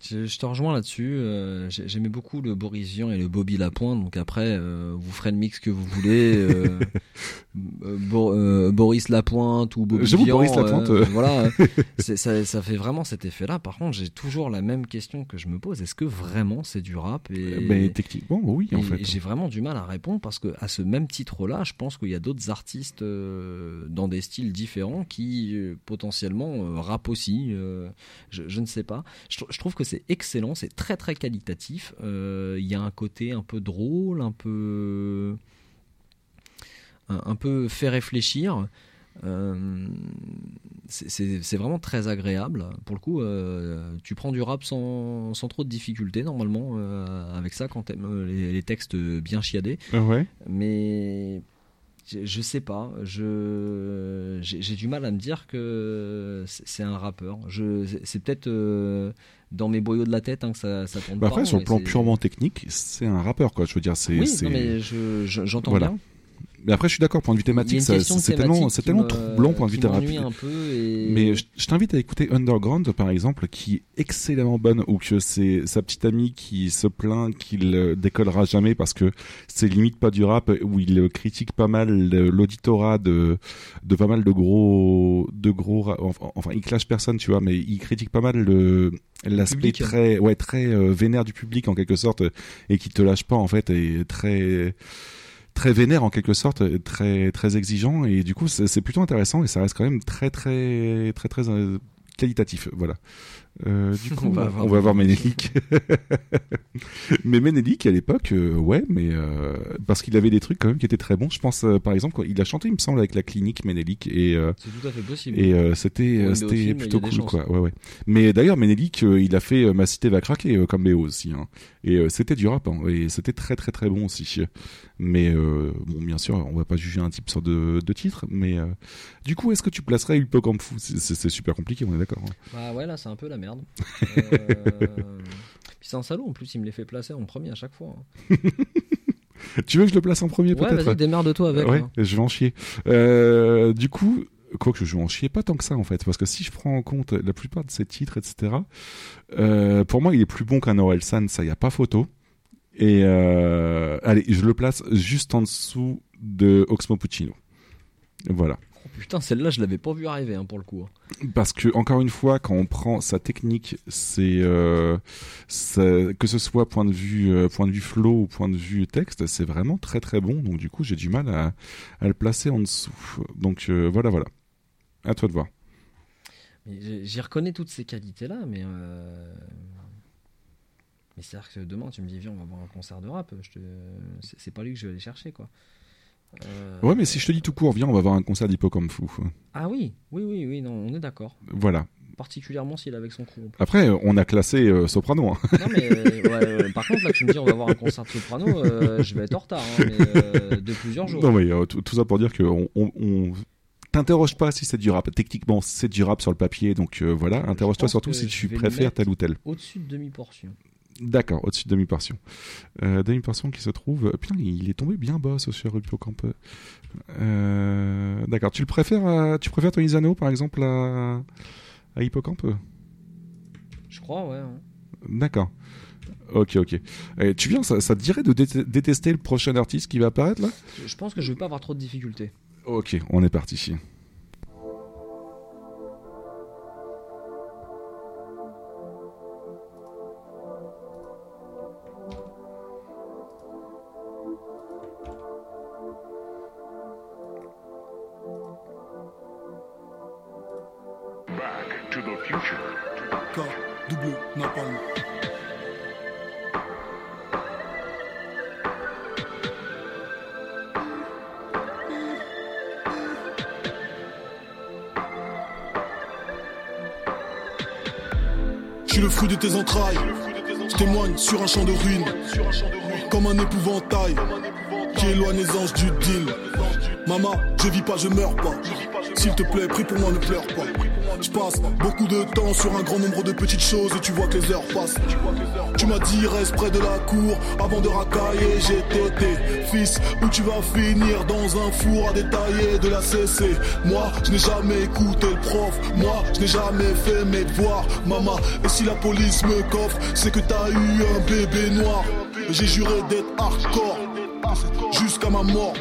Je, je te rejoins là-dessus. euh, j'ai- J'aimais beaucoup le Boris Vian et le Bobby Lapointe. Donc après, vous ferez le mix que vous voulez. euh, euh, Bo- euh, Boris Lapointe ou Bobby Vian. Boris Lapointe, euh, voilà, ça, ça fait vraiment cet effet-là. Par contre, j'ai toujours la même question que je me pose. Est-ce que vraiment c'est du rap et, Ben, techniquement, oui, en fait. J'ai vraiment du mal à répondre parce que à ce même titre-là, je pense qu'il y a d'autres artistes euh, dans des styles différents qui potentiellement rappent aussi. je, je ne sais pas. Je, tr- je trouve que c'est excellent, c'est très très qualitatif. Il y a un côté un peu drôle, un peu un, peu fait réfléchir. Euh, c'est- vraiment très agréable. Pour le coup, euh, tu prends du rap sans, sans trop de difficultés normalement euh, avec ça quand t'aimes les, les textes bien chiadés. Ouais. Mais je, je sais pas, j'ai du mal à me dire que c'est un rappeur. Je c'est- peut-être dans mes boyaux de la tête hein, que ça ça tourne Bah pas. après, sur le plan purement technique, c'est un rappeur, quoi. Je veux dire, c'est. Oui, je- je- j'entends Voilà. bien. Mais après, je suis d'accord, point de vue thématique, c'est tellement, c'est tellement me- troublant, point de vue qui m'ennuie thérapie. un peu et- Mais je, je t'invite à écouter Underground, par exemple, qui est excellemment bonne, ou que c'est sa petite amie qui se plaint qu'il euh, décollera jamais parce que c'est limite pas du rap, où il euh, critique pas mal l'auditorat de, de pas mal de gros, de gros, enfin, enfin, il clash personne, tu vois, mais il critique pas mal le, l'aspect très, ouais, très euh, vénère du public en quelque sorte, et qui te lâche pas en fait, et très, très vénère en quelque sorte, très très exigeant et du coup c'est plutôt intéressant et ça reste quand même très très très très, euh, qualitatif. Voilà. Euh, du coup, On va on voir Ménélique. Mais Ménélique à l'époque, euh, ouais, mais euh, parce qu'il avait des trucs quand même qui étaient très bons. Je pense par exemple, quoi, il a chanté, il me semble, avec la clinique Ménélique et C'est tout à fait possible. Et c'était c'était plutôt cool, quoi. Ouais, ouais. Mais d'ailleurs, Ménélique, il a fait Ma cité va craquer comme Léo aussi. Hein. Et c'était du rap, hein, et c'était très très très bon aussi. Mais bon, bien sûr, on va pas juger un type sur de, de titres. Mais du coup, est-ce que tu placerais Ulpo comme fou? C'est- C'est c'est super compliqué, on est d'accord. hein. Bah ouais, là c'est un peu la merde. Euh, Puis c'est un salaud en plus, il me les fait placer en premier à chaque fois. hein. Tu veux que je le place en premier Ouais, peut-être vas-y, démerde-toi avec, Ouais, hein. je vais en chier. Euh, du coup, quoique je vais en chier pas tant que ça en fait, parce que si je prends en compte la plupart de ses titres, etc., euh, pour moi il est plus bon qu'un Orelsan, ça y a pas photo. Et euh, allez, je le place juste en dessous de Oxmo Puccino. Voilà. Oh, putain, celle-là, je l'avais pas vu arriver hein, pour le coup. hein. Parce que encore une fois, quand on prend sa technique, c'est euh, que ce soit point de vue euh, point de vue flow ou point de vue texte, c'est vraiment très très bon. Donc du coup, j'ai du mal à, à le placer en dessous. Donc euh, voilà, voilà. À toi de voir. J'y reconnais toutes ces qualités-là, mais. Mais c'est-à-dire que demain, tu me dis, viens, on va voir un concert de rap. Te... C'est pas lui que je vais aller chercher, quoi. Euh, Ouais, mais si je te dis tout court, viens, on va voir un concert d'Hippocampe Fou. Ah oui, oui, oui, oui, non, on est d'accord. Voilà. Particulièrement s'il est avec son plus. Après, on a classé euh, Soprano. hein. Non, mais euh, ouais, par contre, là, tu me dis, on va voir un concert de soprano, euh, je vais être en retard, hein, mais euh, de plusieurs jours. Non, mais euh, tout, ça pour dire que on, on, on- t'interroge pas si c'est du rap. Techniquement, c'est du rap sur le papier, donc euh, voilà. Interroge-toi surtout si tu préfères tel ou tel. Au-dessus de demi-portion. D'accord, au-dessus de demi-portion. Euh, demi-portion qui se trouve. Putain, il est tombé bien bas ce sur Hippocampe. Euh, D'accord. Tu le préfères, à... tu préfères Tony Zano par exemple à, à Hippocampe? Je crois, ouais. hein. D'accord. Ok, ok. Et tu viens, ça, ça te dirait de dé- détester le prochain artiste qui va apparaître là? Je- Je pense que je vais pas avoir trop de difficultés. Ok, on est parti. Champ de ruines. Comme un épouvantail qui éloigne les anges du deal. Maman, je vis pas, je meurs pas. S'il te plaît, prie pour moi, ne pleure pas. Je passe beaucoup de temps sur un grand nombre de petites choses et tu vois que les heures passent. Tu m'as dit reste près de la cour avant de racailler. J'ai tété, fils, où tu vas finir dans un four à détailler de la CC. Moi, je n'ai jamais écouté le prof. Moi, je n'ai jamais fait mes devoirs. Maman, et si la police me coffre, c'est que t'as eu un bébé noir. J'ai juré d'être hardcore jusqu'à ma mort.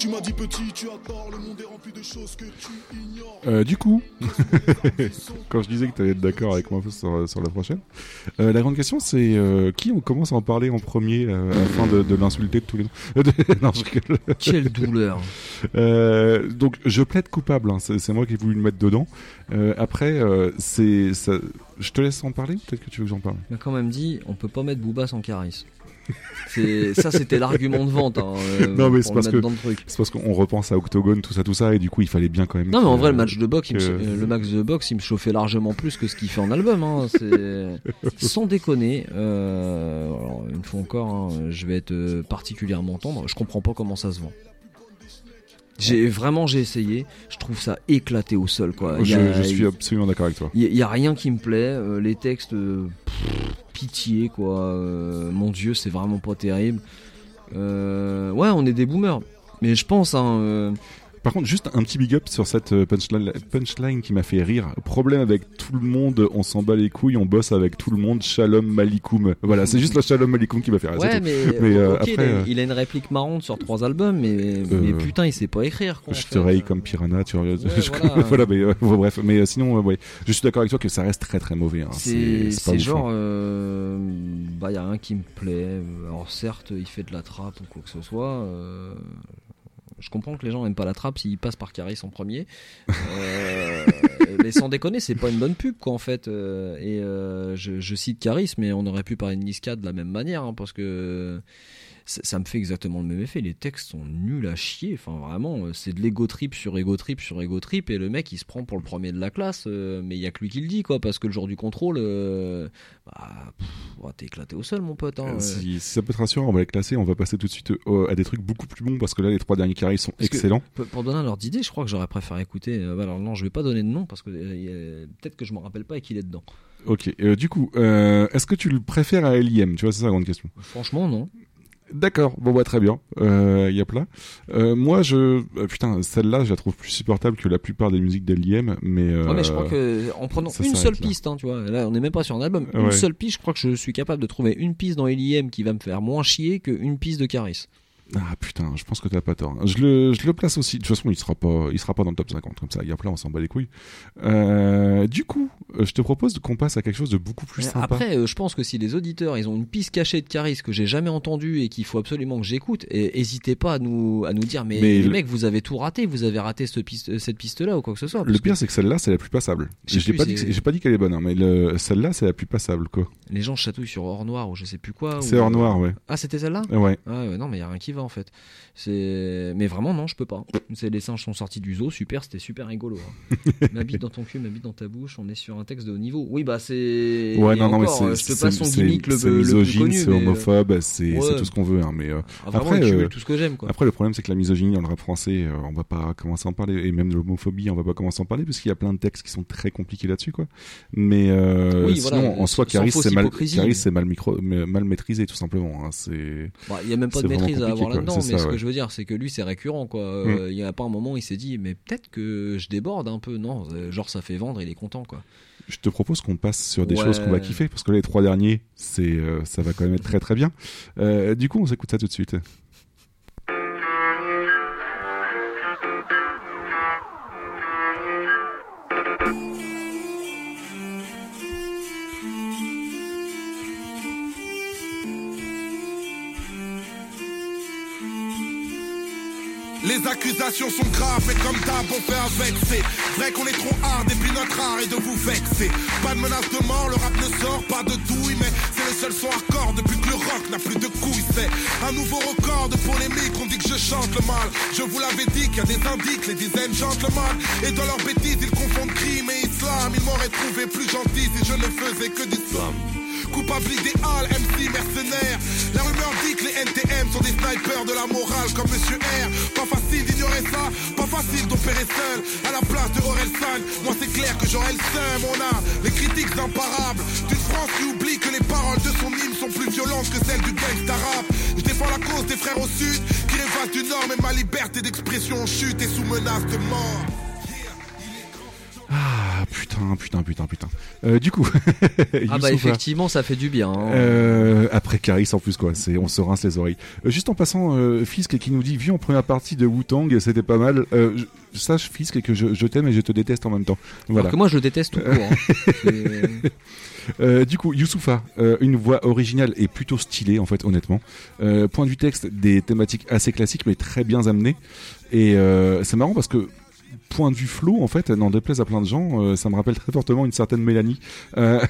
Tu m'as dit petit, tu as tort. Le monde est rempli de choses que tu ignores. Euh, du coup, quand je disais que tu allais être d'accord avec moi sur, sur la prochaine, euh, la grande question c'est euh, qui on commence à en parler en premier euh, afin de, de l'insulter de tous les noms de- Non, je rigole. Quelle douleur. Euh, donc je plaide coupable, hein, c'est moi qui ai voulu le mettre dedans. Euh, après, euh, c'est je te laisse en parler ou peut-être que tu veux que j'en parle Il m'a quand même dit, on peut pas mettre Booba sans Caris. Ça, c'était l'argument de vente. hein, euh, Non mais c'est parce parce qu'on repense à Octogone, tout ça, tout ça, et du coup il fallait bien quand même. Non mais en vrai le match de boxe, me- euh, le max de boxe, il me chauffait largement plus que ce qu'il fait en album. Hein. Sans déconner. Euh, alors, une fois encore, hein, je vais être particulièrement tendre. Je comprends pas comment ça se vend. J'ai vraiment j'ai essayé. Je trouve ça éclaté au sol quoi. Je, a- je suis absolument d'accord avec toi. Il y, a rien qui me plaît. euh, les textes, euh, pff, quoi. euh, mon Dieu, c'est vraiment pas terrible. Euh, ouais, on est des boomers. Mais je pense, hein, euh, Par contre, juste un petit big up sur cette euh, punchline, punchline qui m'a fait rire. Problème avec tout le monde, on s'en bat les couilles, on bosse avec tout le monde, shalom malikoum. Voilà, c'est juste le shalom malikoum qui m'a fait rire. ouais, mais, euh, il, après, a, euh, il a une réplique marrante sur trois albums, mais, mais putain, il sait pas écrire. Quoi, je te raye comme piranha, tu vois. je- voilà. voilà, mais euh, bon, bref, mais sinon, ouais, je suis d'accord avec toi que ça reste très très mauvais. hein. C'est genre, hein. euh, bah, y a rien qui me plaît. Alors, certes, il fait de la trappe ou quoi que ce soit. Je comprends que les gens n'aiment pas la trappe s'ils passent par Caris en premier. Euh, mais sans déconner, c'est pas une bonne pub, quoi, en fait. euh, et euh, je, je cite Caris, mais on aurait pu parler de Niska de la même manière, hein, parce que ça, me fait exactement le même effet. Les textes sont nuls à chier. Enfin, vraiment, euh, c'est de l'ego trip sur ego trip sur ego trip. Et le mec, il se prend pour le premier de la classe. euh, mais il y a que lui qui le dit, quoi. Parce que le jour du contrôle, euh, bah, ouais, t'es éclaté au sol, mon pote. Hein. Si, si ça peut te rassurer, on va les classer. On va passer tout de suite à des trucs beaucoup plus bons parce que là, les trois derniers carrés sont Parce excellents. pour- pour donner un ordre d'idée, je crois que j'aurais préféré écouter. alors non, je vais pas donner de nom parce que peut-être que je me rappelle pas et qu'il est dedans. Ok, euh, du coup, euh, est-ce que tu le préfères à L.I.M. Tu vois, c'est ça la grande question. Franchement, non. D'accord, bon bah très bien, euh, y a plein. Euh, moi je, euh, putain, celle-là je la trouve plus supportable que la plupart des musiques d'L.I.M. Mais, euh, Ouais, mais je crois que en prenant ça une seule piste, hein, tu vois, là on n'est même pas sur un album, une seule piste, je crois que je suis capable de trouver une piste dans L.I.M. qui va me faire moins chier qu'une piste de Caris. Ah putain, je pense que t'as pas tort. Je le, je le place aussi. De toute façon, il sera pas, il sera pas dans le top 50 comme ça. Il y a plein, on s'en bat les couilles. Euh, du coup, euh, je te propose qu'on passe à quelque chose de beaucoup plus sympa. Après, euh, je pense que si les auditeurs ils ont une piste cachée de Caris que j'ai jamais entendue et qu'il faut absolument que j'écoute, n'hésitez pas à nous à nous dire mais, Mais les le- mecs vous avez tout raté, vous avez raté cette piste cette piste là ou quoi que ce soit. le pire, que c'est que celle-là, c'est la plus passable. J'ai pas, dit pas dit qu'elle est bonne, hein, mais le- celle-là, c'est la plus passable, quoi. les gens chatouillent sur Or Noir ou je sais plus quoi. C'est ou- Or Noir, ouais. Ah c'était celle-là? Ouais. Ah ouais, non mais y a rien qui va en fait. C'est mais vraiment non je peux pas. C'est les singes sont sortis du zoo super c'était super rigolo. Hein. ma bite dans ton cul ma bite dans ta bouche on est sur un texte de haut niveau. Oui bah c'est Ouais, non, non, mais encore, euh, c'est, je te c'est, passe son c'est- gimmick le, c'est misogyne, c'est euh, homophobe, c'est, c'est ouais. tout ce qu'on veut, hein, mais, euh, Ah, vraiment, après, il tue euh, tout ce que j'aime, quoi. Après, le problème, c'est que la misogynie dans le rap français, on va pas commencer à en parler, et même de l'homophobie, on va pas commencer à en parler, parce qu'il y a plein de textes qui sont très compliqués là-dessus, quoi. Mais, Oui, sinon, voilà, en soi, Caris, c'est mal, c'est micro, maîtrisé, tout simplement, hein, c'est, Bah, il y a même pas c'est de maîtrise à avoir. Là-dedans, mais ça, ce ouais. que je veux dire, c'est que lui, c'est récurrent, quoi. Euh, Mm. Il y a pas un moment, il s'est dit, mais peut-être que je déborde un peu. Non, euh, genre, ça fait vendre, il est content, quoi. Je te propose qu'on passe sur des Ouais. choses qu'on va kiffer, parce que là, les trois derniers, c'est, euh, ça va quand même être très très bien. Du coup, on s'écoute ça tout de suite. Les accusations sont graves, mais comme d'hab, on fait avec. C'est vrai qu'on est trop hard, et puis notre art est de vous vexer. Pas de menace de mort, le rap ne sort pas de douille, mais c'est le seul son hardcore depuis que le rock n'a plus de couilles. C'est un nouveau record de polémique, on dit que je chante le mal. Je vous l'avais dit qu'il y a des indices, les dizaines chantent le mal. Et dans leurs bêtises, ils confondent crime et islam. Ils m'auraient trouvé plus gentil si je ne faisais que d'islam. Coupable idéal, MC mercenaire. La rumeur dit que les NTM sont des snipers de la morale comme Monsieur R. Pas facile d'ignorer ça, pas facile d'opérer seul. À la place de Orelsan, moi c'est clair que j'aurais le seum. On a les critiques imparables d'une France qui oublie que les paroles de son hymne sont plus violentes que celles du gangsta rap. Je défends la cause des frères au sud qui rêvent du nord, mais ma liberté d'expression en chute et sous menace de mort. Ah, putain, putain, putain, putain. Euh, du coup. Ah bah effectivement, ça fait du bien. hein. Euh, après Caris en plus quoi, c'est on se rince les oreilles. Euh, juste en passant, Fisk qui nous dit vu en première partie de Wu-Tang, c'était pas mal. Sache Fisk que je, je t'aime et je te déteste en même temps. Voilà. Alors que moi, je déteste tout court. hein. Du coup, Youssoufa, une voix originale et plutôt stylée en fait, honnêtement. Point de vue texte, des thématiques assez classiques mais très bien amenées. Et c'est marrant parce que point de vue flow, en fait, n'en déplaise à plein de gens, euh, ça me rappelle très fortement une certaine Mélanie. Euh,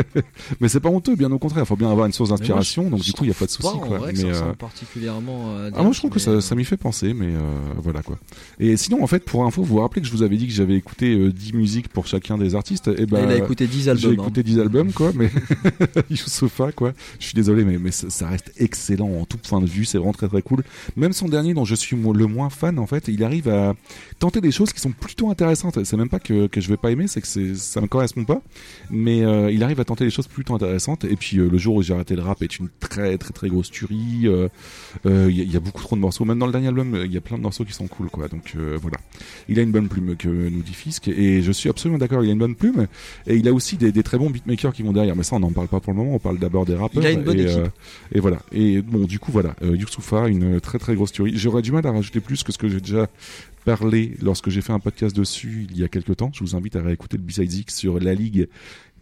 mais c'est pas honteux, bien au contraire. Il faut bien avoir une source d'inspiration, moi, je- donc du coup, il y a pas de souci. quoi. vrai que Mais, ça euh, particulièrement ah, moi je trouve que ça, m'y fait penser, mais voilà quoi. Et sinon, en fait, pour info, vous vous rappelez que je vous avais dit que j'avais écouté euh, 10 musiques pour chacun des artistes Et ben, Il a écouté 10 albums, J'ai écouté hein. 10 albums, quoi, mais Youssoufa, quoi. Je suis désolé, mais, mais ça, reste excellent en tout point de vue, c'est vraiment très très cool. Même son dernier, dont je suis le moins fan, en fait, il arrive à tenter des choses qui sont plutôt intéressantes. C'est même pas que, que je vais pas aimer, c'est que ça me correspond pas, mais euh, il arrive à tenter des choses plutôt intéressantes. Et puis euh, le jour où j'ai arrêté le rap est une très très très grosse tuerie. euh, euh, Il y, a- il y a beaucoup trop de morceaux. Même dans le dernier album, il y a plein de morceaux qui sont cool, quoi. Donc voilà. Il a une bonne plume que nous dit Fisk, et je suis absolument d'accord. Il a une bonne plume, et il a aussi des, des très bons beatmakers qui vont derrière. Mais ça, on n'en parle pas pour le moment. On parle d'abord des rappeurs. Il a une bonne et, équipe. et voilà. Et bon, du coup, voilà. Youssoufa, une très très grosse tuerie. J'aurais du mal à rajouter plus que ce que j'ai déjà parlé lorsque j'ai fait un podcast dessus il y a quelques temps. Je vous invite à réécouter le B-Sides X sur la Ligue.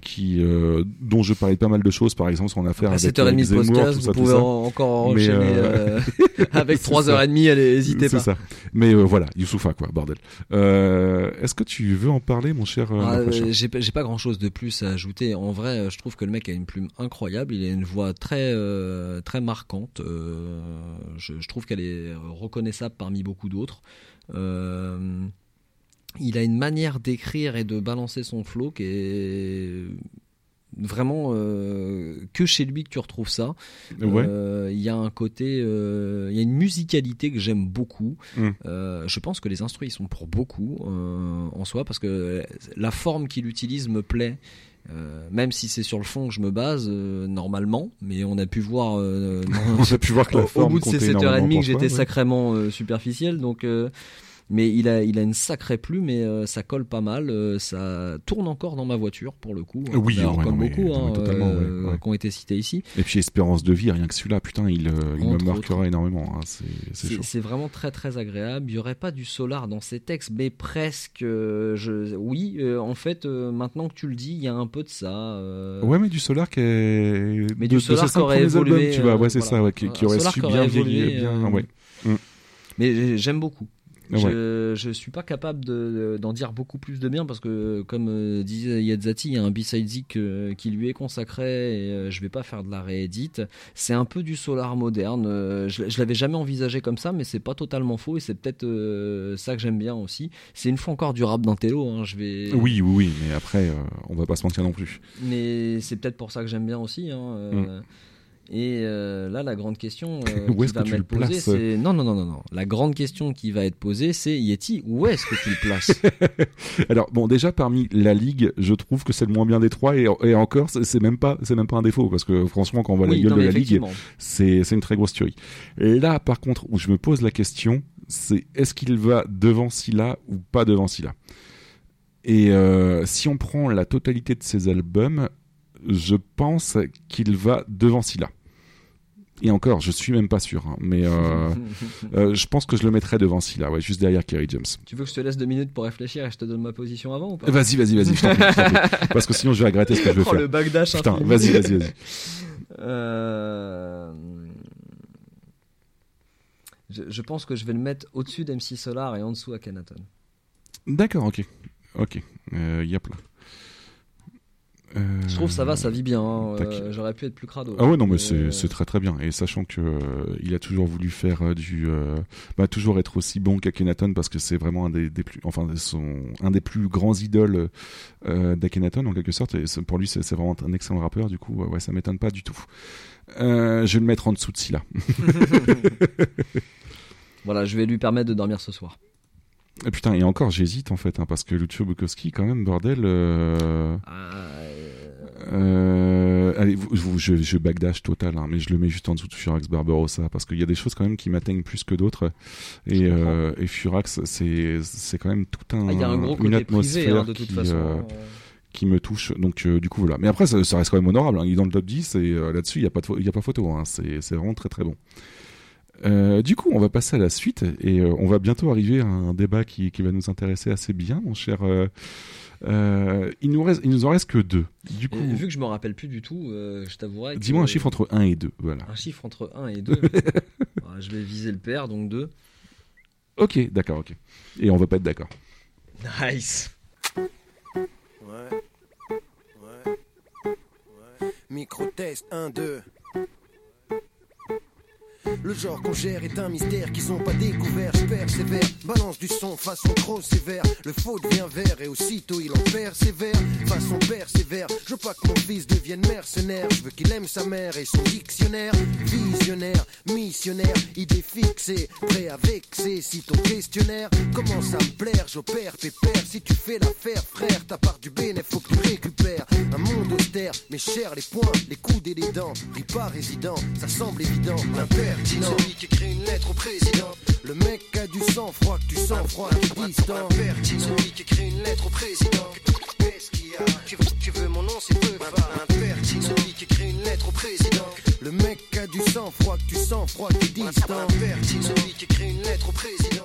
Qui, euh, dont je parlais de pas mal de choses, par exemple son affaire À avec 7h30 de Zemmour, podcast, vous pouvez en- encore enchaîner, euh, euh, avec c'est 3h30, ça. allez, hésitez pas. ça. Mais euh, voilà, Youssoufa quoi, bordel. Euh, Est-ce que tu veux en parler, mon cher euh, Ah, euh, j'ai pas- grand chose de plus à ajouter. En vrai, euh, je trouve que le mec a une plume incroyable. Il a une voix très euh, très marquante. Euh, je, je trouve qu'elle est reconnaissable parmi beaucoup d'autres. Euh, il a une manière d'écrire et de balancer son flow qui est vraiment euh, que chez lui que tu retrouves ça. Ouais. Euh, Il y a un côté, euh, il y a une musicalité que j'aime beaucoup. Mm. Je pense que les instruments ils sont pour beaucoup en soi parce que la forme qu'il utilise me plaît Euh, même si c'est sur le fond que je me base euh, normalement, mais on a pu voir, euh, On a pu voir que la au forme bout de ces comptait 7h30 énormément que j'étais ouais. sacrément euh, superficiel, donc. Euh, mais il a, il a une sacrée plume et euh, ça colle pas mal. euh, ça tourne encore dans ma voiture pour le coup. Oui, Alors, ouais, comme non, beaucoup, hein, totalement, ouais, euh, ouais. qui ont été cités ici. Et puis espérance de vie, rien que celui-là, putain, il, euh, il me marquera énormément. hein, c'est vraiment très très agréable. Il y aurait pas du solar dans ces textes, mais presque. euh, je, oui, euh, en fait, euh, maintenant que tu le dis, il y a un peu de ça. euh, Ouais, mais du Solar qui est. Mais de, du Solar qui aurait albums, évolué, tu vois, euh, ouais, c'est voilà. ça, qui, aurait su bien vieillir, bien, euh, ouais. Mm. Mais j'aime beaucoup. Je, je suis pas capable de- d'en dire beaucoup plus de bien parce que, comme euh, disait Yadzati, il y a un B-side euh, qui lui est consacré et euh, je vais pas faire de la réédite. C'est un peu du solar moderne. je je l'avais jamais envisagé comme ça, mais c'est pas totalement faux et c'est peut-être ça que j'aime bien aussi. C'est une fois encore du rap d'intello. Hein, je vais. Oui, oui, oui, mais après, on va pas se mentir non plus. Mais c'est peut-être pour ça que j'aime bien aussi. hein, euh, Et euh, là, la grande question euh, Où qui va m'être posée, c'est non, non, non, non, non. La grande question qui va être posée, c'est Yeti, où est-ce que tu le places? Alors bon, déjà parmi la ligue, je trouve que c'est le moins bien des trois. Et, et encore, c'est même pas, c'est même pas un défaut. Parce que franchement, quand on voit Oui, la gueule non, de la ligue, c'est c'est une très grosse tuerie. Et là, par contre, où je me pose la question, c'est est-ce qu'il va devant Scylla ou pas devant Scylla Et euh, si on prend la totalité de ses albums, je pense qu'il va devant Scylla. Et encore, je suis même pas sûr, hein, mais euh, euh, je pense que je le mettrais devant ouais, juste derrière Kerry James. Tu veux que je te laisse deux minutes pour réfléchir et je te donne ma position avant ou pas? Vas-y, vas-y, vas-y, je t'en prie. Parce que sinon je vais regretter ce que je vais Oh, faire. le bagdash Putain, vas-y, vas-y, vas-y. Euh, Je, je pense que je vais le mettre au-dessus d'MC Solar et en dessous à Kenaton. D'accord, ok. Ok, il y a plein. Euh, Je trouve ça va, ça vit bien. hein, euh, J'aurais pu être plus crado. Ah ouais, non, mais Euh, c'est très très bien. Et sachant que euh, il a toujours voulu faire du. bah, toujours être aussi bon qu'Akhenaton parce que c'est vraiment un des, des plus. Enfin, son, un des plus grands idoles d'Akhenaton en quelque sorte. Et pour lui, c'est vraiment un excellent rappeur. Du coup, ouais, ça m'étonne pas du tout. Je vais le mettre en dessous de Scylla. Voilà, je vais lui permettre de dormir ce soir. Et putain, et encore, j'hésite en fait, hein, parce que Lucio Bukowski, quand même, bordel. euh, euh, allez, vous- vous- je, je backdash total, hein, mais je le mets juste en dessous de Furax Barbarossa, parce qu'il y a des choses quand même qui m'atteignent plus que d'autres. Et, euh, et Furax, c'est quand même tout un, Ah, il y a un gros une atmosphère privé, hein, de toute qui, façon, qui me touche. Donc du coup voilà. Mais après, ça, ça reste quand même honorable. hein. Il est dans le top 10 et là-dessus, il n'y a pas de, y a pas photo. C'est c'est vraiment très très bon. Euh, du coup, on va passer à la suite et euh, on va bientôt arriver à un débat qui, qui va nous intéresser assez bien, mon cher. euh, euh, il nous reste, il nous en reste que deux. Du coup, Et vu que je me rappelle plus du tout, euh, je t'avouerai. dis-moi un chiffre entre 1 et 2. Voilà. Un chiffre entre 1 et 2. Voilà, je vais viser le père, donc 2. Ok, d'accord, ok. Et on va pas être d'accord. Nice. Ouais. Ouais. Ouais. Micro-test 1, 2. Le genre qu'on gère est un mystère qu'ils ont pas découvert. Je persévère, balance du son façon trop sévère. Le faux devient vert et aussitôt il en persévère. Façon persévère, je veux pas que mon fils devienne mercenaire. Je veux qu'il aime sa mère et son dictionnaire. Visionnaire, missionnaire, idée fixée, prêt à vexer. Si ton questionnaire commence à me plaire, j'opère pépère. Si tu fais l'affaire, frère, ta part du bénéfice, faut que tu récupères. Un monde austère, mais cher les poings, les coudes et les dents. Ris pas résident, ça semble évident. L'impertinent, celui qui écrit une lettre au président. Le mec a du sang froid, que tu sens froid, est distant. L'impertinent, celui qui écrit une lettre au président. Qu'est-ce qu'il y a tu, veux- tu veux mon nom, c'est peu pas. Impertinent, celui qui écrit une lettre au président. Le mec a du sang froid, que tu sens froid, est distant. Impertinent, celui qui écrit une lettre au président.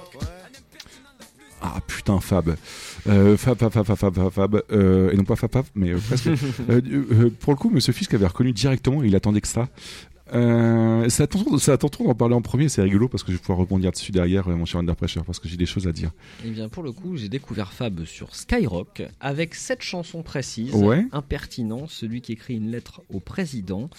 Ah putain, Fab. Euh, Fab, Fab, Fab, Fab, Fab, Fab, Fab. Euh, et non pas Fab, Fab, mais euh, presque. Euh, euh, pour le coup, Monsieur Fisk avait reconnu directement, il attendait que ça. Euh, c'est à ton tour, c'est à ton tour d'en parler en premier, c'est rigolo parce que je vais pouvoir rebondir dessus derrière, euh, mon cher Under Pressure, parce que j'ai des choses à dire. Eh bien, pour le coup, j'ai découvert Fab sur Skyrock avec cette chanson précise. Ouais. Impertinent, celui qui écrit une lettre au président.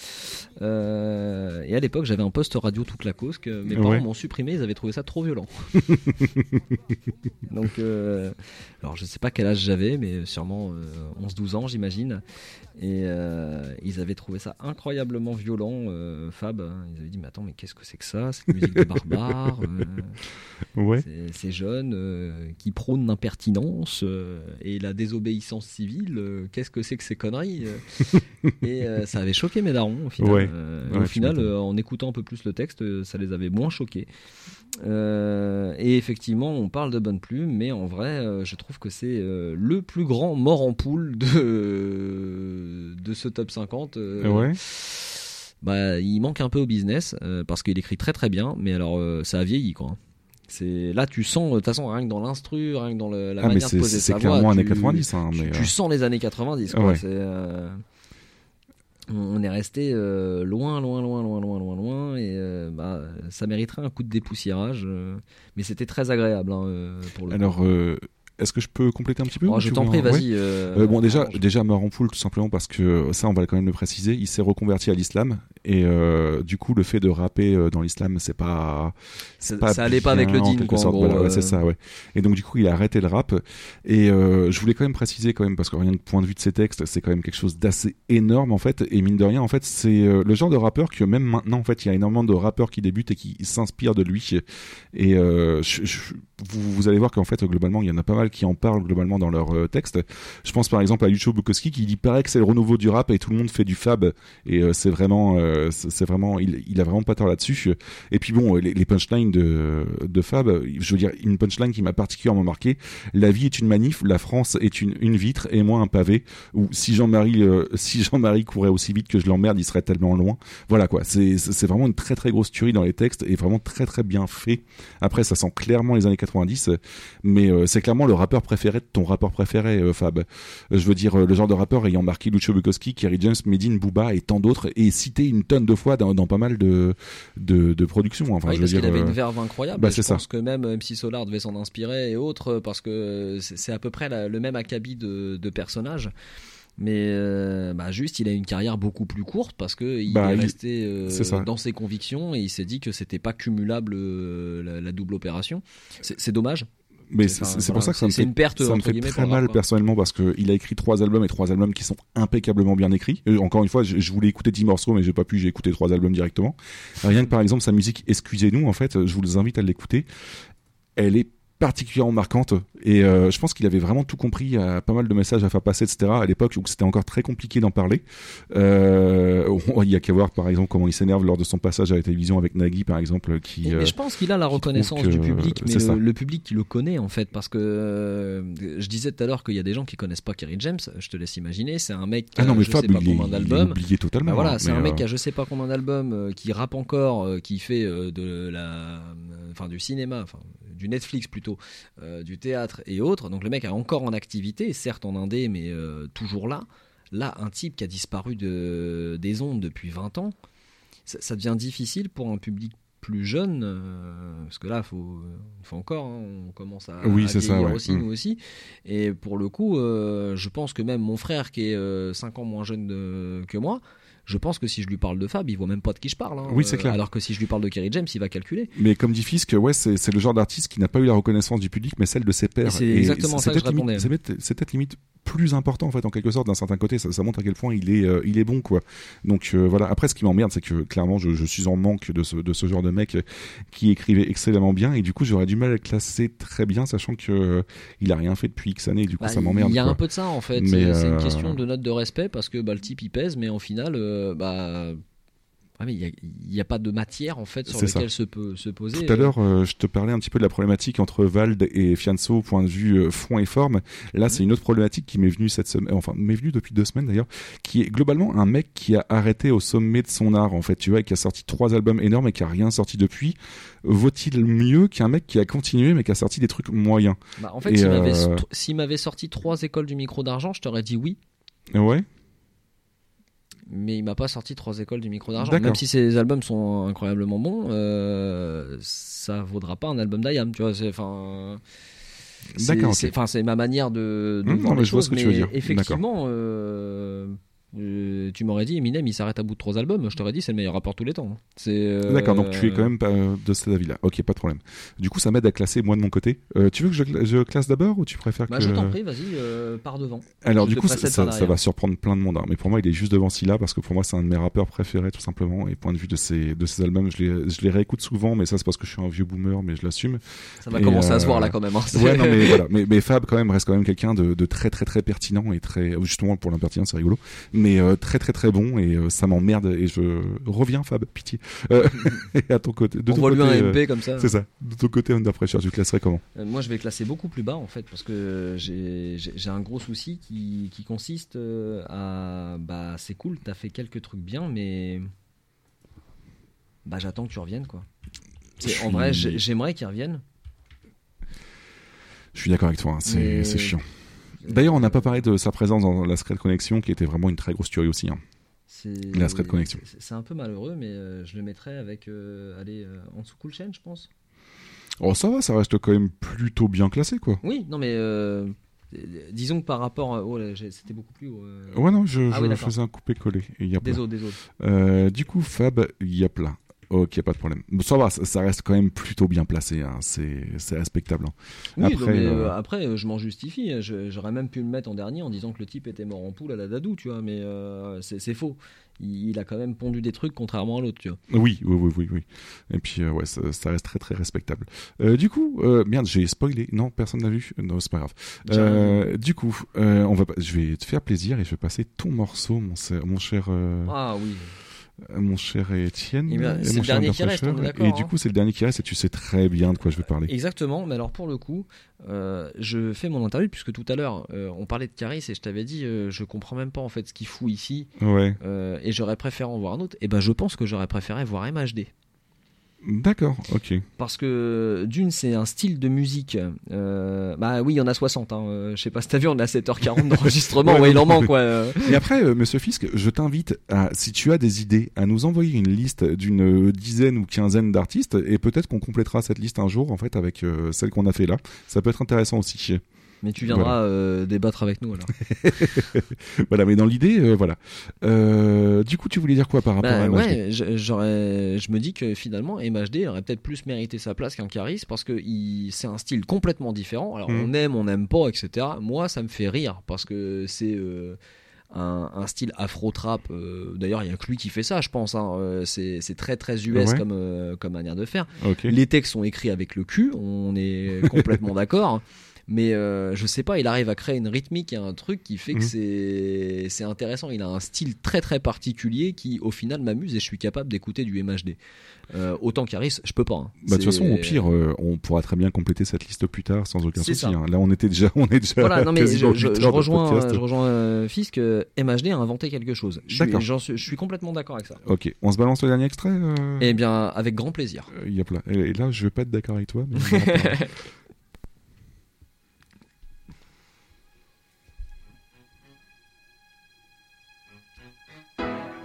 Euh, et à l'époque, j'avais un poste radio tout claquos que mes parents Ouais. m'ont supprimé, ils avaient trouvé ça trop violent. Donc, euh, alors je sais pas quel âge j'avais, mais sûrement euh, 11-12 ans, j'imagine. Et euh, ils avaient trouvé ça incroyablement violent, euh, Fab. Ils avaient dit, mais attends, mais qu'est-ce que c'est que ça Cette musique de barbare euh, Ouais. Ces- jeunes euh, qui prônent l'impertinence euh, et la désobéissance civile, euh, qu'est-ce que c'est que ces conneries euh Et euh, ça avait choqué mes darons au final. Ouais. Euh, et Ouais, au final, euh, en écoutant un peu plus le texte, euh, ça les avait moins choqués. Euh, et effectivement, on parle de Bonne Plume, mais en vrai, euh, je trouve que c'est euh, le plus grand mort en poule de, de ce top 50. euh, Ouais. Bah, il manque un peu au business euh, parce qu'il écrit très très bien, mais alors euh, ça a vieilli quoi. C'est là tu sens de toute façon rien que dans l'instru, rien que dans le- la Ah, mais manière de c'est- poser c'est sa clairement voix, années tu- 90, hein, tu, mais, tu euh, sens les années 90 quoi. Ouais. C'est, euh, on est resté euh, loin, loin, loin, loin, loin, loin, loin, et euh, bah, ça mériterait un coup de dépoussiérage, euh, mais c'était très agréable hein, euh, pour le. Alors, euh, est-ce que je peux compléter un petit peu Oh, je t'en prie, vas-y, Ouais. euh, bon, déjà, arrange. déjà poule, tout simplement parce que ça, on va quand même le préciser. Il s'est reconverti à l'islam et euh, du coup, le fait de rapper euh, dans l'islam, c'est pas, c'est pas ça allait pas avec le quelque quoi, en gros, Voilà, ouais, euh. c'est ça, ouais. Et donc, du coup, il a arrêté le rap. Et euh, je voulais quand même préciser, quand même, parce que rien que point de vue de ses textes, c'est quand même quelque chose d'assez énorme, en fait. Et mine de rien, en fait, c'est euh, le genre de rappeur que même maintenant, en fait, il y a énormément de rappeurs qui débutent et qui s'inspirent de lui. Et euh, je- je- vous, vous allez voir qu'en fait, globalement, il y en a pas mal qui en parlent globalement dans leurs euh, textes. Je pense par exemple à Lucho Bukowski qui dit paraît que c'est le renouveau du rap et tout le monde fait du fab. Et euh, c'est vraiment, euh, c'est vraiment, il, il a vraiment pas tort là-dessus. Et puis bon, les, punchlines de, Fab, je veux dire, une punchline qui m'a particulièrement marqué. La vie est une manif, la France est une, vitre et moi un pavé. Ou si Jean-Marie, si Jean-Marie courait aussi vite que je l'emmerde, il serait tellement loin. Voilà quoi. C'est, vraiment une très très grosse tuerie dans les textes et vraiment très très bien fait. Après, ça sent clairement les années 90, mais c'est clairement le rappeur préféré de ton rappeur préféré, euh, Fab. Euh, Je veux dire, euh, le genre de rappeur ayant marqué Lucio Bukowski, Kerry James, Medine, Booba et tant d'autres, et cité une tonne de fois dans, dans pas mal de, de, de productions. Enfin, Oui, je veux parce qu'il dire, avait euh, une verve incroyable. Bah, je ça. pense que même MC Solar devait s'en inspirer et autres, parce que c'est à peu près la- le même acabit de, de personnages. Mais euh, bah, juste, il a une carrière beaucoup plus courte parce que il Bah, est il- resté euh, dans ses convictions et il s'est dit que c'était pas cumulable euh, la, la double opération. C'est dommage. Mais C'est- enfin, voilà, pour ça que ça me fait, une perte ça me fait très mal quoi. personnellement parce que il a écrit trois albums et trois albums qui sont impeccablement bien écrits. Euh, encore une fois, je, je voulais écouter 10 morceaux mais j'ai pas pu, j'ai écouté trois albums directement. Rien que par exemple sa musique Excusez-nous, en fait, je vous invite à l'écouter. Elle est particulièrement marquante et euh, je pense qu'il avait vraiment tout compris a pas mal de messages à faire passer etc à l'époque où c'était encore très compliqué d'en parler euh, il y a qu'à voir par exemple comment il s'énerve lors de son passage à la télévision avec Nagui par exemple qui Mais, mais euh, je pense qu'il a la reconnaissance du public, mais le, le public qui le connaît en fait, parce que euh, je disais tout à l'heure qu'il y a des gens qui connaissent pas Kerry James. Je te laisse imaginer, c'est un mec qui Ah non, a mais je Fab, sais pas il combien d'albums. oublié totalement, Bah voilà, hein, c'est un mec qui a je sais pas combien d'albums, qui rappe encore, qui fait de la, enfin du cinéma, enfin du Netflix plutôt, euh, du théâtre et autres. Donc le mec est encore en activité, certes en indé, mais euh, toujours là. Là, un type qui a disparu de, des ondes depuis 20 ans, ça, ça devient difficile pour un public plus jeune, euh, parce que là, faut, faut encore, hein, on commence à, Oui, à ça, ouais. aussi, Mm. nous aussi. Et pour le coup, je pense que même mon frère, qui est 5 ans moins jeune de- que moi, je pense que si je lui parle de Fab, il voit même pas de qui je parle. hein. Oui, c'est clair. Alors que si je lui parle de Kerry James, il va calculer. Mais comme dit Fisk, ouais, c'est le genre d'artiste qui n'a pas eu la reconnaissance du public, mais celle de ses pairs. C'est exactement ça que je répondais. C'est peut-être- limite plus important en fait en quelque sorte d'un certain côté. Ça, ça montre à quel point il est, euh, il est bon quoi. Donc euh, voilà. Après, ce qui m'emmerde, c'est que clairement, je, je suis en manque de ce, de ce genre de mec euh, qui écrivait excellemment bien et du coup, j'aurais du mal à le classer très bien, sachant que euh, il a rien fait depuis X années. Et du coup, Bah, ça m'emmerde. Il y a quoi. un peu de ça en fait. C'est une question de note de respect parce que bah, le type il pèse, mais en final, euh, bah. mais il n'y a, pas de matière en fait sur laquelle se peut se poser. Tout à l'heure, euh, je te parlais un petit peu de la problématique entre Vald et Fianso au point de vue euh, fond et forme. Là, c'est une autre problématique qui m'est venue cette semaine, enfin, m'est venue depuis deux semaines d'ailleurs, qui est globalement un mec qui a arrêté au sommet de son art, en fait, tu vois, et qui a sorti trois albums énormes et qui a rien sorti depuis. Vaut-il mieux qu'un mec qui a continué mais qui a sorti des trucs moyens? Bah, en fait, Et, s'il m'avait- euh, s'il m'avait sorti trois écoles du micro d'argent, je t'aurais dit oui. Ouais. Mais il m'a pas sorti trois écoles du micro d'argent. Même si ses albums sont incroyablement bons, euh, ça vaudra pas un album d'Ayam, tu vois. C'est enfin. D'accord, enfin, c'est ma manière de, de voir non, mais les je vois ce que tu veux dire. Effectivement, euh, tu m'aurais dit Eminem il s'arrête à bout de trois albums, je t'aurais dit c'est le meilleur rappeur de tous les temps. C'est euh, D'accord, donc tu es quand même pas euh, de cet avis-là. Ok, pas de problème. Du coup, ça m'aide à classer moi de mon côté. Euh, tu veux que je, cla- je classe d'abord ou tu préfères Bah, que je t'en prie, vas-y, pars devant. Alors Je du coup, ça, par va surprendre plein de monde. hein. Mais pour moi, il est juste devant Scylla parce que pour moi, c'est un de mes rappeurs préférés tout simplement. Et point de vue de ses de ses albums, je les je les réécoute souvent, mais ça c'est parce que je suis un vieux boomer, mais je l'assume. Ça va Et, commencer à se voir, là, quand même, hein. Ouais, non mais voilà. Mais, mais Fab quand même reste quand même quelqu'un de, de très très très pertinent et très justement pour l'impertinent c'est rigolo, mais euh, très très très bon et euh, ça m'emmerde et je reviens Fab, pitié. Euh, et à ton côté, de ton Envoie-lui côté, un euh, MP comme ça. C'est ça. De ton côté Under Pressure, tu classerais comment? Moi, je vais classer beaucoup plus bas en fait, parce que j'ai un gros souci qui, qui consiste à. Bah, c'est cool, t'as fait quelques trucs bien, mais. Bah, j'attends que tu reviennes quoi. En vrai, j'aimerais qu'il revienne. Je suis d'accord avec toi, hein, Mais- c'est chiant. D'ailleurs, on n'a pas parlé de sa présence dans la Secret Connection, qui était vraiment une très grosse tuerie aussi. hein. La Secret Connection. c'est- un peu malheureux, mais euh, je le mettrais avec. euh, allez, euh, en dessous Cool Chain, je pense. Oh, ça va, ça reste quand même plutôt bien classé, quoi. Oui, non, mais. euh, disons que par rapport. Oh, c'était beaucoup plus euh. Ouais, non, je, Ah je oui, faisais un coupé-collé. Désolé, désolé. Du coup, Fab, y a plein. Ok, pas de problème. Ça va, ça, ça reste quand même plutôt bien placé. hein. C'est respectable. hein. Oui, non, mais, euh, euh, après, euh, je m'en justifie. Je- J'aurais même pu le mettre en dernier en disant que le type était mort en poule à la Dadou, tu vois, mais euh, c'est faux. Il, il a quand même pondu des trucs contrairement à l'autre, tu vois. Oui, oui, oui, oui, oui. Et puis, ouais, ça, ça reste très, très respectable. Du coup, merde, j'ai spoilé. Non, personne n'a vu. Non, c'est pas grave. Du coup, on va, je vais te faire plaisir et je vais passer ton morceau, mon, cher. Ah oui. Mon cher Étienne. Eh bien, et mon cher dernier Under qui reste, Et du hein. coup, c'est le dernier qui reste et tu sais très bien de quoi je veux parler. Exactement, mais alors pour le coup, euh, je fais mon interview puisque tout à l'heure euh, on parlait de Caris et je t'avais dit euh, je comprends même pas en fait ce qu'il fout ici Ouais. et j'aurais préféré en voir un autre. Et ben je pense que j'aurais préféré voir MHD. D'accord, ok. Parce que d'une, c'est un style de musique. euh, bah oui, il y en a 60. Hein. euh, Je sais pas si t'as vu, on a 7h40 d'enregistrement. ouais, il en manque. Ouais. euh. Et après, euh, Monsieur Fisk, je t'invite à, si tu as des idées, à nous envoyer une liste d'une dizaine ou quinzaine d'artistes, et peut-être qu'on complétera cette liste un jour, en fait, avec euh, celle qu'on a fait là. Ça peut être intéressant aussi. Mais tu viendras Voilà. euh, débattre avec nous alors. voilà, mais dans l'idée, euh, voilà. Euh, du coup, tu voulais dire quoi par rapport Bah à MHD ouais, je- me dis que finalement MHD aurait peut-être plus mérité sa place qu'un Caris parce que c'est un style complètement différent. Alors Mhm. on aime, on n'aime pas, etc. Moi, ça me fait rire parce que c'est un, un style afro-trap. euh, D'ailleurs, il y a que lui qui fait ça, je pense. hein. Euh, C'est, très très US Ouais. comme, euh, comme manière de faire. Les textes sont écrits avec le cul, on est complètement d'accord. Mais euh, je sais pas, il arrive à créer une rythmique et un truc qui fait que Mhm. c'est c'est intéressant. Il a un style très très particulier qui au final m'amuse et je suis capable d'écouter du MHD. Euh, autant qu'Aris, je peux pas. hein. Bah, de toute façon, au pire, euh, on pourra très bien compléter cette liste plus tard, sans aucun souci. hein. Là, on était déjà, on est déjà. Voilà, non mais je, je- rejoins, je rejoins Fisk. MHD a inventé quelque chose. Je suis, D'accord. j'en suis, je suis complètement d'accord avec ça. Ok, on se balance le dernier extrait. Eh bien, avec grand plaisir. Euh, y a plein. Et et là, je vais pas être d'accord avec toi. Mais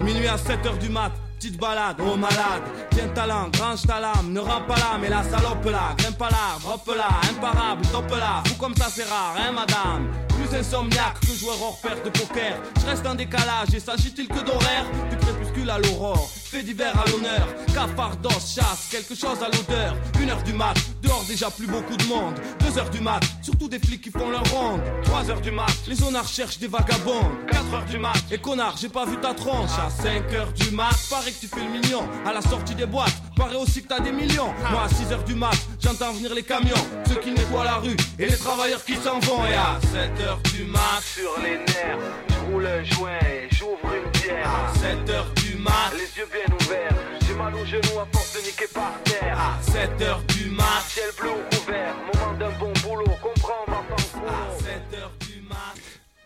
Minuit à 7h du mat, petite balade, oh malade. Tiens ta langue, range ta lame, ne rends pas là, mais la salope là. Grimpe pas l'arbre, hop là, imparable, top là. Fou comme ça c'est rare, hein madame? Plus insomniaque que joueur hors pair de poker. Je reste en décalage et s'agit-il que d'horaire? Du crépuscule à l'aurore, fait divers à l'honneur. Cafard d'os, chasse, quelque chose à l'odeur. Une heure du mat, dehors déjà plus beaucoup de monde. Deux heures du mat, surtout des flics qui font leur ronde. Trois heures du mat, les zonards cherchent des vagabonds. Quatre heures du mat, et connard, j'ai pas vu ta tronche. À 5 heures du mat, paraît que tu fais le mignon. À la sortie des boîtes, paraît aussi que t'as des millions. Moi à 6 heures du mat, j'entends venir les camions. Ceux qui nettoient la rue et les travailleurs qui s'en vont. Et à 7 heures du mat, Sur les nerfs, je roule un joint et j'ouvre une bière. à 7 heures du mat, Les yeux bien ouverts, j'ai mal aux genoux à force de niquer par terre. à 7 heures du mat, Ciel bleu ou couvert, moment d'un bon boulot, comprends, en à 7 heures du mat.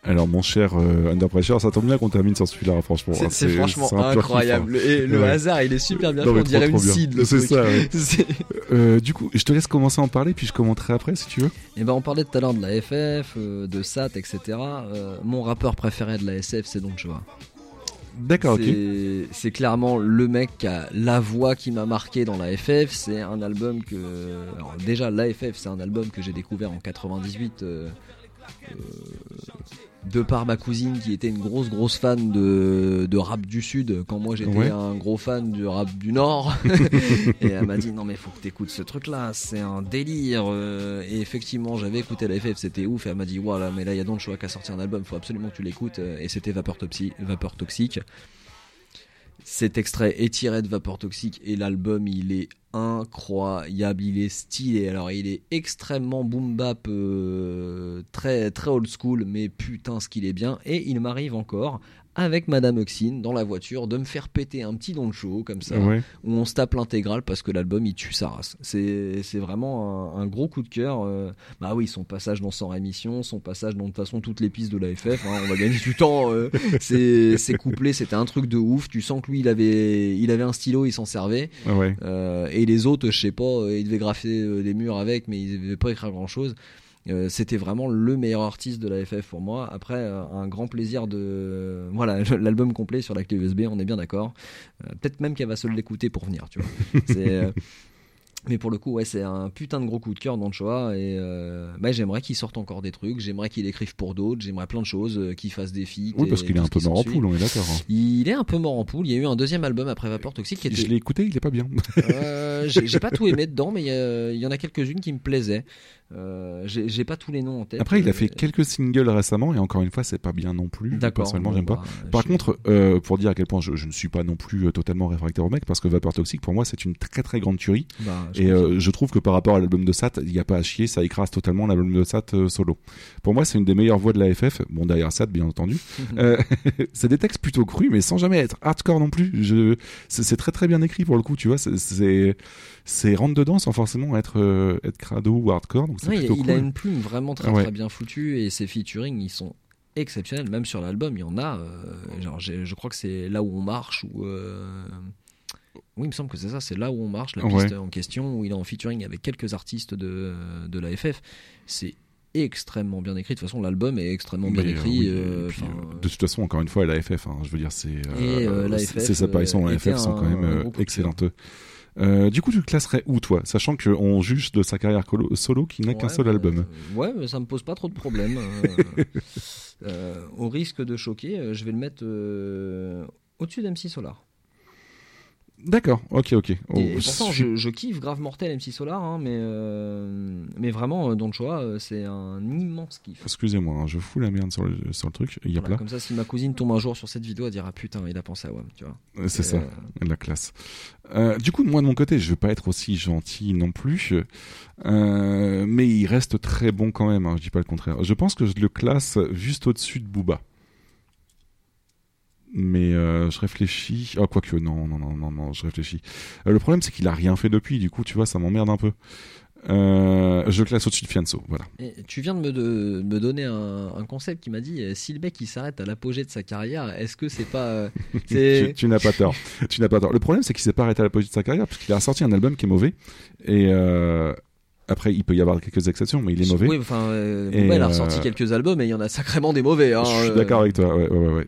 Alors, mon cher euh, Under Pressure, ça tombe bien qu'on termine sur celui-là, franchement. C'est, hein. franchement kiff, incroyable. hein. Et le Ouais. hasard, il est super bien Non, fait. On dirait trop, une trop seed. le C'est truc. ça, ouais. Euh, du coup, je te laisse commencer à en parler, puis je commenterai après si tu veux. Et ben on parlait tout à l'heure de la FF, euh, de SAT, etc. Euh, mon rappeur préféré de la SF, c'est Don Joa. D'accord, ok. C'est- clairement le mec qui a la voix qui m'a marqué dans la FF. C'est un album que. Alors, déjà, la FF, c'est un album que j'ai découvert en 98. euh, euh, de par ma cousine qui était une grosse grosse fan de, de rap du sud quand moi j'étais Ouais. un gros fan du rap du nord. Et elle m'a dit non mais faut que t'écoutes ce truc là c'est un délire. Euh, et effectivement j'avais écouté la FF c'était ouf. Et elle m'a dit voilà mais là il y a Don Choix qui a sorti un album faut absolument que tu l'écoutes. Euh, et c'était Vapeur, Vapeur Toxique. Cet extrait est tiré de Vapeur Toxique et l'album il est incroyable, il est stylé. Alors il est extrêmement boom bap, euh, très très old school, mais putain ce qu'il est bien. Et il m'arrive encore avec Madame Oxine dans la voiture de me faire péter un petit don de show comme ça, Ouais. où on se tape l'intégrale parce que l'album il tue sa race. C'est vraiment un, un gros coup de cœur. euh. bah oui, son passage dans Sans Rémission, son passage dans de toute façon toutes les pistes de la FF, hein, on va gagner du temps. euh. C'est c'est couplé, c'était un truc de ouf. Tu sens que lui il avait il avait un stylo, il s'en servait. Ouais. Euh, et les autres, je sais pas, ils devaient graffer des murs avec, mais ils devaient pas écrire grand chose. C'était vraiment le meilleur artiste de la FF pour moi. Après, euh, un grand plaisir de. Voilà, l'album complet sur la clé USB, on est bien d'accord. Euh, Peut-être même qu'elle va se l'écouter pour venir, tu vois. Euh, Mais pour le coup, ouais, c'est un putain de gros coup de cœur dans le choix. Et euh, bah, j'aimerais qu'il sorte encore des trucs, j'aimerais qu'il écrive pour d'autres, j'aimerais plein de choses, euh, qu'il fasse des feats. Oui, parce qu'il est un peu mort en poule, on est d'accord. hein. Il est un peu mort en poule. Il y a eu un deuxième album après Vapeur Toxique qui était. Je l'ai écouté, il est pas bien. Euh, j'ai pas tout aimé dedans, mais il y, a- il y en a quelques-unes qui me plaisaient. Euh, j'ai pas tous les noms en tête. Après, il a Euh, fait quelques singles récemment, et encore une fois, c'est pas bien non plus. D'accord, Personnellement, bon, j'aime pas. bah, Par contre, euh, pour dire à quel point je, je ne suis pas non plus totalement réfractaire au mec, parce que Vapeur Toxique, pour moi, c'est une très très grande tuerie. Bah, je et euh, je trouve que par rapport à l'album de Sat, il n'y a pas à chier, ça écrase totalement l'album de Sat solo. Pour moi, c'est une des meilleures voix de la FF. Bon, derrière Sat, bien entendu. C'est des textes plutôt crus, mais sans jamais être hardcore non plus. Je, c'est, c'est très très bien écrit pour le coup, tu vois. C'est, c'est, rentre dedans sans forcément être, euh, être crado ou hardcore. Donc Ouais, il cool. a une plume vraiment très Ouais. très bien foutue et ses featuring ils sont exceptionnels. Même sur l'album, il y en a. euh, genre, je crois que c'est là où on marche ou. euh, Oui, il me semble que c'est ça, c'est là où on marche, la Ouais. piste en question, où il est en featuring avec quelques artistes de, de la FF. C'est extrêmement bien écrit. De toute façon, l'album est extrêmement bien Mais, euh, écrit. euh, puis, euh, de toute façon, encore une fois, la FF, hein, je veux dire, c'est euh, c'est- apparitions dans la FF sont quand même un euh, du coup, tu le classerais où, toi? Sachant qu'on juge de sa carrière solo qui n'a qu'un seul bah, album. Ouais, mais ça me pose pas trop de problèmes. euh, euh, au risque de choquer, euh, je vais le mettre au-dessus d'MC Solar. D'accord, ok, ok. Oh, et, et pourtant, je kiffe grave mortel MC Solar, hein, mais, euh, mais vraiment, euh, Don Choix, euh, c'est un immense kiff. Excusez-moi, hein, je fous la merde sur le, sur le truc. Il y a Voilà, comme ça, si ma cousine tombe un jour sur cette vidéo, elle dira putain, il a pensé à WAM, tu vois. C'est ça, euh, la classe. Euh, du coup, moi de mon côté, je vais pas être aussi gentil non plus, mais il reste très bon quand même. Hein, je dis pas le contraire. Je pense que je le classe juste au-dessus de Booba. Mais euh, je réfléchis. Ah, quoique, non, non, non, non, non, je réfléchis. Euh, le problème, c'est qu'il a rien fait depuis. Du coup, tu vois, ça m'emmerde un peu. Euh, je classe au-dessus de Fianso, voilà. Et tu viens de me, de- me donner un, un concept qui m'a dit si le mec il s'arrête à l'apogée de sa carrière, est-ce que c'est pas. c'est- tu, tu n'as pas tort. tu n'as pas tort. Le problème, c'est qu'il s'est pas arrêté à la position de sa carrière, parce qu'il a sorti un album qui est mauvais. Et après, il peut y avoir quelques exceptions, mais il est mauvais. Oui, enfin, euh, Et, il a euh, ressorti quelques albums et il y en a sacrément des mauvais. Hein, Je suis euh. d'accord avec toi. Ouais, ouais, ouais.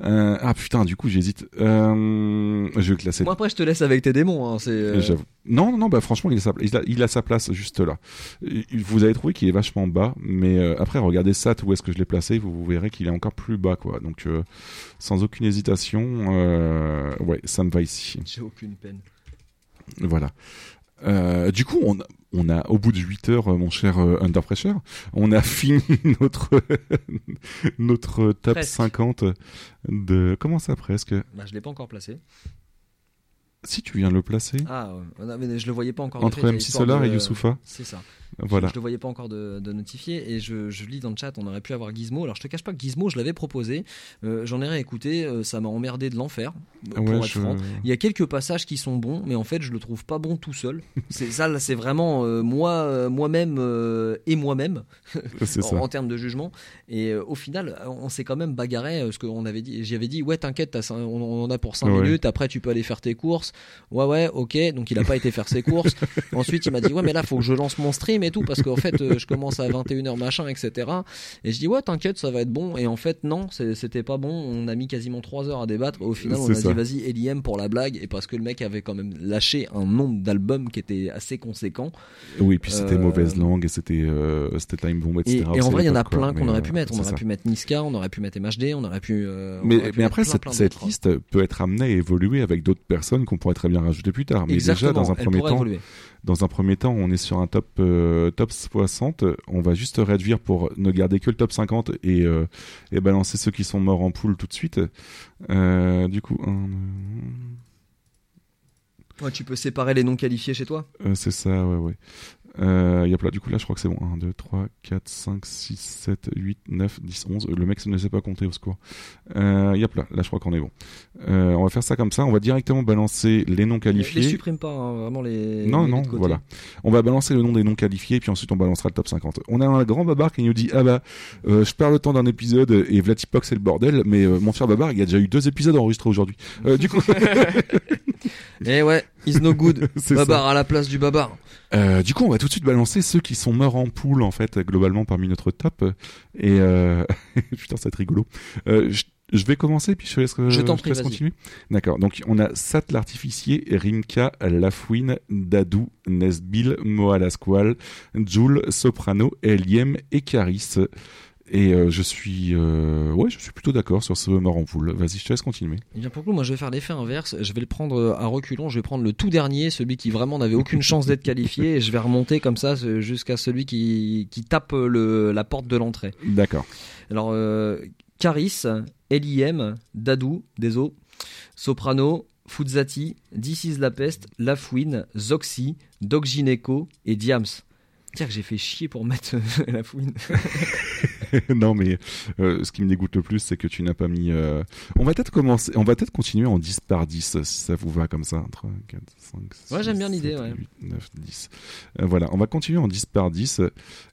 ah putain, du coup, j'hésite. Je vais classer. Moi après, je te laisse avec tes démons. Hein, c'est. Non, non, bah franchement, il a sa, il a, il a sa place juste là. Vous avez trouvé qu'il est vachement bas, mais euh, après, regardez ça, où est-ce que je l'ai placé, vous, vous verrez qu'il est encore plus bas, quoi. Donc, euh, sans aucune hésitation, euh, ouais, ça me va ici. J'ai aucune peine. Voilà. Du coup, on, a- on a, au bout de 8 heures, euh, mon cher euh, Under Pressure, on a fini notre, notre top Presque. 50 de. Comment ça, presque? Bah, je l'ai pas encore placé. Si tu viens de le placer. Ah, ouais. Non, mais je le voyais pas encore. Entre MC Solar de- et Youssoufa. C'est ça. Voilà. Je, je le voyais pas encore de, de notifier et je, je lis dans le chat, on aurait pu avoir Gizmo. Alors je te cache pas que Gizmo, je l'avais proposé, euh, j'en ai réécouté, euh, ça m'a emmerdé de l'enfer. Pour Ouais, être je- franc, il y a quelques passages qui sont bons, mais en fait je le trouve pas bon tout seul. C'est ça, c'est vraiment euh, moi, euh, moi-même et moi-même en, en termes de jugement. Et au final, on s'est quand même bagarré parce qu'on avait dit, j'avais dit ouais t'inquiète, on, on en a pour 5 Ouais. minutes. Après tu peux aller faire tes courses. Ouais ouais ok. Donc il a pas été faire ses courses. Ensuite il m'a dit ouais mais là faut que je lance mon stream et tout parce qu'en fait euh, je commence à 21h machin etc et je dis ouais t'inquiète ça va être bon et en fait non c'était pas bon on a mis quasiment 3 heures à débattre au final on a ça. dit vas-y Eliem pour la blague et parce que le mec avait quand même lâché un nombre d'albums qui était assez conséquent Oui, puis c'était Euh, mauvaise langue et c'était euh, c'était Time Bomb, et, etc. et en vrai, il y en a plein qu'on Mais, aurait euh, pu mettre. On aurait ça. pu mettre Niska, on aurait pu mettre MHD, on aurait pu. euh, on Mais, aurait pu mais mettre après, plein, cette, plein cette d'autres. liste peut être amenée à évoluer avec d'autres personnes qu'on pourrait très bien rajouter plus tard. Mais Exactement, déjà, dans un premier temps, évoluer. Dans un premier temps, on est sur un top euh, top 60. On va juste réduire pour ne garder que le top 50 et, euh, et balancer ceux qui sont morts en poule tout de suite. Euh, du coup, Ouais, tu peux séparer les noms qualifiés chez toi? C'est ça, ouais, ouais. Euh, yep, là, du coup, là, je crois que c'est bon. 1, 2, 3, 4, 5, 6, 7, 8, 9, 10, 11. Le mec ne sait pas compter au secours. Euh, yep, là, là, je crois qu'on est bon. Euh, on va faire ça comme ça. On va directement balancer les noms qualifiés. Les supprime pas, hein, vraiment les. Non, les non, voilà. On va balancer le nom des noms qualifiés, puis ensuite on balancera le top 50. On a un grand babar qui nous dit Ah bah, euh, je perds le temps d'un épisode et Vlatipox c'est le bordel, mais euh, mon cher babar, il y a déjà eu deux épisodes enregistrés aujourd'hui. Euh, du coup. Eh ouais, is no good. Babar ça. à la place du babar. Euh, du coup, on va tout de suite balancer ceux qui sont morts en poule, en fait, globalement, parmi notre top. Et euh... putain, ça va être rigolo. Euh, je, je vais commencer, puis je te laisse, Je t'en te prie, laisse continuer. D'accord. Donc, on a Sat l'artificier, Rimka, Lafouine, Dadou, Nesbil, Moa Lasquale, Joule, Soprano, Eliem et Caris. Et euh, je suis, euh, ouais, je suis plutôt d'accord sur ce mort en poule. Vas-y, je te laisse continuer. Eh bien pour le coup, moi je vais faire l'effet inverse. Je vais le prendre euh, à reculons. Je vais prendre le tout dernier, celui qui vraiment n'avait aucune chance d'être qualifié, et je vais remonter comme ça jusqu'à celui qui, qui tape le, la porte de l'entrée. D'accord. Alors, euh, Caris, L.I.M., Dadou, Deso, Soprano, Fuzzati, This is la peste, Lafouine, Zoxy, Doc Gineco et Diams. Tiens que j'ai fait chier pour mettre euh, Lafouine. non, mais euh, ce qui me dégoûte le plus, c'est que tu n'as pas mis. euh, On va peut-être commencer, on va peut-être continuer en 10 par 10, si ça vous va comme ça. 3, 4, 5, 6, Ouais, j'aime bien l'idée, 7, ouais. 8, 9, 10. Euh, voilà, on va continuer en 10 par 10,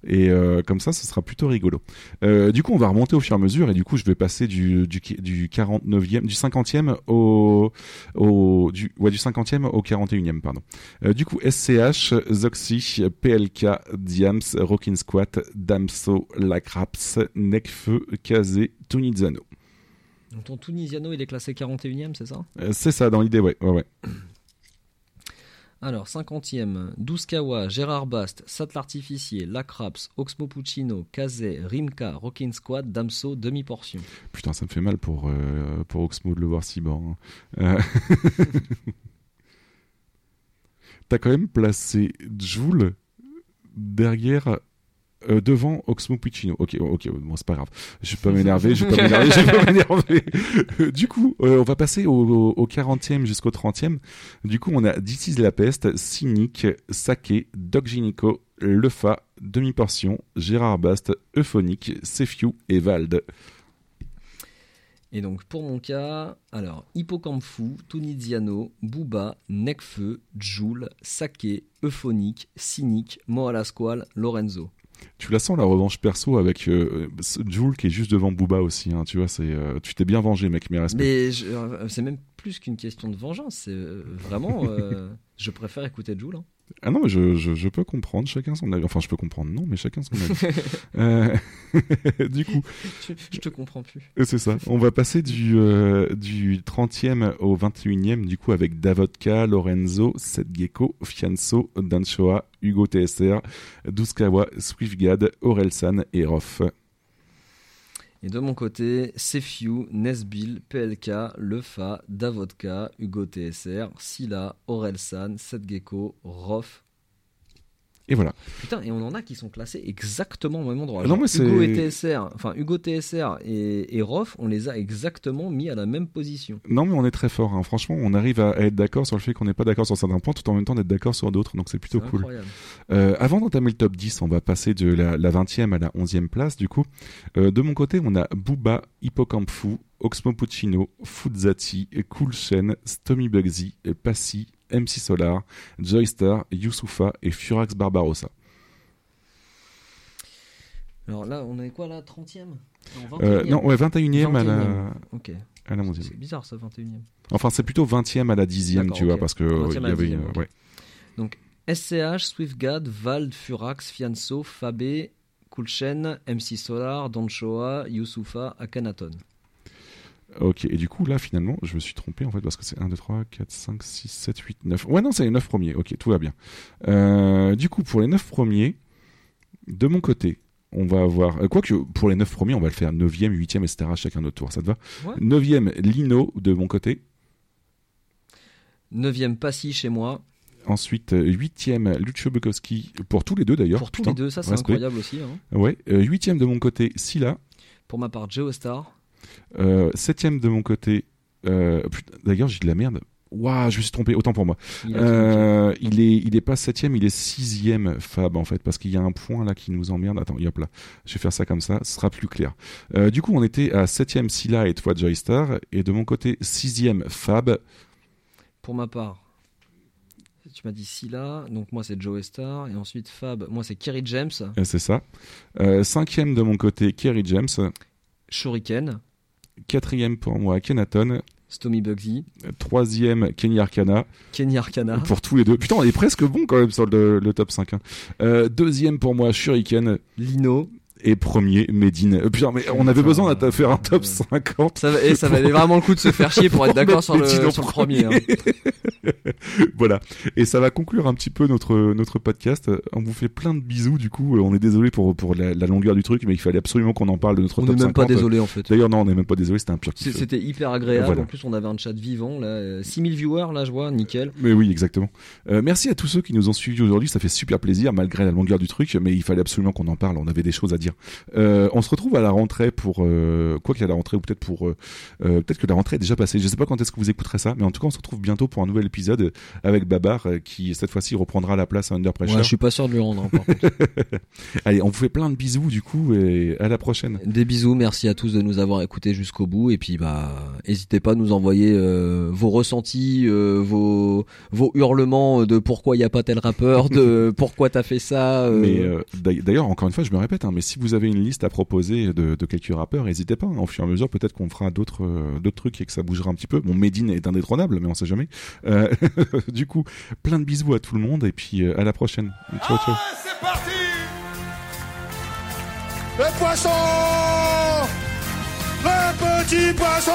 et euh, comme ça, ce sera plutôt rigolo. Euh, du coup, on va remonter au fur et à mesure, et du coup, je vais passer du, du, du 49e, du 50e au. au du, ouais, du 50e au 41e, pardon. Euh, du coup, SCH, Zoxy, PLK, Diams, Rockin' Squat, Damso, Lacraps, Necfeu, Kazé, Tunizano. Donc ton Tunisiano, il est classé 41ème, c'est ça? Euh, c'est ça, dans l'idée, ouais. ouais, ouais. Alors, 50e, Douskawa, Gérard Bast, Sat l'Artificier, Lacraps, Oxmo Puccino, Kazé, Rimka, Rockin' Squad, Damso, demi-portion. Putain, ça me fait mal pour, euh, pour Oxmo de le voir si bas. hein. Euh, T'as quand même placé Joule derrière. Euh, devant Oxmo Puccino. Ok, ok, bon, c'est pas grave. Je vais pas m'énerver, je vais pas m'énerver, je vais pas m'énerver. Euh, du coup, euh, on va passer au, au, au 40e jusqu'au 30e. Du coup, on a This is la peste, Cynic, Sake, Doc Gynéco, Lefa, Demi-portion, Gérard Bast, Euphonique, Sefiu et Vald. Et donc, pour mon cas, alors, Hippocampe Fou, Tuniziano, Booba, Necfeu, Joule, Sake, Euphonique, Cynic, Moala Squal, Lorenzo. Tu la sens la revanche perso avec euh, ce Jules qui est juste devant Booba aussi. Hein, tu vois, c'est euh, tu t'es bien vengé, mec. Mes respects. Mais je- euh, c'est même plus qu'une question de vengeance, c'est euh, vraiment. euh, je préfère écouter Joule. hein. Ah non, mais je, je, je peux comprendre. Chacun son avis. Enfin, je peux comprendre. Non, mais chacun son avis. Euh, du coup, Je, je te comprends plus. Euh, C'est ça. On va passer du, euh, du 30e au 21e, du coup, avec Davodka, Lorenzo, Seth Gecko, Fianso, Danchoa, Hugo TSR, Duskawa, Swiftgad, Orelsan et Roff. Et de mon côté, Sefiu, Nesbil, PLK, Lefa, Davodka, Hugo TSR, Silla, Orelsan, Seth Gecko, Rof. Et voilà. Putain, et on en a qui sont classés exactement au même endroit. Ah non, mais Hugo et TSR, enfin Hugo TSR et, et Rof, on les a exactement mis à la même position. Non, mais on est très fort. hein. Franchement, on arrive à à être d'accord sur le fait qu'on n'est pas d'accord sur certains points, tout en même temps d'être d'accord sur d'autres. Donc c'est plutôt cool. Euh, avant d'entamer le top 10, on va passer de la, la 20e à la 11e place. Du coup, Euh, de mon côté, on a Booba, Hippocampe Fou, Oxmo Puccino, Fuzzati, Cool Shen, Stomy Bugsy, Passy, MC Solar, Joystar, Youssoufa et Furax Barbarossa. Alors là, on est quoi là 30e Non, Euh, 21e. non, ouais, 21e à la, 21e. Ok. à la 11e. C'est bizarre ça, 21e. Enfin, c'est plutôt 20e à la 10e, D'accord, tu vois, ok. parce que 20e euh, il y avait 10e, une- ok. ouais. Donc SCH, Swiftgad, Vald, Furax, Fianso, Fabé, Kulchen, MC Solar, Donchoa, Youssoufa, Akhenaton. Ok, et du coup, là, finalement, je me suis trompé, en fait, parce que c'est 1, 2, 3, 4, 5, 6, 7, 8, 9. Ouais, non, c'est les 9 premiers. Ok, tout va bien. Euh, du coup, pour les 9 premiers, de mon côté, on va avoir. euh, Quoique, pour les 9 premiers, on va le faire 9e, 8e, etc., chacun notre tour. Ça te va Ouais. 9e, Lino, de mon côté. 9ème Passy chez moi. Ensuite, 8e, Lucio Bukowski, pour tous les deux d'ailleurs. Pour tous Putain, les deux, ça c'est incroyable aussi. hein. Ouais, 8e de mon côté, Scylla. Pour ma part, Geostar. Euh, septième de mon côté. Euh, D'ailleurs, j'ai de la merde. Waouh, je me suis trompé, autant pour moi. Il Euh, il est, il est pas septième, il est sixième Fab en fait, parce qu'il y a un point là qui nous emmerde. Attends, hop là, je vais faire ça comme ça, ce sera plus clair. Euh, du coup, on était à septième Scylla et toi Joystar, et de mon côté sixième Fab. Pour ma part, tu m'as dit Scylla, donc moi c'est Geostar. Et ensuite Fab, moi c'est Kerry James. C'est ça. Euh, cinquième de mon côté Kerry James. Shuriken. Quatrième pour moi Kenaton. Stomy Bugsy. Troisième Kenny Arcana. Kenny Arcana. Pour tous les deux. Putain, on est presque bon quand même sur le, le top 5. hein. Euh, deuxième pour moi, Shuriken. Lino. Et premier, Medine. Euh, putain, mais on avait besoin de faire un top 50. Ça, va- et ça valait vraiment le coup de se faire chier pour être d'accord sur le, sur le premier. hein. voilà. Et ça va conclure un petit peu notre, notre podcast. On vous fait plein de bisous, du coup. On est désolé pour, pour la, la longueur du truc, mais il fallait absolument qu'on en parle de notre On top n'est même pas 50. désolé, en fait. D'ailleurs, non, on n'est même pas désolé, c'était un pur. C'était hyper agréable. Voilà. En plus, on avait un chat vivant. Là, euh, 6000 viewers, là, je vois, nickel. Mais oui, exactement. Euh, merci à tous ceux qui nous ont suivis aujourd'hui. Ça fait super plaisir, malgré la longueur du truc, mais il fallait absolument qu'on en parle. On avait des choses à dire. Euh, on se retrouve à la rentrée pour euh, quoi qu'il y a la rentrée ou peut-être pour euh, peut-être que la rentrée est déjà passée. Je sais pas quand est-ce que vous écouterez ça, mais en tout cas, on se retrouve bientôt pour un nouvel épisode avec Babar qui cette fois-ci reprendra la place à Under Pressure. Ouais, je suis pas sûr de lui rendre. hein. Allez, on vous fait plein de bisous du coup et à la prochaine. Des bisous, merci à tous de nous avoir écoutés jusqu'au bout et puis bah n'hésitez pas à nous envoyer vos ressentis, vos vos hurlements de pourquoi il y a pas tel rappeur, de pourquoi t'as fait ça. Mais d'ail- d'ailleurs, encore une fois, je me répète, hein, mais si vous avez une liste à proposer de, quelques rappeurs, n'hésitez pas. hein. Au fur et à mesure, peut-être qu'on fera d'autres euh, d'autres trucs et que ça bougera un petit peu. Bon, Medine est indétrônable, mais on sait jamais. Euh, du coup, plein de bisous à tout le monde et puis euh, à la prochaine. Ciao, ciao. C'est parti Le poisson Le petit poisson